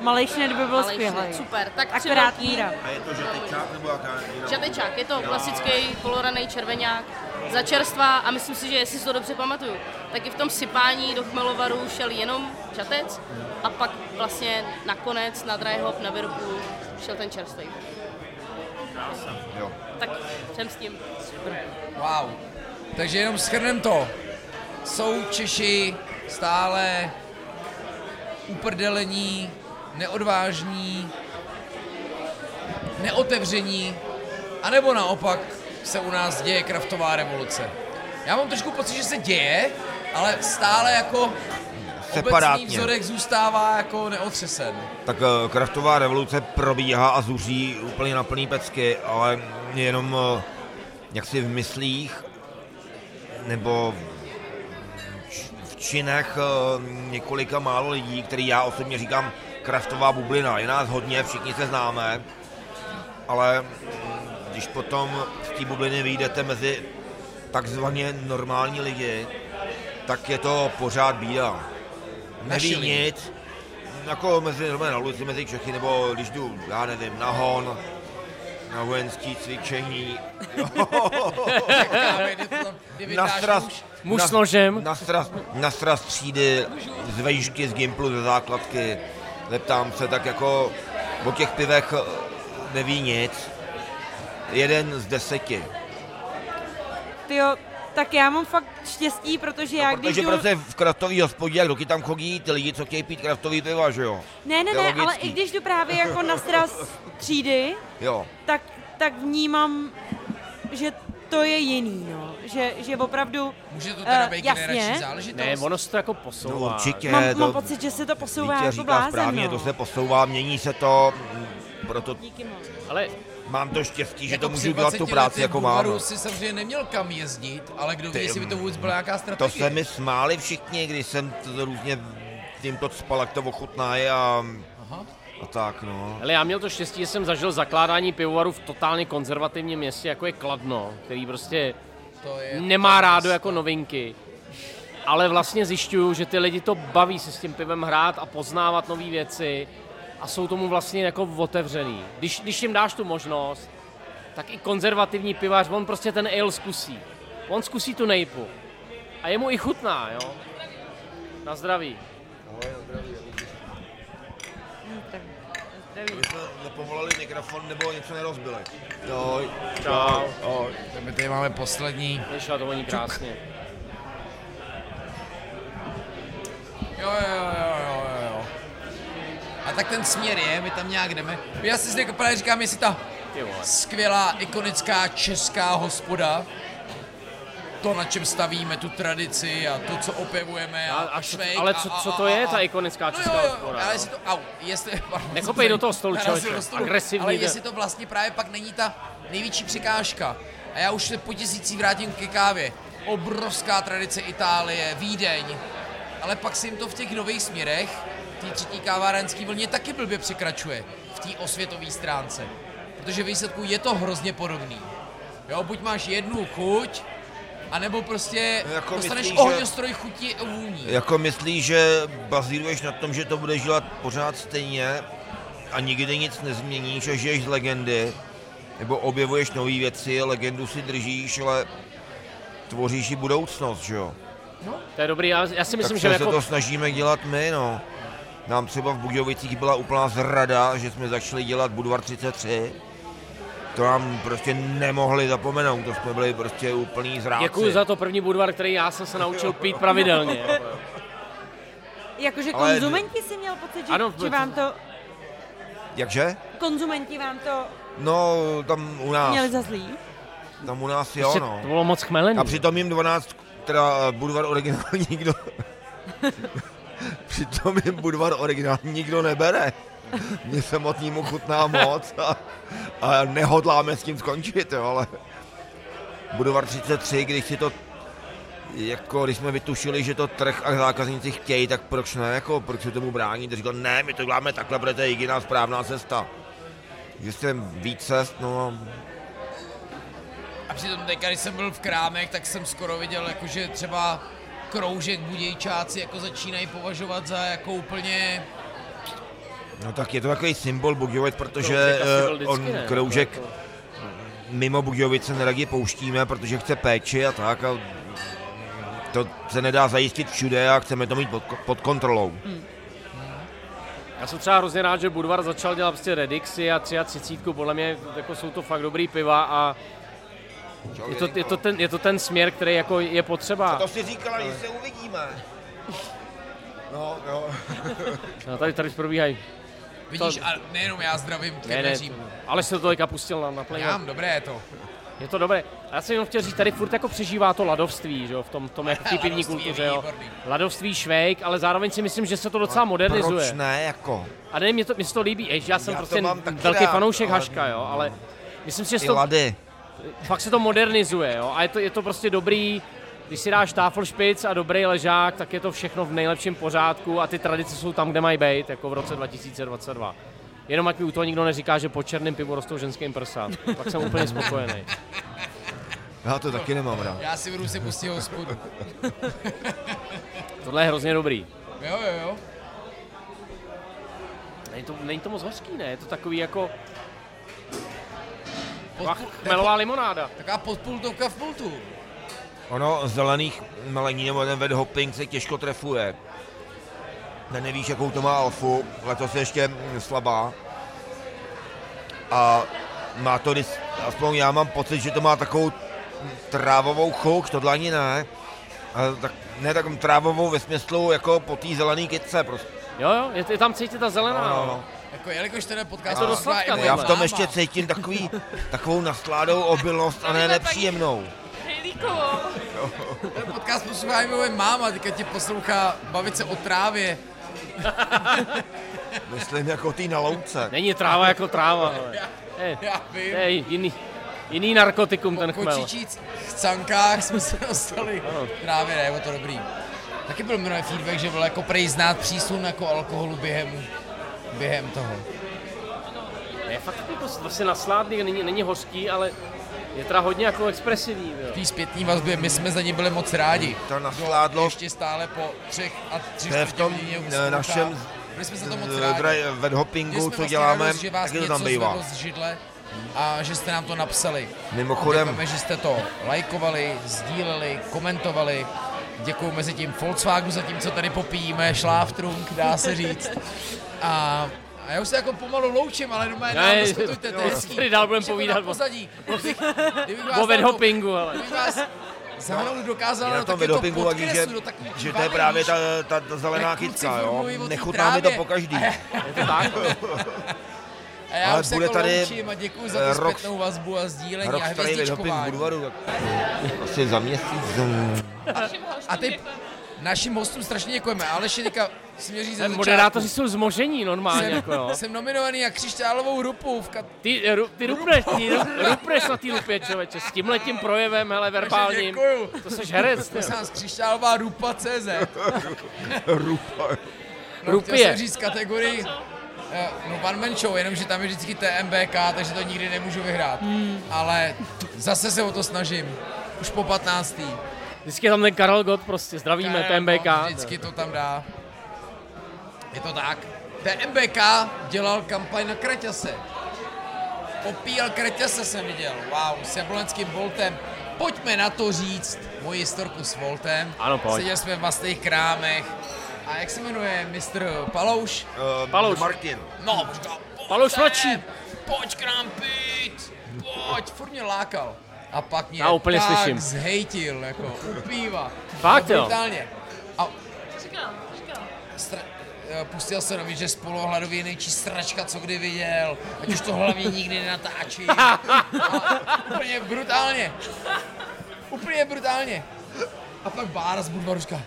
Malej šnit by byl Malý skvělý. super. Tak tři Akorát velký. míra. A je to žetečák nebo jaká? Žatečák, je to klasický koloraný červeňák, za čerstvá a myslím si, že jestli si to dobře pamatuju, tak i v tom sypání do chmelovaru šel jenom čatec a pak vlastně nakonec na dry hop, na Whirlpoolu šel ten čerstvý. Jo. Tak jsem s tím. Wow. Takže jenom schrnem to. Jsou Češi stále uprdelení, neodvážní, neotevření, anebo naopak se u nás děje kraftová revoluce. Já mám trošku pocit, že se děje, ale stále jako obecný Separátně. vzorek zůstává jako neotřesen. Tak eh, kraftová revoluce probíhá a zuří úplně na plný pecky, ale jenom eh, jak si v myslích nebo činech eh, několika málo lidí, který já osobně říkám kraftová bublina. Je nás hodně, všichni se známe, ale mm, když potom z té bubliny vyjdete mezi takzvaně normální lidi, tak je to pořád bída. Neví nic, jako mezi, normálně na ulici, mezi Čechy, nebo když jdu, já nevím, na hon, na vojenský cvičení, na stras. Muž na, s nožem. Na stras, na stras třídy, z vejšky, z Gimplu, ze základky, zeptám se, tak jako o těch pivech eh, neví nic. Jeden z deseti. Tyjo, tak já mám fakt štěstí, protože já když Protože jdu... prostě v kraftový hospodě, jak doky tam chodí ty lidi, co chtějí pít kraftový piva, že jo? Ne, ne, ne, ale i když jdu právě jako na stras třídy, Jo. tak, tak vnímám, že to je jiný, no. Že, že opravdu... Může to teda Eh, být jasně. generační záležitost? Ne, ono se to jako No, posouvá. určitě. Mám, to mám pocit, že se to posouvá Vítě jako říká blázen, správně, no. to se posouvá, mění se to, mm, proto Díky moc. Ale mám to štěstí, že Jako to můžu dělat tu 20 práci jako mám. si samozřejmě neměl kam jezdit, ale kdo ví, jestli by to vůbec byla nějaká To strategie. se mi smáli všichni, když jsem to různě tímto cpal, jak to ochutná je a, Aha. A tak no. Ale já měl to štěstí, že jsem zažil zakládání pivovaru v totálně konzervativním městě, jako je Kladno, který prostě To je nemá rádo jako novinky. Ale vlastně zjišťuju, že ty lidi to baví se s tím pivem hrát a poznávat nové věci a jsou tomu vlastně jako otevřený. Když, když jim dáš tu možnost, tak i konzervativní pivař, on prostě ten ale zkusí. On zkusí tu nejpu. A jemu i chutná, jo. Na zdraví. Hm, tak, zdraví. jsme nepovolali mikrofon nebo něco nerozbili. No, Čau. Tak my tady máme poslední. Vyšla to voní krásně. Jo, jo, jo, jo, jo, jo. A tak ten směr je, my tam nějak jdeme. Já si zde právě říkám, jestli ta skvělá, ikonická česká hospoda, to, na čem stavíme, tu tradici a to, co opěvujeme a, A, a, švejk ale co, a- co a- to a- je ta ikonická No česká jo, jo, hospoda? ale no? jestli to, au, jestli, pardon, Nekopej do toho stolu, člověče, agresivní Ale to- jestli to vlastně právě pak není ta největší překážka. A já už se po tisící vrátím ke kávě. Obrovská tradice Itálie, Vídeň. Ale pak se jim to v těch nových směrech, té třetí kávárenské vlně taky blbě překračuje. V té osvětové stránce. Protože výsledku je to hrozně podobný. Jo, buď máš jednu chuť, anebo prostě Jako dostaneš myslíš, že- ohňostroj chutí a vůní. Jako myslíš, že bazíruješ na tom, že to budeš dělat pořád stejně a nikdy nic nezměníš a žiješ z legendy, nebo objevuješ nové věci, legendu si držíš, ale tvoříš i budoucnost, že jo? To je dobrý, já, já si myslím, tak že se, jako... se to snažíme dělat my, no. Nám třeba v Budějovicích byla úplná zrada, že jsme začali dělat Budvar 33. To nám prostě nemohli zapomenout, to jsme byli prostě úplný zrádci. Děkuji za to první Budvar, který já jsem se naučil pít pravidelně. jako. Jakože Ale- konzumenti si měl pocit, že, Ano, že vám to... Jakže? Konzumenti vám to No, tam u nás, měli za zlý? tam u nás jo, Prostě no. To bylo moc chmelený. A přitom jim 12, teda eh, Budvar originál nikdo... přitom jim Budvar originál nikdo nebere. Mně samotnému chutná moc a, a nehodláme s tím skončit, jo, ale Budvar 33, když si to jako když jsme vytušili, že to trh a zákazníci chtějí, tak proč ne, jako proč se tomu bránit? A říkal, ne, my to děláme takhle, protože to je jediná správná cesta. Že jsem víc cest, no a A přitom teďka, když jsem byl v krámech, tak jsem skoro viděl, jakože třeba kroužek budějčáci jako začínají považovat za jako úplně No tak je to takový symbol Budějovic, protože eh, vždycky, on ne? kroužek Jako- mimo Budějovice neradi pouštíme, protože chce péči a tak a to se nedá zajistit všude a chceme to mít pod, pod kontrolou. Já jsem třeba hrozně rád, že Budvar začal dělat prostě Redixy a 33, podle mě jako jsou to fakt dobrý piva a je to, je to, ten, je to ten směr, který jako je potřeba. To si říkala, že se uvidíme. No, jo. No, tady, tady probíhají. Vidíš, a nejenom já zdravím Ne, ne, ale se to teďka pustil na, na Já mám dobré je to. Je to dobré. A já jsem jenom chtěl říct, tady furt jako přežívá to ladovství, že jo, v tom, tom jako v pivní kultuře, jo. Ladovství švejk, ale zároveň si myslím, že se to docela modernizuje. Proč ne, jako? A ne, mě to, mě se to líbí, Jež, já jsem Já prostě velký rád, fanoušek ale- Haška, jo, ale myslím si, že to, lady. fakt se to modernizuje, jo, a je to, je to prostě dobrý, když si dáš táfelšpic a dobrý ležák, tak je to všechno v nejlepším pořádku a ty tradice jsou tam, kde mají být, jako v roce 2022. Jenom ať mi u toho nikdo neříká, že po černém pivu rostou ženským prsa. Pak jsem úplně spokojený. Já to taky nemám rád. Já si budu si pustit hospodu. Tohle je hrozně dobrý. Jo, jo, jo. Není to, není to moc hořký, ne? Je to takový jako Pod, ach, chmelová limonáda. taková podpultovka v pultu. Ono zelených malení nebo ten wet hopping se těžko trefuje. Ne, nevíš, jakou to má alfu, letos je ještě mm, slabá. A má to, aspoň já mám pocit, že to má takovou trávovou chuť, tohle ani ne. A tak, ne tak trávovou ve smyslu jako po té zelený kytce prostě. Jo, jo, je, je tam cítit ta zelená. No, no, no. no. Jako jelikož ten podcast Je to dost poslá i sladká, moje Já v tom ještě cítím takový, takovou nasládou obilnost a ne nepříjemnou. Hejlíkovou. Ten podcast poslouchá i moje máma, teďka tě poslouchá bavit se o trávě. Myslím jako ty na louce. Není tráva jako tráva. ale. Je, Já vím. je jiný, jiný narkotikum ten Po chmel. kočičích chcankách jsme se dostali. Právě ne, to dobrý. Taky byl minulý feedback, že byl jako prej znát přísun jako alkoholu během, během toho. Je fakt jako vlastně nasládný, není, není hořký, ale je teda hodně jako expresivní. Jo. V té zpětní vazbě my jsme za ně byli moc rádi. Ta nasládlo Ještě stále po třech a tři To je v tom eh, našem Byli jsme za to moc eh, rádi. Měli hoppingu, jsme co vlastně děláme, radost, že vás taky to tam něco bývá. z židle a že jste nám to napsali. Mimochodem, Děkujeme, že jste to lajkovali, sdíleli, komentovali. Děkuji mezi tím Volkswagenu za tím, co tady popíjíme, šláftrunk, dá se říct. A, a já už se jako pomalu loučím, ale doma je nám diskutujte, to je hezký. tady dál budeme povídat pozadí. Kdybych, kdybych vás O hoppingu, ale. Kdybych vás dokázal na do tom takového vedopingu vadí, že, podkresu, do takový že to je právě ta, ta, ta zelená kytka, jo. Nechutná mi to po každý. Je to tak? A já Ale už se bude jako tady, loučím a děkuji za tu rok- zpětnou vazbu a sdílení Rok a starý vedoping v hvězdičkování. Budvaru, tak asi za měsíc. mm, A teď našim hostům strašně děkujeme. Aleši, teďka si mě říct ze začátku. Moderátoři jsou zmožení normálně, jsem, jako jsem nominovaný na křišťálovou rupu v kat... Ty, ru, ty rupneš, ty ru- rupneš na té lupě, člověče, s tímhletím projevem, hele, verbálním. děkuju. To jsi herec, ty. Prosím vás, křišťálová rupa CZ. Rupa. No, Rupie. chtěl jsem říct kategorii eh, no one man show, jenomže tam je vždycky TMBK, takže to nikdy nemůžu vyhrát. Ale zase se o to snažím. Už po 15. Vždycky je tam ten Karel Gott, prostě, zdravíme, TMBK. No, vždycky to tam dá. Je to tak. TMBK dělal kampaň na Kraťase. Opíjel Kraťase jsem viděl. Wow, s jablonským Voltem. Pojďme na to říct moji historku s Voltem. Ano, pojď. Seděli jsme v mastých krámech. A jak se jmenuje mistr Palouš? Uh, Palouš. Martin. No, říká, Palouš "Pojďte, mladší." Pojď k nám pít, pojď, furt mě lákal. A pak mě Já úplně tak slyším. zhejtil, jako u piva. Fakt, jo? Brutálně. A Říkám, říkám. stra- eh, pustil se na že spoluhladový je nejčí sračka, co kdy viděl, ať už to hlavně nikdy nenatáčí. A úplně brutálně. Úplně brutálně. A pak Bára z Budvaru říká,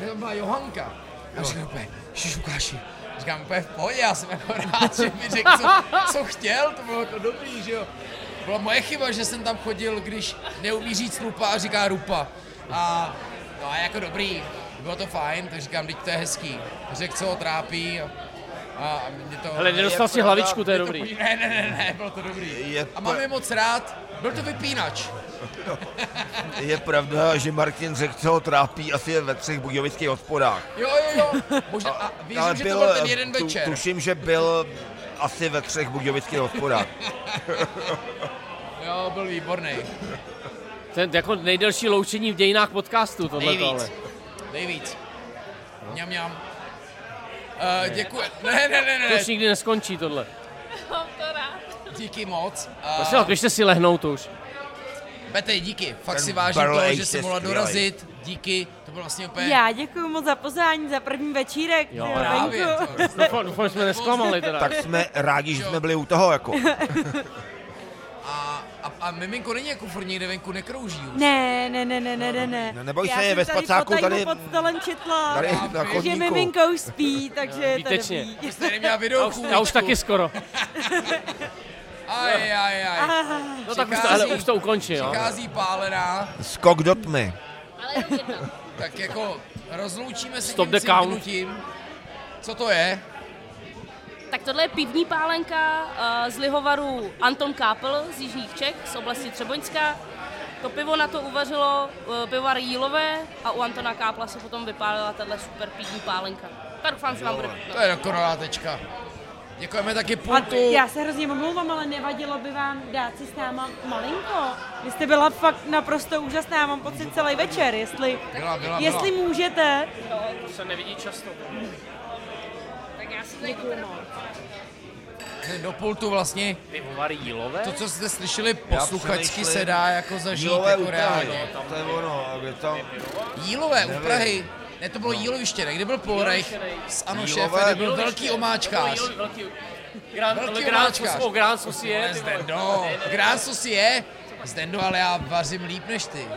"Je to byla Johanka. A říkám úplně, Ježiš Lukáši, říkám úplně v pohodě, já jsem jako rád, že mi řekl, co, co chtěl, to bylo jako dobrý, že jo. Byla moje chyba, že jsem tam chodil, když neumí říct lupa a říká rupa. A no a jako dobrý, bylo to fajn, tak říkám, teď to je hezký. Řekl, co ho trápí a, a mě to... Hele, nedostal si hlavičku, to je dobrý. podí- Ne, ne, ne, ne, bylo to dobrý. Je A mám je moc rád. Byl to vypínač. Je pravda, že Martin řekl, co ho trápí, asi je ve třech budějovických hospodách. Jo, jo, jo. Možná, a věřím, že to byl ten jeden tu, večer. tuším, že byl asi ve třech budějovických hospodách. Jo, byl výborný. To je jako nejdelší loučení v dějinách podcastu, tohle Nejvíc. Nejvíc. Mňam, mňam. Uh, děkuji. Ne, ne, ne, To ne. už nikdy neskončí tohle. Mám to rád. Díky moc. Prosím Uh, běžte si lehnout už. Petej, díky. Fakt Ten si vážím toho, že jsi mohla skvělej. dorazit. Díky. To bylo vlastně úplně... Já děkuji moc za pozvání, za první večírek. Jo, jo, Právě. to- Doufám, doufám, že jsme nesklamali teda. Tak jsme rádi, že jsme byli u toho, jako. A, a, a miminko není jako furt někde venku nekrouží už. Ne, ne, ne, ne, ne, ne, ne. Ne, neboj Já se, je jsem ve tady spacáku tady- pod stolem četla, Tady Já na že miminko už spí, takže je to dobrý. Jsi tady neměla Já video už, já už taky skoro. Aj, aj, aj. No tak už to, hele, už to ukončí, jo. Přichází pálená, Skok do tmy. Ale jenom jedna. tak jako rozloučíme se Stop tím the count. cinknutím. Co to je? Tak tohle je pivní pálenka uh, z lihovaru Anton Kápel z Jižních Čech, z oblasti Třeboňska. To pivo na to uvařilo uh, pivovar Jílové a u Antona Kápla se potom vypálila tahle super pivní pálenka. Tak doufám, že vám bude To je dokonalá tečka. Děkujeme taky A pultu. já se hrozně omlouvám, ale nevadilo by vám dát si s náma malinko. Vy jste byla fakt naprosto úžasná, mám pocit celý večer, jestli, Byla, byla, jestli byla. můžete. To se nevidí často. Tak já si Děkuji moc. Do pultu vlastně Pivovar Jílové? to, co jste slyšeli posluchačsky, přemýšlím. se dá jako zažít Jílové jako reálně. no, to je ono, a tam... Jílové u. Prahy. Ne, to bylo Jíloviště, ne? Kde byl Polreich s Ano Jílové? šéfem, kde byl velký omáčkář. Velký, omáčkář. o Gran Society. Ne, Zdendo, si je. Zdendo, ale já vařím líp než ty.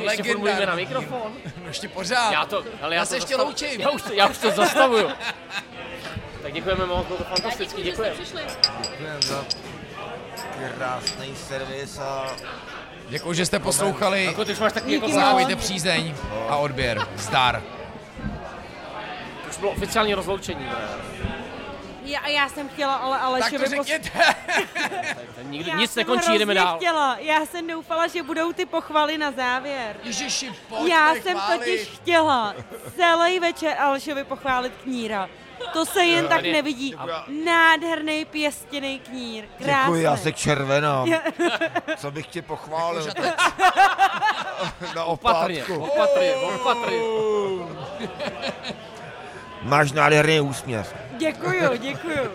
Ještě furt mluvíme na mikrofon. No ještě pořád. Já to, ale já, já to se ještě zastav- loučím. Já už, to, já už to zastavuju. tak děkujeme moc, bylo to že děkujeme. Děkujeme za krásný servis a Děkuji, že jste poslouchali. Jako ty už máš taky jako přízeň a odběr. Zdar. Už bylo oficiální rozloučení. Ne? Já, já jsem chtěla, ale Tak Alešovi to řekněte. Nikdy, Já nic jsem nekončí, jdeme dál. chtěla. Já jsem doufala, že budou ty pochvaly na závěr. Ježiši, pojďme Já jsem chválit. totiž chtěla celý večer Alešovi pochválit kníra. To se jen tak nevidí. Nádherný pěstěný knír. Krásný. děkuji, já se červenám. Co bych tě pochválil? Na Opatrně, opátku. opatrně, opatrně. Máš nádherný úsměv Děkuju, děkuju.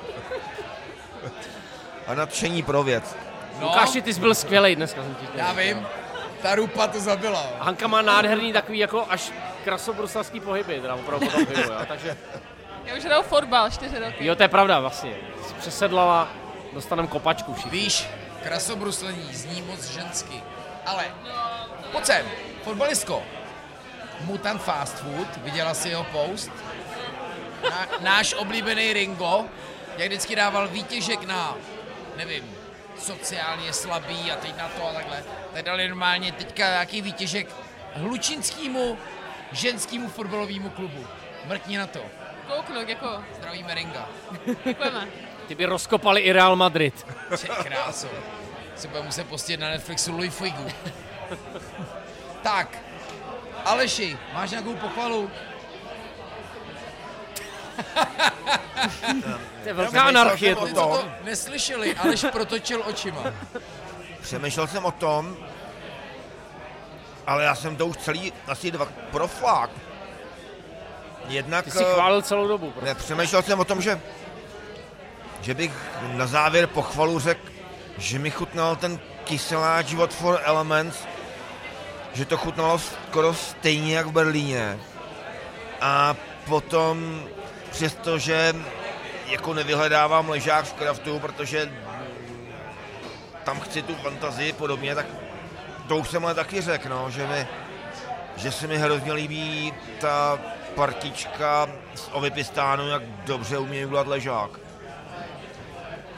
a nadšení pro věc. No, Lukáši, ty jsi byl skvělej dneska. Jsem ti já vím. Ta rupa to zabila. Hanka má nádherný takový jako až krasobruselský pohyby, teda opravdu po tom pivu, jo, takže Já už hraju fotbal čtyři roky. jo, to je pravda vlastně. Jsi přesedlala, dostaneme kopačku všichni. Víš, krasobruslení zní moc žensky. Ale, pojď sem, fotbalistko. Mutant Fast Food, viděla jsi jeho post? Na, náš oblíbený Ringo, jak vždycky dával výtěžek na, nevím, sociálně slabý a teď na to a takhle. Tak dali normálně teďka nějaký výtěžek hlučinskýmu ženskému fotbalovému klubu. Mrkni na to. Kouknu, děkuji. Zdravíme Ringa. Děkujeme. Ty by rozkopali i Real Madrid. Tě kráso. Si bude muset postit na Netflixu Louis Figu. tak, Aleši, máš nějakou pochvalu? To je velká anarchie. To. to neslyšeli, Aleš protočil očima. Přemýšlel jsem o tom, ale já jsem to už celý asi dva proflák. Jednak... Ty jsi eh, chválil celou dobu. prostě. Ne, přemýšlel jsem o tom, že, že bych na závěr pochvalu řekl, že mi chutnal ten kyseláč od For Elements, že to chutnalo skoro stejně jak v Berlíně. A potom, přestože jako nevyhledávám ležák v kraftu, protože tam chci tu fantazii podobně, tak to už jsem ale taky řekl, no, že, mi, že se mi hrozně líbí ta partička z Ovipistánu, jak dobře umí udělat ležák.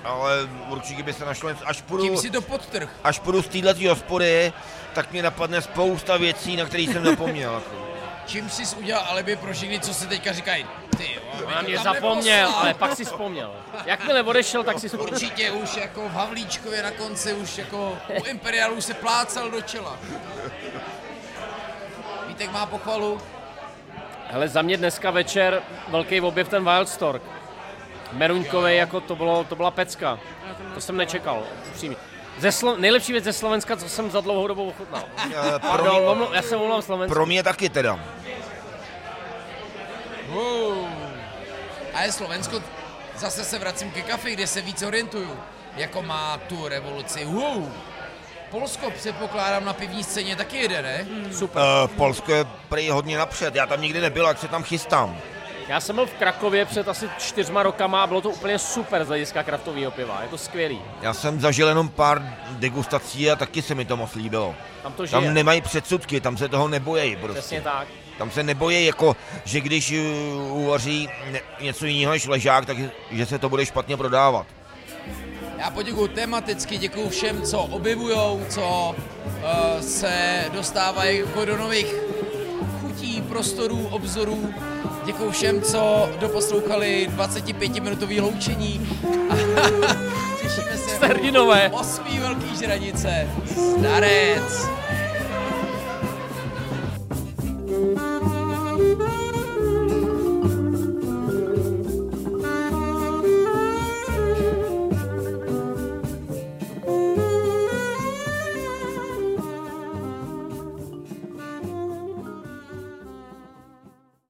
Ale určitě by se našlo něco, až půjdu, Tím si to podtrh. až půjdu z této hospody, tak mě napadne spousta věcí, na které jsem zapomněl. Jako. Čím jsi udělal alibi pro všechny, co si teďka říkají? Ty, jo, On na mě zapomněl, ale pak si vzpomněl. Jakmile odešel, tak si vzpomněl. Určitě už jako v Havlíčkově na konci už jako u Imperialu se plácal do čela. Vítek má pochvalu. Hele, za mě dneska večer velký objev ten Wildstork. Meruňkovej, jako to, bylo, to byla pecka. To jsem nečekal, upřímně. Ze Slo- nejlepší věc ze Slovenska, co jsem za dlouhou dobu ochutnal. Pro Pardon, mě, já se omlouvám Slovensko. pro mě taky teda. Wow. A je Slovensko, zase se vracím ke kafe, kde se víc orientuju. Jako má tu revoluci. Wow. Polsko předpokládám na pivní scéně taky jede, ne? Super. Uh, Polsko je prý hodně napřed, já tam nikdy nebyl, jak se tam chystám. Já jsem byl v Krakově před asi čtyřma rokama a bylo to úplně super z hlediska kraftového piva. Je to skvělý. Já jsem zažil jenom pár degustací a taky se mi to moc líbilo. Tam to žije. Tam nemají předsudky, tam se toho nebojejí prostě. Přesně tak. Tam se nebojí, jako, že když uh, uvaří něco jiného než ležák, tak že se to bude špatně prodávat. Já poděkuju tematicky, děkuju všem, co objevují, co uh, se dostávají jako do nových chutí, prostorů, obzorů. Děkuju všem, co doposlouchali 25-minutový loučení. Těšíme se Sterdinové. osmý velký žranice. Starec. thank you